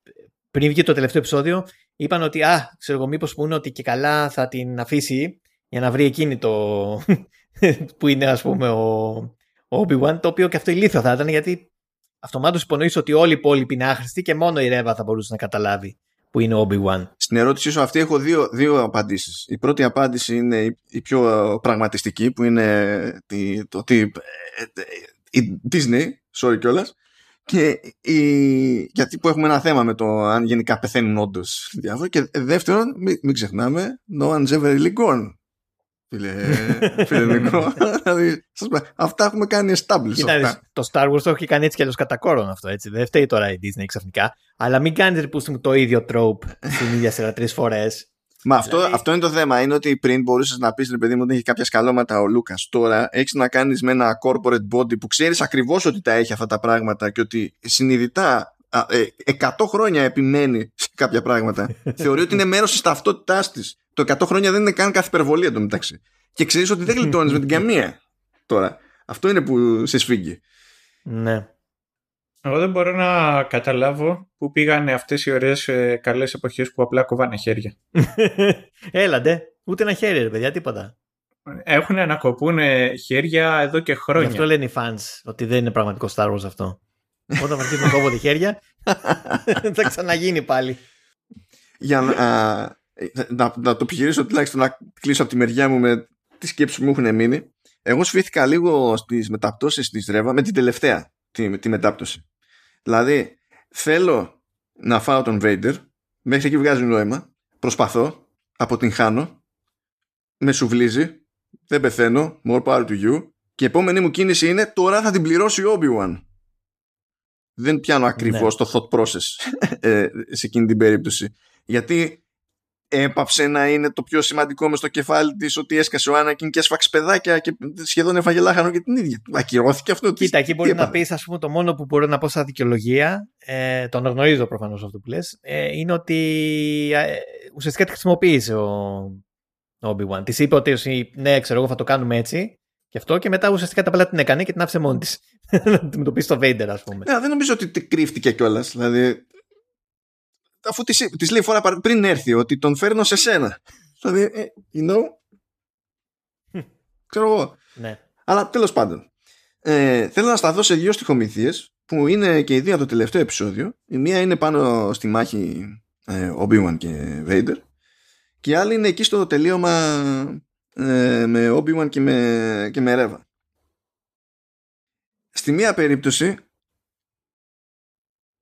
πριν βγει το τελευταίο επεισόδιο, είπαν ότι, α, ξέρω εγώ, μήπως πούνε ότι και καλά θα την αφήσει για να βρει εκείνη το. που είναι, ας πούμε, ο, ο Obi-Wan, το οποίο και αυτό ηλίθιο θα ήταν γιατί αυτομάτως υπονοείς ότι όλοι οι υπόλοιποι είναι άχρηστοι και μόνο η Ρέβα θα μπορούσε να καταλάβει που είναι ο Obi-Wan. Στην ερώτησή σου αυτή έχω δύο, δύο απαντήσεις. Η πρώτη απάντηση είναι η πιο πραγματιστική που είναι το ότι ε, ε, η Disney, sorry κιόλας. και η... γιατί που έχουμε ένα θέμα με το αν γενικά πεθαίνουν όντως και δεύτερον μην, μην ξεχνάμε no one's ever really gone φίλε, φίλε δηλαδή, αυτά έχουμε κάνει established Κοίτα, το Star Wars το έχει κάνει έτσι κι αλλιώς κατά κόρον αυτό έτσι. Δεν φταίει τώρα η Disney ξαφνικά. Αλλά μην κάνεις μου το ίδιο trope στην ίδια σειρά τρεις φορές. Μα αυτό, δηλαδή- αυτό είναι το θέμα. Είναι ότι πριν μπορούσες να πεις, ρε παιδί μου, ότι έχει κάποια σκαλώματα ο Λούκας. Τώρα έχεις να κάνεις με ένα corporate body που ξέρεις ακριβώς ότι τα έχει αυτά τα πράγματα και ότι συνειδητά 100 ε, χρόνια επιμένει σε κάποια πράγματα. Θεωρεί ότι είναι μέρος της ταυτότητάς της. Το 100 χρόνια δεν είναι καν κάθε υπερβολή εντωμεταξύ. Και ξέρεις ότι δεν γλιτώνεις με την καμία τώρα. Αυτό είναι που σε σφίγγει. Ναι. Εγώ δεν μπορώ να καταλάβω πού πήγαν αυτές οι ωραίες ε, καλές εποχές που απλά κοβάνε χέρια. Έλαντε, ούτε ένα χέρι ρε παιδιά, τίποτα. Έχουν να κοπούν χέρια εδώ και χρόνια. Γι' αυτό λένε οι fans ότι δεν είναι πραγματικό Star Wars αυτό. Όταν αρχίσουν να κόβονται χέρια, θα ξαναγίνει πάλι. Για να, να, να το επιχειρήσω τουλάχιστον να κλείσω από τη μεριά μου με τι σκέψει που μου έχουν μείνει. Εγώ σφίθηκα λίγο στις μεταπτώσεις της Ρεύα με την τελευταία τη, τη μετάπτωση. Δηλαδή, θέλω να φάω τον Vader, μέχρι εκεί βγάζει νόημα, προσπαθώ, αποτυγχάνω, με σουβλίζει, δεν πεθαίνω, more power to you, και η επόμενη μου κίνηση είναι τώρα θα την πληρώσει ο Obi-Wan. Δεν πιάνω ακριβώς ναι. το thought process ε, σε εκείνη την περίπτωση. Γιατί έπαψε να είναι το πιο σημαντικό μες στο κεφάλι της ότι έσκασε ο Άννακιν και έσφαξε παιδάκια και σχεδόν έφαγε λάχανο και την ίδια. Ακυρώθηκε αυτό. Κοίτα, εκεί μπορεί να πεις, ας πούμε, το μόνο που μπορώ να πω σαν δικαιολογία, ε, το αναγνωρίζω προφανώς αυτό που λες, ε, είναι ότι ε, ουσιαστικά τη χρησιμοποίησε ο, ο Obi-Wan. Της είπε ότι ναι, ξέρω εγώ, θα το κάνουμε έτσι. Και αυτό και μετά ουσιαστικά τα παλά την έκανε και την άφησε μόνη της. να αντιμετωπίσει το Vader, ας πούμε. Ναι, δεν νομίζω ότι κρύφτηκε κιόλας. Δηλαδή, αφού της, της λέει φορά πριν έρθει ότι τον φέρνω σε σένα. Δηλαδή, ε, you know, ξέρω εγώ. Ναι. Αλλά τέλος πάντων. Ε, θέλω να σταθώ σε δύο στοιχομηθίες που είναι και οι δύο από το τελευταίο επεισόδιο. Η μία είναι πάνω στη μάχη ε, Obi-Wan και Vader και η άλλη είναι εκεί στο τελείωμα ε, με Obi-Wan και με, και με Reva. Στη μία περίπτωση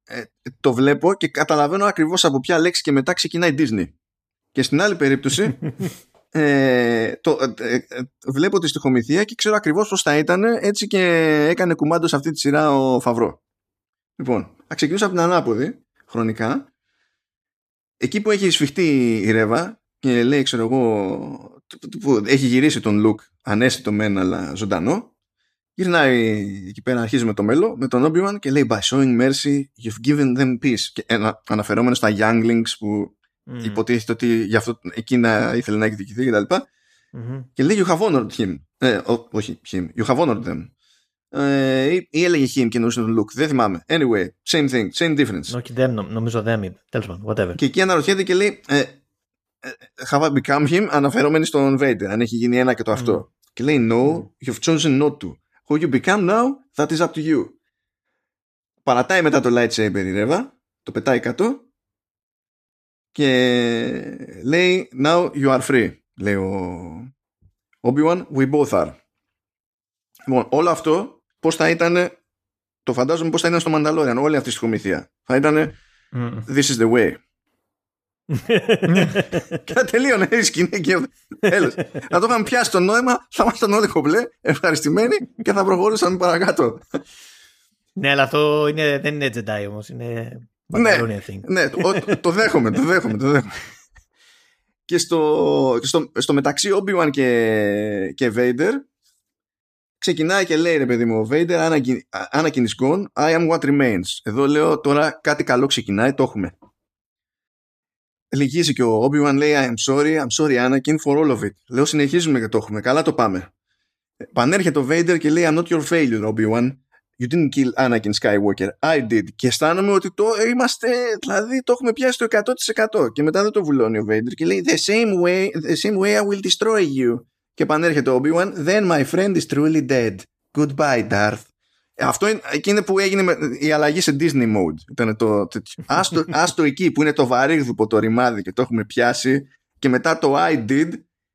ε, το βλέπω και καταλαβαίνω ακριβώς από ποια λέξη και μετά ξεκινάει Disney. Και στην άλλη περίπτωση ε, το, ε, ε, βλέπω τη στοιχομηθεία και ξέρω ακριβώς πώς θα ήταν έτσι και έκανε κουμάντο σε αυτή τη σειρά ο Φαβρό. Λοιπόν, θα ξεκινήσω από την ανάποδη χρονικά. Εκεί που έχει σφιχτεί η Ρέβα και λέει ξέρω εγώ που έχει γυρίσει τον Λουκ ανέστητο μεν αλλά ζωντανό Γυρνάει εκεί πέρα, αρχίζει με το μέλο, με τον Obi-Wan και λέει By showing mercy, you've given them peace. Και ένα, αναφερόμενος στα Younglings που mm. υποτίθεται ότι γι' αυτό εκείνα ήθελε να εκδικηθεί κτλ. Και, mm-hmm. και λέει You have honored him. Ε, ό, όχι him. You have honored them. Ε, ή, ή έλεγε him και εννοούσε τον Luke. Δεν θυμάμαι. Anyway, same thing, same difference. Όχι, them, νομίζω them είπε. Τέλος πάντων, whatever. Και εκεί αναρωτιέται και λέει ε, ε, Have I become him, αναφερόμενοι στον Vader, αν έχει γίνει ένα και το αυτό. Mm. Και λέει No, you've chosen not to. Who you become now, that is up to you. Παρατάει μετά το lightsaber η Ρέβα, το πετάει κάτω και λέει Now you are free, λέει ο Obi-Wan, we both are. Λοιπόν, όλο αυτό πώς θα ήταν, το φαντάζομαι πώς θα ήταν στο Mandalorian, όλη αυτή η σκομιθία. Θα ήταν mm. This is the way. και να τελείωνε η σκηνή και τέλος. Να το είχαμε πιάσει το νόημα, θα ήμασταν όλοι κομπλέ, ευχαριστημένοι και θα προχωρούσαμε παρακάτω. Ναι, αλλά αυτό είναι, δεν είναι Jedi όμως. Είναι ναι, ναι το, το, δέχομαι, το δέχομαι, το δέχομαι. Και στο, στο, στο μεταξύ Obi-Wan και, και Vader ξεκινάει και λέει ρε παιδί μου ο Vader Anakin is gone, I am what remains. Εδώ λέω τώρα κάτι καλό ξεκινάει, το έχουμε λυγίζει και ο Obi-Wan λέει I'm sorry, I'm sorry Anakin for all of it. Λέω συνεχίζουμε και το έχουμε, καλά το πάμε. Πανέρχεται ο Vader και λέει I'm not your failure Obi-Wan. You didn't kill Anakin Skywalker. I did. Και αισθάνομαι ότι το είμαστε, δηλαδή το έχουμε πιάσει το 100%. Και μετά δεν το βουλώνει ο Vader και λέει The same way, the same way I will destroy you. Και πανέρχεται ο Obi-Wan Then my friend is truly dead. Goodbye Darth. Αυτό είναι, εκείνη που έγινε με, η αλλαγή σε Disney mode. Ήταν το τέτοιο. Άστο, άστο εκεί που είναι το βαρύγδουπο το ρημάδι και το έχουμε πιάσει και μετά το I did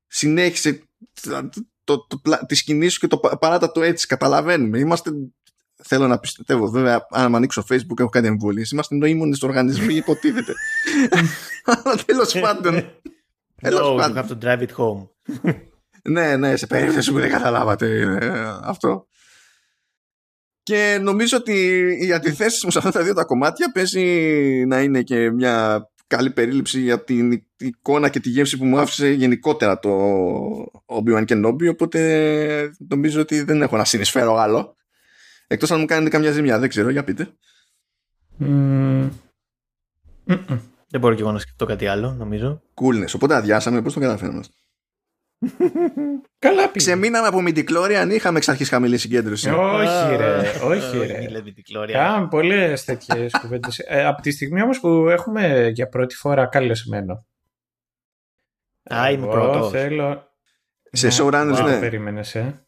συνέχισε το, το, το, τη σκηνή σου και το παράτα το έτσι. Καταλαβαίνουμε. Είμαστε θέλω να πιστεύω. Βέβαια, αν ανοίξω Facebook, έχω κάτι εμβολίες. Είμαστε νοήμονες οργανισμοί, υποτίθεται. Αλλά τέλος πάντων. No, you have to drive it home. ναι, ναι, σε περίπτωση που δεν καταλάβατε ε, αυτό. Και νομίζω ότι οι αντιθέσεις μου σε αυτά τα δύο τα κομμάτια παίζει να είναι και μια καλή περίληψη για την εικόνα και τη γεύση που μου άφησε γενικότερα το Obi-Wan Kenobi οπότε νομίζω ότι δεν έχω να συνεισφέρω άλλο. Εκτός αν μου κάνετε καμιά ζημιά δεν ξέρω για πείτε. Δεν μπορώ και εγώ να σκεφτώ κάτι άλλο νομίζω. Coolness οπότε αδειάσαμε πώς το καταφέραμε Καλά πήγε. Ξεμείναμε από αν είχαμε εξ αρχής χαμηλή συγκέντρωση. όχι ρε, όχι ρε. Κάναμε πολλές τέτοιες κουβέντες. Ε, από τη στιγμή όμως που έχουμε για πρώτη φορά καλεσμένο. Α, είμαι πρώτος. θέλω... Σε ναι, showrunners, ναι. περίμενες, ε.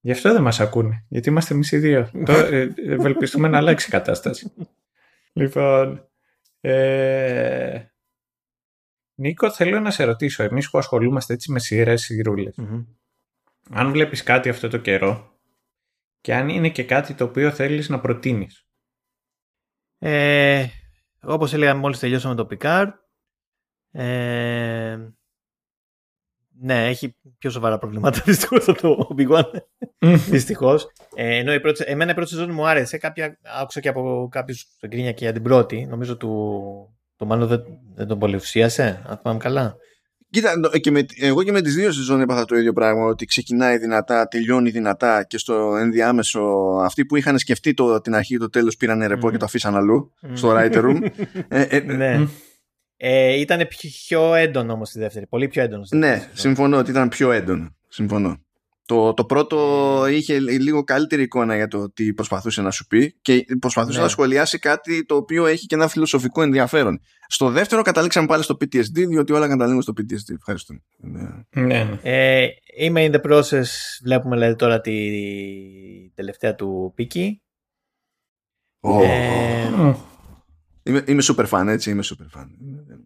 Γι' αυτό δεν μας ακούνε. Γιατί είμαστε εμείς οι δύο. Ε, ευελπιστούμε να αλλάξει η κατάσταση. λοιπόν, ε, Νίκο, θέλω να σε ρωτήσω, εμείς που ασχολούμαστε έτσι με σειρές σειρούλες, αν βλέπεις κάτι αυτό το καιρό και αν είναι και κάτι το οποίο θέλεις να προτείνεις. Ε, όπως έλεγα μόλις τελειώσαμε το Picard, ε, ναι, έχει πιο σοβαρά προβλήματα δυστυχώς από το Obi-Wan. δυστυχώς. Ε, ενώ η πρώτη, εμένα η πρώτη σεζόν μου άρεσε. Κάποια, άκουσα και από κάποιους γκρίνια και για την πρώτη. Νομίζω του, το μάλλον δεν, δεν τον πολυουσίασε, αν θυμάμαι καλά. Κοίτα, και με, εγώ και με τις δύο σεζόν έπαθα το ίδιο πράγμα, ότι ξεκινάει δυνατά, τελειώνει δυνατά και στο ενδιάμεσο αυτοί που είχαν σκεφτεί το, την αρχή το τέλος πήραν ρεπό mm. και το αφήσαν αλλού, mm. στο writer room. ε, ε, ναι. Ε, ήταν πιο έντονο όμως τη δεύτερη, πολύ πιο έντονο. Ναι, συμφωνώ ότι ήταν πιο έντονο. Συμφωνώ. Το, το πρώτο είχε λίγο καλύτερη εικόνα για το τι προσπαθούσε να σου πει και προσπαθούσε ναι. να σχολιάσει κάτι το οποίο έχει και ένα φιλοσοφικό ενδιαφέρον. Στο δεύτερο καταλήξαμε πάλι στο PTSD, διότι όλα καταλήγουν στο PTSD. Ευχαριστώ. Ναι. ναι. Ε, είμαι in the process, βλέπουμε δηλαδή τώρα τη τελευταία του Πίκη. Oh. Ε, είμαι, είμαι super fan, έτσι, είμαι super fan.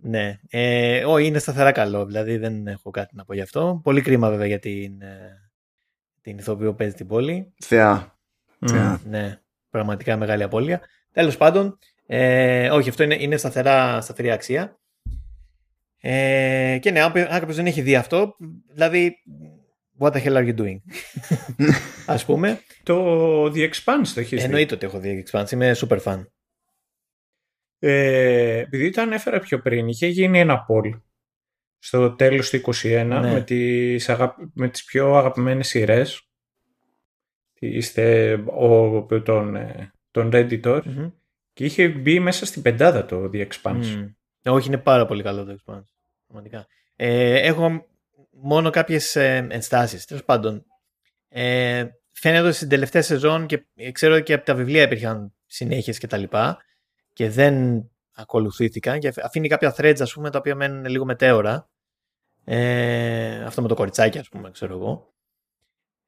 Ναι, ε, ό, είναι σταθερά καλό, δηλαδή δεν έχω κάτι να πω γι' αυτό. Πολύ κρίμα βέβαια για την ε, την ηθοποιό παίζει την πόλη. Θεά. Θεά. Ναι, πραγματικά μεγάλη απώλεια. Τέλος πάντων, ε, όχι, αυτό είναι, είναι σταθερά, σταθερή αξία. Ε, και ναι, αν, κάποιο δεν έχει δει αυτό, δηλαδή, what the hell are you doing, ας πούμε. το The Expanse το έχεις Εννοείται ότι έχω δει The Expanse, είμαι super fan. Ε, επειδή το ανέφερα πιο πριν, είχε γίνει ένα poll στο τέλος του 2021 ναι. με, τις με τις πιο αγαπημένες σειρές είστε ο, τον, ε, τον Redditor και είχε μπει μέσα στην πεντάδα το The Expanse. Όχι, είναι πάρα πολύ καλό το Expanse. Πραγματικά. Ε, έχω μόνο κάποιες ε, ενστάσεις. Τέλος πάντων, ε, φαίνεται ότι στην τελευταία σεζόν και ξέρω ότι και από τα βιβλία υπήρχαν συνέχειες και τα λοιπά και δεν ακολουθήθηκαν και αφήνει κάποια threads ας πούμε τα οποία μένουν λίγο μετέωρα. Ε, αυτό με το κοριτσάκι ας πούμε ξέρω εγώ.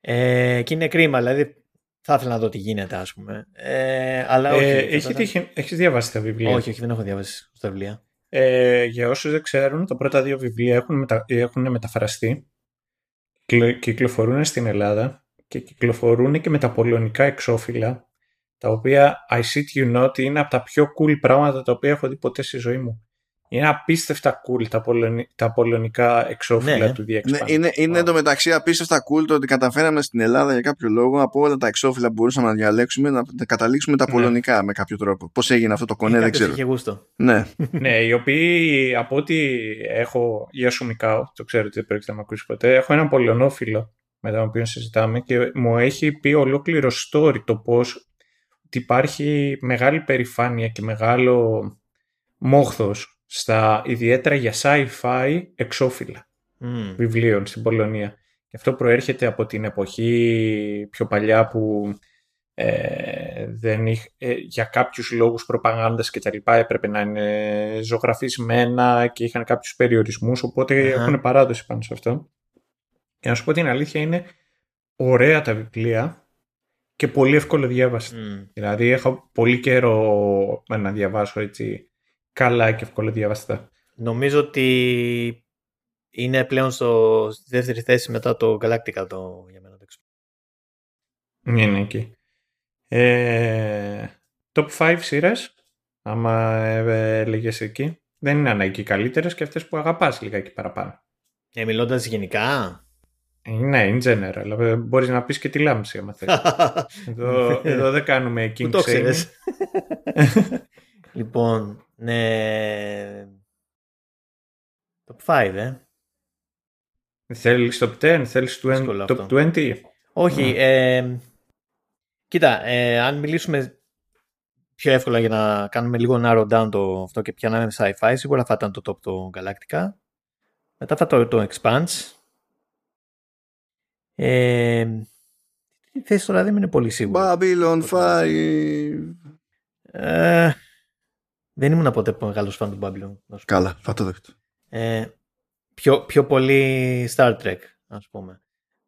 Ε, και είναι κρίμα δηλαδή θα ήθελα να δω τι γίνεται ας πούμε. Ε, αλλά όχι, ε, έχει, έχεις διαβάσει τα βιβλία; Όχι, όχι δεν έχω διαβάσει τα βιβλία. Ε, για όσους δεν ξέρουν τα πρώτα δύο βιβλία έχουν, μετα, έχουν μεταφραστεί. Κυκλοφορούν στην Ελλάδα και κυκλοφορούν και με τα πολωνικά εξώφυλλα τα οποία I sit you not είναι από τα πιο cool πράγματα τα οποία έχω δει ποτέ στη ζωή μου. Είναι απίστευτα cool τα, πολωνι... τα πολωνικά εξώφυλλα ναι. του DX. Ναι, είναι, είναι το μεταξύ απίστευτα cool το ότι καταφέραμε στην Ελλάδα για κάποιο λόγο από όλα τα εξώφυλλα που μπορούσαμε να διαλέξουμε να καταλήξουμε τα ναι. πολωνικά με κάποιο τρόπο. Πώς έγινε αυτό το κονέ, δεν ξέρω. Είχε γούστο. Ναι. ναι, οι οποίοι από ό,τι έχω για Σουμικάου, το ξέρω ότι δεν πρέπει να με ακούσεις ποτέ, έχω έναν πολωνόφιλο με τον οποίο συζητάμε και μου έχει πει ολόκληρο story το πώς υπάρχει μεγάλη περηφάνεια και μεγάλο μόχθος στα ιδιαίτερα για sci-fi εξώφυλλα mm. βιβλίων στην Πολωνία. Και αυτό προέρχεται από την εποχή πιο παλιά που ε, δεν ε, για κάποιους λόγους προπαγάνδας και τα λοιπά έπρεπε να είναι ζωγραφισμένα και είχαν κάποιους περιορισμούς, οπότε έχουν παράδοση πάνω σε αυτό. Και να σου πω την αλήθεια είναι ωραία τα βιβλία και πολύ εύκολο διάβαση. Δηλαδή έχω πολύ καιρό να διαβάσω έτσι καλά και εύκολα διαβαστά. Νομίζω ότι είναι πλέον στο, στη δεύτερη θέση μετά το Galactica το, για μένα. Ναι, είναι εκεί. Ε, top 5 σειρές, άμα ε, έλεγες εκεί. Δεν είναι ανάγκη καλύτερες και αυτές που αγαπάς λιγάκι παραπάνω. Ε, Μιλώντας γενικά. Ε, ναι, in general. Ε, Μπορείς να πεις και τη λάμψη, άμα θέλει. εδώ, εδώ δεν κάνουμε king το λοιπόν, ναι. Top 5, ε. Θέλεις top 10, θέλεις top 20. Όχι, ε, κοίτα, ε, αν μιλήσουμε πιο εύκολα για να κάνουμε λίγο narrow down το, αυτό και πιάναμε sci-fi, σίγουρα θα ήταν το top το Galactica. Μετά θα το, το Expanse. Ε, τι θέση τώρα δεν είναι πολύ σίγουρος. Babylon 5. Ε, δεν ήμουν ποτέ μεγάλος φαν του Babylon. Καλά, θα το δεχτώ. Ε, πιο, πιο πολύ Star Trek, ας πούμε.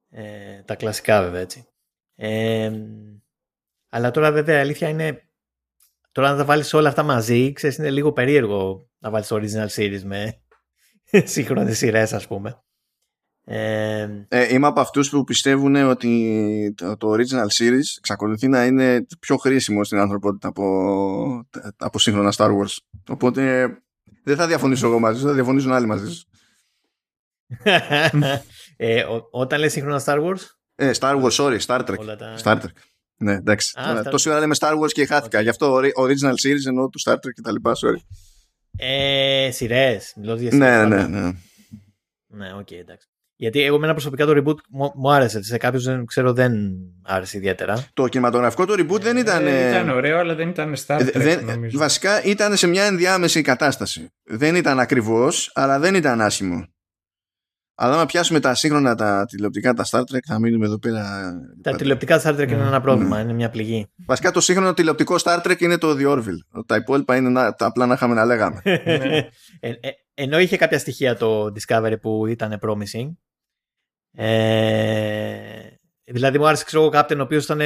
Ε, τα κλασικά βέβαια έτσι. Ε, αλλά τώρα βέβαια η αλήθεια είναι τώρα να τα βάλεις όλα αυτά μαζί, ξέρεις είναι λίγο περίεργο να βάλεις το original series με σύγχρονες σειρές ας πούμε. Ε, ε, είμαι από αυτούς που πιστεύουν ότι το, το original series εξακολουθεί να είναι πιο χρήσιμο στην ανθρωπότητα από, από σύγχρονα Star Wars. Οπότε δεν θα διαφωνήσω εγώ μαζί σου, θα διαφωνήσουν άλλοι μαζί σου. ε, όταν λες σύγχρονα Star Wars; Ε, Star Wars, sorry, Star Trek. Τα... Star Trek. Ναι, εντάξει. Α, Τόση ώρα λέμε Star Wars και χάθηκα. Okay. Γι' αυτό original series εννοώ του Star Trek και τα λοιπά, sorry. Ε, σειρές. Μιλώ για ναι, ναι, ναι. Ναι, ok, okay, εντάξει. Γιατί εγώ εμένα προσωπικά το reboot μου άρεσε. Σε κάποιους δεν ξέρω δεν άρεσε ιδιαίτερα. Το κινηματογραφικό το reboot δεν ήταν. Ε, ήταν ωραίο, αλλά δεν ήταν Star Trek. Δεν, νομίζω. Βασικά ήταν σε μια ενδιάμεση κατάσταση. Δεν ήταν ακριβώς, αλλά δεν ήταν άσχημο. Αλλά άμα πιάσουμε τα σύγχρονα τα τηλεοπτικά, τα Star Trek, θα μείνουμε εδώ πέρα. Τα τηλεοπτικά Star Trek είναι ένα πρόβλημα, είναι μια πληγή. Βασικά το σύγχρονο τηλεοπτικό Star Trek είναι το The Orville. Τα υπόλοιπα είναι να, τα απλά να είχαμε να λέγαμε. ε, ε, ενώ είχε κάποια στοιχεία το Discovery που ήταν promising, ε, δηλαδή μου άρεσε ξέρω, ο Captain ο οποίος ήταν,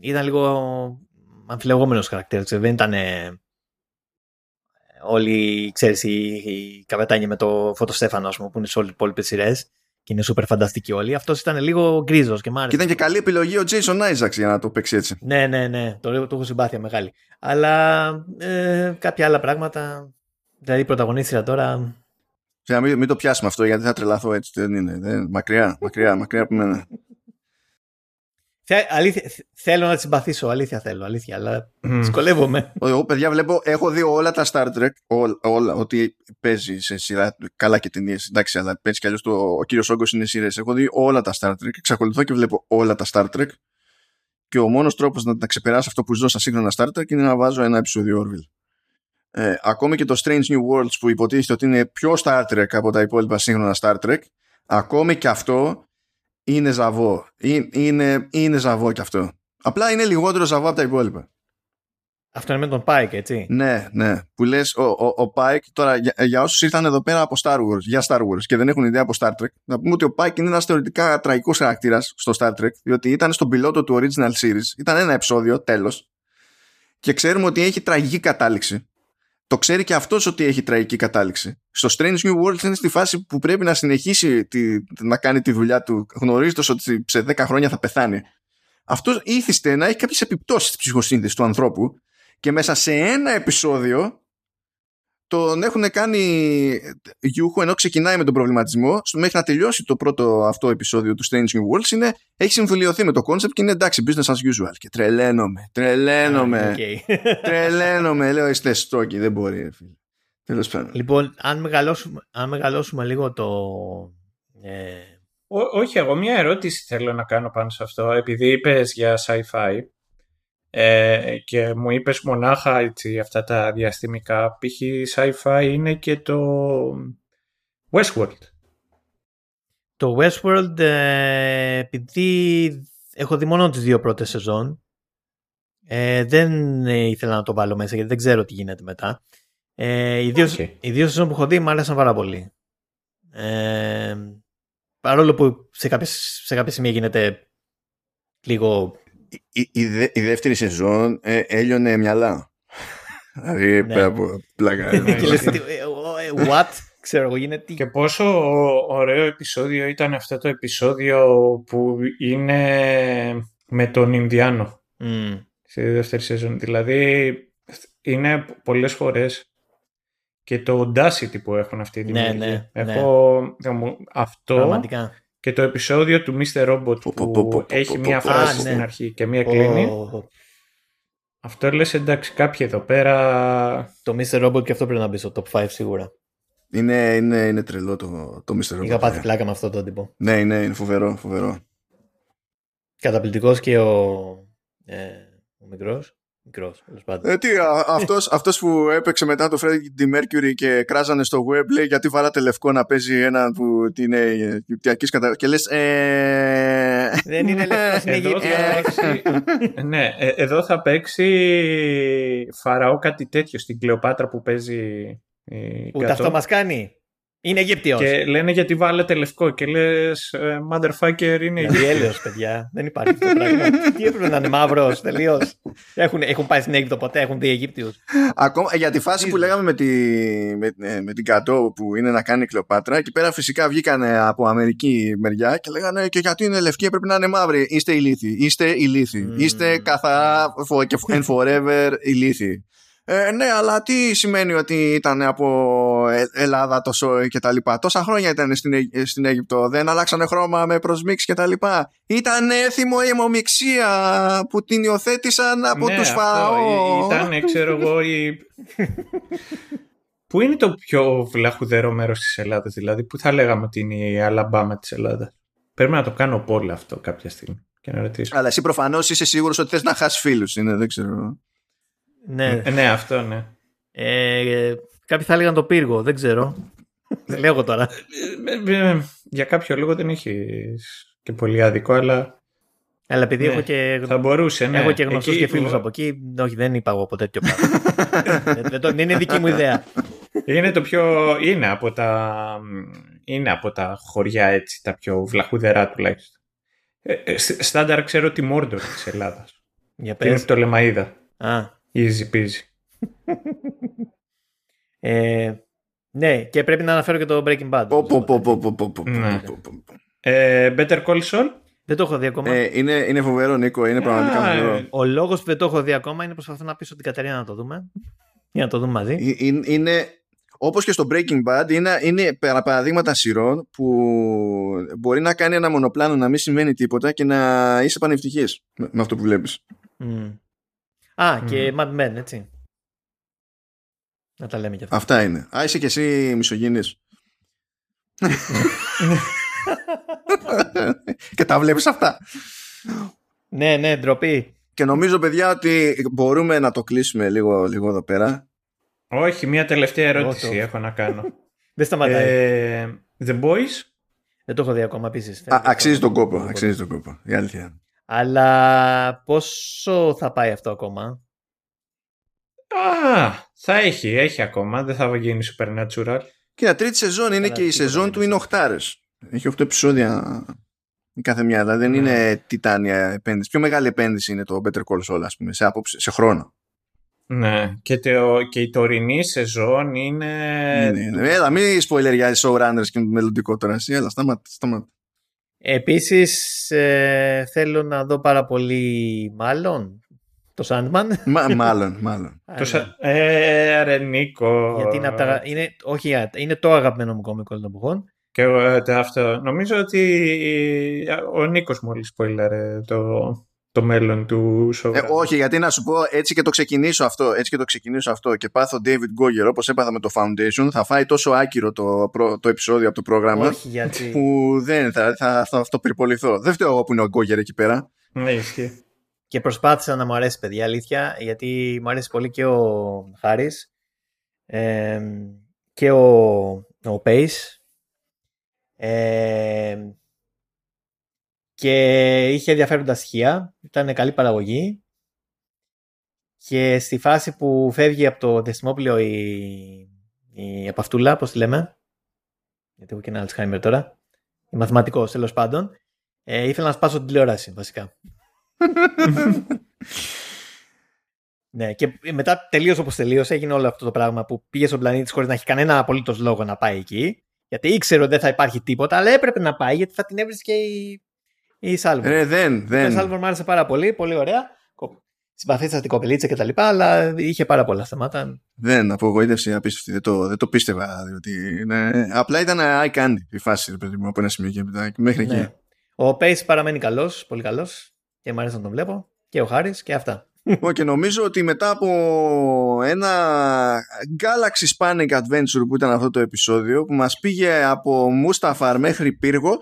ήταν λίγο αμφιλεγόμενος χαρακτήρας. Δεν ήταν όλοι, ξέρεις, οι, οι καπετάνοι με το φωτοστέφανο ας πούμε, που είναι σε όλες τις υπόλοιπες σειρές και είναι super φανταστικοί όλοι. Αυτός ήταν λίγο γκρίζος και μ' άρεσε. Και ήταν και καλή επιλογή ο Jason Isaacs για να το παίξει έτσι. Ναι, ναι, ναι. Το, το έχω συμπάθεια μεγάλη. Αλλά ε, κάποια άλλα πράγματα. Δηλαδή η πρωταγωνίστρια τώρα να μην, μην το πιάσουμε αυτό γιατί θα τρελαθώ έτσι. Δεν είναι. Δεν, μακριά, μακριά, μακριά από μένα. αλήθεια, θέλω να τη συμπαθήσω, αλήθεια θέλω, αλήθεια, αλλά mm. δυσκολεύομαι. Εγώ, παιδιά, βλέπω, έχω δει όλα τα Star Trek, όλα, όλα ότι παίζει σε σειρά, καλά και ταινίες, εντάξει, αλλά παίζει κι αλλιώς ο κύριος Όγκος είναι σειρές. Έχω δει όλα τα Star Trek, εξακολουθώ και βλέπω όλα τα Star Trek και ο μόνος τρόπος να τα ξεπεράσω αυτό που ζω στα σύγχρονα Star Trek είναι να βάζω ένα επεισόδιο Orville ε, ακόμη και το Strange New Worlds που υποτίθεται ότι είναι πιο Star Trek από τα υπόλοιπα σύγχρονα Star Trek ακόμη και αυτό είναι ζαβό. Είναι, είναι ζαβό και αυτό. Απλά είναι λιγότερο ζαβό από τα υπόλοιπα. Αυτό είναι με τον Pike, έτσι. Ναι, ναι. Που λες, ο, ο, ο Pike, τώρα για, για όσους ήρθαν εδώ πέρα από Star Wars, για Star Wars και δεν έχουν ιδέα από Star Trek, να πούμε ότι ο Pike είναι ένας θεωρητικά τραγικός χαρακτήρας στο Star Trek, διότι ήταν στον πιλότο του original series, ήταν ένα επεισόδιο, τέλος, και ξέρουμε ότι έχει τραγική κατάληξη το ξέρει και αυτός ότι έχει τραγική κατάληξη. Στο Strange New World είναι στη φάση που πρέπει να συνεχίσει τη, να κάνει τη δουλειά του γνωρίζοντας ότι σε 10 χρόνια θα πεθάνει. Αυτός ήθιστε να έχει κάποιες επιπτώσεις στη ψυχοσύνθεση του ανθρώπου και μέσα σε ένα επεισόδιο τον έχουν κάνει γιούχο ενώ ξεκινάει με τον προβληματισμό στο μέχρι να τελειώσει το πρώτο αυτό επεισόδιο του Strange New Worlds είναι, έχει συμφιλειωθεί με το concept και είναι εντάξει business as usual και τρελαίνομαι, τρελαίνομαι okay. τρελαίνομαι λέω είστε στόκι δεν μπορεί φίλε. Τέλος πάντων. Λοιπόν, αν μεγαλώσουμε, αν μεγαλώσουμε λίγο το... Ε... όχι, εγώ μια ερώτηση θέλω να κάνω πάνω σε αυτό. Επειδή είπες για sci-fi, ε, και μου είπες μονάχα έτσι, αυτά τα διαστημικά π.χ. sci-fi είναι και το Westworld. Το Westworld ε, επειδή έχω δει μόνο τις δύο πρώτες σεζόν ε, δεν ήθελα να το βάλω μέσα γιατί δεν ξέρω τι γίνεται μετά. Ε, οι, δύο, okay. οι δύο σεζόν που έχω δει μου άρεσαν πάρα πολύ. Ε, παρόλο που σε κάποια, σε κάποια σημεία γίνεται λίγο η, η, η, δεύτερη σεζόν ε, έλειωνε μυαλά. δηλαδή ναι. πέρα από πλάκα. Ε, ε, what? Ξέρω εγώ γίνεται. Και πόσο ωραίο επεισόδιο ήταν αυτό το επεισόδιο που είναι με τον Ινδιάνο. Mm. Στη δεύτερη σεζόν. Δηλαδή, είναι πολλές φορές και το audacity που έχουν αυτή τη Ναι, δημιουργία. ναι, ναι. Έχω αυτό Πραγματικά. Και το επεισόδιο του Mr. Robot Πω, πω, που πω, πω, έχει πω, μία πω, πω. φράση Α, ναι. στην αρχή και μία κλείνει. Ω, Αυτό λες εντάξει κάποιοι εδώ πέρα Το Mr. Robot και αυτό πρέπει να μπει στο top 5 σίγουρα. Είναι, είναι, είναι τρελό το, το Mr. Robot. Είχα πάθει ε. πλάκα με αυτό το τύπο. Ναι, είναι, είναι φοβερό, φοβερό. Καταπληκτικός και ο, ε, ο μικρός. Μικρός, τέλος πάντων. Ε, τι, α, αυτός, αυτός που έπαιξε μετά το Freddie Mercury και κράζανε στο web λέει γιατί βαράτε λευκό να παίζει ένα που είναι Αιγυπτιακής κατα... και λες ε... Δεν είναι λευκός, είναι Εδώ θα Αιγύπτιος. παίξει, ναι, ε, εδώ θα παίξει φαραώ κάτι τέτοιο στην Κλεοπάτρα που παίζει η Ούτε Κατώ. αυτό μας κάνει. Είναι Αιγύπτιος. Και λένε γιατί βάλετε λευκό και λες ε, motherfucker είναι Είναι γέλιος, παιδιά. Δεν υπάρχει αυτό το πράγμα. Τι έπρεπε να είναι μαύρος, τελείως. Έχουν, έχουν πάει στην Αίγυπτο ποτέ, έχουν δει Αιγύπτιους. Ακόμα, ε, για τη φάση που λέγαμε με, τη, με, ε, με την Κατώ που είναι να κάνει η Κλεοπάτρα εκεί πέρα φυσικά βγήκανε από Αμερική μεριά και λέγανε και γιατί είναι λευκή πρέπει να είναι μαύρη είστε ηλίθιοι, είστε ηλίθιοι Mm. είστε καθαρά for, και and forever ηλίθιοι ε, ναι, αλλά τι σημαίνει ότι ήταν από Ε- Ελλάδα το σόι και τα λοιπά. Τόσα χρόνια ήταν στην, Αίγυ- στην Αίγυπτο. Δεν αλλάξανε χρώμα με προσμίξ και τα λοιπά. Ήταν έθιμο η αιμομιξία που την υιοθέτησαν από Ναι, τους αυτό, φαραώ. Ήταν, ξέρω εγώ, η... Πού είναι το πιο βλαχουδερό μέρος της Ελλάδας, δηλαδή, πού θα λέγαμε ότι είναι η Αλαμπάμα της Ελλάδας; Πρέπει να το κάνω πόλο αυτό κάποια στιγμή και να ρωτήσω. Αλλά εσύ προφανώς είσαι σίγουρος ότι θες να χάσεις φίλους. Είναι, δεν ξέρω. Ναι. Ε, ναι, αυτό ναι. Ε, κάποιοι θα έλεγαν το πύργο, δεν ξέρω. Δεν λέω εγώ τώρα. Ε, ε, ε, για κάποιο λόγο δεν έχει και πολύ άδικο, αλλά Αλλά επειδή Ναι, έχω και, θα μπορούσε. Ναι. έχω και γνωστούς Εκεί και φίλους που- από εκεί, όχι δεν είπα εγώ από τέτοιο πράγμα. δεν, δεν, το- δεν είναι δική μου ιδέα. Είναι το πιο. Είναι από τα. Είναι από τα χωριά έτσι, τα πιο βλαχουδερά τουλάχιστον. Ε, ε, σ- στάνταρ ξέρω τη Μόρντορ της Ελλάδας. Για Και είναι πες. από το Λεμαΐδα. Α, Easy peasy. ε, ναι, και πρέπει να αναφέρω και το Breaking Bad. Πω, πω, πω, πω, πω, πω, πω, Ναι. πω, πω, πω. Ε, Better Call Saul; Δεν το έχω δει ακόμα. Ε, είναι, είναι φοβερό, Νίκο. Είναι πραγματικά Α, φοβερό. ε, Ο λόγος που δεν το έχω δει ακόμα είναι προσπαθώ να πείσω την Κατερίνα να το δούμε. Για να το δούμε μαζί. Ε, Είναι, είναι, όπως και στο Breaking Bad, είναι, είναι περα- παραδείγματα σειρών που μπορεί να κάνει ένα μονοπλάνο να μην σημαίνει τίποτα και να είσαι πανευτυχής με, με αυτό που βλέπεις. Μμ. Α, και Mad Men, έτσι. Να τα λέμε κι αυτά. Αυτά είναι. Α, είσαι και εσύ μισογενής. και τα βλέπεις αυτά. Ναι, ναι, ντροπή. Και νομίζω, παιδιά, ότι μπορούμε να το κλείσουμε λίγο, λίγο εδώ πέρα. Όχι, μια τελευταία ερώτηση Εγώ το- έχω να κάνω. Δεν σταματάει. ε, The Boys; Δεν το έχω δει ακόμα επίσης. Α, αξίζει τον κόπο. Αξίζει τον κόπο. Η αλήθεια. Αλλά πόσο θα πάει αυτό ακόμα; Α, θα έχει, έχει ακόμα. Δεν θα γίνει Supernatural. Κοίτα, τρίτη σεζόν είναι Καλά, και η τίποτα σεζόν δεν του είναι είναι αυτό. οχτάρες. Έχει 8 επεισόδια η κάθε μια. Δηλαδή δεν Ναι. είναι τιτάνια επένδυση. Πιο μεγάλη επένδυση είναι το Better Call Saul, ας πούμε, σε, άποψη, σε χρόνο. Ναι, και, το, και η τωρινή σεζόν είναι... είναι, είναι. Έλα, μην σποιλεριάζεις showrunners και μελλοντικό τώρα. Εσύ, έλα, σταμάτα. σταμάτα. Επίσης ε, θέλω να δω πάρα πολύ μάλλον το Sandman. Μα, μάλλον, μάλλον. Το σα- Ε, ρε Νίκο. Γιατί είναι, από τα, είναι, όχι, είναι το αγαπημένο μου κόμικο όλων των εποχών. Και εγώ, ε, το αυτό. Νομίζω ότι ο Νίκος μόλις spoilere το, το μέλλον του show. Ε, όχι, γιατί να σου πω έτσι και το ξεκινήσω αυτό, έτσι και το ξεκινήσω αυτό και πάθω David Goyer όπως έπαθα με το Foundation θα φάει τόσο άκυρο το, προ- το επεισόδιο από το πρόγραμμα όχι, γιατί. που δεν θα, θα, θα αυτοπεριποληθώ. Δεν φταίω εγώ που είναι ο Goyer εκεί πέρα. Ναι, ισχύει. Και προσπάθησα να μου αρέσει, παιδιά, αλήθεια, γιατί μου αρέσει πολύ και ο Χάρης ε, και ο, ο Pace. Ε, και είχε ενδιαφέροντα στοιχεία. Ήταν καλή παραγωγή. Και στη φάση που φεύγει από το διαστημόπλαιο η, η επαυτούλα, πώς τη λέμε, γιατί έχω και ένα Alzheimer τώρα, η μαθηματικός τέλος πάντων, ε, ήθελα να σπάσω την τηλεόραση βασικά. Ναι, και μετά τελείωσε όπως τελείωσε. Έγινε όλο αυτό το πράγμα που πήγε στον πλανήτη τη χωρίς να έχει κανένα απολύτως λόγο να πάει εκεί. Γιατί ήξερε ότι δεν θα υπάρχει τίποτα, αλλά έπρεπε να πάει γιατί θα την έβρισκε η, η Σάλβορ. Ρε, δεν, Η δεν. Σάλβορ μου άρεσε πάρα πολύ, πολύ ωραία. Κο- συμπαθήτησα την κοπελίτσα και τα λοιπά, αλλά είχε πάρα πολλά θέματα. Δεν, απογοήτευση απίστευτη. Δεν το, δεν το πίστευα. Διότι είναι... Απλά ήταν eye candy η φάση, παιδί μου, από ένα σημείο και μετά. Μέχρι ναι. εκεί. Ο Pace παραμένει καλός, πολύ καλός. Και μου αρέσει να τον βλέπω. Και ο Χάρης και αυτά. και νομίζω ότι μετά από ένα Galaxy Spanning Adventure που ήταν αυτό το επεισόδιο που μας πήγε από Μούσταφαρ μέχρι Πύργο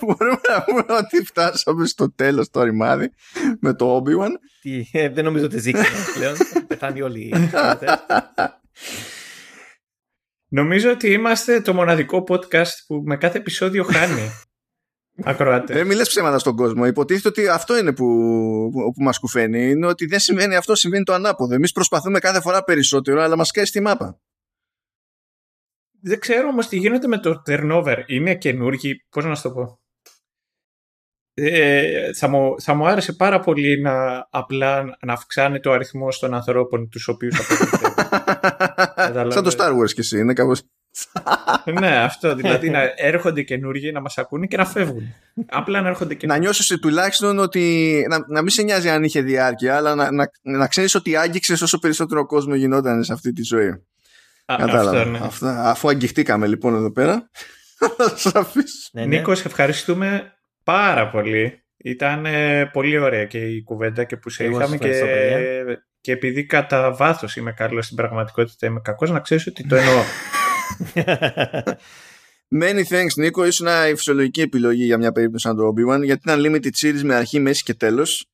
Μπορούμε να πούμε ότι φτάσαμε στο τέλος το ρημάδι με το Obi-Wan. Ε, δεν νομίζω ότι ζήκαμε πλέον. Πεθάνει όλοι οι Νομίζω ότι είμαστε το μοναδικό podcast που με κάθε επεισόδιο χάνει. Ακροάτες. Δεν μιλές ψέματα στον κόσμο. Υποτίθεται ότι αυτό είναι που, που, που μας κουφαίνει. Είναι ότι δεν σημαίνει αυτό, συμβαίνει το ανάποδο. Εμείς προσπαθούμε κάθε φορά περισσότερο, αλλά μας κάνει στη μάπα. Δεν ξέρω όμως τι γίνεται με το turnover. Είναι καινούργοι, πώς να σου το πω. Ε, θα, μου, θα μου άρεσε πάρα πολύ να απλά να αυξάνει το αριθμό των ανθρώπων τους οποίους Σαν το Star Wars και εσύ, είναι κάπως... ναι, αυτό. Δηλαδή να έρχονται καινούργοι να μας ακούνε και να φεύγουν. Απλά να έρχονται καινούργοι. Να νιώσεις τουλάχιστον ότι. Να, να μην σε νοιάζει αν είχε διάρκεια, αλλά να, να, να ξέρεις ότι άγγιξες όσο περισσότερο κόσμο γινόταν σε αυτή τη ζωή. Κατάλαβα. Αυτό, ναι. Αυτά, αφού αγγιχτήκαμε λοιπόν εδώ πέρα. Θα ναι, ναι. Νίκος, ευχαριστούμε πάρα πολύ. Ήταν ε, πολύ ωραία και η κουβέντα και που σε είχαμε και, και επειδή κατά βάθος είμαι καλός στην πραγματικότητα είμαι κακός, να ξέρεις ότι το εννοώ. Many thanks, Νίκο. Ήσουν η φυσιολογική επιλογή για μια περίπτωση σαν το Obi-Wan, γιατί ήταν limited series με αρχή, μέση και τέλος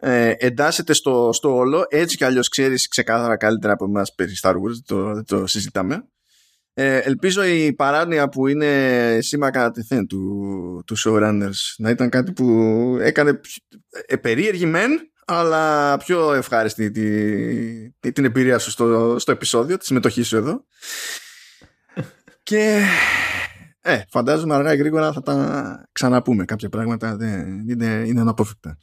ε, εντάσσεται στο, στο όλο. Έτσι κι αλλιώς ξέρεις ξεκάθαρα καλύτερα από εμάς περί Star Wars το, το συζητάμε. Ε, ελπίζω η παράνοια που είναι σήμα κατά τεθέν του, του showrunners να ήταν κάτι που έκανε ε, περίεργη μεν αλλά πιο ευχάριστη τη, την εμπειρία σου στο, στο επεισόδιο τη συμμετοχή σου εδώ. Και ε, φαντάζομαι αργά ή γρήγορα θα τα ξαναπούμε. Κάποια πράγματα δεν, είναι, είναι αναπόφευκτα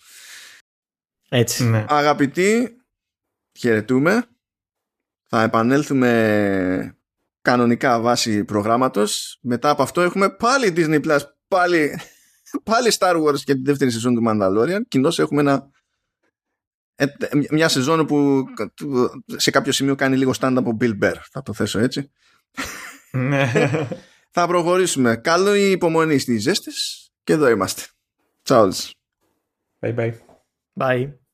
έτσι. Ναι. Αγαπητοί, χαιρετούμε. Θα επανέλθουμε κανονικά βάσει προγράμματος. Μετά από αυτό έχουμε πάλι Disney Plus, πάλι, πάλι Star Wars και τη δεύτερη σεζόν του Mandalorian. Κοινώς έχουμε ένα, ε, μια σεζόν που σε κάποιο σημείο κάνει λίγο stand-up ο Bill Bear. Θα το θέσω έτσι. Ναι. θα προχωρήσουμε. Καλό η υπομονή στις ζέστες και εδώ είμαστε. Ciao. Bye bye. Bye.